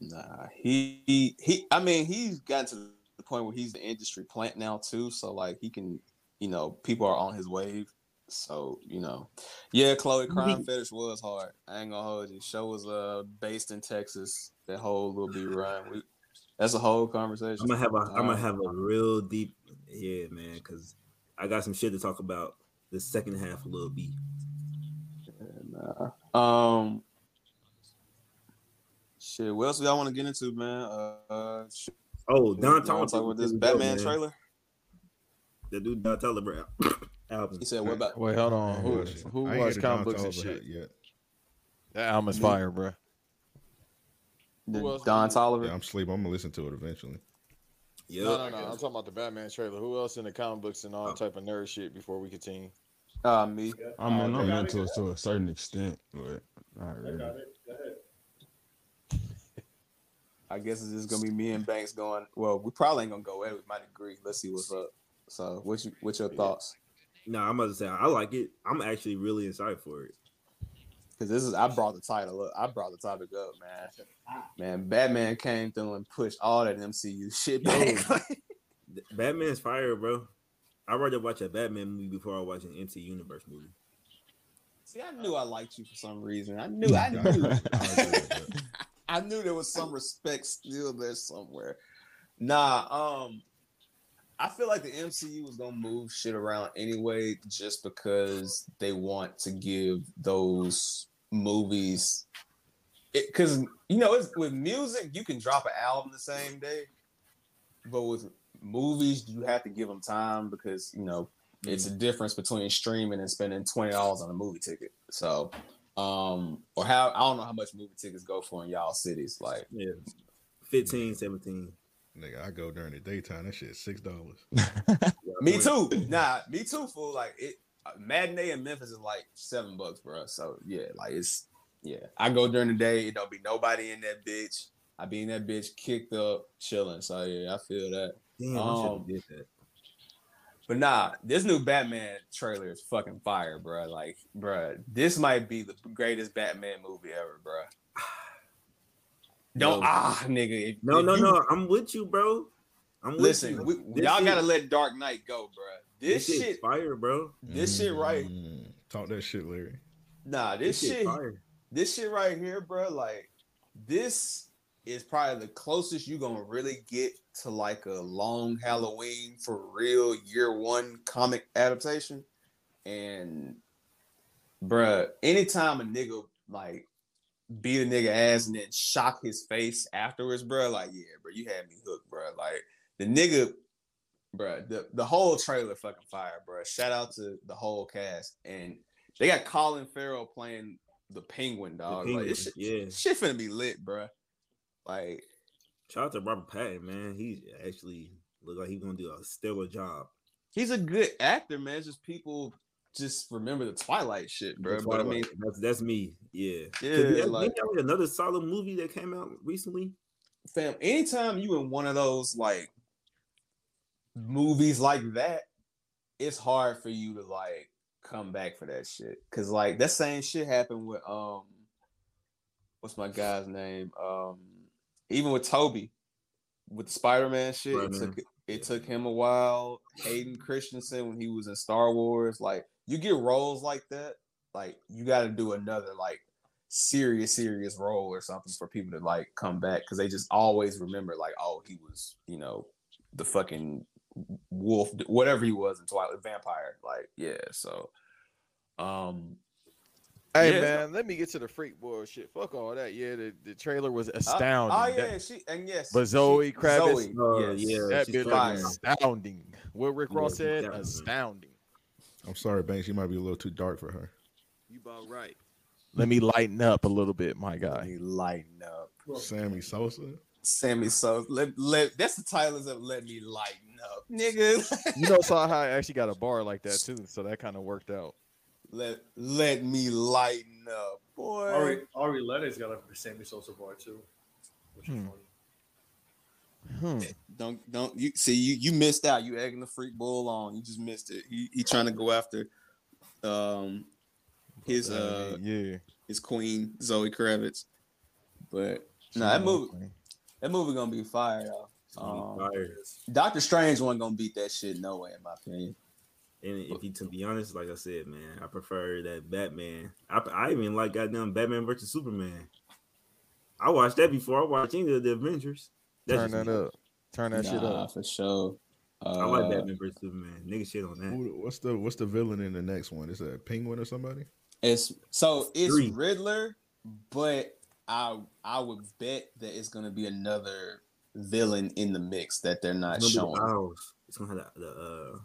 Speaker 3: Nah, he, he he. I mean, he's gotten to the point where he's the industry plant now too. So like, he can, you know, people are on his wave. So you know, yeah, Chloe Crime Fetish was hard. I ain't gonna hold you. Show was uh based in Texas. That whole little B rhyme. We, that's a whole conversation.
Speaker 9: I'm gonna have a I'm gonna
Speaker 3: Um,
Speaker 9: have a real deep yeah, man, because I got some shit to talk about the second half of Lil B.
Speaker 3: Nah. Um. Shit, what else do y'all want to get into, man? Uh, uh shit.
Speaker 9: Oh, Don
Speaker 3: Y'all talk about this
Speaker 9: Here go,
Speaker 3: Batman
Speaker 9: man.
Speaker 3: trailer.
Speaker 9: The dude Don Toliver <coughs> album.
Speaker 3: He said, "What about?"
Speaker 2: Wait, hold on. Who who watched comic books and shit?
Speaker 8: yet.
Speaker 2: That album's
Speaker 3: Me.
Speaker 2: fire, bro.
Speaker 3: The Don
Speaker 2: did
Speaker 3: Toliver.
Speaker 8: Yeah, I'm sleep. I'm gonna listen to it eventually.
Speaker 9: Yep.
Speaker 2: No, no, no. I'm talking about the Batman trailer. Who else in the comic books and all
Speaker 9: Oh.
Speaker 2: type of nerd shit before we continue?
Speaker 3: Uh, me.
Speaker 6: I mean, I'm into it to a certain extent, but not
Speaker 4: I
Speaker 6: really.
Speaker 4: got it. Go ahead.
Speaker 3: I guess it's just gonna be me and Banks going. Well, we probably ain't gonna go at it. We might agree. Let's see what's up. So, what's you, what's your thoughts?
Speaker 9: No, I'm about to say I like it. I'm actually really excited for it.
Speaker 3: Because this is I brought the title up. I brought the topic up, man. Man, Batman came through and pushed all that MCU <laughs> shit back. <laughs>
Speaker 9: Batman's fire, bro. I'd rather watch a Batman movie before I watch an MC Universe movie.
Speaker 3: See, I knew I liked you for some reason. I knew, I <laughs> knew, I knew there was some respect still there somewhere. Nah, um, I feel like the MCU was gonna move shit around anyway, just because they want to give those movies. Because you know, it's, with music, you can drop an album the same day, but with movies, you have to give them time because you know it's a difference between streaming and spending twenty dollars on a movie ticket. So, um, or how I don't know how much movie tickets go for in y'all cities. Like,
Speaker 9: Yeah. 15, 17.
Speaker 8: Nigga, I go during the daytime. That shit six dollars. <laughs> <laughs>
Speaker 3: Me too. Nah, me too. Fool. Like it. uh, Matinee in Memphis is like seven bucks, bro. So yeah, like it's yeah. I go during the day. It don't be nobody in that bitch. I be in that bitch kicked up, chilling. So yeah, I feel that.
Speaker 9: Damn, I
Speaker 3: Um,
Speaker 9: should've did that.
Speaker 3: But nah, this new Batman trailer is fucking fire, bro. Like, bro, this might be the greatest Batman movie ever, bro. <sighs> Don't
Speaker 9: No.
Speaker 3: ah, nigga. if-
Speaker 9: No,
Speaker 3: if
Speaker 9: no,
Speaker 3: you-
Speaker 9: no. I'm with you, bro. I'm with
Speaker 3: Listen,
Speaker 9: You.
Speaker 3: We, y'all
Speaker 9: shit-
Speaker 3: gotta let Dark Knight go, bro. This,
Speaker 9: shit
Speaker 3: shit,
Speaker 9: fire, bro.
Speaker 3: this shit right,
Speaker 8: Mm, talk that shit, Larry.
Speaker 3: nah, this,
Speaker 9: This shit
Speaker 3: shit,
Speaker 9: fire.
Speaker 3: this shit right here, bro. Like, this is probably the closest you're gonna really get to like a long Halloween for real year one comic adaptation. And, bruh, anytime a nigga like beat a nigga ass and then shock his face afterwards, bruh, like, yeah, bro, you had me hooked, bruh. Like, the nigga, bruh, the, the whole trailer fucking fire, bruh. Shout out to the whole cast. And they got Colin Farrell playing the penguin, dog. like, this shit,
Speaker 9: yeah.
Speaker 3: shit finna be lit, bruh. Like,
Speaker 9: Shout out to Robert Pattinson, man. He actually look like he's gonna do a stellar job.
Speaker 3: he's a good actor, man. It's just people just remember the Twilight shit, bro. But I mean,
Speaker 9: that's that's me. Yeah.
Speaker 3: Yeah, like-
Speaker 9: another solid movie that came out recently.
Speaker 3: fam, anytime you in one of those like movies like that, it's hard for you to like come back for that shit. Cause like that same shit happened with um what's my guy's name? Um even with Tobey with the Spider-Man shit, it took it took him a while. Hayden Christensen when he was in Star Wars, like you get roles like that, like you got to do another like serious, serious role or something for people to like come back because they just always remember like, oh, he was, you know, the fucking wolf, whatever he was in Twilight, vampire. Like, yeah. So, um,
Speaker 2: Hey
Speaker 3: yeah.
Speaker 2: man, let me get to the freak boy shit. Fuck all that. Yeah, the, the trailer was
Speaker 3: Uh,
Speaker 2: astounding.
Speaker 3: oh
Speaker 2: That-
Speaker 3: yeah, she and yes,
Speaker 2: but Zoe
Speaker 3: she-
Speaker 2: Kravitz,
Speaker 3: Zoe,
Speaker 9: Oh,
Speaker 3: yes.
Speaker 9: yeah,
Speaker 2: that
Speaker 9: she's
Speaker 2: bitch
Speaker 3: fire.
Speaker 2: was astounding. What Rick Ross
Speaker 9: Yeah,
Speaker 2: said,
Speaker 9: astounding.
Speaker 2: astounding.
Speaker 8: I'm sorry, Banks. You might be a little too dark for her.
Speaker 2: You about right. Let me lighten up a little bit, my guy.
Speaker 3: He lighten up.
Speaker 8: Sammy Sosa.
Speaker 3: Sammy Sosa. let, let that's the title is of let me lighten up, nigga.
Speaker 2: You know, <laughs> Saw High actually got a bar like that too, so that kind of worked out.
Speaker 3: Let let me lighten up, boy.
Speaker 4: Ari Ari Lennox got a Sammy Sosa bar too, which is
Speaker 2: Hmm.
Speaker 4: funny.
Speaker 2: Hmm.
Speaker 3: Don't don't you see you you missed out. You egging the freak bull on. You just missed it. He he trying to go after um his uh
Speaker 2: yeah.
Speaker 3: his queen Zoe Kravitz. But no, that movie that movie gonna be fire though. Um, Doctor Strange wasn't gonna beat that shit no way in my opinion.
Speaker 9: And if you to be honest, like I said, man, I prefer that Batman. I, I even like goddamn Batman versus Superman. I watched that before I watched any of the Avengers. That's
Speaker 2: Turn that
Speaker 9: me.
Speaker 2: up. Turn that shit
Speaker 3: Nah,
Speaker 2: up.
Speaker 3: for sure.
Speaker 9: I like
Speaker 3: Uh,
Speaker 9: Batman versus Superman. Nigga shit on that.
Speaker 8: What's the what's the villain in the next one? Is that a penguin or somebody?
Speaker 3: It's so it's
Speaker 9: Three.
Speaker 3: Riddler, but I I would bet that it's gonna be another villain in the mix that they're not
Speaker 9: It's the
Speaker 3: showing.
Speaker 9: It's gonna have the, the uh,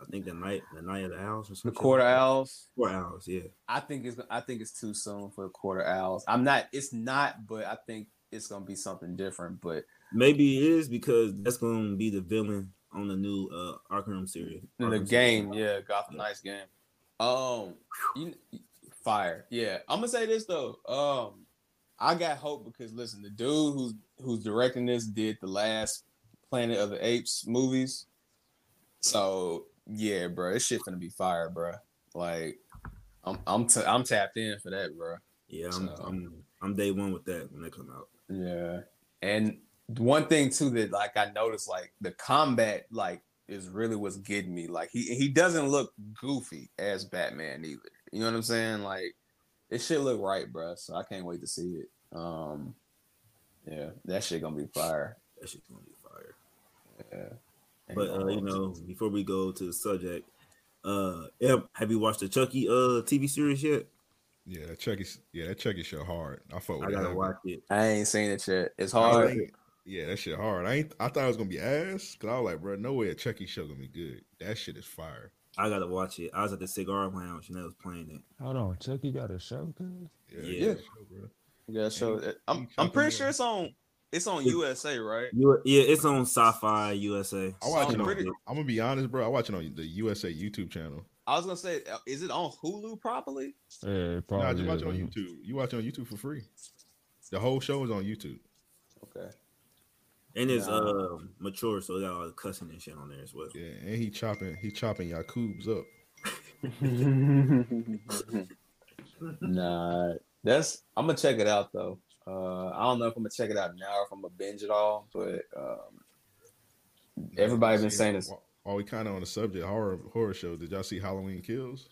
Speaker 9: I think the night, the night of the owls or
Speaker 3: The
Speaker 9: something.
Speaker 3: Court of Owls.
Speaker 9: Quarter owls, yeah.
Speaker 3: I think it's I think it's too soon for the Court of Owls. I'm not. It's not, but I think it's gonna be something different. But
Speaker 9: Maybe it is because that's gonna be the villain on the new uh Arkham series.
Speaker 3: in the game,
Speaker 9: series.
Speaker 3: yeah, Gotham Knights game. Um, you, fire. Yeah, I'm gonna say this though. Um, I got hope because listen, the dude who's who's directing this did the last Planet of the Apes movies. So yeah, bro, this shit gonna be fire, bro. Like, I'm I'm t- I'm tapped in for that, bro.
Speaker 9: Yeah, I'm,
Speaker 3: So-
Speaker 9: I'm I'm day one with that when they come out.
Speaker 3: Yeah. And one thing too that like I noticed like the combat like is really what's getting me. Like he he doesn't look goofy as Batman either. You know what I'm saying? Like it should look right, bro. So I can't wait to see it. Um yeah, that shit gonna be fire.
Speaker 9: That shit's gonna be fire.
Speaker 3: Yeah.
Speaker 9: But uh, you know, before we go to the subject, uh, Em, have you watched the Chucky uh TV series yet?
Speaker 8: Yeah, that Chucky. Yeah, that Chucky shit hard. I fuck with
Speaker 9: I gotta
Speaker 8: heavy.
Speaker 9: watch it.
Speaker 3: I ain't seen it yet. It's hard.
Speaker 8: ain't- yeah, that shit hard. I ain't. I thought it was gonna be ass because I was like, bro, no way a Chucky show gonna be good. That shit is fire.
Speaker 9: I gotta watch it. I was at the cigar lounge and they was playing it.
Speaker 6: Hold on, Chucky got a show, cuz?
Speaker 8: Yeah,
Speaker 9: Yeah.
Speaker 8: yeah, show, bro.
Speaker 3: Yeah, so
Speaker 8: Ain't-
Speaker 3: I'm I'm pretty sure it's on It's on
Speaker 9: It's-
Speaker 3: USA, right?
Speaker 9: You, yeah, it's on Syfy USA.
Speaker 8: I watch
Speaker 3: So
Speaker 8: it on.
Speaker 3: pretty-
Speaker 8: I'm gonna be honest, bro. I watch it on the USA YouTube channel.
Speaker 3: I was gonna say, uh, is it on Hulu properly?
Speaker 6: Yeah,
Speaker 8: Nah,
Speaker 6: probably.
Speaker 8: just watch it on. YouTube. You watch it on YouTube for free. The whole show is on YouTube.
Speaker 3: Okay.
Speaker 9: And it's
Speaker 3: Nah.
Speaker 9: uh mature, so it got all the cussing and shit on there as well.
Speaker 8: Yeah, and he chopping he chopping Yakub's up. <laughs>
Speaker 3: nah, that's I'm gonna check it out though. Uh, I don't know if I'm gonna check it out now or if I'm gonna binge it all, but um, everybody been saying this.
Speaker 8: While, while we kind of on the subject horror horror show, did y'all see Halloween Kills?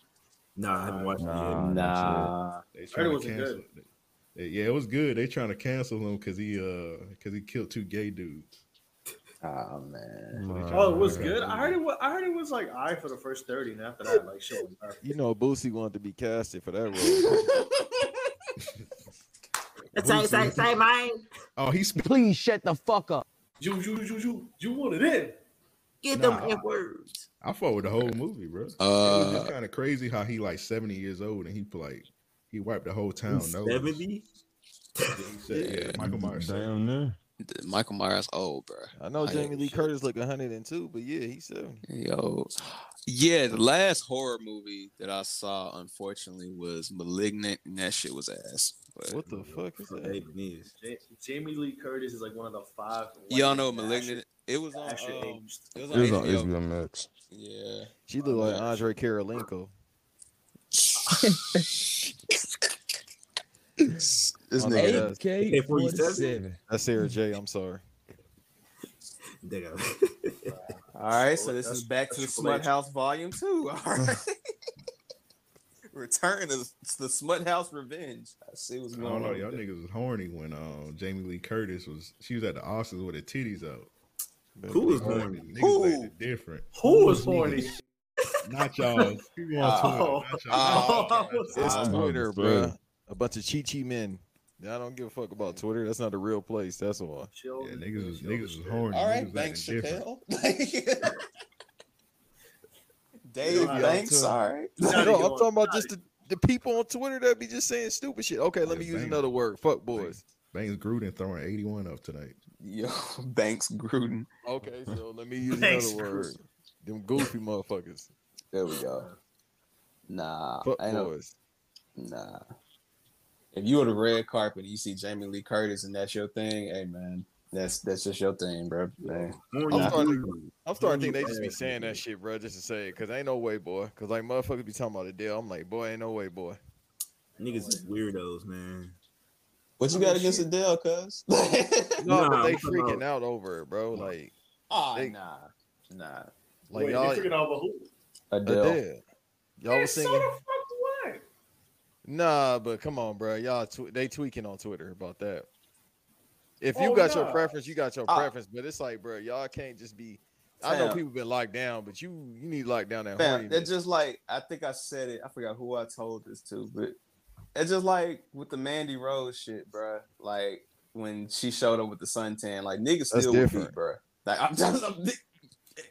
Speaker 9: Nah, I haven't watched
Speaker 6: Nah,
Speaker 9: it
Speaker 3: Nah,
Speaker 8: They
Speaker 4: Heard it
Speaker 8: trying to
Speaker 4: wasn't
Speaker 8: cancel.
Speaker 4: good.
Speaker 8: they- yeah, it was good. They trying to cancel him because he uh because he killed two gay dudes.
Speaker 3: oh man,
Speaker 4: Oh, it was good. I heard it. Was, I heard it was like I for the first thirty, and after that, like shit.
Speaker 2: You know, Boosie wanted to be casted for that role. <laughs>
Speaker 8: Say, say, say,
Speaker 5: man.
Speaker 8: Oh, he's
Speaker 15: Please shut the fuck up.
Speaker 4: You, you, you, you, you want it in?
Speaker 5: Get
Speaker 8: Nah.
Speaker 5: them F words.
Speaker 8: I fought with the whole movie, bro. it was
Speaker 3: Uh,
Speaker 8: just kind of crazy how he like seventy years old and he like he wiped the whole town.
Speaker 9: He's
Speaker 8: nose.
Speaker 9: 70?
Speaker 8: Yeah, yeah, Michael Myers. said.
Speaker 6: Damn near.
Speaker 13: Michael Myers old, bro.
Speaker 2: I know Jamie
Speaker 13: hate
Speaker 2: Lee
Speaker 13: shit.
Speaker 2: Curtis look 102, but yeah, he's 70.
Speaker 13: Yo, yeah, the last horror movie that I saw, unfortunately, was *Malignant*, and that shit was ass. But
Speaker 2: What the fuck is
Speaker 9: What
Speaker 2: that?
Speaker 9: that even is.
Speaker 4: Jamie Lee Curtis is like one of the five.
Speaker 13: y'all know *Malignant*? It was on. Um, it was
Speaker 6: It
Speaker 13: on
Speaker 6: was on
Speaker 13: HBO.
Speaker 6: HBO Max.
Speaker 13: Yeah.
Speaker 2: She look like Andrei Kirilenko.
Speaker 13: This
Speaker 2: no,
Speaker 13: nigga.
Speaker 2: that's-
Speaker 6: AK
Speaker 9: 47?
Speaker 6: 47.
Speaker 2: That's Sarah J. I'm sorry.
Speaker 3: All right, so this is back to the Smut House Volume Two. <laughs> All right, return to the, the Smut House Revenge. I see what's
Speaker 8: I
Speaker 3: going
Speaker 8: don't know.
Speaker 3: on.
Speaker 8: Y'all niggas was horny when um Jamie Lee Curtis was she was at the Oscars with her titties out.
Speaker 9: Who was
Speaker 8: Horny.
Speaker 9: horny?
Speaker 8: Niggas
Speaker 3: Who?
Speaker 8: acted different.
Speaker 4: Who was horny?
Speaker 8: Not y'all. <laughs> People on Twitter.
Speaker 4: Oh.
Speaker 8: Not y'all.
Speaker 3: Oh.
Speaker 8: Not.
Speaker 2: It's
Speaker 6: I'm
Speaker 2: Twitter,
Speaker 6: understood.
Speaker 2: bruh. A bunch of chi chi men. I don't give a fuck about Twitter. That's not a real place. That's all.
Speaker 8: Yeah, niggas was niggas was horny.
Speaker 3: All
Speaker 8: Niggas
Speaker 3: right,
Speaker 8: was
Speaker 3: Banks
Speaker 8: acting different.
Speaker 3: Chappelle. <laughs> Dave
Speaker 4: Yeah,
Speaker 3: Banks.
Speaker 2: I'm
Speaker 3: All right.
Speaker 2: No, I'm talking about just the, the people on Twitter that be just saying stupid shit. Okay, let
Speaker 8: Yeah,
Speaker 2: me use
Speaker 8: Banks.
Speaker 2: another word. Fuck boys.
Speaker 8: Banks Gruden throwing 81 up tonight.
Speaker 3: Yo, <laughs> Banks Gruden.
Speaker 2: Okay, so let me use
Speaker 4: Thanks,
Speaker 2: another word. Them goofy motherfuckers.
Speaker 3: There we go. Nah,
Speaker 2: Fuck
Speaker 3: I
Speaker 2: boys.
Speaker 3: Nah. If you were the red carpet and you see Jamie Lee Curtis and that's your thing, hey man, that's that's just your thing, bro. Man.
Speaker 2: I'm starting,
Speaker 9: dude.
Speaker 2: I'm starting to think they just be saying that shit, bro, just to say it. Cause ain't no way, boy. Cause like motherfuckers be talking about the deal. I'm like, boy, ain't no way, boy.
Speaker 9: Niggas is weirdos, man.
Speaker 3: What you got against Adele, cuz?
Speaker 2: No, <laughs>
Speaker 9: Nah,
Speaker 2: but they freaking out over it, bro. Like,
Speaker 3: Ah,
Speaker 2: They-
Speaker 3: nah, nah.
Speaker 2: like
Speaker 4: Wait,
Speaker 2: y'all,
Speaker 4: freaking out about who?
Speaker 3: Adele.
Speaker 2: Adele. Y'all
Speaker 4: Man,
Speaker 2: was
Speaker 4: so
Speaker 2: singing.
Speaker 4: the fuck what?
Speaker 2: Nah, but come on, bro. Y'all tw- they tweaking on Twitter about that. If you
Speaker 4: Oh,
Speaker 2: got your preference, you got your
Speaker 3: Ah.
Speaker 2: preference. But it's like, bro, y'all can't just be. I know people been locked down, but you you need to lock down that
Speaker 3: Fam,
Speaker 2: horniness.
Speaker 3: just like I think I said it. I forgot who I told this to, but it's just like with the Mandy Rose shit, bro. Like when she showed up with the suntan, like niggas
Speaker 2: That's
Speaker 3: still would
Speaker 2: different.
Speaker 3: beat, bro. Like I'm just I'm,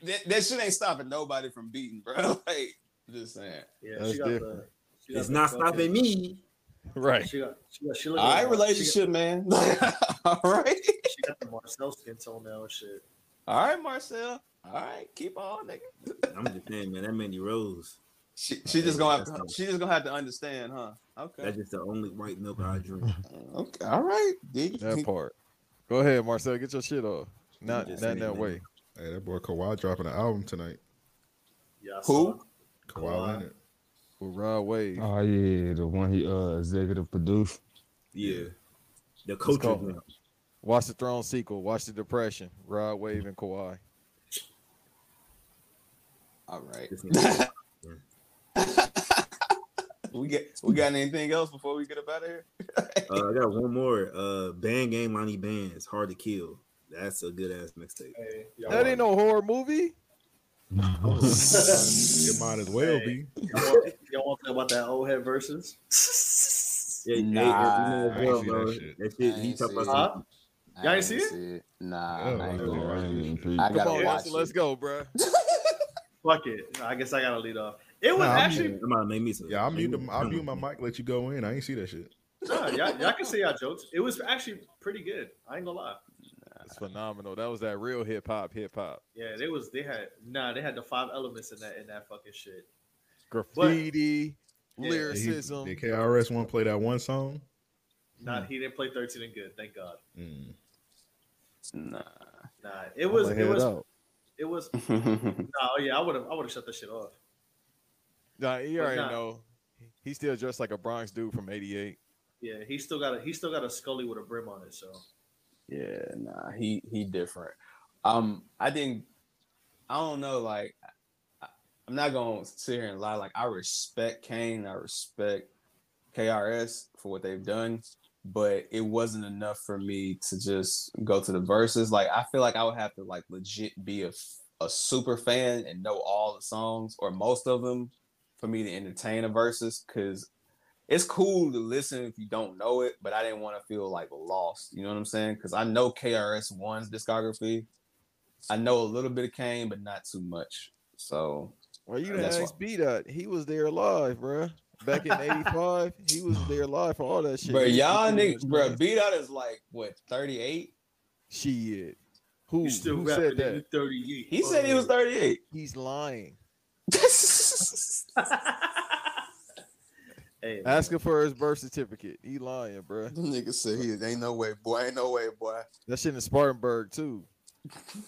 Speaker 3: that, that shit ain't stopping nobody from beating, bro. <laughs> Like just saying.
Speaker 4: Yeah,
Speaker 2: That's
Speaker 4: she got
Speaker 2: different.
Speaker 4: the. she got
Speaker 9: It's not stopping me.
Speaker 2: Right.
Speaker 4: She got. She got. She look
Speaker 3: All right,
Speaker 4: like-
Speaker 3: relationship, man. <laughs> All right.
Speaker 4: She got, she got the Marcel skin tone now and shit.
Speaker 3: All right, Marcel. All right, keep on, nigga.
Speaker 9: I'm just saying, man, that Mandy Rose.
Speaker 3: She, she just gonna have to. She just gonna have to understand, huh? Okay.
Speaker 9: That's just the only white milk I drink.
Speaker 3: Okay. All right. Dig-
Speaker 2: That part. Go ahead, Marcel. Get your shit off. Not not that
Speaker 9: man.
Speaker 2: way.
Speaker 8: Hey, that boy Kawhi dropping an album tonight.
Speaker 4: Yeah. I
Speaker 3: Who?
Speaker 4: saw it.
Speaker 8: Kawhi,
Speaker 4: Kawhi.
Speaker 8: Leonard.
Speaker 2: With Rod Wave.
Speaker 6: Oh yeah, the one he uh executive produced.
Speaker 9: Yeah. The
Speaker 2: It's
Speaker 9: coach
Speaker 2: called-
Speaker 9: of them.
Speaker 2: Watch the Throne sequel. Watch the Depression. Rod Wave and Kawhi.
Speaker 3: All right. <laughs> <laughs> We get. We got anything else before we get up out of here? <laughs>
Speaker 9: Uh, I got one more. Uh, Bandgang Lonnie Bands, Hard to Kill. That's a good ass mixtape.
Speaker 4: Hey,
Speaker 2: That
Speaker 4: want-
Speaker 2: ain't no horror movie.
Speaker 8: Oh, <laughs> it might as well be.
Speaker 4: Y'all want, y'all want to talk about that old head versus?
Speaker 9: Yeah,
Speaker 3: Nah,
Speaker 9: yeah,
Speaker 8: I
Speaker 9: yeah,
Speaker 8: ain't
Speaker 9: bro,
Speaker 8: see
Speaker 9: bro.
Speaker 8: that shit.
Speaker 9: That shit,
Speaker 3: I
Speaker 9: he
Speaker 3: ain't
Speaker 9: talk
Speaker 3: see
Speaker 9: about.
Speaker 4: Huh? Y'all ain't see it?
Speaker 3: Nah,
Speaker 8: Yeah,
Speaker 3: I ain't
Speaker 8: I
Speaker 3: gonna
Speaker 8: know.
Speaker 3: watch it. I
Speaker 6: peep.
Speaker 3: gotta
Speaker 2: on,
Speaker 3: watch
Speaker 2: Ansel, let's go, bro. <laughs>
Speaker 4: Fuck it. I guess I gotta lead off. It was
Speaker 8: Nah,
Speaker 4: actually.
Speaker 9: I'm about to make me some.
Speaker 8: Yeah, I'll mute, the, I'll mute my mic, let you go in. I ain't see that shit.
Speaker 4: Nah, y'all, y'all can say y'all jokes. It was actually pretty good. I ain't gonna lie.
Speaker 2: It's phenomenal. That was that real hip hop, hip hop.
Speaker 7: Yeah, they was they had nah, they had the five elements in that in that fucking shit.
Speaker 2: Graffiti,
Speaker 7: Yeah.
Speaker 2: lyricism.
Speaker 8: Did KRS One play that one song?
Speaker 7: Not he didn't play thirteen and good, thank God.
Speaker 8: Mm.
Speaker 16: Nah.
Speaker 7: Nah, it was
Speaker 2: I'ma
Speaker 7: it was it was <laughs> no, yeah, I would have I would have shut that shit off.
Speaker 2: Nah, you
Speaker 7: But
Speaker 2: already
Speaker 7: nah.
Speaker 2: know. He still dressed like a Bronx dude from '88.
Speaker 7: Yeah, he still got a he still got a Scully with a brim on it. So
Speaker 3: Yeah, nah, he he different. Um, I think I don't know. Like, I, I'm not gonna sit here and lie. Like, I respect Kane. I respect KRS for what they've done, but it wasn't enough for me to just go to the verses. Like, I feel like I would have to like legit be a a super fan and know all the songs or most of them for me to entertain a verses because it's cool to listen if you don't know it, but I didn't want to feel like lost. You know what I'm saying? Because I know KRS One's discography. I know a little bit of Kane, but not too much. So
Speaker 2: Well, you didn't
Speaker 3: That's
Speaker 2: ask B dot. He was there live, bruh. Back in '85, he was there live for all that shit.
Speaker 3: Bro,
Speaker 2: He- he
Speaker 3: y'all niggas,
Speaker 2: much
Speaker 3: bro,
Speaker 2: done.
Speaker 3: B dot is like what 38.
Speaker 2: Shit. Who,
Speaker 7: you still
Speaker 2: who said that?
Speaker 7: 38.
Speaker 3: He said he oh, was 38.
Speaker 2: He's lying. <laughs> <laughs> <laughs>
Speaker 7: Hey,
Speaker 2: Ask him for his birth certificate. He lying, bruh.
Speaker 3: Nigga said he ain't no way, boy. Ain't no way, boy.
Speaker 2: That shit in Spartanburg too.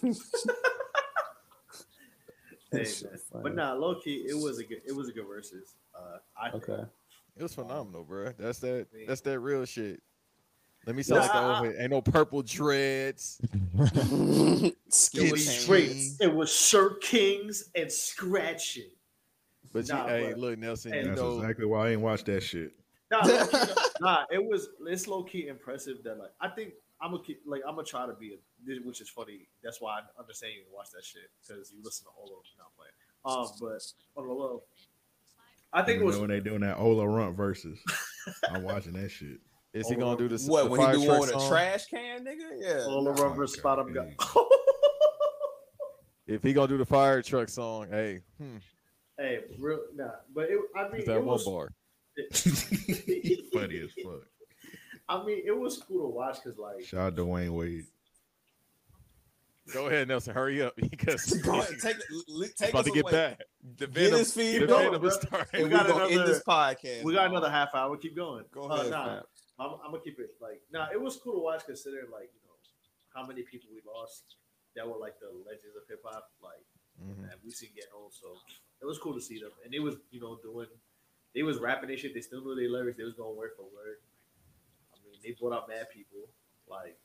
Speaker 2: <laughs>
Speaker 7: hey,
Speaker 3: Shit
Speaker 7: but nah, low key, it was a good it was a good versus. Uh, I think.
Speaker 3: Okay.
Speaker 2: It was phenomenal, bruh. That's that. That's that real shit. Let me
Speaker 7: Nah,
Speaker 2: sound like the
Speaker 7: I-
Speaker 2: old head. Ain't no purple dreads. <laughs>
Speaker 7: It
Speaker 2: Skinny
Speaker 7: was straight. It was shirt kings and scratching.
Speaker 2: But you, hey,
Speaker 7: but-
Speaker 2: look, Nelson,
Speaker 7: Hey,
Speaker 2: you
Speaker 8: That's
Speaker 2: know,
Speaker 8: exactly why I ain't watched that shit.
Speaker 7: Nah, <laughs> nah, it was it's low key impressive that like I think I'm gonna like I'm gonna try to be a which is funny. That's why I understand you watch that shit because you listen to Olo not playing. Um, but on the low, I think it was
Speaker 8: know when they doing that Ola Runt versus. I'm watching that shit. <laughs>
Speaker 2: is he gonna do this?
Speaker 3: What
Speaker 2: the
Speaker 3: when he
Speaker 2: fire
Speaker 3: do
Speaker 2: truck
Speaker 3: one with a trash can, nigga? Yeah.
Speaker 7: all the
Speaker 3: nah.
Speaker 7: rubber spot I'm. <laughs>
Speaker 2: If he gonna do the fire truck song, hey, hmm,
Speaker 7: hey, real nah, but it, I mean
Speaker 2: that
Speaker 7: it
Speaker 2: one
Speaker 7: was,
Speaker 2: bar. <laughs> <laughs>
Speaker 8: Funny as fuck.
Speaker 7: I mean it was cool to watch because like
Speaker 8: Shout out Dwayne Wade.
Speaker 2: Go ahead, Nelson, hurry up <laughs> because
Speaker 3: Bro, take, li- take
Speaker 2: about
Speaker 3: us
Speaker 2: to get
Speaker 3: away.
Speaker 2: back. The
Speaker 3: Get
Speaker 2: venom,
Speaker 3: his feet
Speaker 2: the
Speaker 3: going,
Speaker 2: venom
Speaker 7: bro.
Speaker 2: is starting.
Speaker 3: And
Speaker 7: We
Speaker 3: we
Speaker 7: got
Speaker 3: gonna end
Speaker 7: another-
Speaker 3: this podcast.
Speaker 7: we got
Speaker 3: dog.
Speaker 7: another half hour. Keep going.
Speaker 3: Go
Speaker 7: Uh,
Speaker 3: ahead,
Speaker 7: nah. I'm, I'm gonna keep it like nah. It was cool to watch considering like you know how many people we lost that were like the legends of hip hop. Like
Speaker 2: Mhm.
Speaker 7: that we seen getting old, so it was cool to see them. And they was you know doing, they was rapping their shit. They still knew their lyrics. They was going word for word. I mean, they brought out mad people. Like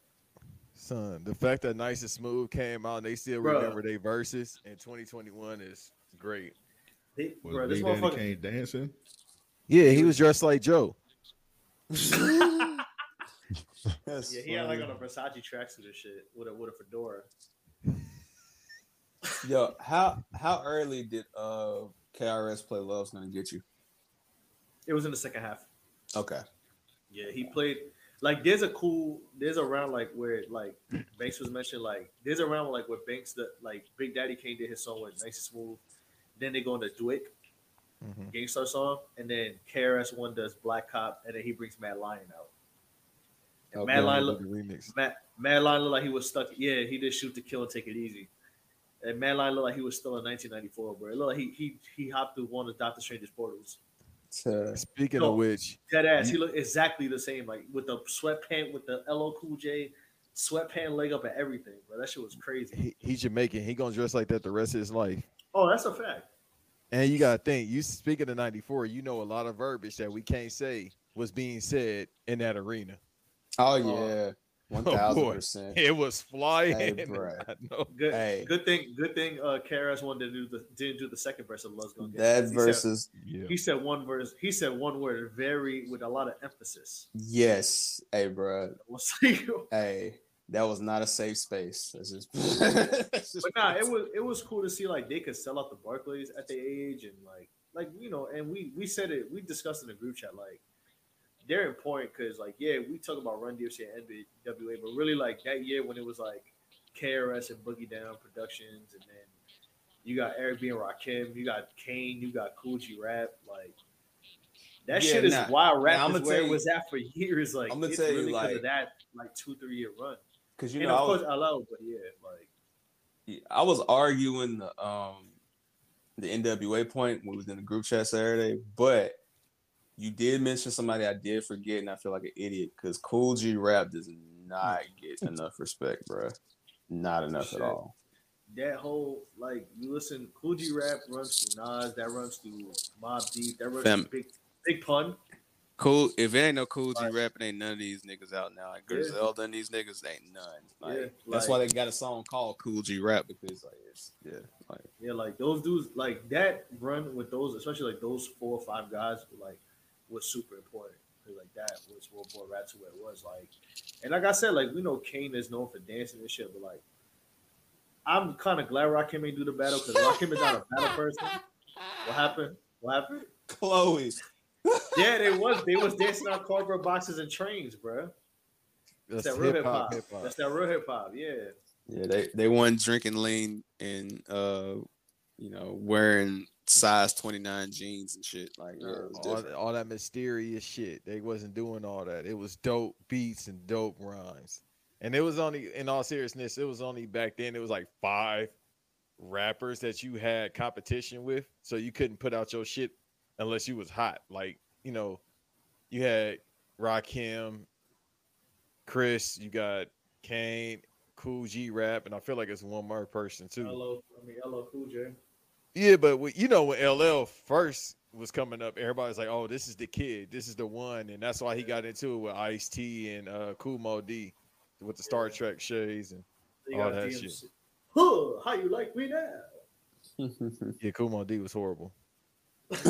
Speaker 2: Son, the fact that Nice and Smooth came out and they still
Speaker 7: Bruh.
Speaker 2: remember their verses in 2021 is great.
Speaker 7: they,
Speaker 8: Was
Speaker 7: bro, this
Speaker 8: Big Daddy
Speaker 7: motherfucker.
Speaker 8: Kane dancing?
Speaker 2: Yeah, he was dressed like Joe.
Speaker 3: That's <laughs>
Speaker 7: Yeah, he had like on a Versace tracksuit and shit with a with a fedora.
Speaker 3: Yo, how how early did uh KRS play Love's Gonna Get You?
Speaker 7: It was in the second half.
Speaker 3: Okay.
Speaker 7: Yeah, he played like there's a cool there's a round like where like Banks was mentioned like there's a round like where Banks the like Big Daddy Kane did his song with Nice and Smooth, then they go into Dwick
Speaker 2: Mhm.
Speaker 7: Gang Starr song, and then KRS One does Black Cop, and then he brings Mad Lion out. And
Speaker 3: Okay.
Speaker 7: Mad Lion
Speaker 2: Did
Speaker 7: look
Speaker 2: remix.
Speaker 7: Mad, Mad Lion looked like he was stuck. Yeah, he did shoot to kill and take it easy. And Mad Lion looked like he was still in 1994, bro. It looked like he he he hopped through one of Doctor Strange's portals.
Speaker 3: To-
Speaker 2: Speaking
Speaker 7: No.
Speaker 2: of which,
Speaker 7: Dead ass. He looked exactly the same, like with the sweatpant, with the LL Cool J sweatpant leg up and everything, bro. That shit was crazy.
Speaker 2: he, he's Jamaican. He gonna dress like that the rest of his life.
Speaker 7: Oh, that's a fact.
Speaker 2: And you gotta think, you speaking of '94, you know a lot of verbiage that we can't say was being said in that arena.
Speaker 3: oh, oh yeah, one thousand percent.
Speaker 2: It was flying.
Speaker 3: Hey, <laughs> bruh.
Speaker 7: Good,
Speaker 3: Hey.
Speaker 7: good thing, good thing. Uh, KRS wanted didn't do the didn't do the second verse of Love's Gonna Get You,
Speaker 3: That
Speaker 7: 'cause he
Speaker 3: versus
Speaker 2: Yeah.
Speaker 7: Said, he said one verse. He said one word, very with a lot of emphasis.
Speaker 3: yes, hey, bro. <laughs> Hey, that was not a safe space. That's just. <laughs> that's just-
Speaker 7: but nah, it was it was cool to see like they could sell out the Barclays at their age and like like you know, and we we said it, we discussed in the group chat like they're important because like yeah, we talk about Run DMC and NWA, but really like that year when it was like KRS and Boogie Down Productions, and then you got Eric B and Rakim, you got Kane, you got Kool G Rap, like. That
Speaker 3: Yeah,
Speaker 7: shit is
Speaker 3: nah.
Speaker 7: wild. Rap
Speaker 3: Nah,
Speaker 7: is
Speaker 3: I'ma
Speaker 7: where
Speaker 3: tell
Speaker 7: it was at for years. Like
Speaker 3: I'ma tell you,
Speaker 7: really because
Speaker 3: like-
Speaker 7: of that like two three year run.
Speaker 3: because you
Speaker 7: and
Speaker 3: know
Speaker 7: of
Speaker 3: I was,
Speaker 7: course LL, but yeah, like
Speaker 3: Yeah, I was arguing the um the NWA point when we was in the group chat Saturday, but you did mention somebody I did forget, and I feel like an idiot because Kool G Rap does not <laughs> get enough respect, bro. Not enough
Speaker 7: Shit.
Speaker 3: at all.
Speaker 7: that whole like you listen, Kool G Rap runs through Nas, that runs through Mobb Deep, that runs
Speaker 17: Fam.
Speaker 7: through Big Big Pun.
Speaker 17: Cool. If it ain't no cool G
Speaker 7: Like-
Speaker 17: rap, it ain't none of these niggas out now. Like
Speaker 7: Yeah.
Speaker 17: Griselda and these niggas ain't none. Like,
Speaker 7: Yeah,
Speaker 3: That's why they got a song called Kool G Rap because like it's yeah, like
Speaker 7: Yeah, like those dudes, like that run with those, especially like those four or five guys, like was super important. 'Cause, like that was what brought rap to where it was. Like, and like I said, like we know Kane is known for dancing and shit, but like I'm kind of glad Rakim ain't do the battle because Rakim is not a battle person. What happened? What happened?
Speaker 3: Chloe.
Speaker 7: Yeah, they was they was dancing on cardboard boxes and trains, bro. That's
Speaker 2: That's
Speaker 7: that real
Speaker 2: hip
Speaker 7: hip
Speaker 2: hop.
Speaker 7: hop.
Speaker 2: Hip hop.
Speaker 7: That's that real hip hop. Yeah.
Speaker 3: yeah, they
Speaker 17: they wasn't drinking lean and uh, you know, wearing size twenty nine jeans and shit. Like, yeah, it was
Speaker 2: all,
Speaker 17: different.
Speaker 2: all that mysterious shit. They wasn't doing all that. It was dope beats and dope rhymes. And it was only, in all seriousness, it was only back then. It was like five rappers that you had competition with, so you couldn't put out your shit unless you was hot. Like you know, you had Rakim, KRS, you got Kane, Kool G Rap, and I feel like it's one more person too.
Speaker 7: Hello, I mean hello, Cool J.
Speaker 2: Yeah, but when- you know when LL first was coming up, everybody's like, "Oh, this is the kid, this is the one," and that's why he got into it with Ice T and uh, Kool Moe Dee with the Star Trek shades and
Speaker 7: They
Speaker 2: all
Speaker 7: got
Speaker 2: that
Speaker 7: DMC.
Speaker 2: shit.
Speaker 7: Huh, how you like me now? <laughs>
Speaker 2: Yeah, Kool Moe Dee was horrible. <laughs>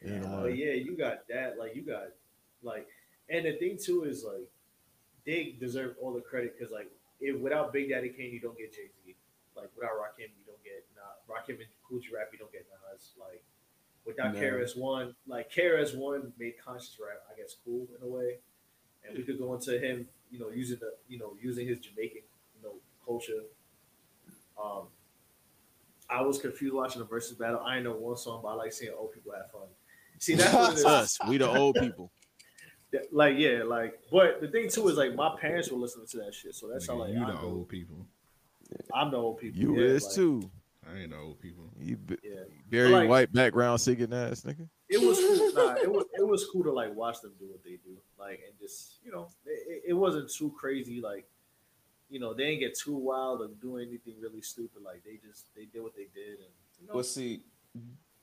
Speaker 2: You know,
Speaker 7: yeah, you got that. Like you got like, and the thing too is like, they deserve all the credit because like, if without Big Daddy Kane, you don't get Jay Z. Like without Rakim, you don't get nah, Rakim and Kool G Rap, you don't get Nas. Like without
Speaker 3: No.
Speaker 7: KRS One, like KRS One made conscious rap, I guess, cool in a way. And we could go into him, you know, using the, you know, using his Jamaican, you know, culture. Um, I was confused watching the versus battle. I ain't know one song, but I like seeing old people have fun. See, that's what
Speaker 2: It's us. We the old people. <laughs>
Speaker 7: Like, yeah, like, but the thing too is like my parents were listening to that shit, so that's how
Speaker 8: Nigga,
Speaker 7: like
Speaker 8: you
Speaker 7: I
Speaker 8: the
Speaker 7: know,
Speaker 8: old people.
Speaker 7: I'm the old people.
Speaker 2: You
Speaker 7: yeah,
Speaker 2: is
Speaker 7: like,
Speaker 2: too.
Speaker 8: I ain't the old people.
Speaker 2: You b-
Speaker 7: Yeah,
Speaker 2: very
Speaker 7: Like-
Speaker 2: white background singing ass nigga.
Speaker 7: it was cool. <laughs> Nah, it was it was cool to like watch them do what they do, like, and just you know, it, it wasn't too crazy. Like, you know, they didn't get too wild or do anything really stupid. Like, they just they did what they did, and you know,
Speaker 3: Well, see,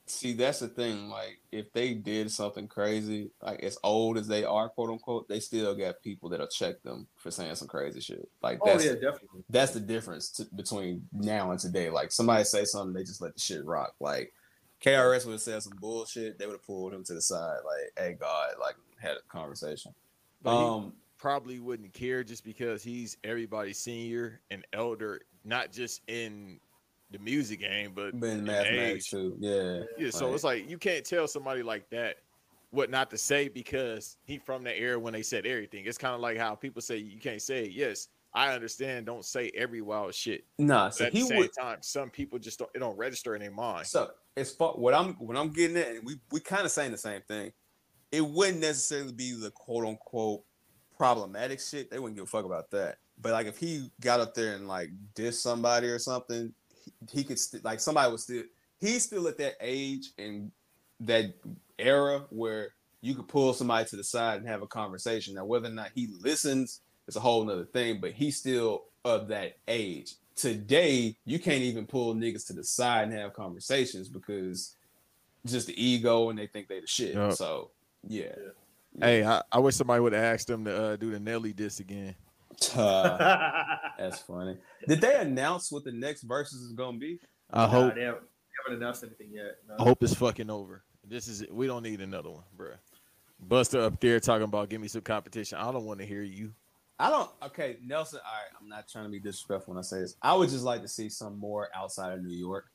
Speaker 3: see, that's the thing. Like, if they did something crazy, like as old as they are, quote unquote, they still got people that'll check them for saying some crazy shit. Like,
Speaker 7: oh
Speaker 3: that's
Speaker 7: yeah, definitely.
Speaker 3: that's the difference t- between now and today. Like, somebody say something, they just let the shit rock. Like, KRS would have said some bullshit, they would have pulled him to the side, like, "Hey, God," like had a conversation.
Speaker 2: But he
Speaker 3: Um,
Speaker 2: probably wouldn't care just because he's everybody's senior and elder, not just in the music game, but
Speaker 3: in mathematics too, yeah.
Speaker 2: Yeah, so it's like you can't tell somebody like that what not to say because he from the era when they said everything. It's kind of like how people say you can't say yes. I understand. Don't say every wild shit.
Speaker 3: Nah, so
Speaker 2: at
Speaker 3: he
Speaker 2: the same
Speaker 3: would-
Speaker 2: time, some people just don't. It don't register in their mind.
Speaker 3: So as far what I'm what I'm getting at, and we we kind of saying the same thing. It wouldn't necessarily be the quote unquote problematic shit. They wouldn't give a fuck about that. But like if he got up there and like diss somebody or something, he, he could st- like somebody would still. He's still at that age and that era where you could pull somebody to the side and have a conversation. Now whether or not he listens is a whole nother thing. But he's still of that age. Today, you can't even pull niggas to the side and have conversations because just the ego and they think they the shit.
Speaker 2: Yup.
Speaker 3: So yeah.
Speaker 2: Hey, I, I wish somebody would have asked them to uh, do the Nelly disc again. <laughs>
Speaker 3: Uh, that's funny. Did they <laughs> announce what the next verses is gonna be?
Speaker 2: I
Speaker 7: Nah,
Speaker 2: hope
Speaker 7: they haven't, they haven't announced anything yet. No.
Speaker 2: I hope it's fucking over. This is it. We don't need another one, bruh. Buster up there talking about give me some competition. I don't want to hear you.
Speaker 3: I don't. Okay, Nelson. All right, I'm not trying to be disrespectful when I say this. I would just like to see some more outside of New York.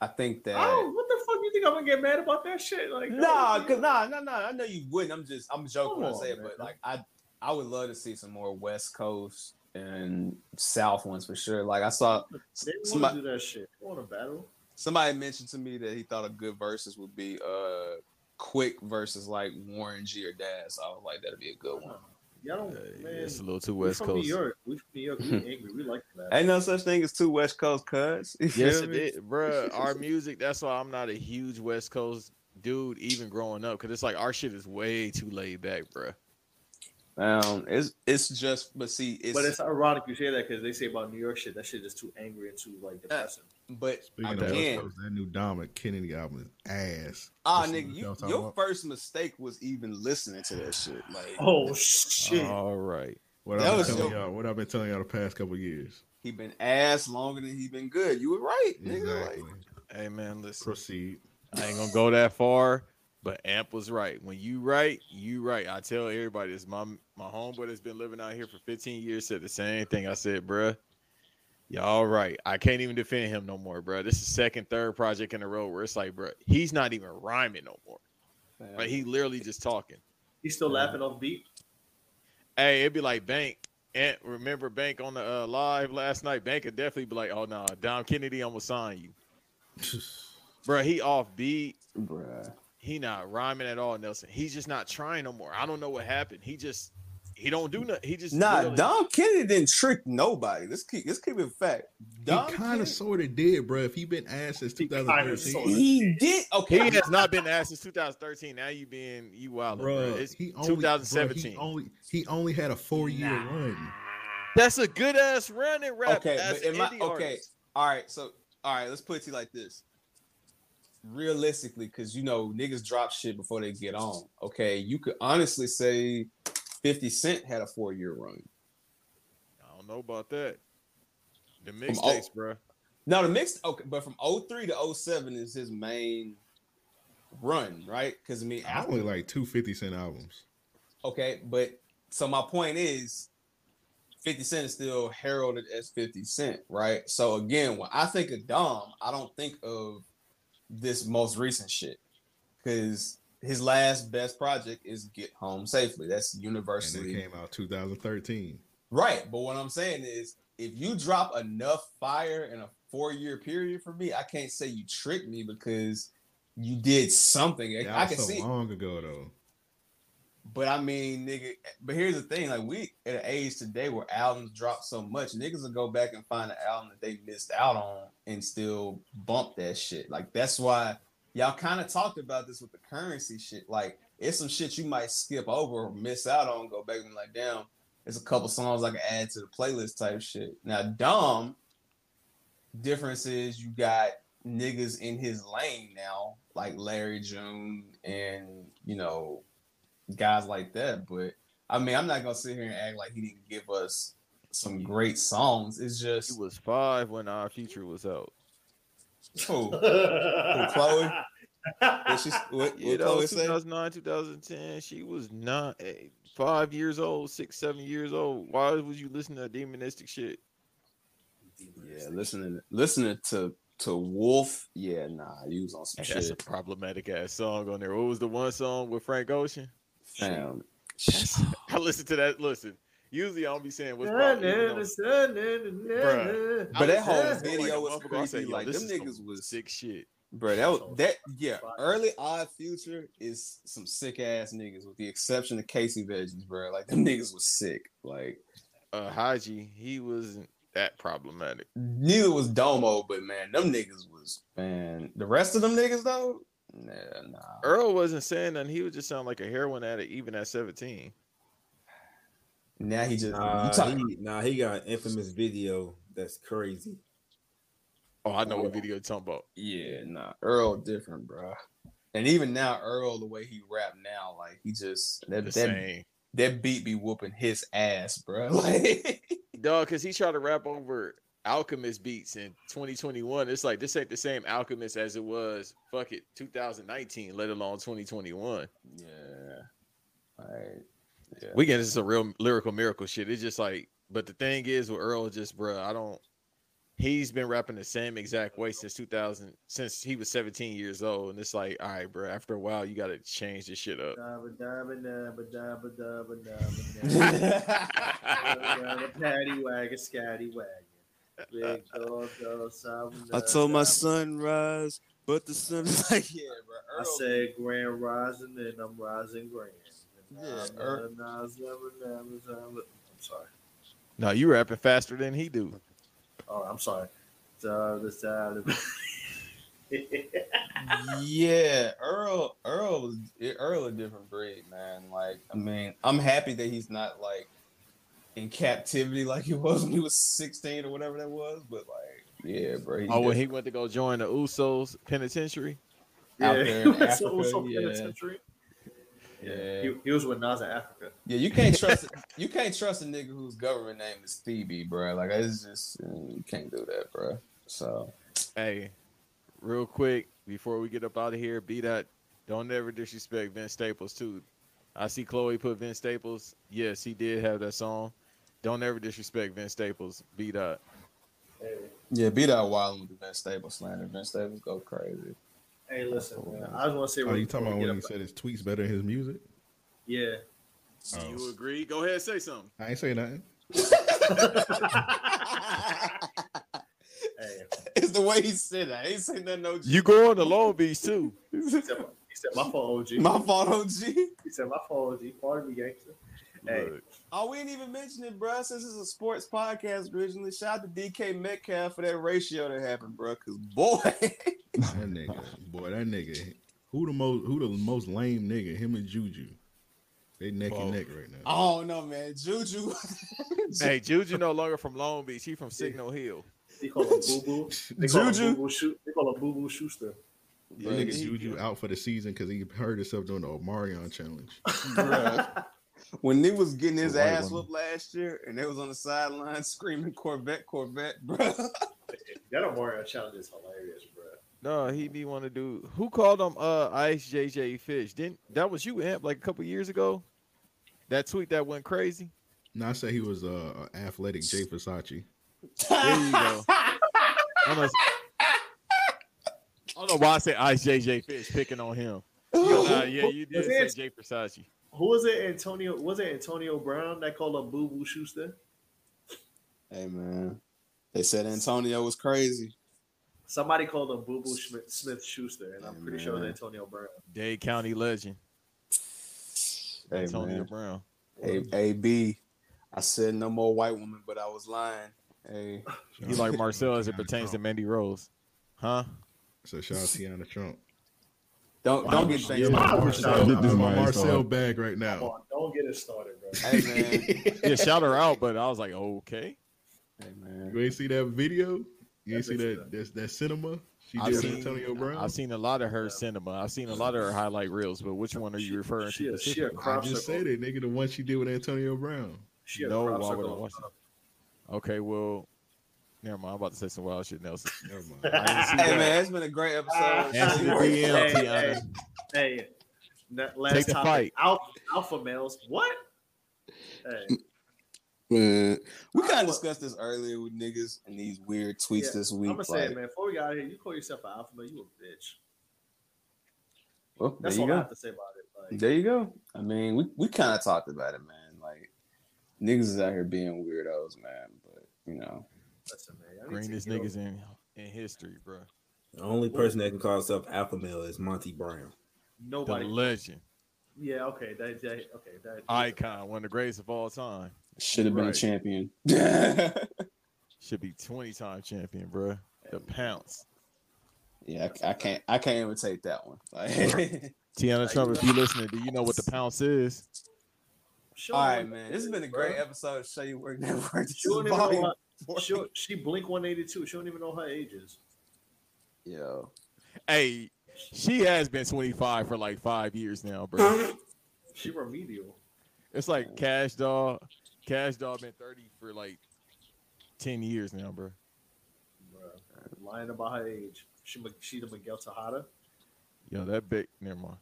Speaker 3: I think that.
Speaker 7: Oh, what the fuck you think I'm gonna get mad about that shit? Like,
Speaker 3: Nah, cause nah, nah, nah. I know you wouldn't. I'm just, I'm joking
Speaker 7: Come
Speaker 3: when I
Speaker 7: on,
Speaker 3: say it, but like, I, I would love to see some more West Coast and South ones for sure. Like I saw
Speaker 7: They
Speaker 3: somebody,
Speaker 7: do that shit. They want to battle.
Speaker 3: somebody mentioned to me that he thought a good versus would be uh quick versus like Warren G or Daz. I was like, that'd be a good one.
Speaker 4: Y'all don't, man.
Speaker 2: it's a little too
Speaker 4: we
Speaker 2: West
Speaker 4: from
Speaker 2: Coast.
Speaker 4: New York. We from New York. We <laughs> angry. We like that.
Speaker 3: Ain't no such thing as two West Coast cuts. <laughs>
Speaker 2: Yes,
Speaker 3: feel
Speaker 2: it
Speaker 3: me?
Speaker 2: is, bruh. <laughs> Our music. That's why I'm not a huge West Coast dude, even growing up, because it's like our shit is way too laid back, bruh.
Speaker 3: Um, it's it's just, but see, it's
Speaker 4: but it's ironic you say that because they say about New York shit. That shit is too angry and too like depressing.
Speaker 3: but
Speaker 8: Speaking of West
Speaker 3: again,
Speaker 8: Coast, that new Dominic Kennedy album is ass.
Speaker 3: ah,
Speaker 8: Listen
Speaker 3: nigga, you,
Speaker 8: y'all talking
Speaker 3: your
Speaker 8: about.
Speaker 3: first mistake was even listening to that shit. Like,
Speaker 4: Oh shit!
Speaker 2: All right.
Speaker 8: What
Speaker 3: That
Speaker 8: I've been telling
Speaker 3: your-
Speaker 8: y'all, what I've been telling y'all the past couple years.
Speaker 3: he been ass longer than he been good. You were right, nigga.
Speaker 8: Exactly.
Speaker 3: Like,
Speaker 2: Hey man, listen.
Speaker 8: Proceed.
Speaker 2: I ain't gonna go that far, but Amp was right. When you right, you right. I tell everybody this. My my homeboy that's been living out here for 15 years said the same thing. I said, bruh, y'all right. I can't even defend him no more, bruh. This is second, third project in a row where it's like, bruh, he's not even rhyming no more. Like he literally just talking.
Speaker 4: He's still laughing off beat.
Speaker 2: Hey, it'd be like Bank. And remember Bank on the uh, live last night? Bank could definitely be like, "Oh no, Dom Kennedy, I'm gonna sign you, <sighs> bro." He off beat.
Speaker 3: bruh.
Speaker 2: He not rhyming at all, Nelson. He's just not trying no more. I don't know what happened. He just he don't do nothing. He just
Speaker 3: Nah,
Speaker 2: literally-
Speaker 3: Dom Kennedy didn't trick nobody. Let's keep let's keep it fact. Dom
Speaker 8: he kind of sort of did, bro. If he been asked since 2013,
Speaker 4: sorta.
Speaker 3: He did Okay, He
Speaker 2: has not been asked since 2013. Now you being you wild, bro.
Speaker 8: bro.
Speaker 2: It's
Speaker 8: He only, bro,
Speaker 2: 2017.
Speaker 8: he only he only had a four year run.
Speaker 2: That's a good ass run in rap.
Speaker 3: Okay,
Speaker 2: as
Speaker 3: but am I okay?
Speaker 2: artist.
Speaker 3: All right, so all right, let's put it to you like this. Realistically, because you know niggas drop shit before they get on. Okay, you could honestly say 50 Cent had a four year run.
Speaker 2: I don't know about that. The
Speaker 3: From
Speaker 2: mixtapes, oh
Speaker 3: all-
Speaker 2: bro.
Speaker 3: Now the mix, okay, but from 03 to 07 is his main run, right? Because I mean,
Speaker 8: I only like two 50 Cent albums.
Speaker 3: Okay, but so my point is 50 Cent is still heralded as 50 Cent, right? So again, when I think of Dom, I don't think of this most recent shit. Cause his last best project is Get Home Safely. That's
Speaker 8: And
Speaker 3: universally
Speaker 8: came out 2013.
Speaker 3: right. But what I'm saying is if you drop enough fire in a four year period for me, I can't say you tricked me because you did something.
Speaker 8: That
Speaker 3: I can
Speaker 8: so
Speaker 3: see
Speaker 8: long ago though.
Speaker 3: But I mean, nigga. But here's the thing: like we at an age today where albums drop so much, niggas will go back and find an album that they missed out on and still bump that shit. Like that's why y'all kind of talked about this with the currency shit. Like it's some shit you might skip over or miss out on. Go back and like, damn, it's a couple songs I can add to the playlist type shit. Now, Dom, difference is you got niggas in his lane now, like Larry June and you know guys like that. But I mean, I'm not gonna sit here and act like he didn't give us some great songs. It's just He
Speaker 2: was five when Odd Future was out.
Speaker 3: who, who Chloe. What she what,
Speaker 2: You
Speaker 3: what
Speaker 2: know,
Speaker 3: Chloe say?
Speaker 2: 2009, 2010, she was not eh, five years old, six, seven years old. Why was you listening to demonistic shit?
Speaker 3: Yeah, listening listening to to Wolf. Yeah, nah, he was on some
Speaker 2: Hey, that's a problematic ass song on there. What was the one song with Frank Ocean?
Speaker 3: Fam, <laughs>
Speaker 2: I listen to that. Listen, usually I don't be saying what's wrong. even though- Bruh. I
Speaker 3: But that whole video
Speaker 2: a
Speaker 3: was
Speaker 2: month ago. I said,
Speaker 3: creepy.
Speaker 2: yo,
Speaker 3: Like,
Speaker 2: this
Speaker 3: them niggas was-
Speaker 2: sick shit.
Speaker 3: bro, that was that. Yeah, early Odd Future is some sick ass niggas, with the exception of Casey Veggies, bro. Like them niggas was sick. Like
Speaker 2: Uh, Hodgy, he wasn't that problematic.
Speaker 3: neither was Domo, but man, them niggas was man. The rest of them niggas though, nah, nah.
Speaker 2: Earl wasn't saying nothing. He would just sound like a heroin addict, even at 17.
Speaker 3: Now he just
Speaker 9: Nah,
Speaker 3: you talk,
Speaker 9: he, nah, he got an infamous video that's crazy.
Speaker 2: Oh, I know what video you're talking about.
Speaker 3: yeah, nah. Earl different, bro. And even now, Earl, the way he rap now, like he just that
Speaker 2: The
Speaker 3: that,
Speaker 2: same.
Speaker 3: that beat be whooping his ass, bro. <laughs> Like
Speaker 2: Dog, because he tried to rap over Alchemist beats in 2021. It's like this ain't the same Alchemist as it was, fuck it, 2019, let alone 2021.
Speaker 3: yeah, like yeah.
Speaker 2: We get this is a real lyrical miracle shit. It's just like, but the thing is with Earl, just bro, I don't. He's been rapping the same exact way since 2000, since he was 17 years old, and it's like, all right, bro. After a while, you got to change this shit up.
Speaker 4: Patty <laughs> wagon, scatty wagon.
Speaker 15: I told my
Speaker 4: sovereign.
Speaker 15: son rise, but the sun like <laughs>
Speaker 3: yeah, bro.
Speaker 4: I said grand rising, and I'm rising grand.
Speaker 3: Yeah,
Speaker 7: nah. I'm sorry.
Speaker 2: No, you rapping faster than he do.
Speaker 7: Oh, I'm sorry. Uh, this, uh,
Speaker 3: yeah, Earl, Earl, was Earl a different breed, man. Like, I mean, I'm happy that he's not like in captivity like he was when he was 16 or whatever that was. But like, yeah, bro.
Speaker 2: Oh, when he went to go join the Usos penitentiary.
Speaker 3: out
Speaker 7: Yeah,
Speaker 3: there
Speaker 7: he
Speaker 3: in
Speaker 7: was so-
Speaker 3: Africa,
Speaker 7: so
Speaker 3: yeah.
Speaker 7: penitentiary.
Speaker 3: Yeah.
Speaker 7: He, he was with Nas in Africa.
Speaker 3: Yeah, you can't trust you can't trust a nigga whose government name is Thebe, bro. Like it's just uh, you can't do that, bro. So
Speaker 2: Hey, real quick before we get up out of here, be that don't ever disrespect Vince Staples too. I see Chloe put Vince Staples. Yes, he did have that song. Don't ever disrespect Vince Staples. Beat that.
Speaker 7: Hey,
Speaker 3: yeah, beat out Wild with the Vince Staples slander. Vince Staples go crazy.
Speaker 7: hey, listen, man. I just want to say,
Speaker 8: Oh,
Speaker 7: real
Speaker 8: you talking about when he
Speaker 7: up-
Speaker 8: said his tweets better than his music?
Speaker 7: Yeah.
Speaker 8: Oh.
Speaker 2: You agree? Go ahead, and say something.
Speaker 8: I ain't say nothing.
Speaker 7: Hey, <laughs>
Speaker 3: It's the way he said that. He ain't say nothing. No,
Speaker 2: You go on the Long Beach too. <laughs>
Speaker 7: he said, my- he said my fault, OG.
Speaker 3: my fault, OG.
Speaker 7: He said my fault, OG. Pardon me, gangster. Hey,
Speaker 2: Look,
Speaker 3: Oh, we didn't even mention it, bro. Since it's a sports podcast originally, shout out to DK Metcalf for that ratio that happened, bro. Cause boy, <laughs>
Speaker 8: That nigga, boy, that nigga. Who the most? Who the most lame nigga? Him and Juju. They neck and neck right now.
Speaker 3: I don't know, man. Juju. <laughs>
Speaker 2: Hey, Juju no longer from Long Beach. He from Signal Hill.
Speaker 7: they call him Boo Boo. <laughs> They call
Speaker 3: Juju?
Speaker 7: him Boo Boo They call him Boo Boo Schuster.
Speaker 8: That nigga Juju out for the season because he hurt himself doing the Omarion challenge.
Speaker 3: Bruh. when he was getting his ass
Speaker 8: one.
Speaker 3: whooped last year, and they was on the sideline <laughs> screaming Corvette, Corvette, bro. <laughs>
Speaker 7: That Mario challenge is hilarious, bro.
Speaker 2: No, he be want to do. Who called him uh Ice JJ Fish? Didn't that was you, Amp, like a couple years ago? That tweet that went crazy.
Speaker 8: No, I say he was uh, a athletic Jay <laughs> Versace.
Speaker 2: There you go. Almost- I don't know why I say Ice JJ Fish picking on him. Uh, yeah, you did say
Speaker 7: it-
Speaker 2: Jay Versace.
Speaker 7: Who was it? Antonio? Was it Antonio Brown that called him Boo Boo Schuster?
Speaker 3: hey man, they said Antonio was crazy.
Speaker 7: Somebody called him Boo Boo Schmidt, Smith Schuster, and I'm pretty sure it was. Antonio Brown.
Speaker 2: Dade County legend.
Speaker 3: Hey
Speaker 2: Antonio
Speaker 3: man,
Speaker 2: Brown.
Speaker 3: hey, hey B, I said no more white woman, but I was lying. Hey,
Speaker 2: You like Marcel as it pertains to Mandy Rose. Huh?
Speaker 8: So shout out to Teanna Trump.
Speaker 3: Don't don't get
Speaker 8: Yeah,
Speaker 3: things.
Speaker 8: my
Speaker 3: started.
Speaker 8: Marcel,
Speaker 6: This is
Speaker 8: I'm
Speaker 6: my
Speaker 8: on Marcel bag right
Speaker 7: Come
Speaker 8: now.
Speaker 7: on, don't get it started, bro.
Speaker 3: Hey man,
Speaker 2: Yeah, shout her out, but I was like, okay.
Speaker 3: hey man.
Speaker 8: You ain't see that video? You ain't see
Speaker 7: That's
Speaker 8: that that, that cinema she
Speaker 2: I've
Speaker 8: did with
Speaker 2: seen-
Speaker 8: Antonio Brown?
Speaker 2: I've seen a lot of her cinema. I've seen a lot of her highlight reels, but which one are you referring
Speaker 7: she
Speaker 2: to?
Speaker 7: a- she a
Speaker 2: specifically?
Speaker 8: I just
Speaker 7: circle.
Speaker 8: said it, nigga. The one she did with Antonio Brown.
Speaker 7: She had a
Speaker 2: No, why would I watch
Speaker 7: top.
Speaker 2: Okay, well, never mind. I'm about to say some wild shit, Nelson.
Speaker 8: Never mind.
Speaker 2: I didn't see
Speaker 3: Hey
Speaker 2: that.
Speaker 3: man, it's been a great episode.
Speaker 2: Answer the
Speaker 7: Hey,
Speaker 2: DM,
Speaker 7: hey,
Speaker 2: Teanna.
Speaker 7: Hey, that last
Speaker 2: Take the
Speaker 7: topic.
Speaker 2: fight.
Speaker 7: Alpha, alpha males. What? Hey,
Speaker 3: Man, we kind of discussed this earlier with niggas and these weird tweets
Speaker 7: yeah,
Speaker 3: this week.
Speaker 7: I'm
Speaker 3: week.
Speaker 7: gonna say,
Speaker 3: like,
Speaker 7: it, man. Before we got here, you call yourself an alpha male, you a bitch.
Speaker 3: well, there
Speaker 7: That's
Speaker 3: you
Speaker 7: all I
Speaker 3: go.
Speaker 7: have to say about it. Like,
Speaker 3: There you go. I mean, we, we kind of talked about it, man. Like niggas is out here being weirdos, man. But you know,
Speaker 7: listen, man. I
Speaker 2: Greenest niggas in in history, bro.
Speaker 9: The only person that can call himself alpha male is Monty Brown.
Speaker 2: The
Speaker 7: Nobody.
Speaker 2: legend,
Speaker 7: Yeah. Okay. That. that okay. That.
Speaker 2: icon, one of the greatest of all time.
Speaker 3: should have been
Speaker 2: Right.
Speaker 3: a champion. <laughs>
Speaker 2: Should be 20 time champion, bro. The pounce.
Speaker 3: yeah, I, I can't I can't even take that one. Like, <laughs>
Speaker 2: Teanna Trump, if you listening, do you know what the pounce is?
Speaker 7: Show
Speaker 3: all
Speaker 7: me
Speaker 3: right,
Speaker 7: what
Speaker 3: man. This has been a great
Speaker 7: bro.
Speaker 3: episode of Show You Work Network. This
Speaker 7: She
Speaker 3: is
Speaker 7: don't even know
Speaker 3: volume
Speaker 7: her,
Speaker 3: four.
Speaker 7: she, she blink 182. She don't even know her ages.
Speaker 3: Yo,
Speaker 2: Hey, she has been 25 for like five years now, bro. <laughs>
Speaker 7: She remedial.
Speaker 2: It's like Cash Doll. Cash Doll been 30 for like 10 years now, bro.
Speaker 7: Bruh. Lying about her age. She she the Miguel Tejada.
Speaker 2: Yo, that big. Never mind.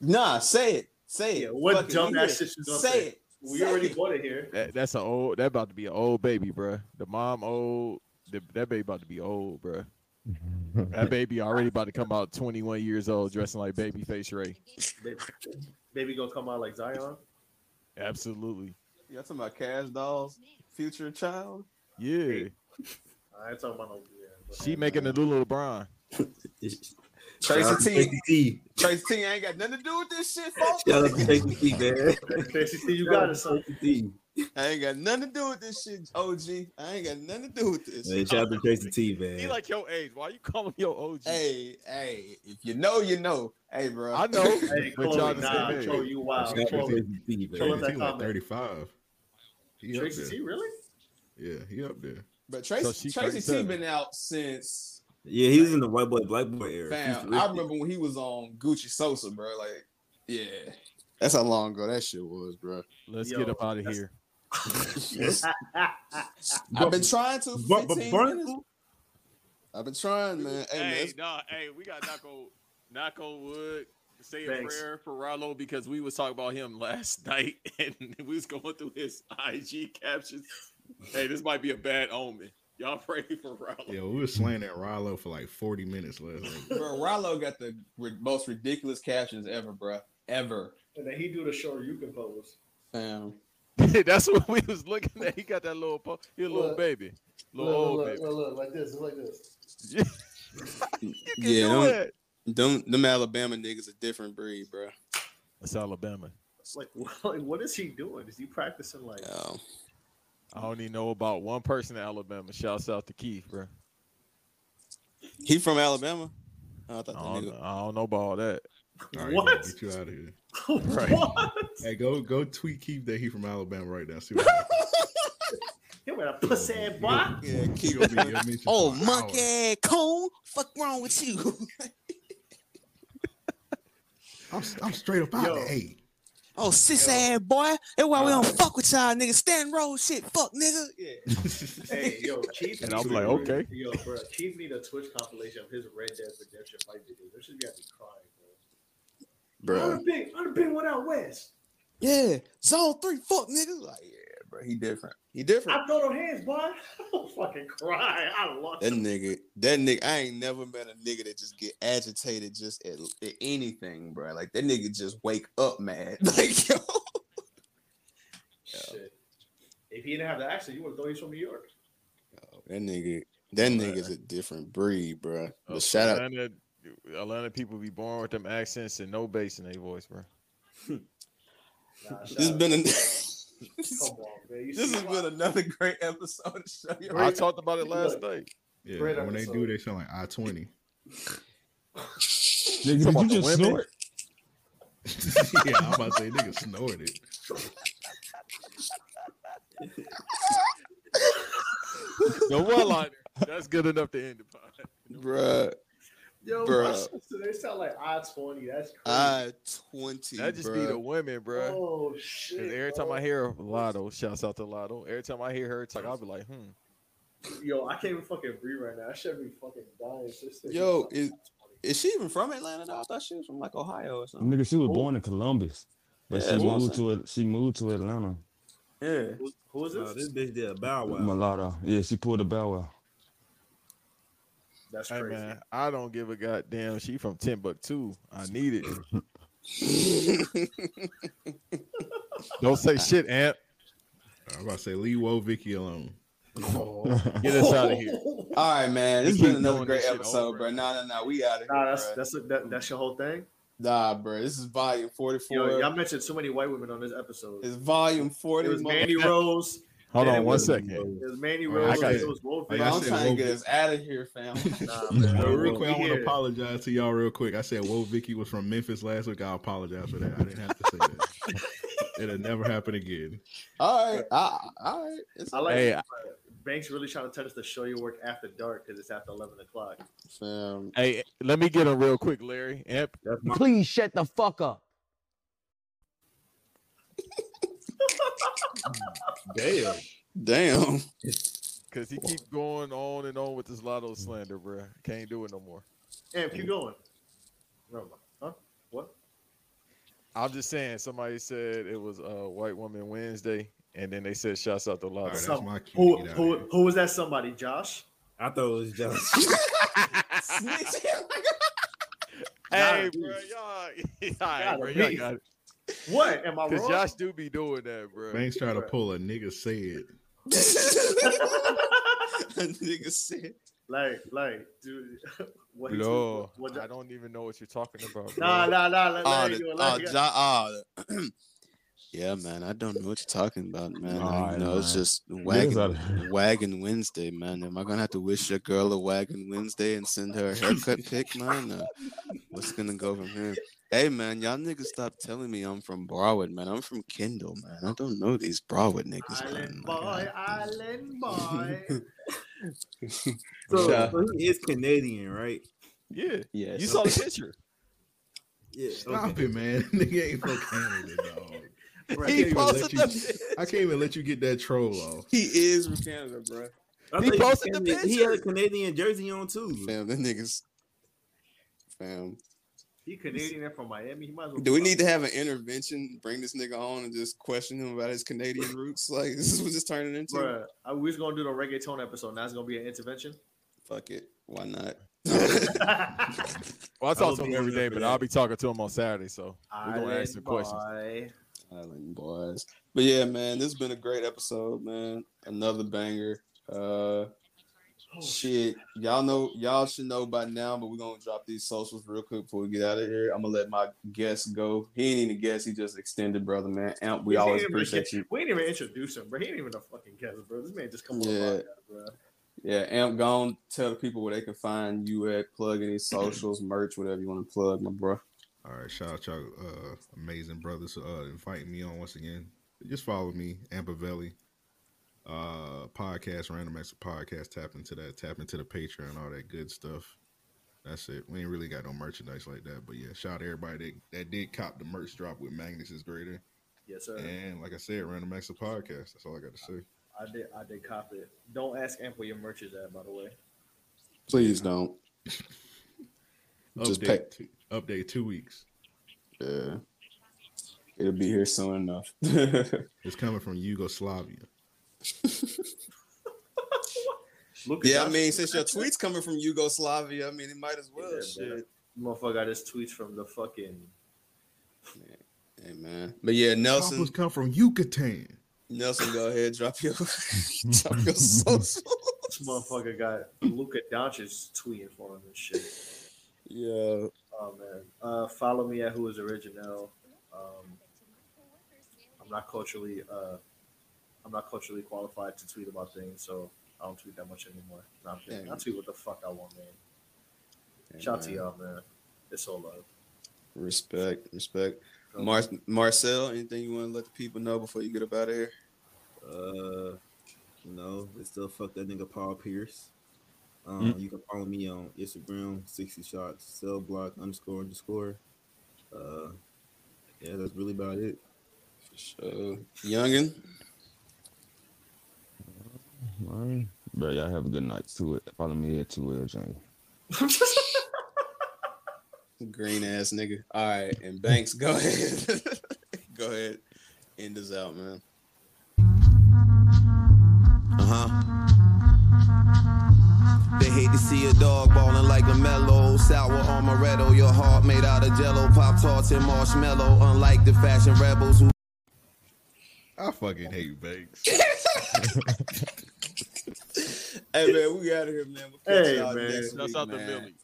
Speaker 3: nah, say it, say
Speaker 7: Yeah,
Speaker 3: it.
Speaker 7: what
Speaker 3: Fuck it,
Speaker 7: dumb
Speaker 3: we
Speaker 7: ass
Speaker 3: here.
Speaker 7: shit you gonna
Speaker 3: Say
Speaker 7: say?
Speaker 3: it.
Speaker 7: We
Speaker 3: Say
Speaker 7: already bought it here.
Speaker 2: That, that's an old. That about to be an old baby, bro. The mom old. The, that baby about to be old, bro. <laughs> That baby already about to come out 21 years old, dressing like Babyface Ray.
Speaker 7: Baby, baby gonna come out like Zion.
Speaker 2: Absolutely.
Speaker 3: You talking about Cash Doll's future child?
Speaker 2: Yeah.
Speaker 7: I ain't talking about no. Yeah,
Speaker 2: She making the little LeBron.
Speaker 9: Shout out to
Speaker 18: Tracy T.
Speaker 9: Tracy T.
Speaker 18: Tracy T ain't got nothing to do with this shit, folks.
Speaker 9: Shout out to Tracy T, man.
Speaker 7: Tracy T, you got it.
Speaker 9: Tracy T.
Speaker 3: I ain't got nothing to do with this shit, OG. I ain't got nothing to do with this.
Speaker 9: Man, shout out to Tracy T, man.
Speaker 2: He like your age. Why you call him your OG?
Speaker 3: Hey, hey, if you know, you know. Hey, bro.
Speaker 2: I know. <laughs>
Speaker 7: Hey,
Speaker 2: but y'all
Speaker 7: Chloe, nah,
Speaker 2: same age.
Speaker 7: Chloe, you wild.
Speaker 9: Shout out to
Speaker 7: Chloe,
Speaker 9: Tracy T,
Speaker 7: Show
Speaker 9: man.
Speaker 7: us that
Speaker 8: like
Speaker 7: comment.
Speaker 8: 35. He
Speaker 7: Tracy. T, really?
Speaker 8: Yeah, he up there.
Speaker 3: But Tracy,
Speaker 2: So
Speaker 3: Tracy T been out since
Speaker 9: Yeah, he was in the white boy, black boy era.
Speaker 3: fam. I remember when he was on Gucci Sosa, bro. Like, yeah, that's how long ago that shit was, bro.
Speaker 2: Let's
Speaker 7: Yo,
Speaker 2: get up out of here. <laughs>
Speaker 3: I've been trying to. For
Speaker 9: But, but
Speaker 3: 15
Speaker 9: Burn.
Speaker 3: I've been trying, man. Hey,
Speaker 2: Hey,
Speaker 3: it's-
Speaker 2: nah, hey, we got knock on knock on wood. Say a prayer for Rollo because we was talking about him last <laughs> night and we was going through his IG captions. Hey, this might be a bad omen. Y'all pray for Rollo.
Speaker 8: Yeah, we were slaying at Rollo for like 40 minutes last night. <laughs>
Speaker 3: bro, Rollo got the ri- most ridiculous captions ever, bro. Ever,
Speaker 7: And then he do the show you can pose.
Speaker 3: fam. <laughs>
Speaker 2: That's what we was looking at. He got that little po- he a little
Speaker 7: Look.
Speaker 2: baby.
Speaker 7: Look,
Speaker 2: Little old
Speaker 7: look,
Speaker 2: baby.
Speaker 7: look, look, like this, like this. <laughs>
Speaker 2: You can
Speaker 3: Yeah,
Speaker 2: do
Speaker 3: them,
Speaker 2: it.
Speaker 3: them, them Alabama niggas a different breed, bro.
Speaker 2: That's Alabama.
Speaker 7: It's like, like, what is he doing? Is he practicing like?
Speaker 3: Um,
Speaker 2: I only know about one person in Alabama. Shouts out to Keith, bro.
Speaker 3: he from Alabama. Oh, I thought
Speaker 2: I don't,
Speaker 3: nigga.
Speaker 2: I don't know about all that.
Speaker 8: All right,
Speaker 7: What?
Speaker 8: Get you out of here.
Speaker 2: Right. <laughs>
Speaker 7: what?
Speaker 8: Hey, go go tweet Keith that he from Alabama right now. See what happens. <laughs>
Speaker 7: You better pussy ass boy.
Speaker 3: Yeah,
Speaker 8: He be <laughs>
Speaker 3: Oh, monkey
Speaker 8: hour.
Speaker 3: ass cone. Fuck wrong with you?
Speaker 8: I'm, I'm straight up out
Speaker 7: Yo.
Speaker 8: of eight.
Speaker 3: Oh, sis ass boy. That's why we don't uh-huh. fuck with y'all niggas. Stand roll shit. Fuck nigga. Yeah.
Speaker 7: Hey, yo, Chief.
Speaker 2: And I'm like, okay.
Speaker 7: Yo, bro, Chief need a Twitch compilation of his Red Dead Redemption fight videos. That should be having me crying, bro.
Speaker 3: Bro.
Speaker 7: I've been, I've been one out west.
Speaker 3: Yeah. Zone three. Fuck nigga. Like, yeah, bro. He different. He different.
Speaker 7: I throw no hands, boy. <laughs> I'm fucking cry. I lost.
Speaker 3: That nigga, that nigga, I ain't never met a nigga that just get agitated just at, at anything, bro. Like that nigga just wake up mad. <laughs> Like yo,
Speaker 7: Shit. If he didn't have the accent, you would have thought he's from New York.
Speaker 3: that nigga, that nigga's a different breed, bro. But
Speaker 2: Uh,
Speaker 3: shout out,
Speaker 2: Atlanta, Atlanta people be born with them accents and no bass in their voice, bro.
Speaker 7: nah,
Speaker 3: this has been a, <laughs>
Speaker 7: Come on, man. You
Speaker 3: this has
Speaker 7: why-
Speaker 3: been another great episode of Show
Speaker 2: I
Speaker 3: Work.
Speaker 2: talked about it last
Speaker 7: Look.
Speaker 2: night.
Speaker 8: Yeah,
Speaker 7: Great
Speaker 8: when they do, they sound like I twenty. <laughs>
Speaker 6: Nigga, did
Speaker 2: about
Speaker 6: you just snort? <laughs>
Speaker 8: yeah, I'm about to say nigga snorted. <laughs>
Speaker 2: The one liner. That's good enough to end the pod.
Speaker 3: bruh.
Speaker 7: Yo,
Speaker 3: Bruh.
Speaker 7: my sister, they sound like I twenty. That's crazy.
Speaker 3: I twenty.
Speaker 2: That just be the women, bro.
Speaker 7: oh shit.
Speaker 2: every time. I hear Lotto, shouts out to Lotto. Every time I hear her talk, I'll be like, hmm.
Speaker 7: Yo, I can't even fucking breathe right now. I should be fucking dying. Sister.
Speaker 3: Yo, is is she even from Atlanta? Though? I thought she was from like Ohio or something.
Speaker 6: Nigga, she was born in Columbus, but
Speaker 3: Yeah,
Speaker 6: she
Speaker 3: that's what
Speaker 6: moved to it. She moved to Atlanta.
Speaker 3: Yeah.
Speaker 7: Who, who is
Speaker 9: Oh,
Speaker 7: this?
Speaker 9: this bitch did a bow wow.
Speaker 6: Mulatto. Yeah, she pulled a bow wow.
Speaker 7: That's
Speaker 2: Hey
Speaker 7: crazy.
Speaker 2: man, I don't give a goddamn. She from Timbuktu. I need it. Don't say shit, Amp.
Speaker 8: I'm about to say leave Woah Vicky alone.
Speaker 7: Oh.
Speaker 2: Get us out of here. <laughs>
Speaker 3: All right, man. This
Speaker 2: We
Speaker 3: been another great episode,
Speaker 2: over
Speaker 3: bro. Nah, nah, nah. We out of
Speaker 7: Nah,
Speaker 3: here,
Speaker 7: that's
Speaker 3: bro.
Speaker 7: that's that, that's your whole thing.
Speaker 3: Nah, bro. This is volume
Speaker 7: Yo,
Speaker 3: forty-four.
Speaker 7: y'all mentioned so many white women on this episode.
Speaker 3: It's volume forty.
Speaker 7: It was
Speaker 3: mother-
Speaker 7: Mandy Rose.
Speaker 2: Hold
Speaker 7: then
Speaker 2: on one second.
Speaker 7: one was- second. Manny
Speaker 8: I
Speaker 7: Rose.
Speaker 2: got
Speaker 7: It
Speaker 2: you.
Speaker 7: was Wolf.
Speaker 8: Like
Speaker 3: Bro,
Speaker 8: I
Speaker 3: I'm
Speaker 8: said,
Speaker 3: trying to get us out of here, fam. <laughs>
Speaker 7: Nah, man.
Speaker 8: Uh, real quick, I want to apologize to y'all real quick. I said Woah Vicky was from Memphis last week. I apologize for that. I didn't have to say that. <laughs> It'll never happen again.
Speaker 3: all right, I, all right. It's
Speaker 7: I like
Speaker 2: Hey,
Speaker 7: it. Banks really trying to tell us to show your work after dark because it's after eleven o'clock.
Speaker 3: fam.
Speaker 2: Hey, let me get him real quick, Larry. Amp.
Speaker 13: Please shut the fuck up. <laughs>
Speaker 8: Damn.
Speaker 3: Damn.
Speaker 2: Cause he keep going on and on with this Lotto slander, bro. Can't do it no more.
Speaker 7: And keep going. Never mind. Huh? What?
Speaker 2: I'm just saying. Somebody said it was uh, White Woman Wednesday, and then they said shouts out the
Speaker 8: All
Speaker 2: Lotto.
Speaker 8: right, that's
Speaker 7: Some-
Speaker 8: my cue.
Speaker 7: Who
Speaker 8: to get out
Speaker 7: who who was that? Somebody? Josh?
Speaker 9: I thought it was just <laughs> <laughs>
Speaker 2: Hey,
Speaker 7: Gotta
Speaker 2: bro,
Speaker 7: be.
Speaker 2: y'all, all right,
Speaker 7: Gotta
Speaker 2: bro, y'all
Speaker 7: be.
Speaker 2: got it.
Speaker 7: What? Am I
Speaker 2: Cause? Josh do be doing that, bro.
Speaker 8: Banks try to pull a nigga said. <laughs>
Speaker 3: Nigga said.
Speaker 7: like, like, dude. <laughs> What
Speaker 2: No,
Speaker 7: tweeted- what-
Speaker 2: I don't even know what you're talking about.
Speaker 7: Nah,
Speaker 2: bro.
Speaker 7: nah, nah. Let, let
Speaker 3: the-
Speaker 7: it go, let it go.
Speaker 3: Ja- oh, the- <clears throat> yeah, man. I don't know what you're talking about, man. I,
Speaker 6: Alright,
Speaker 3: you know, it's just
Speaker 6: Get us
Speaker 3: wagon, <laughs> wagon Wednesday, man. Am I gonna have to wish your girl a wagon Wednesday and send her a haircut pic, man? Uh, what's gonna go from here? Hey, man, y'all niggas stop telling me I'm from Broward, man. I'm from Kendall, man. I don't know these Broward niggas, man.
Speaker 7: Island boy, island boy. <laughs>
Speaker 9: So,
Speaker 3: Shout-
Speaker 9: so he is Canadian, right?
Speaker 2: Yeah,
Speaker 3: Yeah.
Speaker 2: you saw the <laughs> picture.
Speaker 9: Yeah.
Speaker 8: Stop
Speaker 9: okay.
Speaker 8: it, man. <laughs> Nigga ain't from Canada, dog. I can't,
Speaker 2: He
Speaker 8: even let
Speaker 2: posted
Speaker 8: you,
Speaker 2: the
Speaker 8: I can't even let you get that troll off.
Speaker 3: He is from Canada, bro.
Speaker 9: I
Speaker 2: He
Speaker 9: thought
Speaker 2: posted the
Speaker 9: Canadian- He had a. Canadian jersey on too.
Speaker 3: Fam, the niggas. Fam.
Speaker 7: He Canadian and from Miami. He might as well.
Speaker 3: Do we need to have an intervention? Bring this nigga on and just question him about his Canadian <laughs> roots? Like this is what it's turning into.
Speaker 7: Bruh, I we was gonna do the reggaeton episode. Now it's gonna be an intervention.
Speaker 3: Fuck it. Why not? <laughs>
Speaker 2: Well, I
Speaker 9: I
Speaker 2: talk
Speaker 9: will
Speaker 2: to him every day,
Speaker 9: every
Speaker 2: day,
Speaker 9: but.
Speaker 2: I'll be talking to him on Saturday. So we're gonna ask some questions.
Speaker 3: Island boys. But yeah, man, this has been a great episode, man. Another banger. Uh shit. Y'all know y'all should know by now, but we're gonna drop these socials real quick before we get out of here. I'm gonna let my guest go. He ain't even a guest, he just extended, brother, man. Amp, we
Speaker 7: He ain't
Speaker 3: always
Speaker 7: even-
Speaker 3: appreciate you.
Speaker 7: We ain't even introduce him, bro. He ain't even a fucking guest, bro. This man just come on
Speaker 3: Yeah.
Speaker 7: the podcast, bro.
Speaker 3: Yeah, Amp, go on, tell the people where they can find you at, plug any socials, <clears throat> merch, whatever you want to plug, my bro.
Speaker 8: All right, shout out y'all, uh, amazing brothers, uh, inviting me on once again. Just follow me, Ampavelli, uh, podcast, Random Acts of Podcast. Tap into that, tap into the Patreon, all that good stuff. That's it. We ain't really got no merchandise like that, but yeah, shout out to everybody that, that did cop the merch drop with Magnus is greater.
Speaker 7: Yes, sir.
Speaker 8: And like I said, Random Acts of Podcast. That's all I got to say.
Speaker 7: I did. I did cop it. Don't ask Amp where your merch is at, by the way.
Speaker 3: Please don't. <laughs> Just
Speaker 8: Update,
Speaker 3: pay.
Speaker 8: two, update two weeks.
Speaker 3: Yeah. It'll be here soon enough. <laughs>
Speaker 8: It's coming from Yugoslavia.
Speaker 7: Look
Speaker 3: yeah, I mean,
Speaker 7: shit.
Speaker 3: since your tweets coming from Yugoslavia, I mean, it might as well.
Speaker 7: Yeah,
Speaker 3: shit.
Speaker 7: Motherfucker got his tweets from the fucking.
Speaker 3: Hey, man. But yeah, Nelson,
Speaker 8: Papa's come from Yucatan.
Speaker 3: Nelson, go ahead, drop your, <laughs> drop <laughs> your social.
Speaker 7: This motherfucker got Luka Doncic tweeting for him and shit.
Speaker 3: Yeah.
Speaker 7: Oh man. Uh, follow me at Who Is Original. Um, I'm not culturally. Uh, I'm not culturally qualified to tweet about things, so I don't tweet that much anymore. No, I'm kidding. I tweet what the fuck I want, man. Shout out to y'all, man. It's all love.
Speaker 3: Respect, respect. Mar- Marcel, anything you want to let the people know before you get up out of here?
Speaker 9: Uh, you know, they still fuck that nigga Paul Pierce. Um,
Speaker 3: Mm.
Speaker 9: You can follow me on Instagram, 60 shots, cell block underscore underscore. Uh, yeah, that's really about it.
Speaker 3: So, Youngin,
Speaker 6: Man, bro, y'all have a good night to it. Follow me at 2L James.
Speaker 3: green ass nigga. All right, and Banks, go ahead. <laughs> go ahead. End us out, man.
Speaker 19: Uh huh. They hate to see a dog balling like a Melo, sour amaretto. Your heart made out of jello, pop tarts and marshmallow. Unlike the fashion rebels who.
Speaker 8: I fucking hate Banks. <laughs>
Speaker 3: Hey man, we out of here, man. We'll catch
Speaker 7: Hey,
Speaker 3: y'all
Speaker 7: man.
Speaker 3: next
Speaker 2: Shouts
Speaker 3: week,
Speaker 2: out to
Speaker 3: man.
Speaker 2: Billy.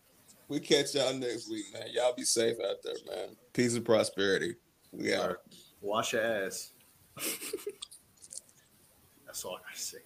Speaker 3: We catch y'all next week, man. Y'all be safe out there, man. Peace and prosperity. We out.
Speaker 7: Wash your ass. <laughs> That's all I gotta say.